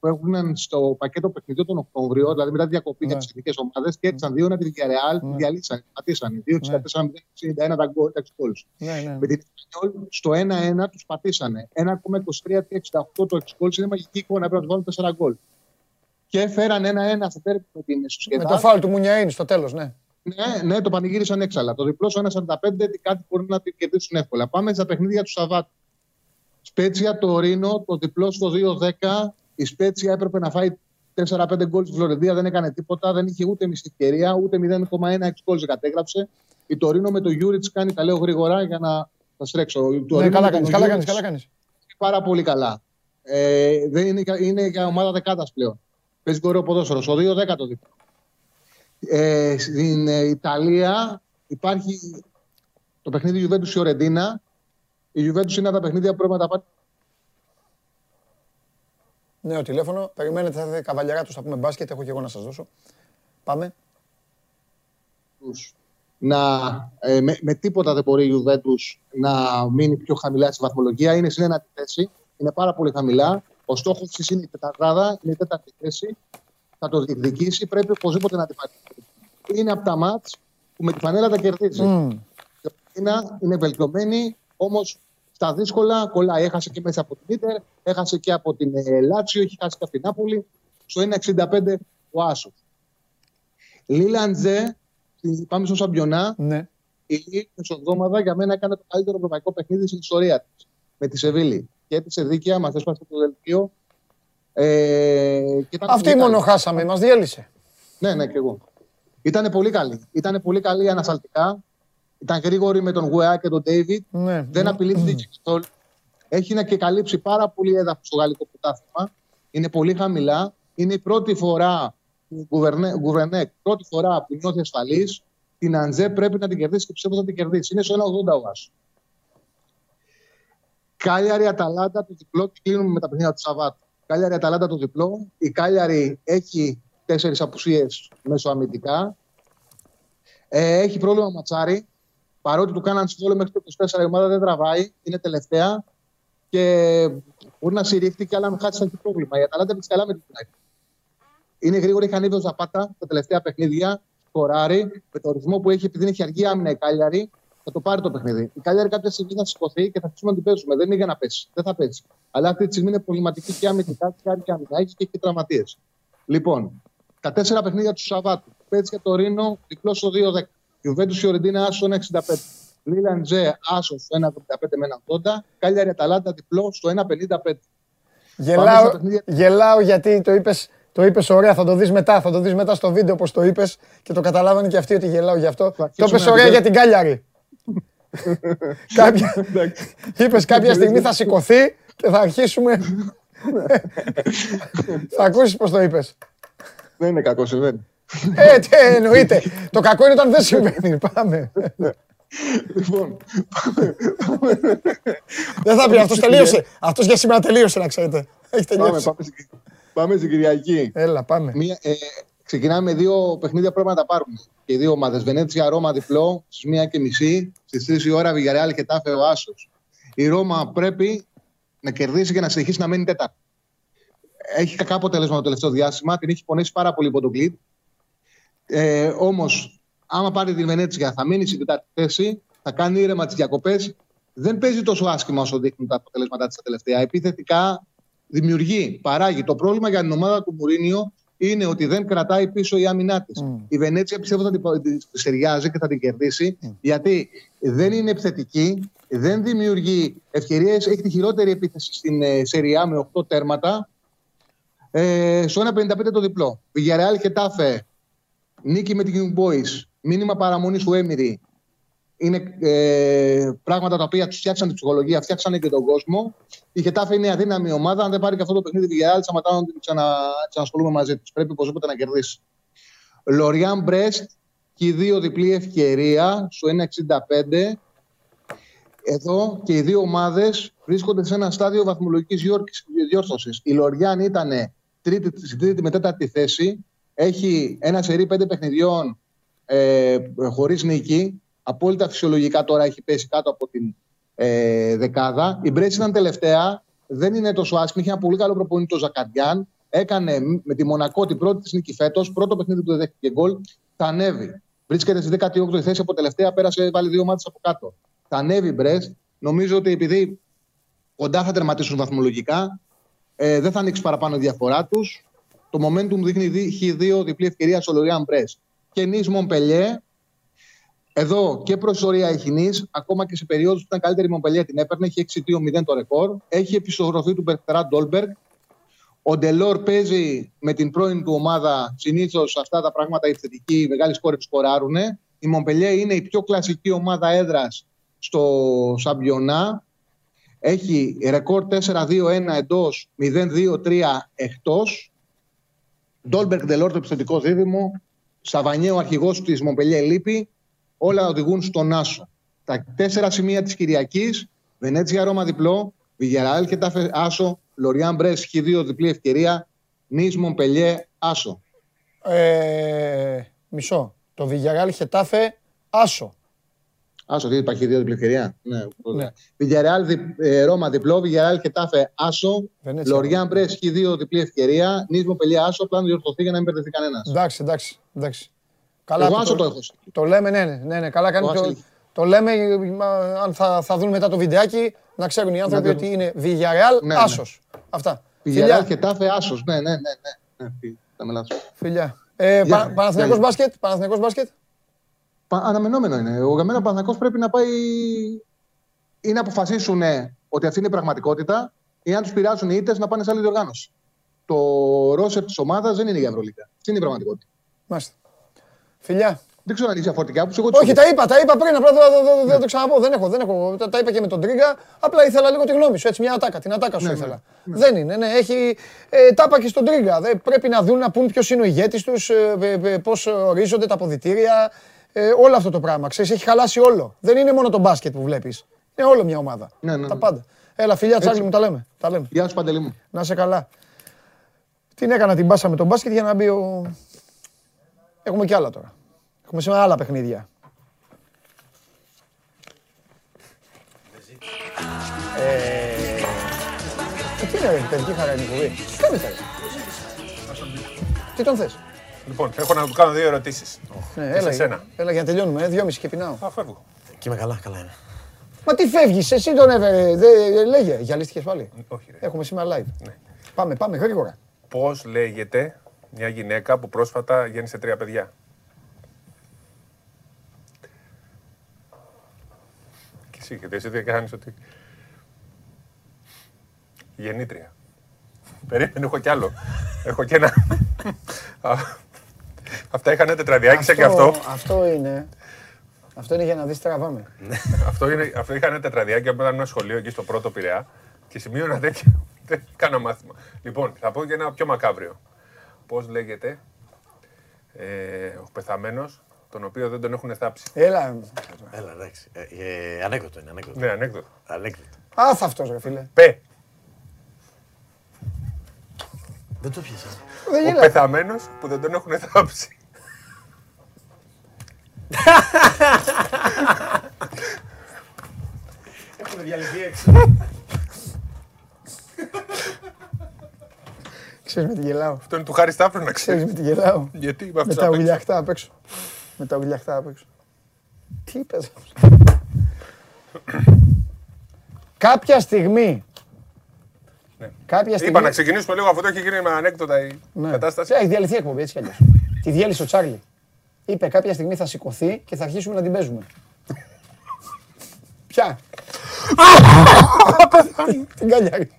που έχουν στο πακέτο παιχνιδιού τον Οκτώβριο, δηλαδή μετά τη διακοπή για τις εθνικές ομάδες, και έτσι δύο να τη Villarreal, τη διαλύσαν, πατήσαν. 2-64-61 τα γκολ. Με την Espanyol στο 1-1 τους πατήσανε. 1,23-68 το εξ είναι μαγική εικόνα, πρέπει να τους βάλουν 4 γκολ. Και φέραν 1-1 στο τέρμι με την Με το φάουλ του Μουνιαίνη στο τέλος, ναι. Ναι, ναι, το πανηγύρισαν έξαλα. Το διπλό στο 1,45 κάτι μπορεί να την κερδίσουν εύκολα. Πάμε στα παιχνίδια του Σαββάτου. Σπέτσια το Ρήνο, το διπλό στο 2-10 η Σπέτσια έπρεπε να φάει 4-5 γκολ στη Φλωρεντία, δεν έκανε τίποτα, δεν είχε ούτε μισή ευκαιρία, ούτε 0,1 γκολ κατέγραψε. Η Τωρίνο με το Γιούριτς κάνει, τα λέω γρήγορα για να σας τρέξω. Ναι, καλά κάνεις, καλά κάνεις. Καλά κάνεις. Πάρα πολύ καλά. Ε, δεν είναι, είναι για ομάδα δεκάτας πλέον. Παίζει κορυφαίο ποδόσφαιρο. Στο 2-10 το δίπλο. Ε, στην ε, Ιταλία υπάρχει το παιχνίδι Juventus Φιορεντίνα. Η Juventus είναι τα παιχνίδια που πρέπει να τα πάρει Νέο τηλέφωνο. Περιμένετε, θα δείτε καβαλιαρά τους. Θα πούμε μπάσκετ. Έχω και εγώ να σας δώσω. Πάμε. Να, ε, με, με, τίποτα δεν μπορεί η Ιουβέντους να μείνει πιο χαμηλά στη βαθμολογία. Είναι στην ένατη θέση. Είναι πάρα πολύ χαμηλά. Ο στόχος της είναι η τετράδα, είναι η τέταρτη θέση. Θα το διεκδικήσει. Πρέπει οπωσδήποτε να την πάρει. Είναι από τα μάτς που με τη φανέλα τα κερδίζει. Mm. Είναι, είναι βελτιωμένη, όμως στα δύσκολα κολλάει. Έχασε και μέσα από την Ιντερ, έχασε και από την ε, Λάτσιο, έχει χάσει και από την Νάπολη. Στο 1,65 ο Άσος. Λίλαντζε, πάμε στο Σαμπιονά. Ναι. Η Λίλ μεσοδόμαδα για μένα έκανε το καλύτερο ευρωπαϊκό παιχνίδι στην ιστορία της. Με τη Σεβίλη. Και έπεισε δίκαια, μας έσπασε το δελτίο. Ε, Αυτή μόνο καλή. χάσαμε, μας διέλυσε. Ναι, ναι, και εγώ. Ήταν πολύ καλή. Ήταν πολύ καλή ανασταλτικά. Ήταν γρήγορη με τον Γουεά και τον Ντέιβιτ. Ναι, δεν ναι, απειλήθηκε ναι. καθόλου. Έχει να και καλύψει πάρα πολύ έδαφος στο γαλλικό πρωτάθλημα. Είναι πολύ χαμηλά. Είναι η πρώτη φορά που Γκουβερνέκ, πρώτη φορά που νιώθει ασφαλής. Την Αντζέ πρέπει να την κερδίσει και πιστεύω θα την κερδίσει. Είναι στο 1,80 ο Άσο. Κάλιαρη Αταλάντα το διπλό και κλείνουμε με τα παιχνίδια του Σαββάτου. Κάλιαρη Αταλάντα το διπλό. Η Κάλιαρη έχει τέσσερις απουσίες μέσω αμυντικά. Ε, έχει πρόβλημα ματσάρι Παρότι του κάναν συμβόλαιο μέχρι το 24, η ομάδα δεν τραβάει, είναι τελευταία και μπορεί να συρρήχτει και άλλα να χάσει έχει πρόβλημα. Η Αταλάντα έπαιξε καλά με την United. Είναι γρήγορη, είχαν ανέβει ο Ζαπάτα τα τελευταία παιχνίδια, σκοράρει, με το ρυθμό που έχει, επειδή είναι έχει αργή άμυνα η Κάλιαρη, θα το πάρει το παιχνίδι. Η Κάλιαρη κάποια στιγμή θα σηκωθεί και θα αφήσουμε να την παίζουμε. Δεν είναι για να πέσει. Δεν θα πέσει. Αλλά αυτή τη στιγμή είναι προβληματική και αμυντικά και άλλη και άμυνα. Έχεις και έχει τραυματίες. Λοιπόν, τα τέσσερα παιχνίδια του Σαββάτου. Πέτσε το Ρήνο, διπλός στο 2-10. Ιουβέντου Φιωρεντίνα, άσο 1,65. Λίλαν Τζε, άσο στο 1,75 με 1,80. Κάλιαρη Αταλάντα, διπλό στο 1,55. Γελάω, γελάω γιατί το είπε το είπες ωραία, θα το δεις μετά, θα το δεις μετά στο βίντεο όπως το είπες και το καταλάβανε και αυτοί ότι γελάω γι' αυτό. Το είπες ωραία για την Κάλιαρη. κάποια... είπες κάποια στιγμή θα σηκωθεί και θα αρχίσουμε... θα ακούσεις πώς το είπες. Δεν είναι κακό, συμβαίνει. Ε, τι εννοείται. Το κακό είναι όταν δεν συμβαίνει. Πάμε. Λοιπόν, Δεν θα πει, αυτός τελείωσε. Αυτός για σήμερα τελείωσε, να ξέρετε. Έχει τελειώσει. Πάμε, πάμε, πάμε στην Κυριακή. Έλα, πάμε. Μία, ε, ξεκινάμε με δύο παιχνίδια πρέπει να τα πάρουμε. Και οι δύο ομάδες. Βενέτσια Ρώμα διπλό στις 1 και μισή. Στις 3 η ώρα Βηγαρεάλ και Τάφε ο Άσος. Η Ρώμα πρέπει να κερδίσει και να συνεχίσει να μένει τέταρτη. Έχει κακά αποτέλεσμα το τελευταίο διάστημα. Την έχει πονέσει πάρα πολύ από τον κλειπ. Ε, Όμως, άμα πάρει την Βενέτσια, θα μείνει στην τετάρτη θέση, θα κάνει ήρεμα τις διακοπές. Δεν παίζει τόσο άσχημα όσο δείχνουν τα αποτελέσματά της τα τελευταία. Επιθετικά δημιουργεί, παράγει. Το πρόβλημα για την ομάδα του Μουρίνιο είναι ότι δεν κρατάει πίσω η άμυνά της. Η Βενέτσια πιστεύω θα την την ταιριάζει και θα την κερδίσει, γιατί δεν είναι επιθετική, δεν δημιουργεί ευκαιρίες. Έχει τη χειρότερη επίθεση στην ε, Σεριά με 8 τέρματα. Ε, στο 1,55 το διπλό. Villarreal και Τάφε. Νίκη με την Young Boys. Μήνυμα παραμονής του Έμιρη. Είναι ε, πράγματα τα οποία τους φτιάξαν την ψυχολογία, φτιάξαν και τον κόσμο. Η Γετάφε είναι αδύναμη ομάδα. Αν δεν πάρει και αυτό το παιχνίδι τη Villarreal, σταματάω να την ξανα, ξανασχολούμαι μαζί τη. Πρέπει οπωσδήποτε να κερδίσει. Λοριάν Μπρέστ και οι δύο διπλή ευκαιρία στο 1,65. Εδώ και οι δύο ομάδες βρίσκονται σε ένα στάδιο βαθμολογικής διόρθωσης. Η Λοριάν ήταν τρίτη, στην τρίτη με τέταρτη θέση. Έχει ένα σερί πέντε παιχνιδιών ε, χωρίς νίκη. Απόλυτα φυσιολογικά τώρα έχει πέσει κάτω από την ε, δεκάδα. Η Μπρέτς ήταν τελευταία. Δεν είναι τόσο άσχημη. Είχε ένα πολύ καλό προπονητή το Ζακαρδιάν. Έκανε με τη Μονακό την πρώτη της νίκη φέτος. Πρώτο παιχνίδι που δεν δέχτηκε γκολ. Θα ανέβει. Βρίσκεται στη 18η θέση από τελευταία. Πέρασε, βάλει δύο μάτσε από κάτω. Θα ανέβει η Μπρέστ. Νομίζω ότι επειδή κοντά θα τερματίσουν βαθμολογικά, ε, δεν θα ανοίξει παραπάνω η διαφορά τους. Το momentum δείχνει Χ2 διπλή ευκαιρία στο Λοριάν Μπρέστ. Και νης Μομπελιέ. Εδώ και προσωρία έχει νης, ακόμα και σε περίοδους που ήταν καλύτερη η Μομπελιέ την έπαιρνε. Έχει 6-2-0 το ρεκόρ. Έχει επιστροφή του Μπερτερά Ντόλμπεργκ. Ο Ντελόρ παίζει με την πρώην του ομάδα. Συνήθως αυτά τα πράγματα οι θετικοί, οι μεγάλοι σκόρε σκοράρουν. Η Μομπελιέ είναι η πιο κλασική ομάδα έδρας στο Σαμπιονά. Έχει ρεκόρ 4-2-1 εντός, 0-2-3 εκτός. Ντόλμπεργκ Ντελόρ το επιθετικό δίδυμο. Σαβανιέ ο αρχηγός της Μομπελιέ λείπει. Όλα οδηγούν στον Άσο. Τα τέσσερα σημεία της Κυριακής. Βενέτσια Ρώμα διπλό. Βιγιαρεάλ Χετάφε Άσο. Λοριάν Μπρεστ Χ2 διπλή ευκαιρία. Νις Μομπελιέ Άσο. Ε, μισό. Το Villarreal Χετάφε Άσο. Άσο, τι υπάρχει δύο διπλή ευκαιρία. Ναι. Ναι. Villarreal δι, ε, Ρώμα διπλό. Villarreal και Τάφε Άσο. Βενέτσια. Λοριάν Μπρέσ Χ2 διπλή ευκαιρία. Νη Μομπελιέ Άσο. Απλά να διορθωθεί για να μην μπερδευτεί κανένας. Εντάξει, εντάξει. εντάξει. Καλά, Εγώ το- Άσο το έχω. Το λέμε, ναι, ναι, ναι, ναι. καλά κάνει. Εγώ Το, Άσο. το λέμε, μα, αν θα, θα δουν μετά το βιντεάκι, να ξέρουν οι άνθρωποι Να ότι είναι Villarreal Ναι, ναι. Άσος. Αυτά. Villarreal Φιλιά, και Τάφε Άσος. Ναι, ναι, ναι. ναι. ναι. φι- Θα με λάθος. φιλιά. Ε, Γεια. πα, Παναθηναϊκός Γεια. μπάσκετ, Παναθηναϊκός μπάσκετ. Πα- Αναμενόμενο είναι. Ο Γαμμένα Παναθηναϊκός πρέπει να πάει ή να αποφασίσουν ότι αυτή είναι η πραγματικότητα ή αν τους πειράζουν οι ήττες να πάνε σε άλλη διοργάνωση. Το ρόσερ της ομάδας δεν είναι για Ευρωλίγα. Αυτή είναι η πραγματικότητα. Μάλιστα. Φιλιά. Δεν ξέρω αν έχει διαφορετικά άποψη. Εγώ τις Όχι, έχω. τα είπα, τα είπα πριν, απλά δεν δεν- δεν- δεν το ξαναπώ. Δεν έχω, δεν έχω. Τα, τα είπα και με τον Τρίγκα. Απλά ήθελα λίγο τη γνώμη σου. Έτσι, μια ατάκα. Την ατάκα σου Ναι, ναι, ήθελα. Δεν είναι, ναι. Έχει, ε, τα είπα και στον Τρίγκα. Δεν, πρέπει να δουν να πούν ποιος είναι ο ηγέτης τους, ε, πώς ορίζονται τα αποδητήρια ε, όλο αυτό το πράγμα. Ξέρεις, έχει χαλάσει όλο. Δεν είναι μόνο το μπάσκετ που βλέπεις. Είναι όλο μια ομάδα. Ναι, ναι, τα ναι. πάντα. Έλα, φιλιά Τσάκλι μου, τα λέμε. Τα λέμε. Γεια σου, Παντελή μου. Να σε καλά. Την έκανα την μπάσα με τον μπάσκετ για να μπει ο... Έχουμε κι άλλα τώρα. Έχουμε σήμερα άλλα παιχνίδια. Ε... ε τι είναι η παιδική χαρά είναι η Τι Τι τον θες; Λοιπόν, έχω να του κάνω δύο ερωτήσεις. Ναι, Και σε έλα, σένα. έλα για να τελειώνουμε, ε, δυόμιση και πεινάω. Α, φεύγω. Και είμαι καλά, καλά είναι. Μα τι φεύγεις, εσύ τον έφερε, δε, λέγε, γυαλίστηκες πάλι. Όχι, ρε. Έχουμε σήμερα live. Ναι. Πάμε, πάμε, γρήγορα. Πώς λέγεται μια γυναίκα που πρόσφατα γέννησε τρία παιδιά; Και εσύ, γιατί εσύ δεν κάνεις ότι... Γεννήτρια. Περίμενε, έχω κι άλλο. έχω κι ένα... Α, Αυτά είχαν τετραδιάκι σαν και αυτό. Αυτό είναι. Αυτό είναι για να δεις τραβάμε. αυτό, είναι, αυτό είχαν τετραδιάκι από ένα σχολείο εκεί στο πρώτο Πειραιά και σημείωνα τέτοιο. Δεν κάνα μάθημα. Λοιπόν, θα πω και ένα πιο μακάβριο. Πώς λέγεται ε, ο πεθαμένος, τον οποίο δεν τον έχουν θάψει. Έλα. Έλα, εντάξει. Ε, ε, ανέκδοτο είναι, ανέκδοτο. Ναι, ανέκδοτο. Ανέκδοτο. Άθ' αυτός ρε φίλε. Πε. Δεν το πιάσα. Δεν Ο γελάει. πεθαμένος που δεν τον έχουν θάψει. Έχουν διαλυθεί έξω. Ξέρεις με τι γελάω. Αυτό είναι του Χάρη Στάφρου να Ξέρεις ξέρεις. με τι γελάω. Γιατί με Με αυτούς τα απ' έξω. ουλιαχτά απ' έξω. Με τα ουλιαχτά απ' έξω. Τι είπες. Κάποια στιγμή. Ναι. Κάποια στιγμή. Είπα να ξεκινήσουμε λίγο αφού το έχει γίνει με ανέκδοτα η Ναι. κατάσταση. Έχει διαλυθεί η εκπομπή έτσι κι αλλιώς. Τη διέλυσε ο Τσάρλι. Είπε κάποια στιγμή θα σηκωθεί και θα αρχίσουμε να την παίζουμε. Ποια; Την κάλιαρη.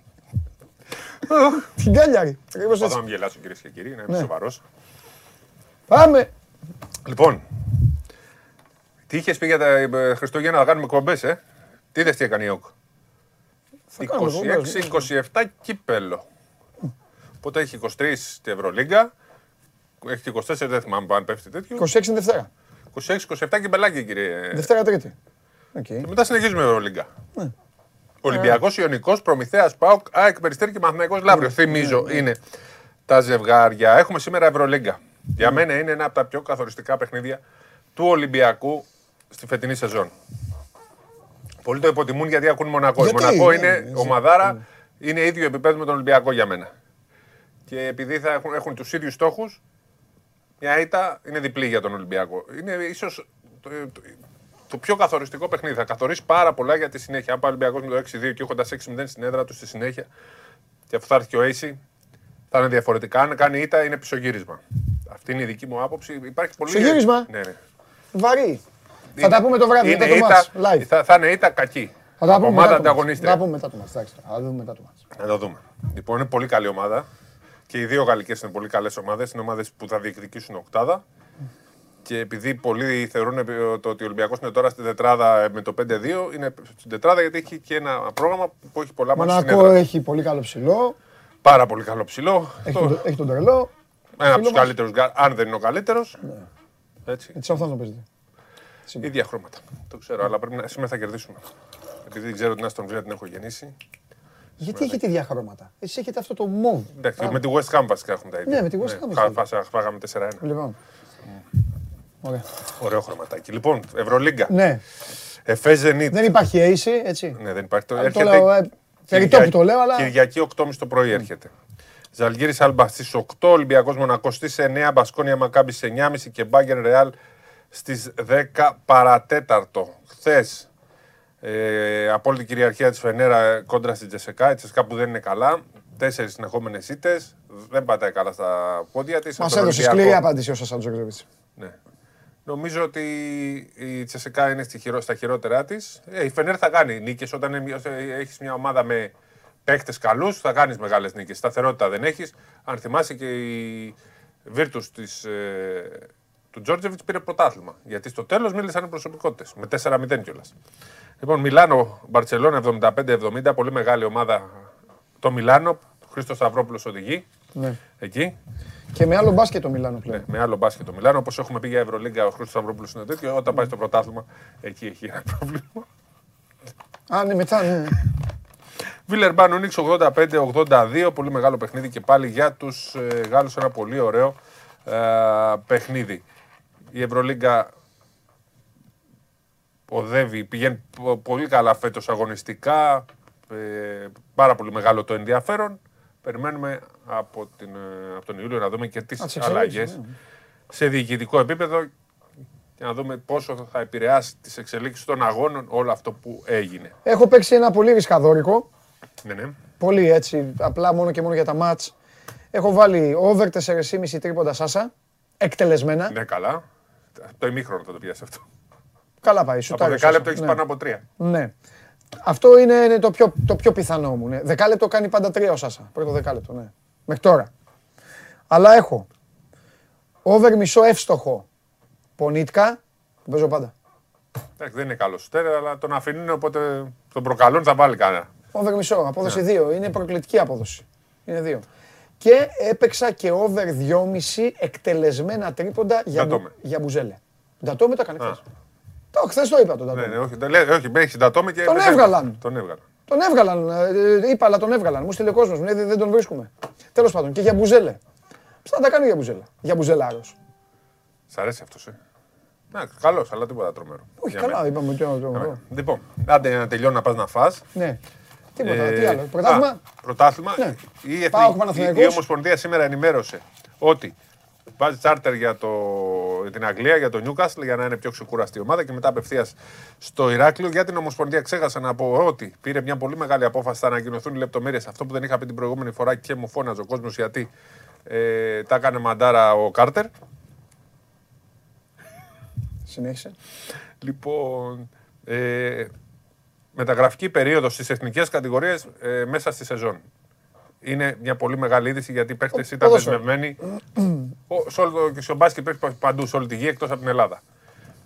Την Κάλιαρι. Ακριβώς Πάω έτσι. να μην γελάσω κυρίες και κύριοι, να είμαι Ναι. σοβαρός. Πάμε. Λοιπόν, τι είχες πει για τα ε, Χριστούγεννα να κάνουμε εκπομπές, ε; Τι είδες τι έκανε η ΕΟΚ; Κάνουμε εκπομπές, 26-27 κύπελλο. Οπότε έχει 23 τη Ευρωλίγκα. Έχει και 24, δεν θυμάμαι αν πέφτει τέτοιο. 26 είναι Δευτέρα. 26-27 κυπελάκι, κύριε. Δευτέρα Τρίτη. Οκ. Και μετά συνεχίζουμε Ευρωλίγκα. Ναι. Ολυμπιακός Ιωνικός, Προμηθέας Πάοκ, ΑΕΚ Περιστέρη και Μαθηναϊκό Λαύριο. Ναι. Θυμίζω είναι τα ζευγάρια. Έχουμε σήμερα Ευρωλίγκα. Για μένα είναι ένα από τα πιο καθοριστικά παιχνίδια του Ολυμπιακού στη φετινή σεζόν. Πολλοί το υποτιμούν γιατί ακούν Μονακό. Γιατί, Η Μονακό ναι, είναι ναι, ομαδάρα, είναι ίδιο επίπεδο με τον Ολυμπιακό για μένα. Και επειδή θα έχουν, έχουν τους ίδιους στόχους, μια ήττα είναι διπλή για τον Ολυμπιακό. Είναι ίσως το, το, το πιο καθοριστικό παιχνίδι. Θα καθορίσει πάρα πολλά για τη συνέχεια. Αν πάει ο Ολυμπιακός με το 6-2 και έχοντας 6-0 στην έδρα του στη συνέχεια, και αφού θα έρθει και ο AC, θα είναι διαφορετικά. Αν κάνει ήττα, είναι πισωγύρισμα. Αυτή είναι η δική μου άποψη. Υπάρχει πολύ. Πισωγύρισμα; Ναι, ναι. Βαρύ. Θα Είναι- τα πούμε το βράδυ είναι μετά το ήττα- μάτς. Live. Θα, θα είναι ήττα κακή. Θα τα πούμε Ομάδα μετά το μάτς. ανταγωνίστρια. Θα τα πούμε μετά το μάτς. εντάξει. Θα δούμε μετά το μάτς. Να το δούμε. Λοιπόν, είναι πολύ καλή ομάδα. Και οι δύο γαλλικές είναι πολύ καλές ομάδες. Είναι ομάδες που θα διεκδικήσουν οκτάδα. Και επειδή πολλοί θεωρούν επί- το ότι ο Ολυμπιακός είναι τώρα στην τετράδα με το 5-2, είναι στην τετράδα γιατί έχει και ένα πρόγραμμα που έχει πολλά μάτια στην Μονακό έδρα. έχει πολύ καλό ψηλό. Πάρα πολύ καλό ψηλό. Έχει Το- τον, έχει τον τρελό. Ένα από φίλο τους μας. καλύτερους, αν δεν είναι ο καλύτερος. Έτσι. Έτσι αυτό να παίζετε. ίδια χρώματα. Το ξέρω, αλλά πρέπει να, σήμερα θα κερδίσουμε. Επειδή δεν ξέρω την Άστον Βίλα την έχω γεννήσει. Γιατί έχετε ίδια χρώματα. Εσείς έχετε αυτό το μοβ. Εντάξει, με τη West Ham βασικά έχουμε τα ίδια. Ναι, με τη West Ham Χα- είστε. φάσα- Φάγαμε 4-1. Λοιπόν. Ωραία. Ωραίο χρωματάκι. Λοιπόν, Ευρωλίγκα. Ναι. Εφές Ζενίτ. Δεν υπάρχει AC, έτσι. Ναι, δεν υπάρχει. Το, Το έρχεται λέω, ε, περιττό που το λέω, αλλά- Κυριακή 8.30 το πρωί έρχεται. Ζαλγίρι Άλμπας στις 8, Ολυμπιακός Μονακός στις 9, Μπασκόνια Μακάμπης στις 9.30 και Μπάγκερ Ρεάλ στις 10 παρατέταρτο. Χθες ε, απόλυτη κυριαρχία της Φενέρα κόντρα στην Τζεσεκά. Η Τζεσεκά που δεν είναι καλά. Τέσσερις συνεχόμενες ήττες. Δεν πατάει καλά στα πόδια της. Μας έδωσε σκληρή απάντηση ο Σασάν Τζόκροβιτ. Ναι. Νομίζω ότι η Τσεσεκά είναι στη χειρό, στα χειρότερά της. Ε, η Φενέρ θα κάνει νίκες. Όταν έχεις μια ομάδα με παίχτε καλούς, θα κάνεις μεγάλες νίκες. Σταθερότητα δεν έχεις. Αν θυμάσαι και η Βίρτου ε, του Τζόρτζεβιτς πήρε πρωτάθλημα. Γιατί στο τέλος μίλησαν οι προσωπικότητες. Με 4-0 κιόλας. Λοιπόν, Μιλάνο, Μπαρσελόνα 75-70. Πολύ μεγάλη ομάδα το Μιλάνο. Χρήστος Σταυρόπουλος οδηγεί. Ναι. Εκεί. Και με άλλο μπάσκετ το Μιλάνο πλέον. Ναι, με άλλο μπάσκετ το Μιλάνο. Όπως έχουμε πει για Ευρωλίγκα, ο Χρήστος Σταυρόπουλος είναι τέτοιο. Όταν πάει στο πρωτάθλημα, εκεί έχει ένα πρόβλημα. Α, ναι, μετά, ναι. Βιλερμπάν Ούνιξ 85-82. Πολύ μεγάλο παιχνίδι και πάλι για τους ε, Γάλλους. Ένα πολύ ωραίο ε, παιχνίδι. Η Ευρωλίγκα οδεύει, πηγαίνει πο- πολύ καλά φέτος αγωνιστικά. ε, πάρα πολύ μεγάλο το ενδιαφέρον. Περιμένουμε από, την, ε, από τον Ιούλιο να δούμε και Α, τις τις εξελίξεις, αλλαγές ναι. σε διοικητικό επίπεδο και να δούμε πόσο θα επηρεάσει τις εξελίξεις των αγώνων όλο αυτό που έγινε. Έχω παίξει ένα πολύ ρισκαδόρικο. Ναι, ναι. Πολύ έτσι, απλά μόνο και μόνο για τα μάτς. Έχω βάλει over 4,5 τρίποντα Σάσα. Εκτελεσμένα. Ναι, καλά. Το ημίχρονο θα το πιάσει αυτό. Καλά πάει. Από σουτάρει ο δεκάλεπτο Σάσα. έχεις Ναι. πάνω από τρία. Ναι. Αυτό είναι, είναι το, πιο, το πιο πιθανό μου. Ναι. Δεκάλεπτο κάνει πάντα τρία ο Σάσα. Πρώτο δεκάλεπτο, ναι. Μέχρι τώρα. Αλλά έχω over μισό εύστοχο Πονίτκα. που Παίζω πάντα. Εντάξει, δεν είναι καλό σουτέρ, αλλά τον αφήνουν οπότε τον προκαλούν θα βάλει κανένα. Over μισό. Απόδοση Ναι. 2. Είναι προκλητική απόδοση. Είναι 2. Και έπαιξα και over 2,5 εκτελεσμένα τρίποντα για, μπου, Ντατόμε. για μπουζέλε. Ντατόμε το έκανε Α. χθες. Το χθες το είπα τον Ναι, Ντατόμε. ναι, όχι, δεν λέει- όχι, έχεις ντατόμε και. Τον έπαιζε- έβγαλαν. Τον έβγαλαν. Τον έβγαλαν. ε, Είπα, αλλά τον έβγαλαν. Μου στείλε ο κόσμος. Μου λέει δεν τον βρίσκουμε. Τέλος πάντων και για μπουζέλε. Θα τα κάνω για μπουζέλα. Για μπουζελάρος. Σ' αρέσει αυτός, ε. Ναι, καλός, αλλά τίποτα τρομερό. Όχι, Για καλά, μένα. είπαμε ότι είναι το- Ωραία. Λοιπόν, άντε να τελειώνει να πας να φας. Ναι. Τίποτα. Ε, Τι άλλο. Πρωτάθλημα. α, Πρωτάθλημα. Ναι. Η, εθνική- Πάοκ η, Παναθηναϊκός. η Ομοσπονδία σήμερα ενημέρωσε ότι βάζει τσάρτερ για το, την Αγγλία, για το Newcastle, για να είναι πιο ξεκουραστή η ομάδα και μετά απευθείας στο Ηράκλειο. Για την Ομοσπονδία ξέχασα να πω ότι πήρε μια πολύ μεγάλη απόφαση. Θα ανακοινωθούν οι λεπτομέρειες. Αυτό που δεν είχα πει την προηγούμενη φορά και μου φώναζε ο κόσμος γιατί ε, τα έκανε μαντάρα ο Κάρτερ. Συνέχισε. Λοιπόν, ε, μεταγραφική περίοδο στις εθνικές κατηγορίες ε, μέσα στη σεζόν. Είναι μια πολύ μεγάλη είδηση γιατί οι παίκτες ήταν ποδόσφαιρο. δεσμευμένοι ο- σε όλο το, και στο μπάσκετ παίζει παντού, σε όλη τη γη εκτός από την Ελλάδα.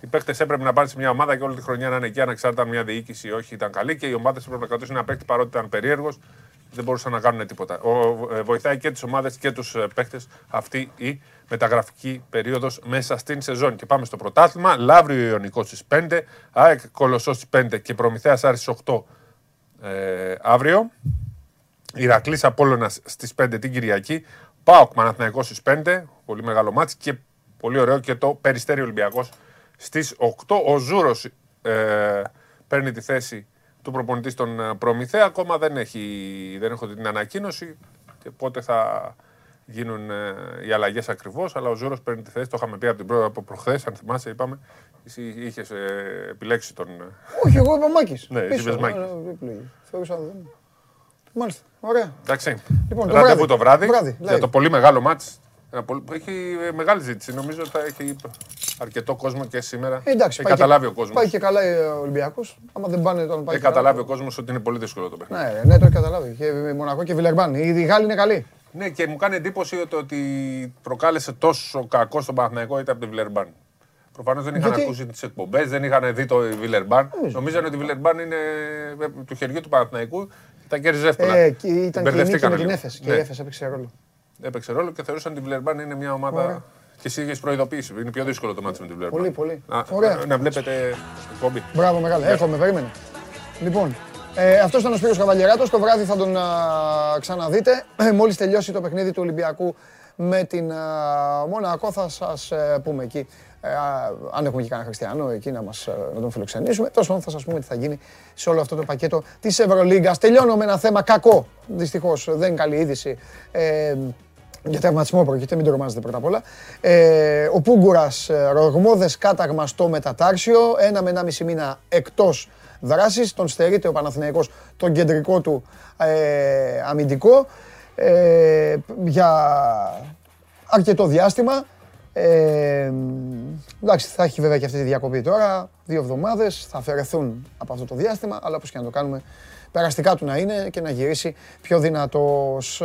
Οι παίκτες έπρεπε να πάνε σε μια ομάδα και όλη τη χρονιά να είναι εκεί, ανεξάρτητα αν μια διοίκηση ή όχι ήταν καλή. Και οι ομάδες έπρεπε να κρατήσουν ένα παίκτη παρότι ήταν περίεργος. Δεν μπορούσαν να κάνουν τίποτα. Ο, ε, βοηθάει και τις ομάδες και τους παίκτες αυτή η μεταγραφική περίοδος μέσα στην σεζόν. Και πάμε στο πρωτάθλημα. Λαύριο Ιωνικός στις 5, ΑΕΚ Κολοσσός στις 5 και Προμηθέας Άρης στις 8 ε, αύριο. Ηρακλής Απόλλωνας στις 5 την Κυριακή. ΠΑΟΚ Παναθηναϊκός στις 5, πολύ μεγάλο μάτς και πολύ ωραίο και το Περιστέρι Ολυμπιακός στις 8. Ο Ζούρος ε, παίρνει τη θέση του προπονητή στον ε, Προμηθέα. Ακόμα δεν, έχει, δεν έχω δει την ανακοίνωση και πότε θα γίνουν ε, οι αλλαγές ακριβώς. Αλλά ο Ζούρος παίρνει τη θέση. Το είχαμε πει από, την προ, από προχθές, αν θυμάσαι, είπαμε. Εσύ είχες ε, επιλέξει τον. ε, Όχι, εγώ είπα Μάκης. Ναι, Πίσω. εσύ είπες Μάκης. Ε, ε, επιλογή. Θεώρησα δεν- Μάλιστα. Ωραία. Εντάξει. Λοιπόν, το Ραντεβού βράδυ. το βράδυ, Βράδυ, για live. το πολύ μεγάλο ματς. Ένα πολύ- Έχει ε, μεγάλη ζήτηση. Νομίζω ότι θα έχει αρκετό κόσμο και σήμερα. Ε, εντάξει, έχει πάει καταλάβει και, ο κόσμος. Πάει και καλά ε, ο Ολυμπιακός. Άμα δεν πάνε, τον πάει. Έχει καλά. καταλάβει ο κόσμος ότι είναι πολύ δύσκολο το παιχνίδι. Ναι, ρε, ναι, το έχει καταλάβει. Και Μονακό και Βιλερμπάν. Οι οι Γάλλοι είναι καλοί. Ναι, και μου κάνει εντύπωση ότι- ότι προκάλεσε τόσο κακό στον Παναθηναϊκό ήταν από τη Βιλερμπάν. Προφανώς δεν είχαν Γιατί; ακούσει τις εκπομπές, δεν είχαν δει το Βιλερμπάν. Νομίζαν ότι η Βιλερμπάν είναι ε, του χεριού του Παναθηναϊκού. Τα κέρδιζε εύκολα. Ε, και ήταν και η νίκη Μπερδευτήκανε με την λίγο. Έφεση. Και Ναι. η Έφεση έπαιξε ρόλο. Έπαιξε ρόλο και θεωρούσαν ότι η Βιλερμπάν είναι μια ομάδα. Ωραία. Και εσύ είχες προειδοποιήσει. Είναι πιο δύσκολο το μάτι με την Βιλερμπάν. Πολύ, πολύ. Να, Ωραία. να βλέπετε εκπομπή. Μπράβο, μεγάλε. Ναι. Έρχομαι, περίμενε. Λοιπόν, ε, αυτός ήταν ο Σπύρος Καβαλιεράτος. Το βράδυ θα τον α, ξαναδείτε. Μόλις τελειώσει το παιχνίδι του Ολυμπιακού με την α, Μονακό, θα σας πούμε εκεί. Ε, α, αν έχουμε και κανένα χριστιανό εκεί να, μας, ε, να τον φιλοξενήσουμε. Τέλος πάντων, θα σας πούμε τι θα γίνει σε όλο αυτό το πακέτο της Ευρωλίγκας. Τελειώνω με ένα θέμα κακό. Δυστυχώς δεν είναι καλή είδηση. Ε, για τραυματισμό πρόκειται, μην τρομάζετε πρώτα απ' όλα. Ε, ο Πούγκουρας ρογμόδε κάταγμα στο μετατάξιο, ένα με ένα μισή μήνα εκτός δράση. Τον στερείται ο Παναθηναϊκός τον κεντρικό του ε, αμυντικό ε, για αρκετό διάστημα. Ε, εντάξει, θα έχει βέβαια και αυτή τη διακοπή τώρα. Δύο εβδομάδες θα αφαιρεθούν από αυτό το διάστημα, αλλά όπως και να το κάνουμε, περαστικά του να είναι και να γυρίσει πιο δυνατός.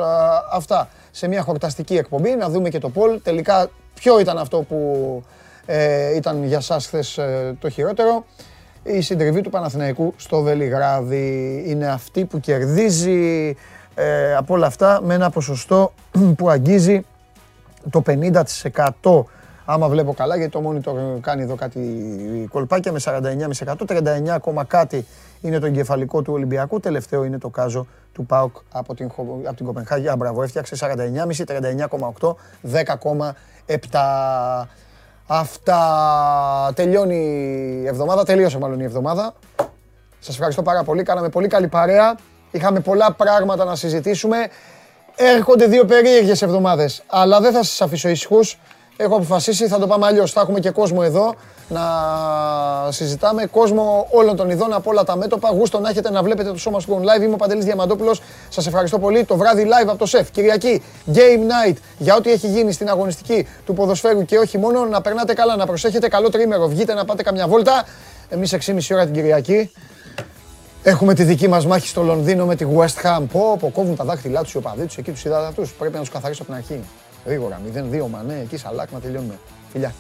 Αυτά σε μια χορταστική εκπομπή, να δούμε και το Πολ. Τελικά, ποιο ήταν αυτό που ε, ήταν για σας χθες το χειρότερο. Η συντριβή του Παναθηναϊκού στο Βελιγράδι είναι αυτή που κερδίζει ε, από όλα αυτά με ένα ποσοστό που αγγίζει το 50% άμα βλέπω καλά, γιατί το monitor κάνει εδώ κάτι κολπάκια με 49,5%. 39, ακόμα κάτι είναι το εγκεφαλικό του Ολυμπιακού. Τελευταίο είναι το κάζο του ΠΑΟΚ από την, Χο- από την Κοπενχάγη. Α, μπράβο, έφτιαξε 49,5, 39,8, 10,7. Αυτά τελειώνει η εβδομάδα, τελείωσε μάλλον η εβδομάδα. Σας ευχαριστώ πάρα πολύ, κάναμε πολύ καλή παρέα. Είχαμε πολλά πράγματα να συζητήσουμε. Έρχονται δύο περίεργες εβδομάδες, αλλά δεν θα σας αφήσω ήσυχους. Έχω αποφασίσει, θα το πάμε αλλιώς. Θα έχουμε και κόσμο εδώ να συζητάμε. Κόσμο όλων των ειδών από όλα τα μέτωπα. Γούστο να έχετε να βλέπετε το σώμα σου live. Είμαι ο Παντελής Διαμαντόπουλος. Σας ευχαριστώ πολύ. Το βράδυ live από το ΣΕΦ. Κυριακή, Game Night για ό,τι έχει γίνει στην αγωνιστική του ποδοσφαίρου και όχι μόνο. Να περνάτε καλά, να προσέχετε καλό τρίμερο. Βγείτε να πάτε καμιά βόλτα. Εμείς 6,5 ώρα την Κυριακή. Έχουμε τη δική μας μάχη στο Λονδίνο με τη West Ham. Πω, πω, κόβουν τα δάχτυλά τους οι οπαδοί τους, εκεί τους είδατε αυτούς. Πρέπει να τους καθαρίσω από την αρχή. Γρήγορα, 0-2 μανέ, εκεί σαλάκ να τελειώνουμε. Φιλιά.